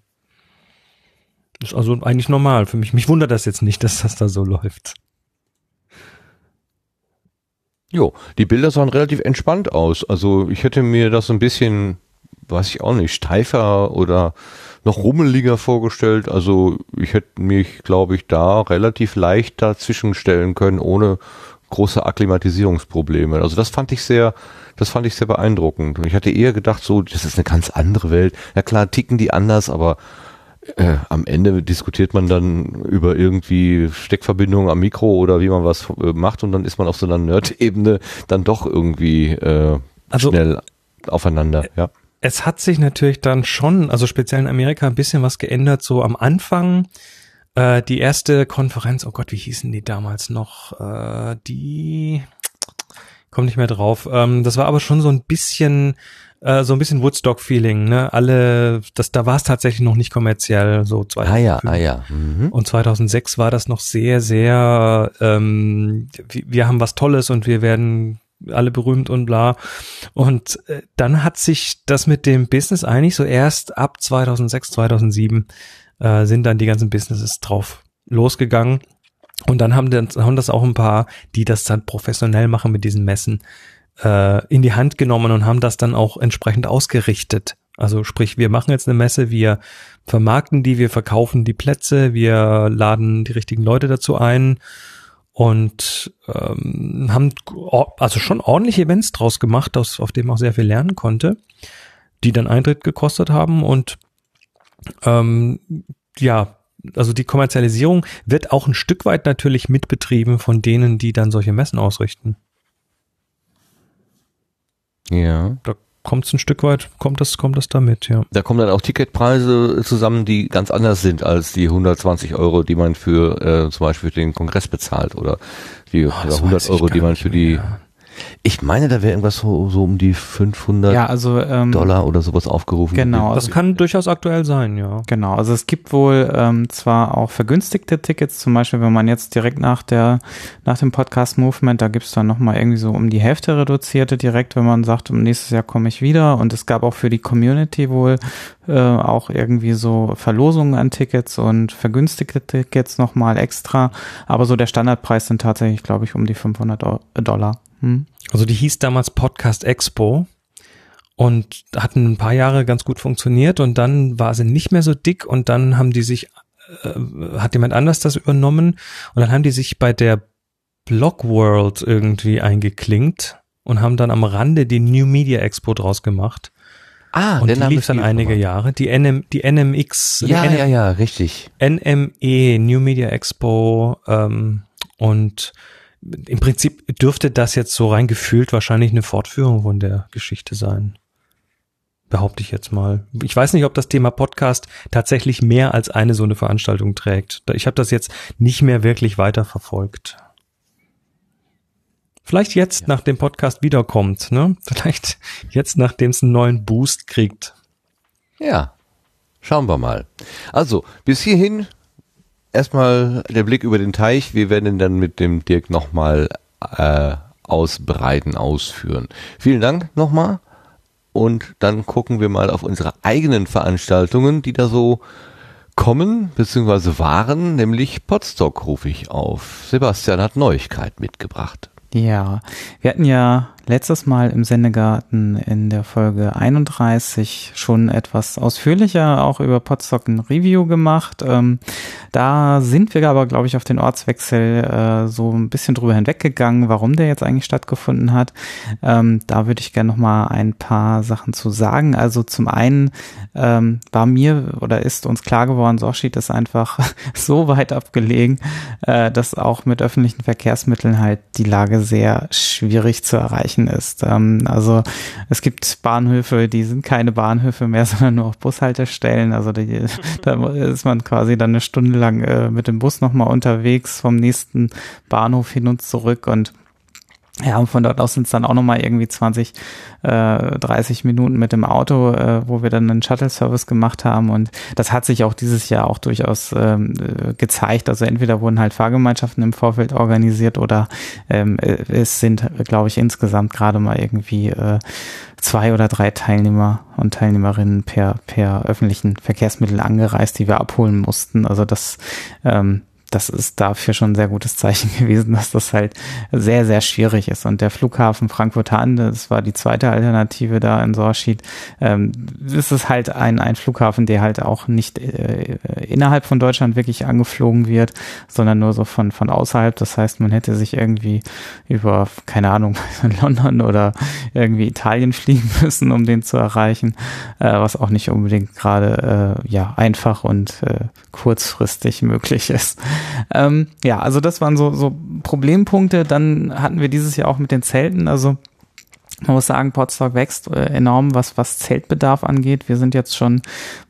Ist also eigentlich normal für mich. Mich wundert das jetzt nicht, (laughs) dass das da so läuft. Jo, die Bilder sahen relativ entspannt aus. Also ich hätte mir das ein bisschen, weiß ich auch nicht, steifer oder noch rummeliger vorgestellt. Also ich hätte mich, glaube ich, da relativ leicht dazwischen stellen können, ohne große Akklimatisierungsprobleme. Also das fand ich sehr, das fand ich sehr beeindruckend. Und ich hatte eher gedacht, so, das ist eine ganz andere Welt. Ja klar, ticken die anders, aber äh, am Ende diskutiert man dann über irgendwie Steckverbindungen am Mikro oder wie man was äh, macht und dann ist man auf so einer Nerd-Ebene dann doch irgendwie äh, also, schnell aufeinander, ja. Es hat sich natürlich dann schon, also speziell in Amerika, ein bisschen was geändert. So am Anfang, äh, die erste Konferenz, oh Gott, wie hießen die damals noch? Äh, die, komm nicht mehr drauf. Ähm, das war aber schon so ein bisschen äh, so ein bisschen Woodstock-Feeling, ne? Alle, das, da war es tatsächlich noch nicht kommerziell, so 2005. Ah ja, ah ja. Mhm. Und 2006 war das noch sehr, sehr, ähm, wir, wir haben was Tolles und wir werden alle berühmt und bla. Und äh, dann hat sich das mit dem Business eigentlich so erst ab 2006, 2007 äh, sind dann die ganzen Businesses drauf losgegangen. Und dann haben, dann haben das auch ein paar, die das dann professionell machen mit diesen Messen, äh, in die Hand genommen und haben das dann auch entsprechend ausgerichtet. Also sprich, wir machen jetzt eine Messe, wir vermarkten die, wir verkaufen die Plätze, wir laden die richtigen Leute dazu ein und ähm, haben also schon ordentliche Events draus gemacht, aus, auf dem auch sehr viel lernen konnte, die dann Eintritt gekostet haben und ähm, ja, also die Kommerzialisierung wird auch ein Stück weit natürlich mitbetrieben von denen, die dann solche Messen ausrichten. Ja. Da kommt es ein Stück weit, kommt das, kommt das damit, ja. Da kommen dann auch Ticketpreise zusammen, die ganz anders sind als die 120 Euro, die man für äh, zum Beispiel für den Kongress bezahlt oder die oh, 100 Euro, die man für die mehr. Ich meine, da wäre irgendwas so, so um die 500 ja, also, ähm, Dollar oder sowas aufgerufen. Genau. Das kann durchaus aktuell sein, ja. Genau. Also es gibt wohl ähm, zwar auch vergünstigte Tickets, zum Beispiel, wenn man jetzt direkt nach der nach dem Podcast Movement, da gibt's dann nochmal irgendwie so um die Hälfte reduzierte direkt, wenn man sagt, um nächstes Jahr komme ich wieder. Und es gab auch für die Community wohl äh, auch irgendwie so Verlosungen an Tickets und vergünstigte Tickets nochmal extra. Aber so der Standardpreis sind tatsächlich, glaube ich, um die 500 Dollar. Hm. Also die hieß damals Podcast Expo und hatten ein paar Jahre ganz gut funktioniert und dann war sie nicht mehr so dick und dann haben die sich, äh, hat jemand anders das übernommen und dann haben die sich bei der Blog World irgendwie eingeklinkt und haben dann am Rande die New Media Expo draus gemacht. Ah, und die lief dann einige Jahre. Die, NM, die NMX. Ja, die NM, ja, ja, richtig. NME, New Media Expo ähm, und im Prinzip dürfte das jetzt so rein gefühlt wahrscheinlich eine Fortführung von der Geschichte sein. Behaupte ich jetzt mal. Ich weiß nicht, ob das Thema Podcast tatsächlich mehr als eine so eine Veranstaltung trägt. Ich habe das jetzt nicht mehr wirklich weiter verfolgt. Vielleicht jetzt, ja. nach dem Podcast wiederkommt, ne? Vielleicht jetzt, nachdem es einen neuen Boost kriegt. Ja, schauen wir mal. Also, bis hierhin erstmal der Blick über den Teich. Wir werden ihn dann mit dem Dirk nochmal äh, ausbreiten, ausführen. Vielen Dank nochmal. Und dann gucken wir mal auf unsere eigenen Veranstaltungen, die da so kommen bzw. waren, nämlich Potsdok rufe ich auf. Sebastian hat Neuigkeit mitgebracht. Ja, wir hatten ja letztes Mal im Sendegarten in der Folge 31 schon etwas ausführlicher auch über Potsdok ein Review gemacht. Ähm, da sind wir aber, glaube ich, auf den Ortswechsel äh, so ein bisschen drüber hinweggegangen, warum der jetzt eigentlich stattgefunden hat. Ähm, da würde ich gerne noch mal ein paar Sachen zu sagen. Also zum einen ähm, war mir oder ist uns klar geworden, Sorschied ist einfach (laughs) so weit abgelegen, äh, dass auch mit öffentlichen Verkehrsmitteln halt die Lage sehr schwierig zu erreichen ist. Ähm, also es gibt Bahnhöfe, die sind keine Bahnhöfe mehr, (laughs) sondern nur auf Bushaltestellen. Also die, da ist man quasi dann eine Stunde lang äh, mit dem Bus nochmal unterwegs vom nächsten Bahnhof hin und zurück und ja, und von dort aus sind es dann auch nochmal irgendwie 20, äh, 30 Minuten mit dem Auto, äh, wo wir dann einen Shuttle-Service gemacht haben. Und das hat sich auch dieses Jahr auch durchaus ähm, äh, gezeigt. Also entweder wurden halt Fahrgemeinschaften im Vorfeld organisiert oder ähm, äh, es sind, glaube ich, insgesamt gerade mal irgendwie äh, zwei oder drei Teilnehmer und Teilnehmerinnen per, per öffentlichen Verkehrsmittel angereist, die wir abholen mussten. Also das ähm, das ist dafür schon ein sehr gutes Zeichen (laughs) gewesen, dass das halt sehr, sehr schwierig ist. Und der Flughafen Frankfurt-Hahn, das war die zweite Alternative da in Sorschied, ähm, ist es halt ein, ein Flughafen, der halt auch nicht äh, innerhalb von Deutschland wirklich angeflogen wird, sondern nur so von, von außerhalb. Das heißt, man hätte sich irgendwie über, keine Ahnung, (laughs) London oder irgendwie Italien fliegen (laughs) müssen, um den zu erreichen, äh, was auch nicht unbedingt gerade äh, ja einfach und äh, kurzfristig möglich ist. Ähm, ja, also das waren so, so Problempunkte. Dann hatten wir dieses Jahr auch mit den Zelten, also man muss sagen, Potsdok wächst äh, enorm, was, was Zeltbedarf angeht. Wir sind jetzt schon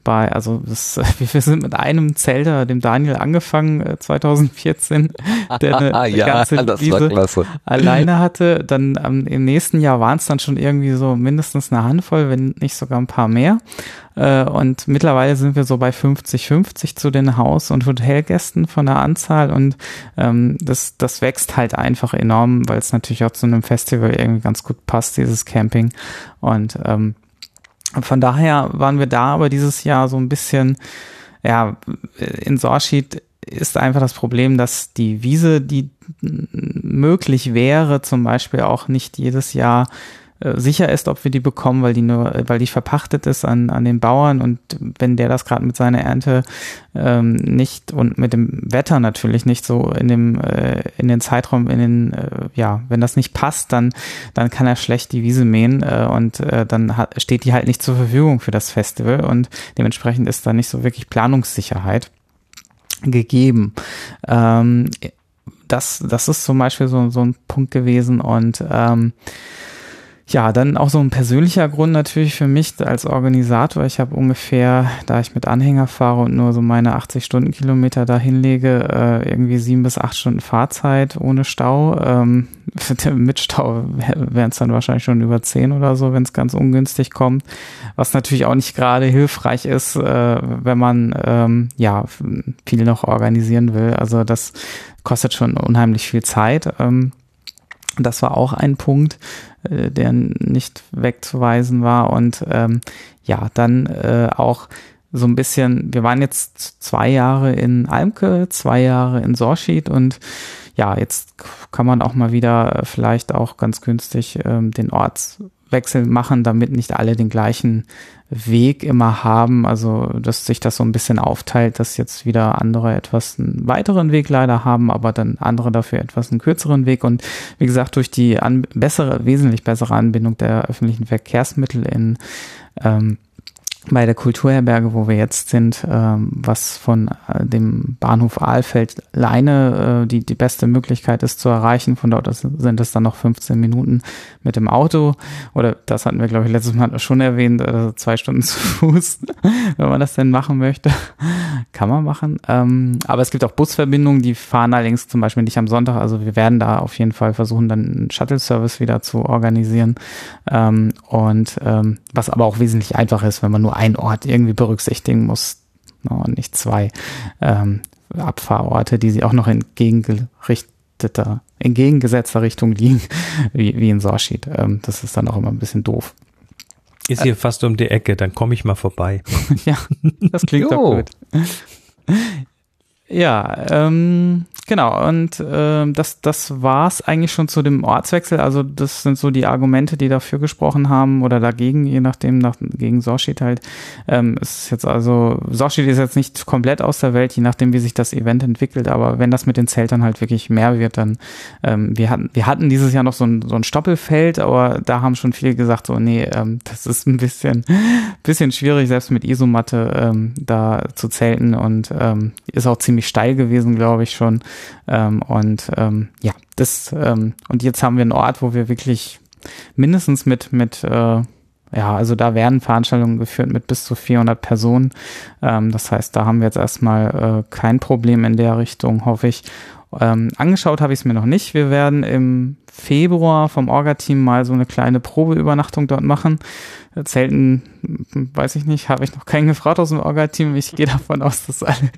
bei, also das, (laughs) wir sind mit einem Zelter, dem Daniel, angefangen äh, 2014, (laughs) der eine ja, ganze Wiese alleine hatte. Dann ähm, im nächsten Jahr waren es dann schon irgendwie so mindestens eine Handvoll, wenn nicht sogar ein paar mehr. Äh, und mittlerweile sind wir so bei 50-50 zu den Haus- und Hotelgästen von der Anzahl und ähm, das, das wächst halt einfach enorm, weil es natürlich auch zu einem Festival irgendwie ganz gut passt, dieses Camping. Und ähm, von daher waren wir da aber dieses Jahr so ein bisschen, ja, in Sorschied ist einfach das Problem, dass die Wiese, die möglich wäre, zum Beispiel auch nicht jedes Jahr sicher ist, ob wir die bekommen, weil die nur, weil die verpachtet ist an, an den Bauern. Und wenn der das gerade mit seiner Ernte ähm, nicht und mit dem Wetter natürlich nicht so in dem äh, in den Zeitraum in den äh, ja wenn das nicht passt, dann dann kann er schlecht die Wiese mähen äh, und äh, dann hat, steht die halt nicht zur Verfügung für das Festival. Und dementsprechend ist da nicht so wirklich Planungssicherheit gegeben. Ähm, das, das ist zum Beispiel so, so ein Punkt gewesen. Und ähm, ja, dann auch so ein persönlicher Grund natürlich für mich als Organisator. Ich habe ungefähr, da ich mit Anhänger fahre und nur so meine 80 Stundenkilometer da hinlege, äh, irgendwie sieben bis acht Stunden Fahrzeit ohne Stau. Ähm, (laughs) mit Stau wären es dann wahrscheinlich schon über zehn oder so, wenn es ganz ungünstig kommt. Was natürlich auch nicht gerade hilfreich ist, äh, wenn man ähm, ja viel noch organisieren will. Also das kostet schon unheimlich viel Zeit. Ähm, das war auch ein Punkt, äh, der nicht wegzuweisen war. Und ähm, ja, dann äh, auch so ein bisschen, wir waren jetzt zwei Jahre in Almke, zwei Jahre in Sorschied und ja, jetzt kann man auch mal wieder vielleicht auch ganz günstig ähm, den Ortswechsel machen, damit nicht alle den gleichen Weg immer haben, also dass sich das so ein bisschen aufteilt, dass jetzt wieder andere etwas einen weiteren Weg leider haben, aber dann andere dafür etwas einen kürzeren Weg. Und wie gesagt durch die an, bessere, wesentlich bessere Anbindung der öffentlichen Verkehrsmittel in ähm, bei der Kulturherberge, wo wir jetzt sind, ähm, was von äh, dem Bahnhof Aalfeld Leine äh, die, die beste Möglichkeit ist zu erreichen. Von dort sind es dann noch 15 Minuten mit dem Auto. Oder das hatten wir, glaube ich, letztes Mal schon erwähnt, äh, zwei Stunden (laughs) zu Fuß, wenn man das denn machen möchte. Kann man machen. Ähm, aber es gibt auch Busverbindungen, die fahren allerdings zum Beispiel nicht am Sonntag. Also wir werden da auf jeden Fall versuchen, dann einen Shuttle-Service wieder zu organisieren. Ähm, und was aber auch wesentlich einfacher ist, wenn man nur einen Ort irgendwie berücksichtigen muss no, und nicht zwei. Ähm, Abfahrorte, die sie auch noch entgegengerichteter, entgegengesetzter Richtung liegen, (laughs) wie, wie in Sorschied. Ähm, das ist dann auch immer ein bisschen doof. Ist hier fast um die Ecke, dann komme ich mal vorbei. (laughs) ja, das klingt doch gut. Ja, ähm, genau. Und ähm, das, das war's eigentlich schon zu dem Ortswechsel. Also das sind so die Argumente, die dafür gesprochen haben oder dagegen, je nachdem, nach, gegen Sorschied halt. Ähm, ist jetzt also, Sorschied ist jetzt nicht komplett aus der Welt, je nachdem, wie sich das Event entwickelt. Aber wenn das mit den Zeltern halt wirklich mehr wird, dann ähm, wir hatten, wir hatten dieses Jahr noch so ein, so ein Stoppelfeld, aber da haben schon viele gesagt, so, nee, ähm, das ist ein bisschen, (laughs) bisschen schwierig, selbst mit Isomatte ähm, da zu zelten und ähm, ist auch ziemlich steil gewesen, glaube ich schon. Ähm, und ähm, ja, das ähm, und jetzt haben wir einen Ort, wo wir wirklich mindestens mit mit äh, ja, also da werden Veranstaltungen geführt mit bis zu 400 Personen. Ähm, das heißt, da haben wir jetzt erstmal äh, kein Problem in der Richtung, hoffe ich. Ähm, angeschaut habe ich es mir noch nicht. Wir werden im Februar vom Orga-Team mal so eine kleine Probeübernachtung dort machen. Zelten, hm, weiß ich nicht, habe ich noch keinen gefragt aus dem Orga-Team. Ich gehe (laughs) davon aus, dass alle,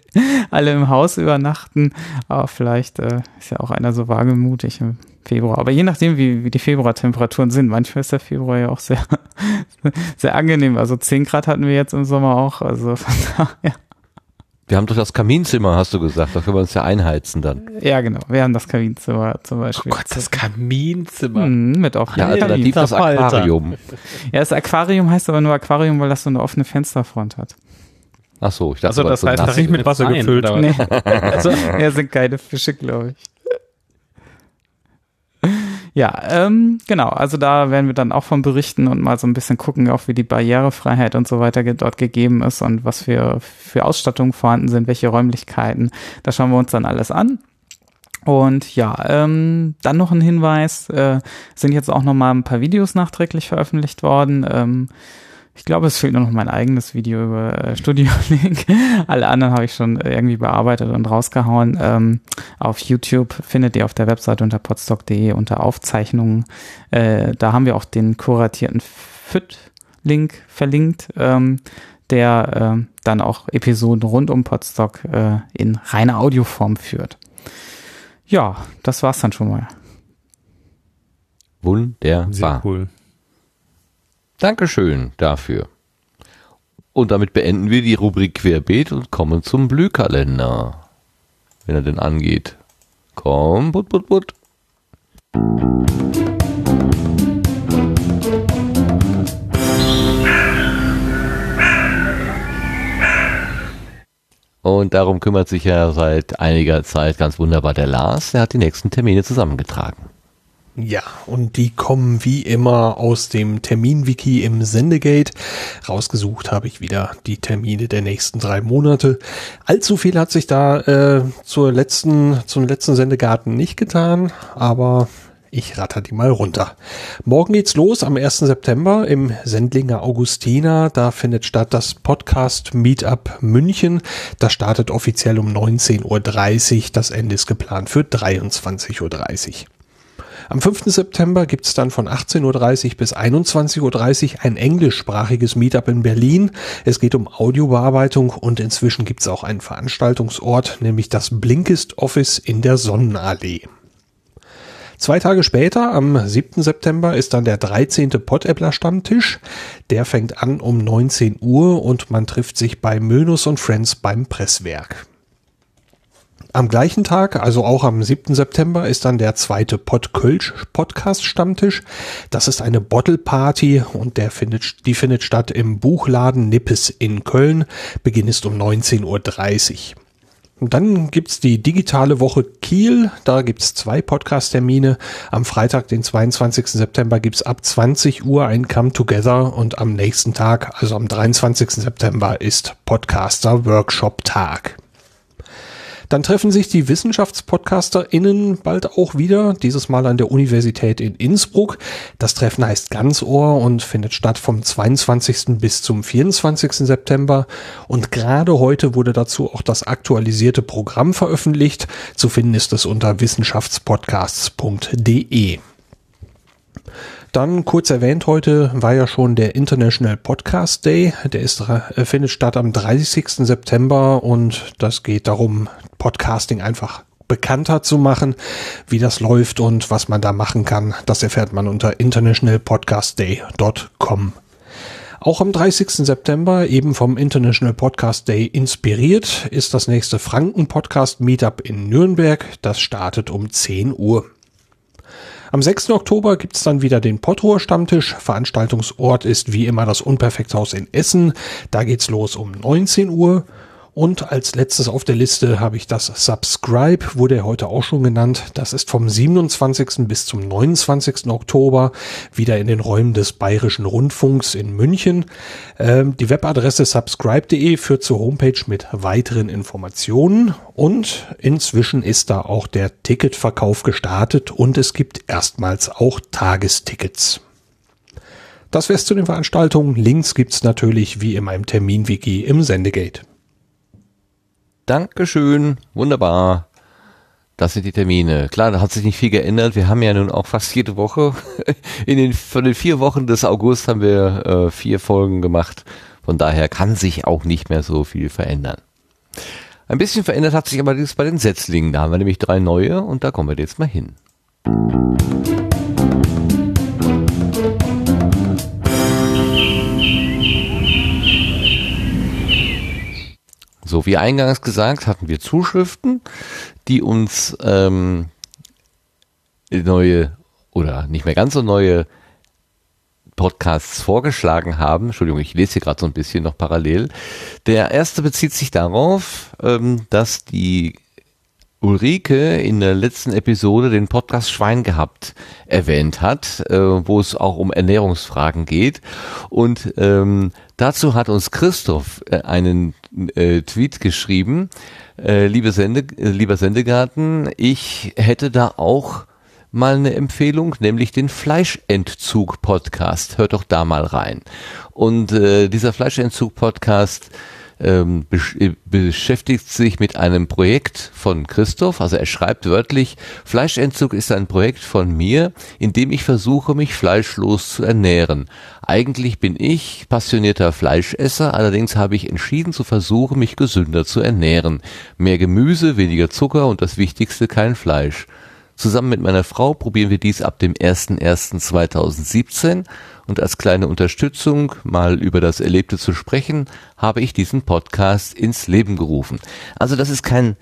alle im Haus übernachten. Aber vielleicht äh, ist ja auch einer so wagemutig im Februar. Aber je nachdem, wie, wie die Februartemperaturen sind. Manchmal ist der Februar ja auch sehr, (laughs) sehr angenehm. Also 10 Grad hatten wir jetzt im Sommer auch. Also von (laughs) daher. Wir haben doch das Kaminzimmer, hast du gesagt. Da können wir uns ja einheizen dann. Ja, genau. Wir haben das Kaminzimmer zum Oh Beispiel. Gott, das Kaminzimmer. Mhm, mit offenem Ja, Kamin. alternativ das. Aquarium. Ja, das Aquarium heißt aber nur Aquarium, weil das so eine offene Fensterfront hat. Ach so, ich dachte, Also das so heißt, nass das nicht mit Wasser gefüllt. Nee, Also, (laughs) (laughs) ja, sind keine Fische, glaube ich. Ja, ähm, genau. Also da werden wir dann auch von berichten und mal so ein bisschen gucken, auch wie die Barrierefreiheit und so weiter dort gegeben ist und was für, für Ausstattungen vorhanden sind, welche Räumlichkeiten. Da schauen wir uns dann alles an. Und ja, ähm, dann noch ein Hinweis, äh, sind jetzt auch noch mal ein paar Videos nachträglich veröffentlicht worden. Ähm, ich glaube, es fehlt nur noch mein eigenes Video über äh, Studio Link. (laughs) Alle anderen habe ich schon irgendwie bearbeitet und rausgehauen. Ähm, auf YouTube findet ihr auf der Webseite unter podstock.de unter Aufzeichnungen. Äh, da haben wir auch den kuratierten FIT-Link verlinkt, ähm, der äh, dann auch Episoden rund um Podstock in reiner Audioform führt. Ja, das war's dann schon mal. Wunderbar. Sehr cool. Dankeschön dafür. Und damit beenden wir die Rubrik Querbeet und kommen zum Blühkalender. Wenn er denn angeht. Komm, put, put, put. Und darum kümmert sich ja seit einiger Zeit ganz wunderbar der Lars. Der hat die nächsten Termine zusammengetragen. Ja, und die kommen wie immer aus dem Terminwiki im Sendegate. Rausgesucht habe ich wieder die Termine der nächsten drei Monate. Allzu viel hat sich da äh, zur letzten, zum letzten Sendegarten nicht getan, aber ich ratter die mal runter. Morgen geht's los am 1. September im Sendlinger Augustiner. Da findet statt das Podcast Meetup München. Das startet offiziell um 19.30 Uhr. Das Ende ist geplant für 23.30 Uhr. Am 5. September gibt's dann von 18.30 Uhr bis 21.30 Uhr ein englischsprachiges Meetup in Berlin. Es geht um Audiobearbeitung und inzwischen gibt's auch einen Veranstaltungsort, nämlich das Blinkist Office in der Sonnenallee. Zwei Tage später, am 7. September, ist dann der 13. Pottäppler Stammtisch. Der fängt an um 19 Uhr und man trifft sich bei Mönus und Friends beim Presswerk. Am gleichen Tag, also auch am 7. September, ist dann der zweite Podkölsch Podcast Stammtisch. Das ist eine Bottle Party und der findet, die findet statt im Buchladen Nippes in Köln. Beginn ist um 19.30 Uhr. Und dann gibt's die digitale Woche Kiel. Da gibt's zwei Podcast-Termine. Am Freitag, den 22. September, gibt's ab 20 Uhr ein Come Together und am nächsten Tag, also am 23. September, ist Podcaster Workshop Tag. Dann treffen sich die WissenschaftspodcasterInnen bald auch wieder, dieses Mal an der Universität in Innsbruck. Das Treffen heißt Ganzohr und findet statt vom 22. bis zum 24. September. Und gerade heute wurde dazu auch das aktualisierte Programm veröffentlicht. Zu finden ist es unter wissenschaftspodcasts.de. Dann kurz erwähnt heute war ja schon der International Podcast Day. Der ist, äh, findet statt am 30. September und das geht darum, Podcasting einfach bekannter zu machen, wie das läuft und was man da machen kann. Das erfährt man unter internationalpodcastday.com. Auch am 30. September, eben vom International Podcast Day inspiriert, ist das nächste Franken Podcast Meetup in Nürnberg. Das startet um 10 Uhr. Am 6. Oktober gibt's dann wieder den Pottroer Stammtisch. Veranstaltungsort ist wie immer das Unperfekthaus in Essen. Da geht's los um 19 Uhr. Und als letztes auf der Liste habe ich das Subscribe, wurde ja heute auch schon genannt. Das ist vom 27. bis zum 29. Oktober wieder in den Räumen des Bayerischen Rundfunks in München. Ähm, die Webadresse subscribe.de führt zur Homepage mit weiteren Informationen und inzwischen ist da auch der Ticketverkauf gestartet und es gibt erstmals auch Tagestickets. Das wär's zu den Veranstaltungen. Links gibt's natürlich wie immer im Terminwiki im Sendegate. Dankeschön. Wunderbar. Das sind die Termine. Klar, da hat sich nicht viel geändert. Wir haben ja nun auch fast jede Woche. (laughs) In den, von den vier Wochen des August haben wir äh, vier Folgen gemacht. Von daher kann sich auch nicht mehr so viel verändern. Ein bisschen verändert hat sich aber das bei den Setzlingen. Da haben wir nämlich drei neue und da kommen wir jetzt mal hin. So wie eingangs gesagt, hatten wir Zuschriften, die uns ähm, neue oder nicht mehr ganz so neue Podcasts vorgeschlagen haben. Entschuldigung, ich lese hier gerade so ein bisschen noch parallel. Der erste bezieht sich darauf, ähm, dass die Ulrike in der letzten Episode den Podcast Schwein gehabt erwähnt hat, äh, wo es auch um Ernährungsfragen geht. Und ähm, dazu hat uns Christoph äh, einen äh, Tweet geschrieben. Äh, liebe Sende, äh, lieber Sendegarten, ich hätte da auch mal eine Empfehlung, nämlich den Fleischentzug-Podcast. Hört doch da mal rein. Und äh, dieser Fleischentzug-Podcast ähm, besch äh, beschäftigt sich mit einem Projekt von Christoph. Also er schreibt wörtlich, Fleischentzug ist ein Projekt von mir, in dem ich versuche, mich fleischlos zu ernähren. Eigentlich bin ich passionierter Fleischesser, allerdings habe ich entschieden zu versuchen, mich gesünder zu ernähren. Mehr Gemüse, weniger Zucker und das Wichtigste kein Fleisch. Zusammen mit meiner Frau probieren wir dies ab dem 01.01.2017 und als kleine Unterstützung, mal über das Erlebte zu sprechen, habe ich diesen Podcast ins Leben gerufen. Also das ist kein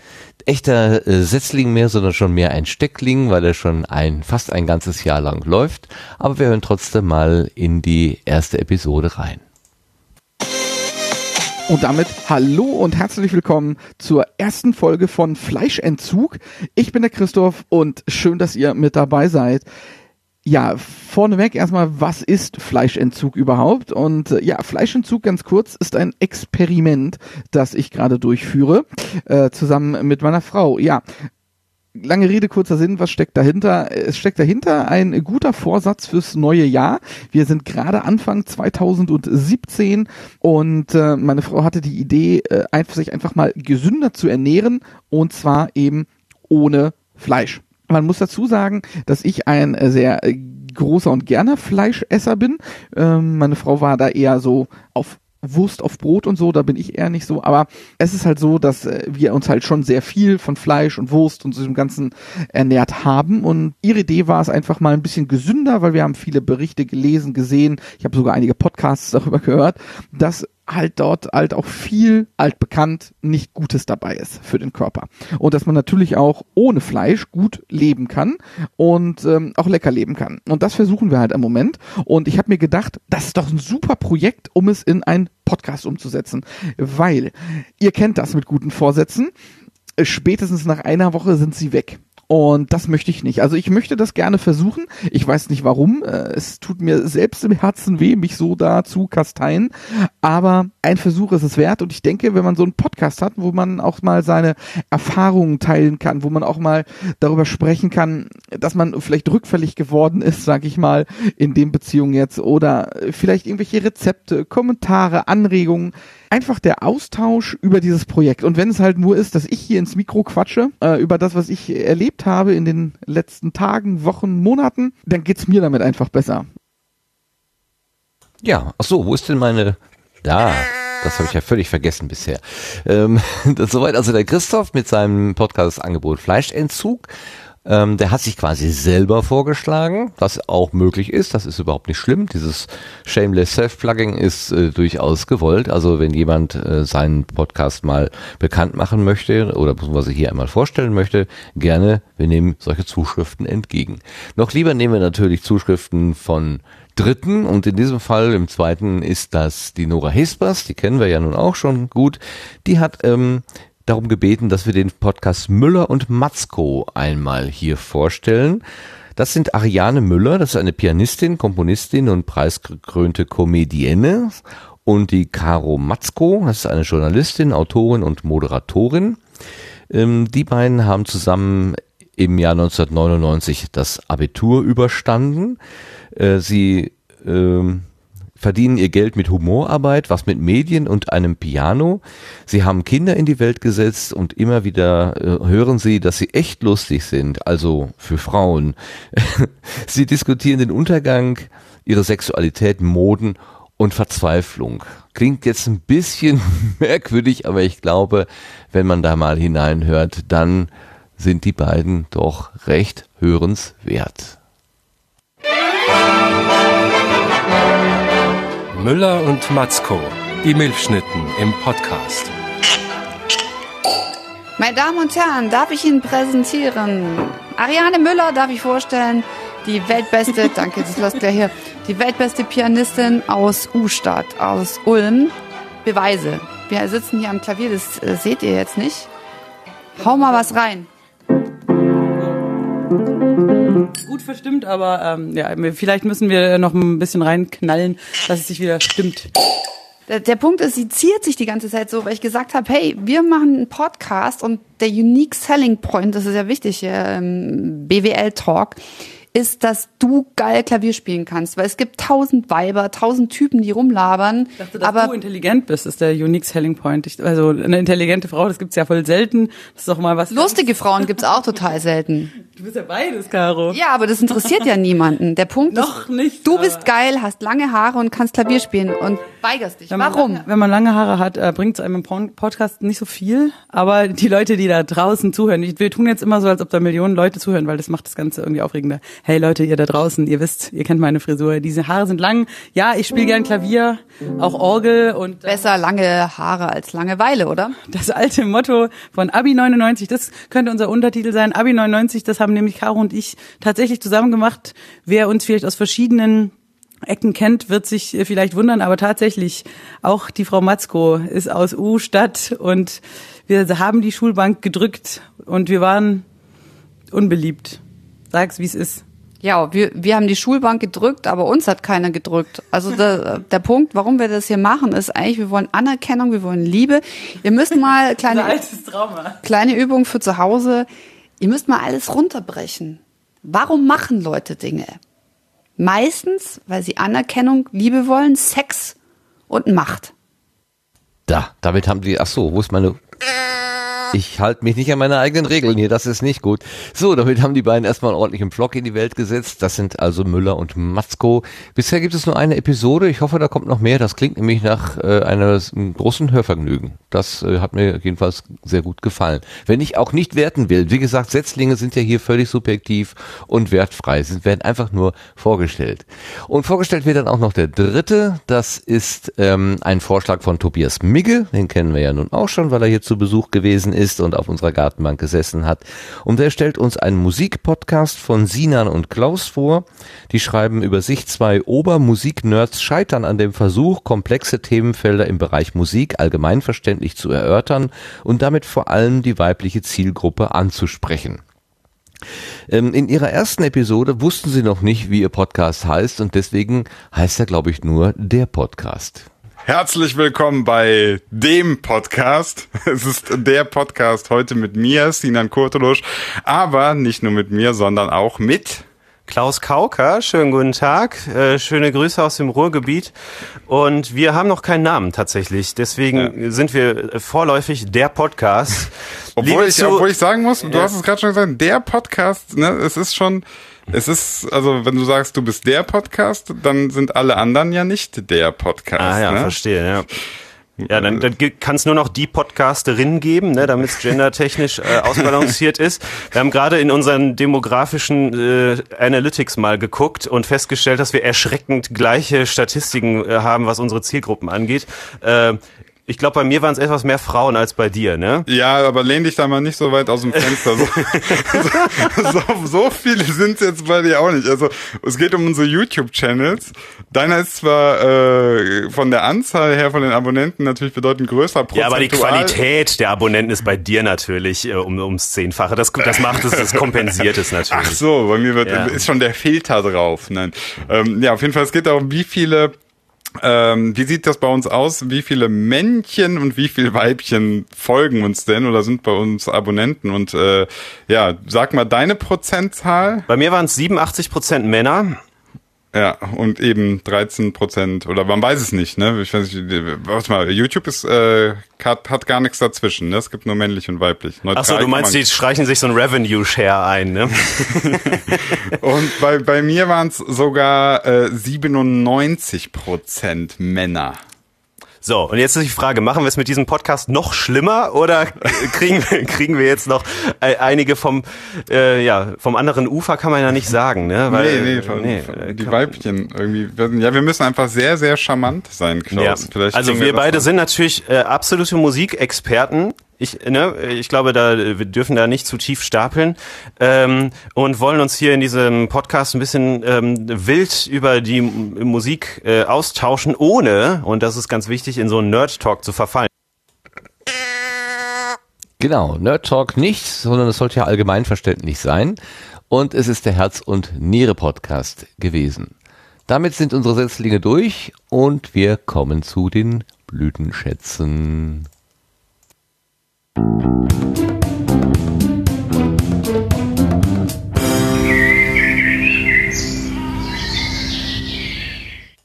echter äh, Setzling mehr, sondern schon mehr ein Steckling, weil er schon ein, fast ein ganzes Jahr lang läuft. Aber wir hören trotzdem mal in die erste Episode rein. Und damit hallo und herzlich willkommen zur ersten Folge von Fleischentzug. Ich bin der Christoph und schön, dass ihr mit dabei seid. Ja, vorneweg erstmal, was ist Fleischentzug überhaupt? Und äh, ja, Fleischentzug ganz kurz ist ein Experiment, das ich gerade durchführe, äh, zusammen mit meiner Frau. Ja, lange Rede, kurzer Sinn, was steckt dahinter? Es steckt dahinter ein guter Vorsatz fürs neue Jahr. Wir sind gerade Anfang 2017 und äh, meine Frau hatte die Idee, äh, einfach, sich einfach mal gesünder zu ernähren und zwar eben ohne Fleisch. Man muss dazu sagen, dass ich ein sehr äh, großer und gerner Fleischesser bin. Ähm, meine Frau war da eher so auf Wurst auf Brot und so, da bin ich eher nicht so, aber es ist halt so, dass äh, wir uns halt schon sehr viel von Fleisch und Wurst und so dem Ganzen ernährt haben. Und ihre Idee war es einfach mal ein bisschen gesünder, weil wir haben viele Berichte gelesen, gesehen, ich habe sogar einige Podcasts (laughs) darüber gehört, dass halt dort halt auch viel altbekannt nicht Gutes dabei ist für den Körper. Und dass man natürlich auch ohne Fleisch gut leben kann und ähm, auch lecker leben kann. Und das versuchen wir halt im Moment. Und ich habe mir gedacht, das ist doch ein super Projekt, um es in ein Podcast umzusetzen. Weil ihr kennt das mit guten Vorsätzen. Spätestens nach einer Woche sind sie weg. Und das möchte ich nicht. Also ich möchte das gerne versuchen. Ich weiß nicht warum. Äh, es tut mir selbst im Herzen weh, mich so da zu kasteien. Aber ein Versuch ist es wert. Und ich denke, wenn man so einen Podcast hat, wo man auch mal seine Erfahrungen teilen kann, wo man auch mal darüber sprechen kann, dass man vielleicht rückfällig geworden ist, sag ich mal, in den Beziehungen jetzt. Oder vielleicht irgendwelche Rezepte, Kommentare, Anregungen einfach der Austausch über dieses Projekt. Und wenn es halt nur ist, dass ich hier ins Mikro quatsche, äh, über das, was ich erlebt habe in den letzten Tagen, Wochen, Monaten, dann geht's mir damit einfach besser. Ja, ach so, wo ist denn meine... Da, das habe ich ja völlig vergessen bisher. Ähm, (laughs) soweit also der Christoph mit seinem Podcast-Angebot Fleischentzug. Ähm, der hat sich quasi selber vorgeschlagen, was auch möglich ist. Das ist überhaupt nicht schlimm. Dieses Shameless Self-Plugging ist äh, durchaus gewollt. Also wenn jemand äh, seinen Podcast mal bekannt machen möchte oder beziehungsweise hier einmal vorstellen möchte, gerne. Wir nehmen solche Zuschriften entgegen. Noch lieber nehmen wir natürlich Zuschriften von Dritten und in diesem Fall im zweiten ist das die Nora Hespers, die kennen wir ja nun auch schon gut. Die hat ähm, darum gebeten, dass wir den Podcast Müller und Matzko einmal hier vorstellen. Das sind Ariane Müller, das ist eine Pianistin, Komponistin und preisgekrönte Comedienne. Und die Caro Matzko, das ist eine Journalistin, Autorin und Moderatorin. Ähm, die beiden haben zusammen im Jahr 1999 das Abitur überstanden. Äh, sie ähm, verdienen ihr Geld mit Humorarbeit, was mit Medien und einem Piano. Sie haben Kinder in die Welt gesetzt und immer wieder äh, hören sie, dass sie echt lustig sind, also für Frauen. (laughs) sie diskutieren den Untergang, ihre Sexualität, Moden und Verzweiflung. Klingt jetzt ein bisschen (laughs) merkwürdig, aber ich glaube, wenn man da mal hineinhört, dann sind die beiden doch recht hörenswert. Müller und Matzko, die Milchschnitten im Podcast. Meine Damen und Herren, darf ich Ihnen präsentieren? Ariane Müller darf ich vorstellen, die weltbeste, (laughs) danke, das lässt gleich hier, die weltbeste Pianistin aus U-Stadt, aus Ulm. Beweise. Wir sitzen hier am Klavier, das äh, seht ihr jetzt nicht. Hau mal was rein. Gut verstimmt, aber ähm, ja, vielleicht müssen wir noch ein bisschen reinknallen, dass es sich wieder stimmt. Der, der Punkt ist, sie ziert sich die ganze Zeit so, weil ich gesagt habe, hey, wir machen einen Podcast und der Unique Selling Point, das ist ja wichtig, ähm, BWL Talk, ist, dass du geil Klavier spielen kannst, weil es gibt tausend Weiber, tausend Typen, die rumlabern. Ich dachte, dass aber du intelligent bist, ist der unique selling point. Ich, also eine intelligente Frau, das gibt's ja voll selten. Das ist doch mal was. lustige Frauen gibt's auch total selten. (laughs) Du bist ja beides, Caro. Ja, aber das interessiert ja niemanden. Der Punkt Noch ist, nicht, du bist geil, hast lange Haare und kannst Klavier spielen und weigerst dich. Wenn man Warum? Lange, wenn man lange Haare hat, äh, bringt es einem im Podcast nicht so viel. Aber die Leute, die da draußen zuhören, ich, wir tun jetzt immer so, als ob da Millionen Leute zuhören, weil das macht das Ganze irgendwie aufregender. Hey Leute, ihr da draußen, ihr wisst, ihr kennt meine Frisur. Diese Haare sind lang. Ja, ich spiele gern Klavier, auch Orgel und äh, Besser lange Haare als Langeweile, oder? das alte Motto von Abi 99, das könnte unser Untertitel sein. Abi 99, das haben nämlich Caro und ich tatsächlich zusammen gemacht. Wer uns vielleicht aus verschiedenen Ecken kennt, wird sich äh, vielleicht wundern, aber tatsächlich auch die Frau Matzko ist aus U-Stadt und wir haben die Schulbank gedrückt und wir waren unbeliebt. Sag's, wie es ist. Ja, wir, wir haben die Schulbank gedrückt, aber uns hat keiner gedrückt. Also der, (laughs) der Punkt, warum wir das hier machen, ist eigentlich, wir wollen Anerkennung, wir wollen Liebe. Ihr müsst mal (laughs) kleine, kleine Übung für zu Hause. Ihr müsst mal alles runterbrechen. Warum machen Leute Dinge? Meistens, weil sie Anerkennung, Liebe wollen, Sex und Macht. Da, damit haben die, ach so, wo ist meine, ich halte mich nicht an meine eigenen Regeln hier, das ist nicht gut. So, damit haben die beiden erstmal einen ordentlichen Vlog in die Welt gesetzt. Das sind also Müller und Matzko. Bisher gibt es nur eine Episode. Ich hoffe, da kommt noch mehr. Das klingt nämlich nach äh, einem großen Hörvergnügen. Das äh, hat mir jedenfalls sehr gut gefallen. Wenn ich auch nicht werten will, wie gesagt, Setzlinge sind ja hier völlig subjektiv und wertfrei. Sie werden einfach nur vorgestellt. Und vorgestellt wird dann auch noch der dritte. Das ist ähm, ein Vorschlag von Tobias Migge. Den kennen wir ja nun auch schon, weil er hier zu Besuch gewesen ist und auf unserer Gartenbank gesessen hat. Und er stellt uns einen Musikpodcast von Sinan und Klaus vor. Die schreiben über sich zwei Obermusiknerds scheitern an dem Versuch, komplexe Themenfelder im Bereich Musik allgemeinverständlich zu erörtern und damit vor allem die weibliche Zielgruppe anzusprechen. Ähm, in ihrer ersten Episode wussten sie noch nicht, wie ihr Podcast heißt und deswegen heißt er, glaube ich, nur der Podcast. Herzlich willkommen bei dem Podcast. (laughs) Es ist der Podcast heute mit mir, Sinan Kurtulusch, aber nicht nur mit mir, sondern auch mit Klaus Kauker, schönen guten Tag, äh, schöne Grüße aus dem Ruhrgebiet und wir haben noch keinen Namen tatsächlich, deswegen sind wir vorläufig der Podcast. (laughs) Obwohl Liebe ich, obwohl ich sagen muss, du Ja. hast es gerade schon gesagt, der Podcast, ne, es ist schon, es ist, also wenn du sagst, du bist der Podcast, dann sind alle anderen ja nicht der Podcast. Ah ja, ne? verstehe, ja. Ja, dann, dann kann es nur noch die Podcasterin geben, ne, damit es gendertechnisch äh, ausbalanciert ist. Wir haben gerade in unseren demografischen äh, Analytics mal geguckt und festgestellt, dass wir erschreckend gleiche Statistiken äh, haben, was unsere Zielgruppen angeht. Äh, ich glaube, bei mir waren es etwas mehr Frauen als bei dir, ne? Ja, aber lehn dich da mal nicht so weit aus dem Fenster. So, (laughs) so, so, viele sind jetzt bei dir auch nicht. Also es geht um unsere YouTube-Channels. Deiner ist zwar äh, von der Anzahl her von den Abonnenten natürlich bedeutend größer. Ja, aber die prozentual. Qualität der Abonnenten ist bei dir natürlich äh, um, ums Zehnfache. Das, das macht es, das kompensiert es natürlich. Ach so, bei mir wird, Ja. ist schon der Filter drauf. Nein. Ähm, ja, auf jeden Fall, es geht darum, wie viele, ähm, wie sieht das bei uns aus? Wie viele Männchen und wie viele Weibchen folgen uns denn oder sind bei uns Abonnenten? Und äh, ja, sag mal deine Prozentzahl. Bei mir waren es 87 Prozent Männer. Ja, und eben 13 Prozent, oder man weiß es nicht, ne? Ich weiß nicht, warte mal, YouTube ist, äh, hat, hat gar nichts dazwischen, ne? Es gibt nur männlich und weiblich. Neutral Ach so, du meinst, die streichen sich so ein Revenue-Share ein, ne? (laughs) Und bei, bei mir waren es sogar äh, 97 Prozent Männer. So, und jetzt ist die Frage, machen wir es mit diesem Podcast noch schlimmer oder (laughs) kriegen, wir- kriegen wir jetzt noch äh, einige vom, äh, ja, vom anderen Ufer kann man ja nicht sagen, ne? nee, nee, von, nee, von äh, die Weibchen irgendwie. werden- Ja, wir müssen einfach sehr, sehr charmant sein, Klaus. Ja. Vielleicht Also wir das beide sind natürlich äh, absolute Musikexperten. Ich, ne, ich glaube, da wir dürfen da nicht zu tief stapeln ähm, und wollen uns hier in diesem Podcast ein bisschen ähm, wild über die M Musik äh, austauschen, ohne und das ist ganz wichtig, in so einen Nerd Talk zu verfallen. Genau, Nerd Talk nicht, sondern es sollte ja allgemeinverständlich sein. Und es ist der Herz- und Niere-Podcast gewesen. Damit sind unsere Setzlinge durch und wir kommen zu den Blütenschätzen.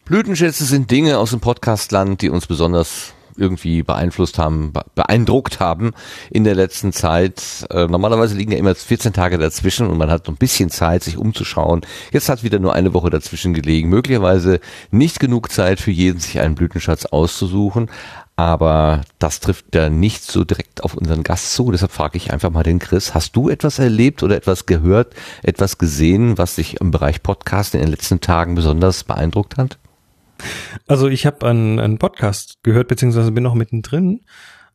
Blütenschätze sind Dinge aus dem Podcastland, die uns besonders irgendwie beeinflusst haben, be- beeindruckt haben in der letzten Zeit. Äh, normalerweise liegen ja immer 14 Tage dazwischen und man hat noch ein bisschen Zeit, sich umzuschauen. Jetzt hat wieder nur eine Woche dazwischen gelegen. Möglicherweise nicht genug Zeit für jeden, sich einen Blütenschatz auszusuchen. Aber das trifft ja nicht so direkt auf unseren Gast zu. Deshalb frage ich einfach mal den Chris. Hast du etwas erlebt oder etwas gehört, etwas gesehen, was dich im Bereich Podcast in den letzten Tagen besonders beeindruckt hat? Also ich habe einen, einen Podcast gehört, beziehungsweise bin noch mittendrin.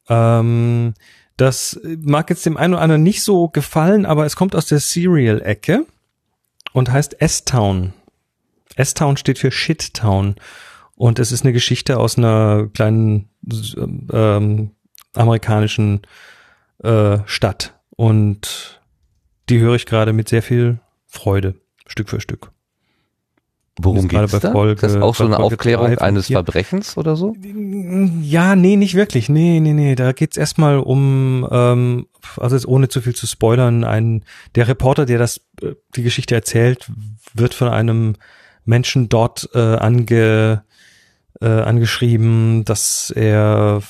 Ähm, das mag jetzt dem einen oder anderen nicht so gefallen, aber es kommt aus der Serial-Ecke und heißt S-Town. S-Town steht für Shit-Town. Und es ist eine Geschichte aus einer kleinen ähm, amerikanischen äh, Stadt. Und die höre ich gerade mit sehr viel Freude, Stück für Stück. Worum geht's da? Folge- das ist auch so eine Folge Aufklärung drei von eines vier. Verbrechens oder so? Ja, nee, nicht wirklich. Nee, nee, nee. Da geht's erstmal um, ähm, also jetzt ohne zu viel zu spoilern, ein, der Reporter, der das, äh, die Geschichte erzählt, wird von einem Menschen dort äh, ange, äh, angeschrieben, dass er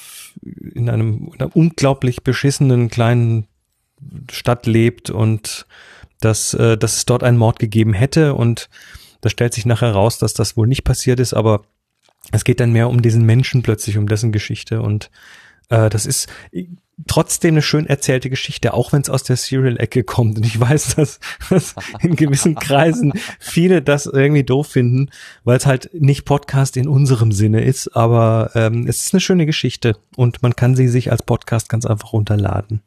in einem, in einer unglaublich beschissenen kleinen Stadt lebt und dass, äh, dass es dort einen Mord gegeben hätte. Und das stellt sich nachher raus, dass das wohl nicht passiert ist, aber es geht dann mehr um diesen Menschen plötzlich, um dessen Geschichte. Und äh, das ist trotzdem eine schön erzählte Geschichte, auch wenn es aus der Serial-Ecke kommt. Und ich weiß, dass, dass in gewissen Kreisen viele das irgendwie doof finden, weil es halt nicht Podcast in unserem Sinne ist, aber ähm, es ist eine schöne Geschichte und man kann sie sich als Podcast ganz einfach runterladen.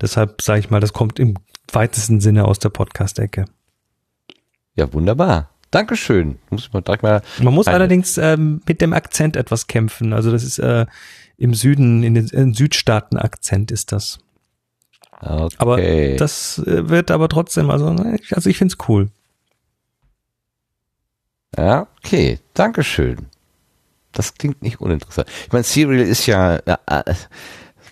Deshalb sage ich mal, das kommt im weitesten Sinne aus der Podcast-Ecke. Ja, wunderbar. Dankeschön. Muss man direkt mal. Man muss allerdings ähm, mit dem Akzent etwas kämpfen. Also das ist äh, im Süden, in den in Südstaaten-Akzent ist das. Okay. Aber das äh, wird aber trotzdem, also, ne, ich- also ich find's cool. Ja, okay. Dankeschön. Das klingt nicht uninteressant. Ich meine, Serial ist ja, äh,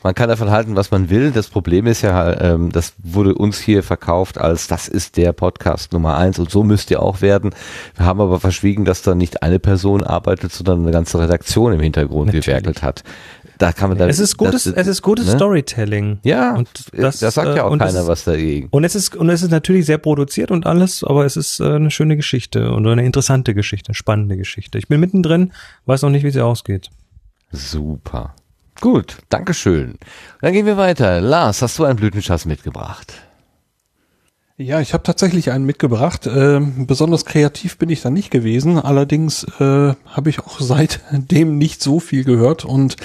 man kann davon halten, was man will. Das Problem ist ja, ähm, das wurde uns hier verkauft als, das ist der Podcast Nummer eins und so müsst ihr auch werden. Wir haben aber verschwiegen, dass da nicht eine Person arbeitet, sondern eine ganze Redaktion im Hintergrund Natürlich. gewerkelt hat. Da kann man da, Es ist gutes, das, es ist gutes ne? Storytelling. Ja, und das, das sagt ja äh, auch und keiner es, was dagegen. Und es ist, und es ist natürlich sehr produziert und alles, aber es ist äh, eine schöne Geschichte und eine interessante Geschichte, eine spannende Geschichte. Ich bin mittendrin, weiß noch nicht, wie sie ausgeht. Super. Gut, Dankeschön. Dann gehen wir weiter. Lars, hast du einen Blütenschatz mitgebracht? Ja, ich habe tatsächlich einen mitgebracht. Ähm, besonders kreativ bin ich da nicht gewesen. Allerdings äh, habe ich auch (laughs) seitdem nicht so viel gehört und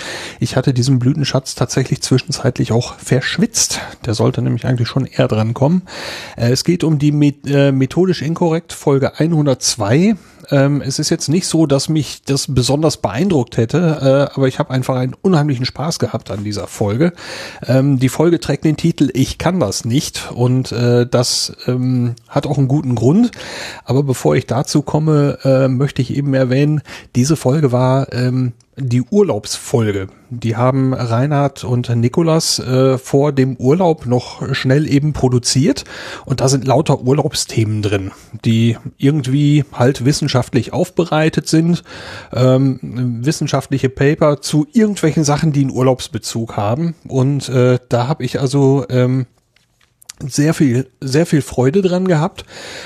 ich hatte diesen Blütenschatz tatsächlich zwischenzeitlich auch verschwitzt. Der sollte nämlich eigentlich schon eher dran kommen. Äh, es geht um die Met äh, methodisch inkorrekt Folge 102. Ähm, es ist jetzt nicht so, dass mich das besonders beeindruckt hätte, äh, aber ich habe einfach einen unheimlichen Spaß gehabt an dieser Folge. Ähm, die Folge trägt den Titel Ich kann das nicht und äh, das ähm, hat auch einen guten Grund. Aber bevor ich dazu komme, äh, möchte ich eben erwähnen, diese Folge war ähm, die Urlaubsfolge. Die haben Reinhard und Nikolas äh, vor dem Urlaub noch schnell eben produziert und da sind lauter Urlaubsthemen drin, die irgendwie halt wissenschaftlich aufbereitet sind, ähm, wissenschaftliche Paper zu irgendwelchen Sachen, die einen Urlaubsbezug haben und äh, da habe ich also ähm, sehr viel, sehr viel Freude dran gehabt.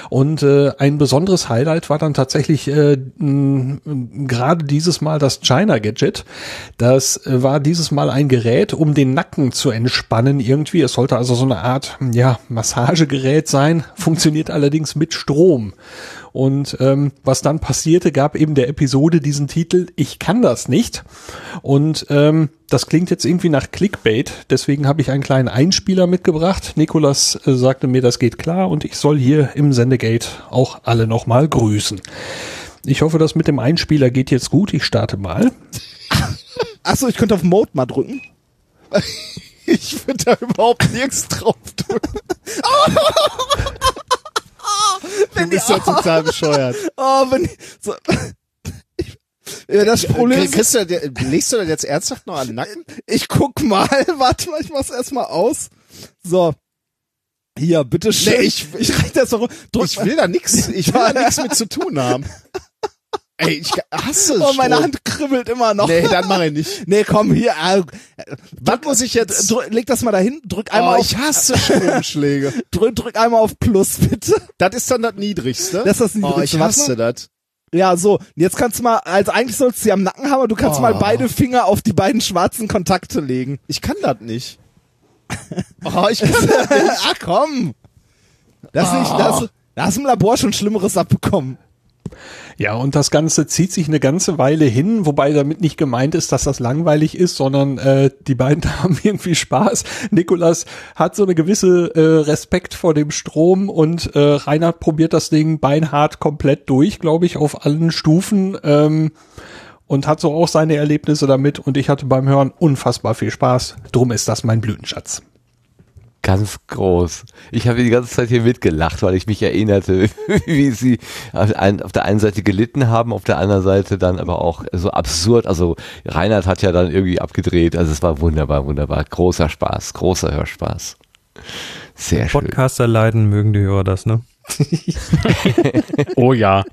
Und äh, ein besonderes Highlight war dann tatsächlich äh, gerade dieses Mal das China Gadget. Das äh, war dieses Mal ein Gerät, um den Nacken zu entspannen irgendwie. Es sollte also so eine Art, ja, Massagegerät sein, funktioniert allerdings mit Strom. Und ähm, was dann passierte, gab eben der Episode diesen Titel Ich kann das nicht. Und ähm, das klingt jetzt irgendwie nach Clickbait. Deswegen habe ich einen kleinen Einspieler mitgebracht. Nikolas äh, sagte mir, das geht klar und ich soll hier im Sendegate auch alle nochmal grüßen. Ich hoffe, das mit dem Einspieler geht jetzt gut. Ich starte mal. Achso, ich könnte auf Mode mal drücken. (laughs) Ich würde da überhaupt nichts drauf drücken. (laughs) Du bist ja total bescheuert. (laughs) Oh, wenn ich, so, ich, ja, das Problem ist, das- legst du das jetzt ernsthaft noch an den Nacken? ich guck mal, (laughs) warte mal, ich mach's erstmal aus. So. Hier, bitteschön. Nee, ich- ich reich das doch, drück Ich will da nix, ich will da (laughs) nix mit zu tun haben. Ey, ich hasse Oh, meine Strom. Hand kribbelt immer noch. Nee, dann mach ich nicht. Nee, komm, hier, äh, Was muss ich jetzt? drück, leg das mal dahin, drück einmal Oh, auf, ich hasse Stromschläge. (laughs) drück, drück einmal auf Plus, bitte. Das ist dann das Niedrigste. Das ist das Oh, Niedrigste. ich Warte hasse das. Ja, so, jetzt kannst du mal, also eigentlich sollst du sie am Nacken haben, aber du kannst Oh. mal beide Finger auf die beiden schwarzen Kontakte legen. Ich kann das nicht. (laughs) Oh, ich kann das nicht. Ach komm. Das nicht, das, da hast du im Labor schon Schlimmeres abbekommen. Ja, und das Ganze zieht sich eine ganze Weile hin, wobei damit nicht gemeint ist, dass das langweilig ist, sondern äh, die beiden (laughs) haben irgendwie Spaß. Nikolas hat so eine gewisse äh, Respekt vor dem Strom und äh, Reinhard probiert das Ding beinhart komplett durch, glaube ich, auf allen Stufen. Ähm, und hat so auch seine Erlebnisse damit und ich hatte beim Hören unfassbar viel Spaß. Drum ist das mein Blütenschatz. Ganz groß. Ich habe die ganze Zeit hier mitgelacht, weil ich mich erinnerte, (laughs) wie sie auf der einen Seite gelitten haben, auf der anderen Seite dann aber auch so absurd. Also Reinhard hat ja dann irgendwie abgedreht. Also es war wunderbar, wunderbar. Großer Spaß, großer Hörspaß. Sehr schön. Podcaster leiden, mögen die Hörer das, ne? (laughs) (laughs) Oh ja.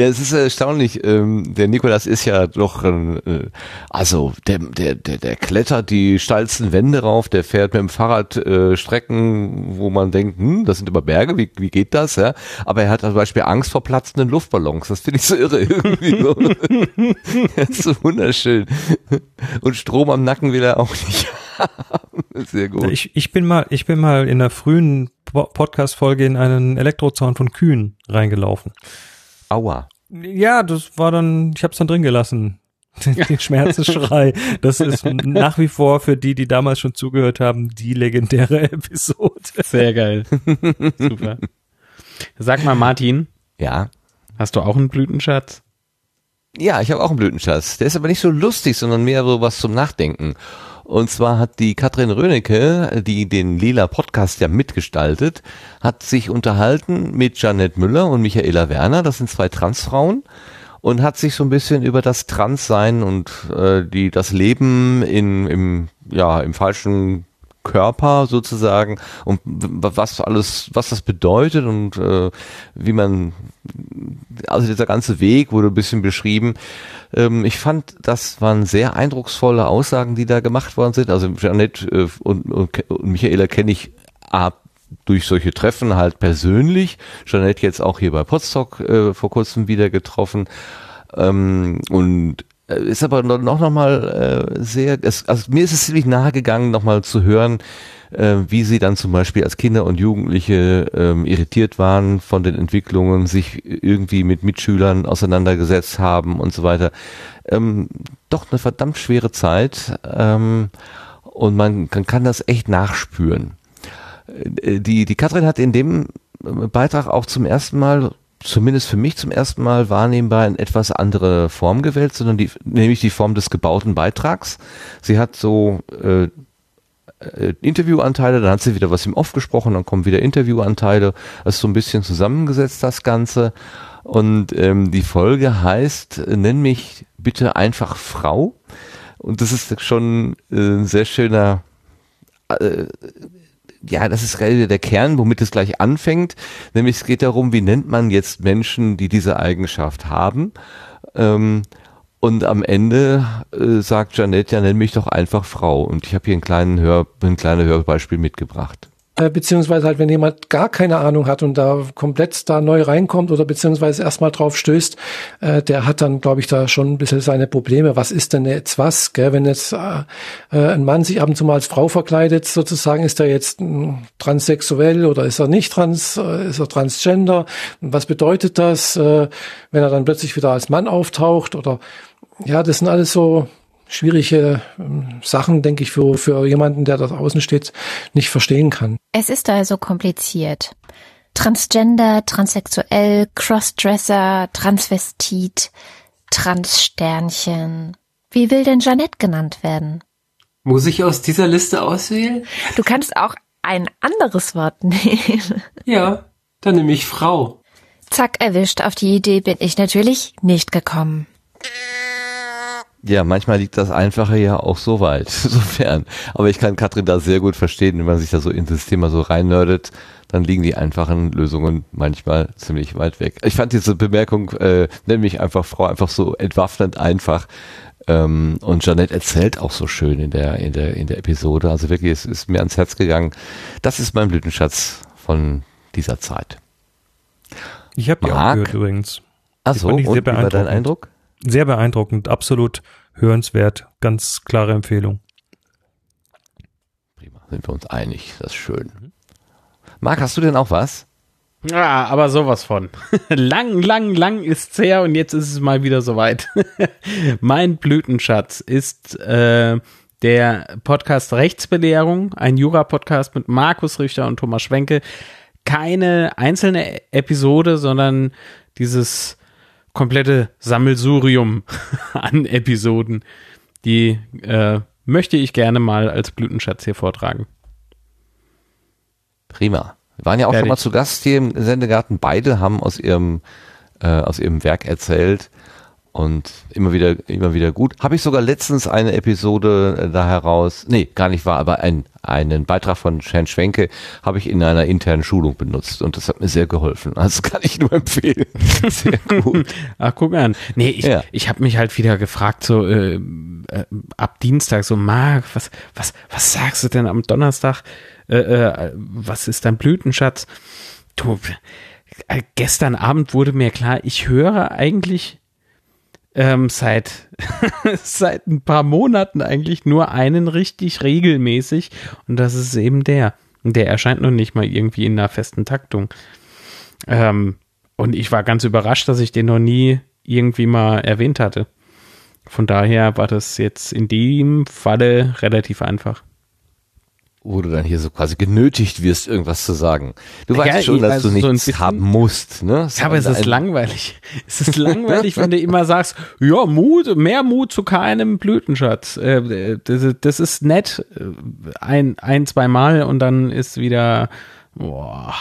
Ja, es ist erstaunlich. Ähm, der Nikolas ist ja doch, äh, also der, der, der, der klettert die steilsten Wände rauf, der fährt mit dem Fahrrad äh, Strecken, wo man denkt, hm, das sind aber Berge, wie, wie geht das? Ja? Aber er hat zum Beispiel Angst vor platzenden Luftballons. Das finde ich so irre (laughs) irgendwie. So. das ist so wunderschön. Und Strom am Nacken will er auch nicht haben. Sehr gut. Ich, ich bin mal, ich bin mal in der frühen Po- Podcast-Folge in einen Elektrozaun von Kühen reingelaufen. Aua. Ja, das war dann, ich hab's dann drin gelassen. (laughs) Den Schmerzensschrei. Das ist nach wie vor für die, die damals schon zugehört haben, die legendäre (laughs) Episode. Sehr geil. Super. Sag mal, Martin, Ja. hast du auch einen Blütenschatz? Ja, ich habe auch einen Blütenschatz. Der ist aber nicht so lustig, sondern mehr so was zum Nachdenken. Und zwar hat die Katrin Rönecke, die den Lila Podcast ja mitgestaltet, hat sich unterhalten mit Janette Müller und Michaela Werner. Das sind zwei Transfrauen. und hat sich so ein bisschen über das Transsein und äh, die das Leben in im ja im falschen Körper sozusagen und was alles, was das bedeutet und äh, wie man, also dieser ganze Weg wurde ein bisschen beschrieben. Ähm, ich fand, das waren sehr eindrucksvolle Aussagen, die da gemacht worden sind. Also Janet äh, und, und, und Michaela kenne ich ab durch solche Treffen halt persönlich. Janet jetzt auch hier bei Potsdok äh, vor kurzem wieder getroffen. Ähm, und äh, ist aber noch, noch mal äh, sehr, es, also mir ist es ziemlich nahe gegangen, noch mal zu hören, äh, wie sie dann zum Beispiel als Kinder und Jugendliche ähm, irritiert waren von den Entwicklungen, sich irgendwie mit Mitschülern auseinandergesetzt haben und so weiter. Ähm, doch eine verdammt schwere Zeit ähm, und man, man kann das echt nachspüren. Äh, die, die Katrin hat in dem Beitrag auch zum ersten Mal zumindest für mich zum ersten Mal wahrnehmbar in etwas andere Form gewählt, sondern die, nämlich die Form des gebauten Beitrags. Sie hat so äh, äh, Interviewanteile, dann hat sie wieder was im Off gesprochen, dann kommen wieder Interviewanteile. Das ist so ein bisschen zusammengesetzt, das Ganze. Und ähm, die Folge heißt, äh, nenn mich bitte einfach Frau. Und das ist schon äh, ein sehr schöner äh, ja, das ist gerade der Kern, womit es gleich anfängt. Nämlich es geht darum, wie nennt man jetzt Menschen, die diese Eigenschaft haben. Ähm, und am Ende äh, sagt Janette, ja, nenn mich doch einfach Frau. Und ich habe hier einen kleinen Hör, ein kleines Hörbeispiel mitgebracht. Äh, beziehungsweise halt, wenn jemand gar keine Ahnung hat und da komplett da neu reinkommt oder beziehungsweise erstmal drauf stößt, äh, der hat dann, glaube ich, da schon ein bisschen seine Probleme. Was ist denn jetzt was? Gell? Wenn jetzt äh, äh ein Mann sich ab und zu mal als Frau verkleidet, sozusagen, ist er jetzt hm, transsexuell oder ist er nicht trans, äh, ist er transgender? Was bedeutet das, äh, wenn er dann plötzlich wieder als Mann auftaucht? Oder ja, das sind alles so schwierige ähm, Sachen, denke ich, für, für jemanden, der da draußen steht, nicht verstehen kann. Es ist also kompliziert. Transgender, transsexuell, Crossdresser, Transvestit, Transsternchen. Wie will denn Jeanette genannt werden? Muss ich aus dieser Liste auswählen? Du kannst auch ein anderes Wort (laughs) nehmen. Ja, dann nehme ich Frau. Zack, erwischt. Auf die Idee bin ich natürlich nicht gekommen. Ja, manchmal liegt das Einfache ja auch so weit, (laughs) sofern. Aber ich kann Katrin da sehr gut verstehen, wenn man sich da so in das Thema so reinnördet, dann liegen die einfachen Lösungen manchmal ziemlich weit weg. Ich fand diese Bemerkung, äh, nämlich einfach Frau, einfach so entwaffnend einfach. Ähm, und Jeanette erzählt auch so schön in der, in der, in der Episode. Also wirklich, es ist mir ans Herz gegangen. Das ist mein Blütenschatz von dieser Zeit. Ich habe die auch gehört übrigens. Achso, und wie war dein Eindruck? Sehr beeindruckend, absolut hörenswert, ganz klare Empfehlung. Prima, sind wir uns einig, das ist schön. Marc, hast du denn auch was? Ja, aber sowas von. (laughs) lang, lang, lang ist's her und jetzt ist es mal wieder soweit. (laughs) mein Blütenschatz ist äh, der Podcast Rechtsbelehrung, ein Jura-Podcast mit Markus Richter und Thomas Schwenke. Keine einzelne Episode, sondern dieses komplette Sammelsurium (laughs) an Episoden. Die äh, möchte ich gerne mal als Blütenschatz hier vortragen. Prima. Wir waren ja auch Fertig. schon mal zu Gast hier im Sendegarten. Beide haben aus ihrem, äh, aus ihrem Werk erzählt und immer wieder, immer wieder gut. Habe ich sogar letztens eine Episode äh, da heraus, nee, gar nicht wahr, aber ein, einen Beitrag von Herrn Schwenke habe ich in einer internen Schulung benutzt und das hat mir sehr geholfen. Also kann ich nur empfehlen. (laughs) Sehr gut. Ach, guck an. Nee, ich, ja. ich habe mich halt wieder gefragt, so äh, äh, ab Dienstag, so Marc, was, was, was sagst du denn am Donnerstag? Äh, äh, was ist dein Blütenschatz? Du, äh, gestern Abend wurde mir klar, ich höre eigentlich ähm, seit, (laughs) seit ein paar Monaten eigentlich nur einen richtig regelmäßig und das ist eben der. Der erscheint noch nicht mal irgendwie in einer festen Taktung. Ähm, und ich war ganz überrascht, dass ich den noch nie irgendwie mal erwähnt hatte. Von daher war das jetzt in dem Falle relativ einfach wo du dann hier so quasi genötigt wirst, irgendwas zu sagen. Du ja, weißt schon, dass also du nichts so haben musst, ne? Ja, aber es ist langweilig. (laughs) Es ist langweilig, wenn du immer sagst, ja, Mut, mehr Mut zu keinem Blütenschatz. Äh, das, ist nett, äh, ein, ein, zwei Mal und dann ist wieder, boah,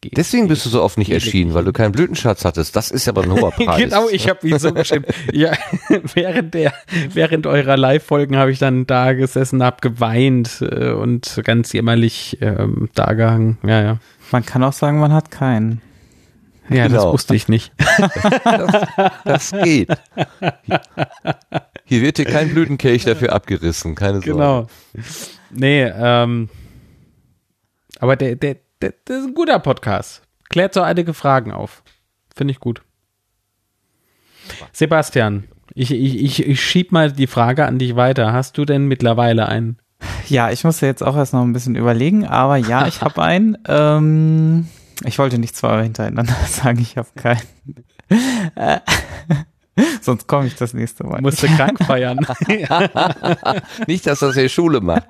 geht. Deswegen bist du so oft nicht erschienen, weil du keinen Blütenschatz hattest. Das ist aber ein hoher (laughs) Preis. genau, ich habe ihn so geschrieben. Ja, (laughs) während der, während eurer Live-Folgen habe ich dann da gesessen, hab geweint äh, und ganz jämmerlich ähm, da gehangen. Ja, ja. Man kann auch sagen, man hat keinen. Ja, das Genau. wusste ich nicht. (laughs) Das geht. Hier wird dir kein Blütenkelch dafür abgerissen, keine Sorge. Genau. Nee, ähm, aber der, der, der ist ein guter Podcast. Klärt so einige Fragen auf. Finde ich gut. Sebastian, ich, ich, ich, ich schieb mal die Frage an dich weiter. Hast du denn mittlerweile einen? Ja, ich musste jetzt auch erst noch ein bisschen überlegen, aber ja, ich habe (laughs) einen. Ähm, ich wollte nicht zwei hintereinander (laughs) sagen, ich habe keinen. Äh, (laughs) Sonst komme ich das nächste Mal. Musste krank feiern. Nicht, dass das hier Schule macht.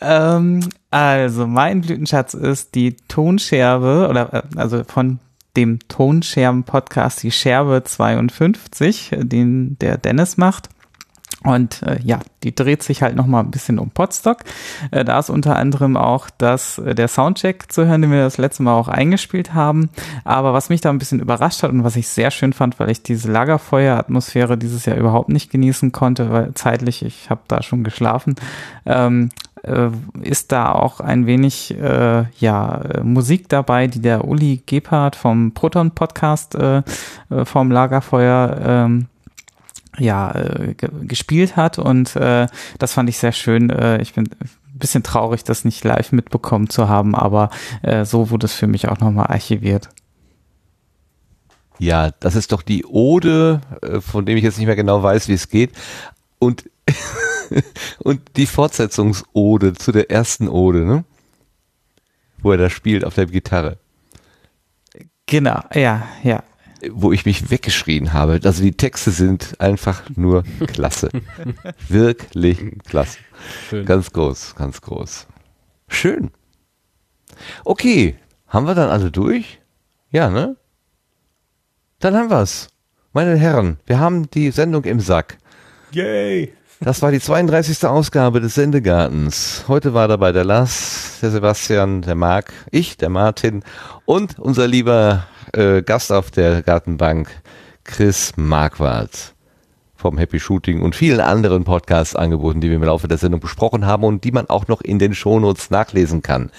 Ähm, also, mein Blütenschatz ist die Tonscherbe, oder äh, also von dem Tonscherben-Podcast, die Scherbe 52, äh, den der Dennis macht. Und äh, ja, die dreht sich halt noch mal ein bisschen um Podstock. Äh, da ist unter anderem auch das, äh, der Soundcheck zu hören, den wir das letzte Mal auch eingespielt haben. Aber was mich da ein bisschen überrascht hat und was ich sehr schön fand, weil ich diese Lagerfeuer-Atmosphäre dieses Jahr überhaupt nicht genießen konnte, weil zeitlich, ich habe da schon geschlafen, ähm, äh, ist da auch ein wenig äh, ja Musik dabei, die der Uli Gebhardt vom Proton Podcast äh, äh, vom Lagerfeuer ähm, ja äh, ge gespielt hat und äh, das fand ich sehr schön. Äh, ich bin ein bisschen traurig, das nicht live mitbekommen zu haben, aber äh, so wurde es für mich auch nochmal archiviert. Ja, das ist doch die Ode, äh, von dem ich jetzt nicht mehr genau weiß, wie es geht. Und, (laughs) und die Fortsetzungsode zu der ersten Ode, ne? Wo er da spielt auf der Gitarre. Genau, ja, ja. Wo ich mich weggeschrien habe. Also die Texte sind einfach nur klasse. (laughs) Wirklich klasse. Schön. Ganz groß, ganz groß. Schön. Okay, haben wir dann alle durch? Ja, ne? Dann haben wir's. Meine Herren, wir haben die Sendung im Sack. Yay! Das war die 32. Ausgabe des Sendegartens. Heute war dabei der Lars, der Sebastian, der Marc, ich, der Martin und unser lieber äh, Gast auf der Gartenbank, Chris Marquardt vom Happy Shooting und vielen anderen Podcast-Angeboten, die wir im Laufe der Sendung besprochen haben und die man auch noch in den Shownotes nachlesen kann.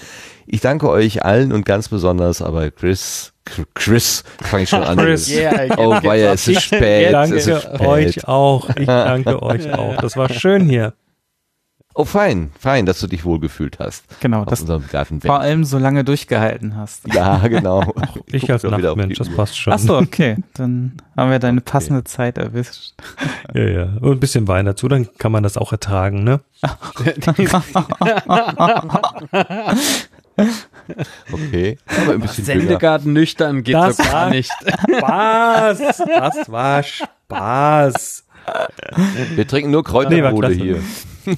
Ich danke euch allen und ganz besonders aber Chris, Chris, fange ich schon an. Chris. Yeah, oh, weia, es ist spät. Ich danke es ist spät. euch auch. Ich (laughs) danke euch auch. Das war schön hier. Oh, fein, fein, dass du dich wohlgefühlt hast. Genau, auf das unserem Gartenbett. vor allem so lange durchgehalten hast. Ja, genau. (laughs) Ich als wieder auf Nachtmensch, das passt schon. Ach so, okay, (laughs) dann haben wir deine passende Zeit erwischt. Ja, ja. Und ein bisschen Wein dazu, dann kann man das auch ertragen, ne? (laughs) Okay, aber ein bisschen. Sendegarten nüchtern geht Das so gar nicht. Spaß! Das war Spaß. Wir trinken nur Nee, war Kräuterbude klasse. hier. (laughs)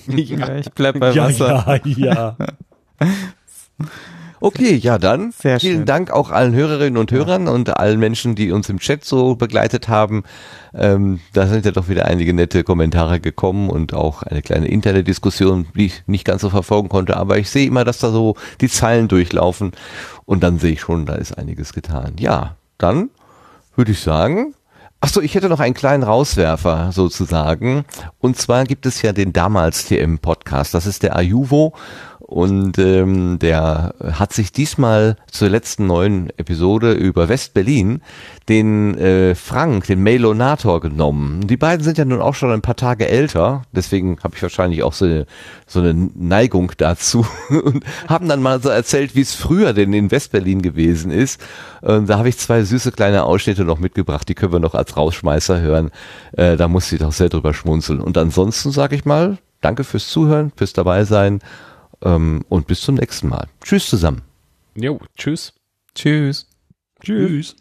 Ja, ich bleib bei Ja, Wasser. ja, ja. (laughs) Okay, ja dann. Sehr Vielen schön. Dank auch allen Hörerinnen und Hörern und allen Menschen, die uns im Chat so begleitet haben. Ähm, da sind ja doch wieder einige nette Kommentare gekommen und auch eine kleine interne Diskussion, die ich nicht ganz so verfolgen konnte. Aber ich sehe immer, dass da so die Zeilen durchlaufen und dann sehe ich schon, da ist einiges getan. Ja, dann würde ich sagen, Ach so, ich hätte noch einen kleinen Rauswerfer sozusagen. Und zwar gibt es ja den damals TM Podcast. Das ist der Ajuvo. Und ähm, der hat sich diesmal zur letzten neuen Episode über West-Berlin den äh, Frank, den Mailonator genommen. Die beiden sind ja nun auch schon ein paar Tage älter, deswegen habe ich wahrscheinlich auch so eine, so eine Neigung dazu (laughs) und haben dann mal so erzählt, wie es früher denn in West-Berlin gewesen ist. Und da habe ich zwei süße kleine Ausschnitte noch mitgebracht, die können wir noch als Rausschmeißer hören. Äh, da muss ich doch sehr drüber schmunzeln. Und ansonsten sage ich mal, danke fürs Zuhören, fürs dabei sein ähm, und bis zum nächsten Mal. Tschüss zusammen. Jo, tschüss. Tschüss. Tschüss.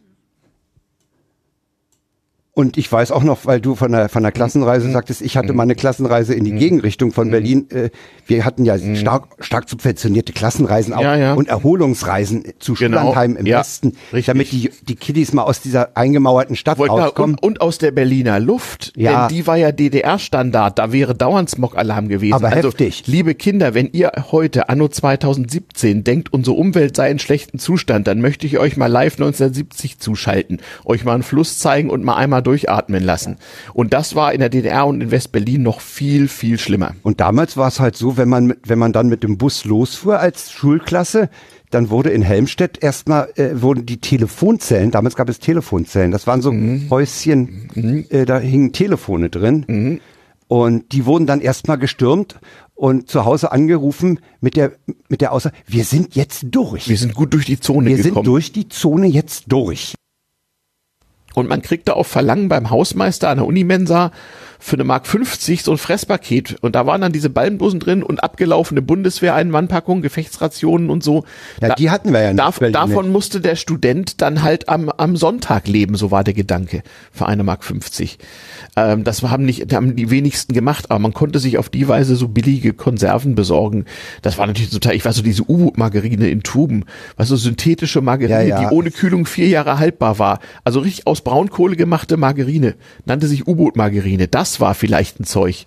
Und ich weiß auch noch, weil du von der, von der Klassenreise sagtest, ich hatte mal eine Klassenreise in die Gegenrichtung von Berlin. Äh, Wir hatten ja stark, stark subventionierte Klassenreisen auch Ja, ja. und Erholungsreisen zu Genau. Schullandheim im Ja, Westen, damit die, die Kiddies mal aus dieser eingemauerten Stadt Wollte- rauskommen. und, und aus der Berliner Luft, Ja. denn die war ja DDR-Standard, da wäre dauernd Smog-Alarm gewesen. Aber also, heftig. liebe Kinder, wenn ihr heute, anno 2017, denkt, unsere Umwelt sei in schlechtem Zustand, dann möchte ich euch mal live 1970 zuschalten, euch mal einen Fluss zeigen und mal einmal durchatmen lassen. Und das war in der DDR und in West-Berlin noch viel, viel schlimmer. Und damals war es halt so, wenn man, wenn man dann mit dem Bus losfuhr als Schulklasse, dann wurde in Helmstedt erstmal, äh, wurden die Telefonzellen, damals gab es Telefonzellen, das waren so Häuschen, äh, da hingen Telefone drin. Und die wurden dann erstmal gestürmt und zu Hause angerufen mit der, mit der Aussage, wir sind jetzt durch. Wir sind gut durch die Zone Wir gekommen. sind durch die Zone jetzt durch. Und man kriegte auf Verlangen beim Hausmeister an der Unimensa für eine Mark 50 so ein Fresspaket. Und da waren dann diese Ballenbusen drin und abgelaufene Bundeswehr-Einmannpackungen, Gefechtsrationen und so. Ja, die hatten wir ja nicht. Dav davon nicht. musste der Student dann halt am, am Sonntag leben, so war der Gedanke, für eine Mark 50. Ähm, das haben nicht, haben die wenigsten gemacht, aber man konnte sich auf die Weise so billige Konserven besorgen. Das war natürlich total, ich weiß so diese U-Boot-Margarine in Tuben, was so synthetische Margarine, Ja, ja. die ohne Kühlung vier Jahre haltbar war. Also richtig aus Braunkohle gemachte Margarine. Nannte sich U-Boot-Margarine. Das war vielleicht ein Zeug.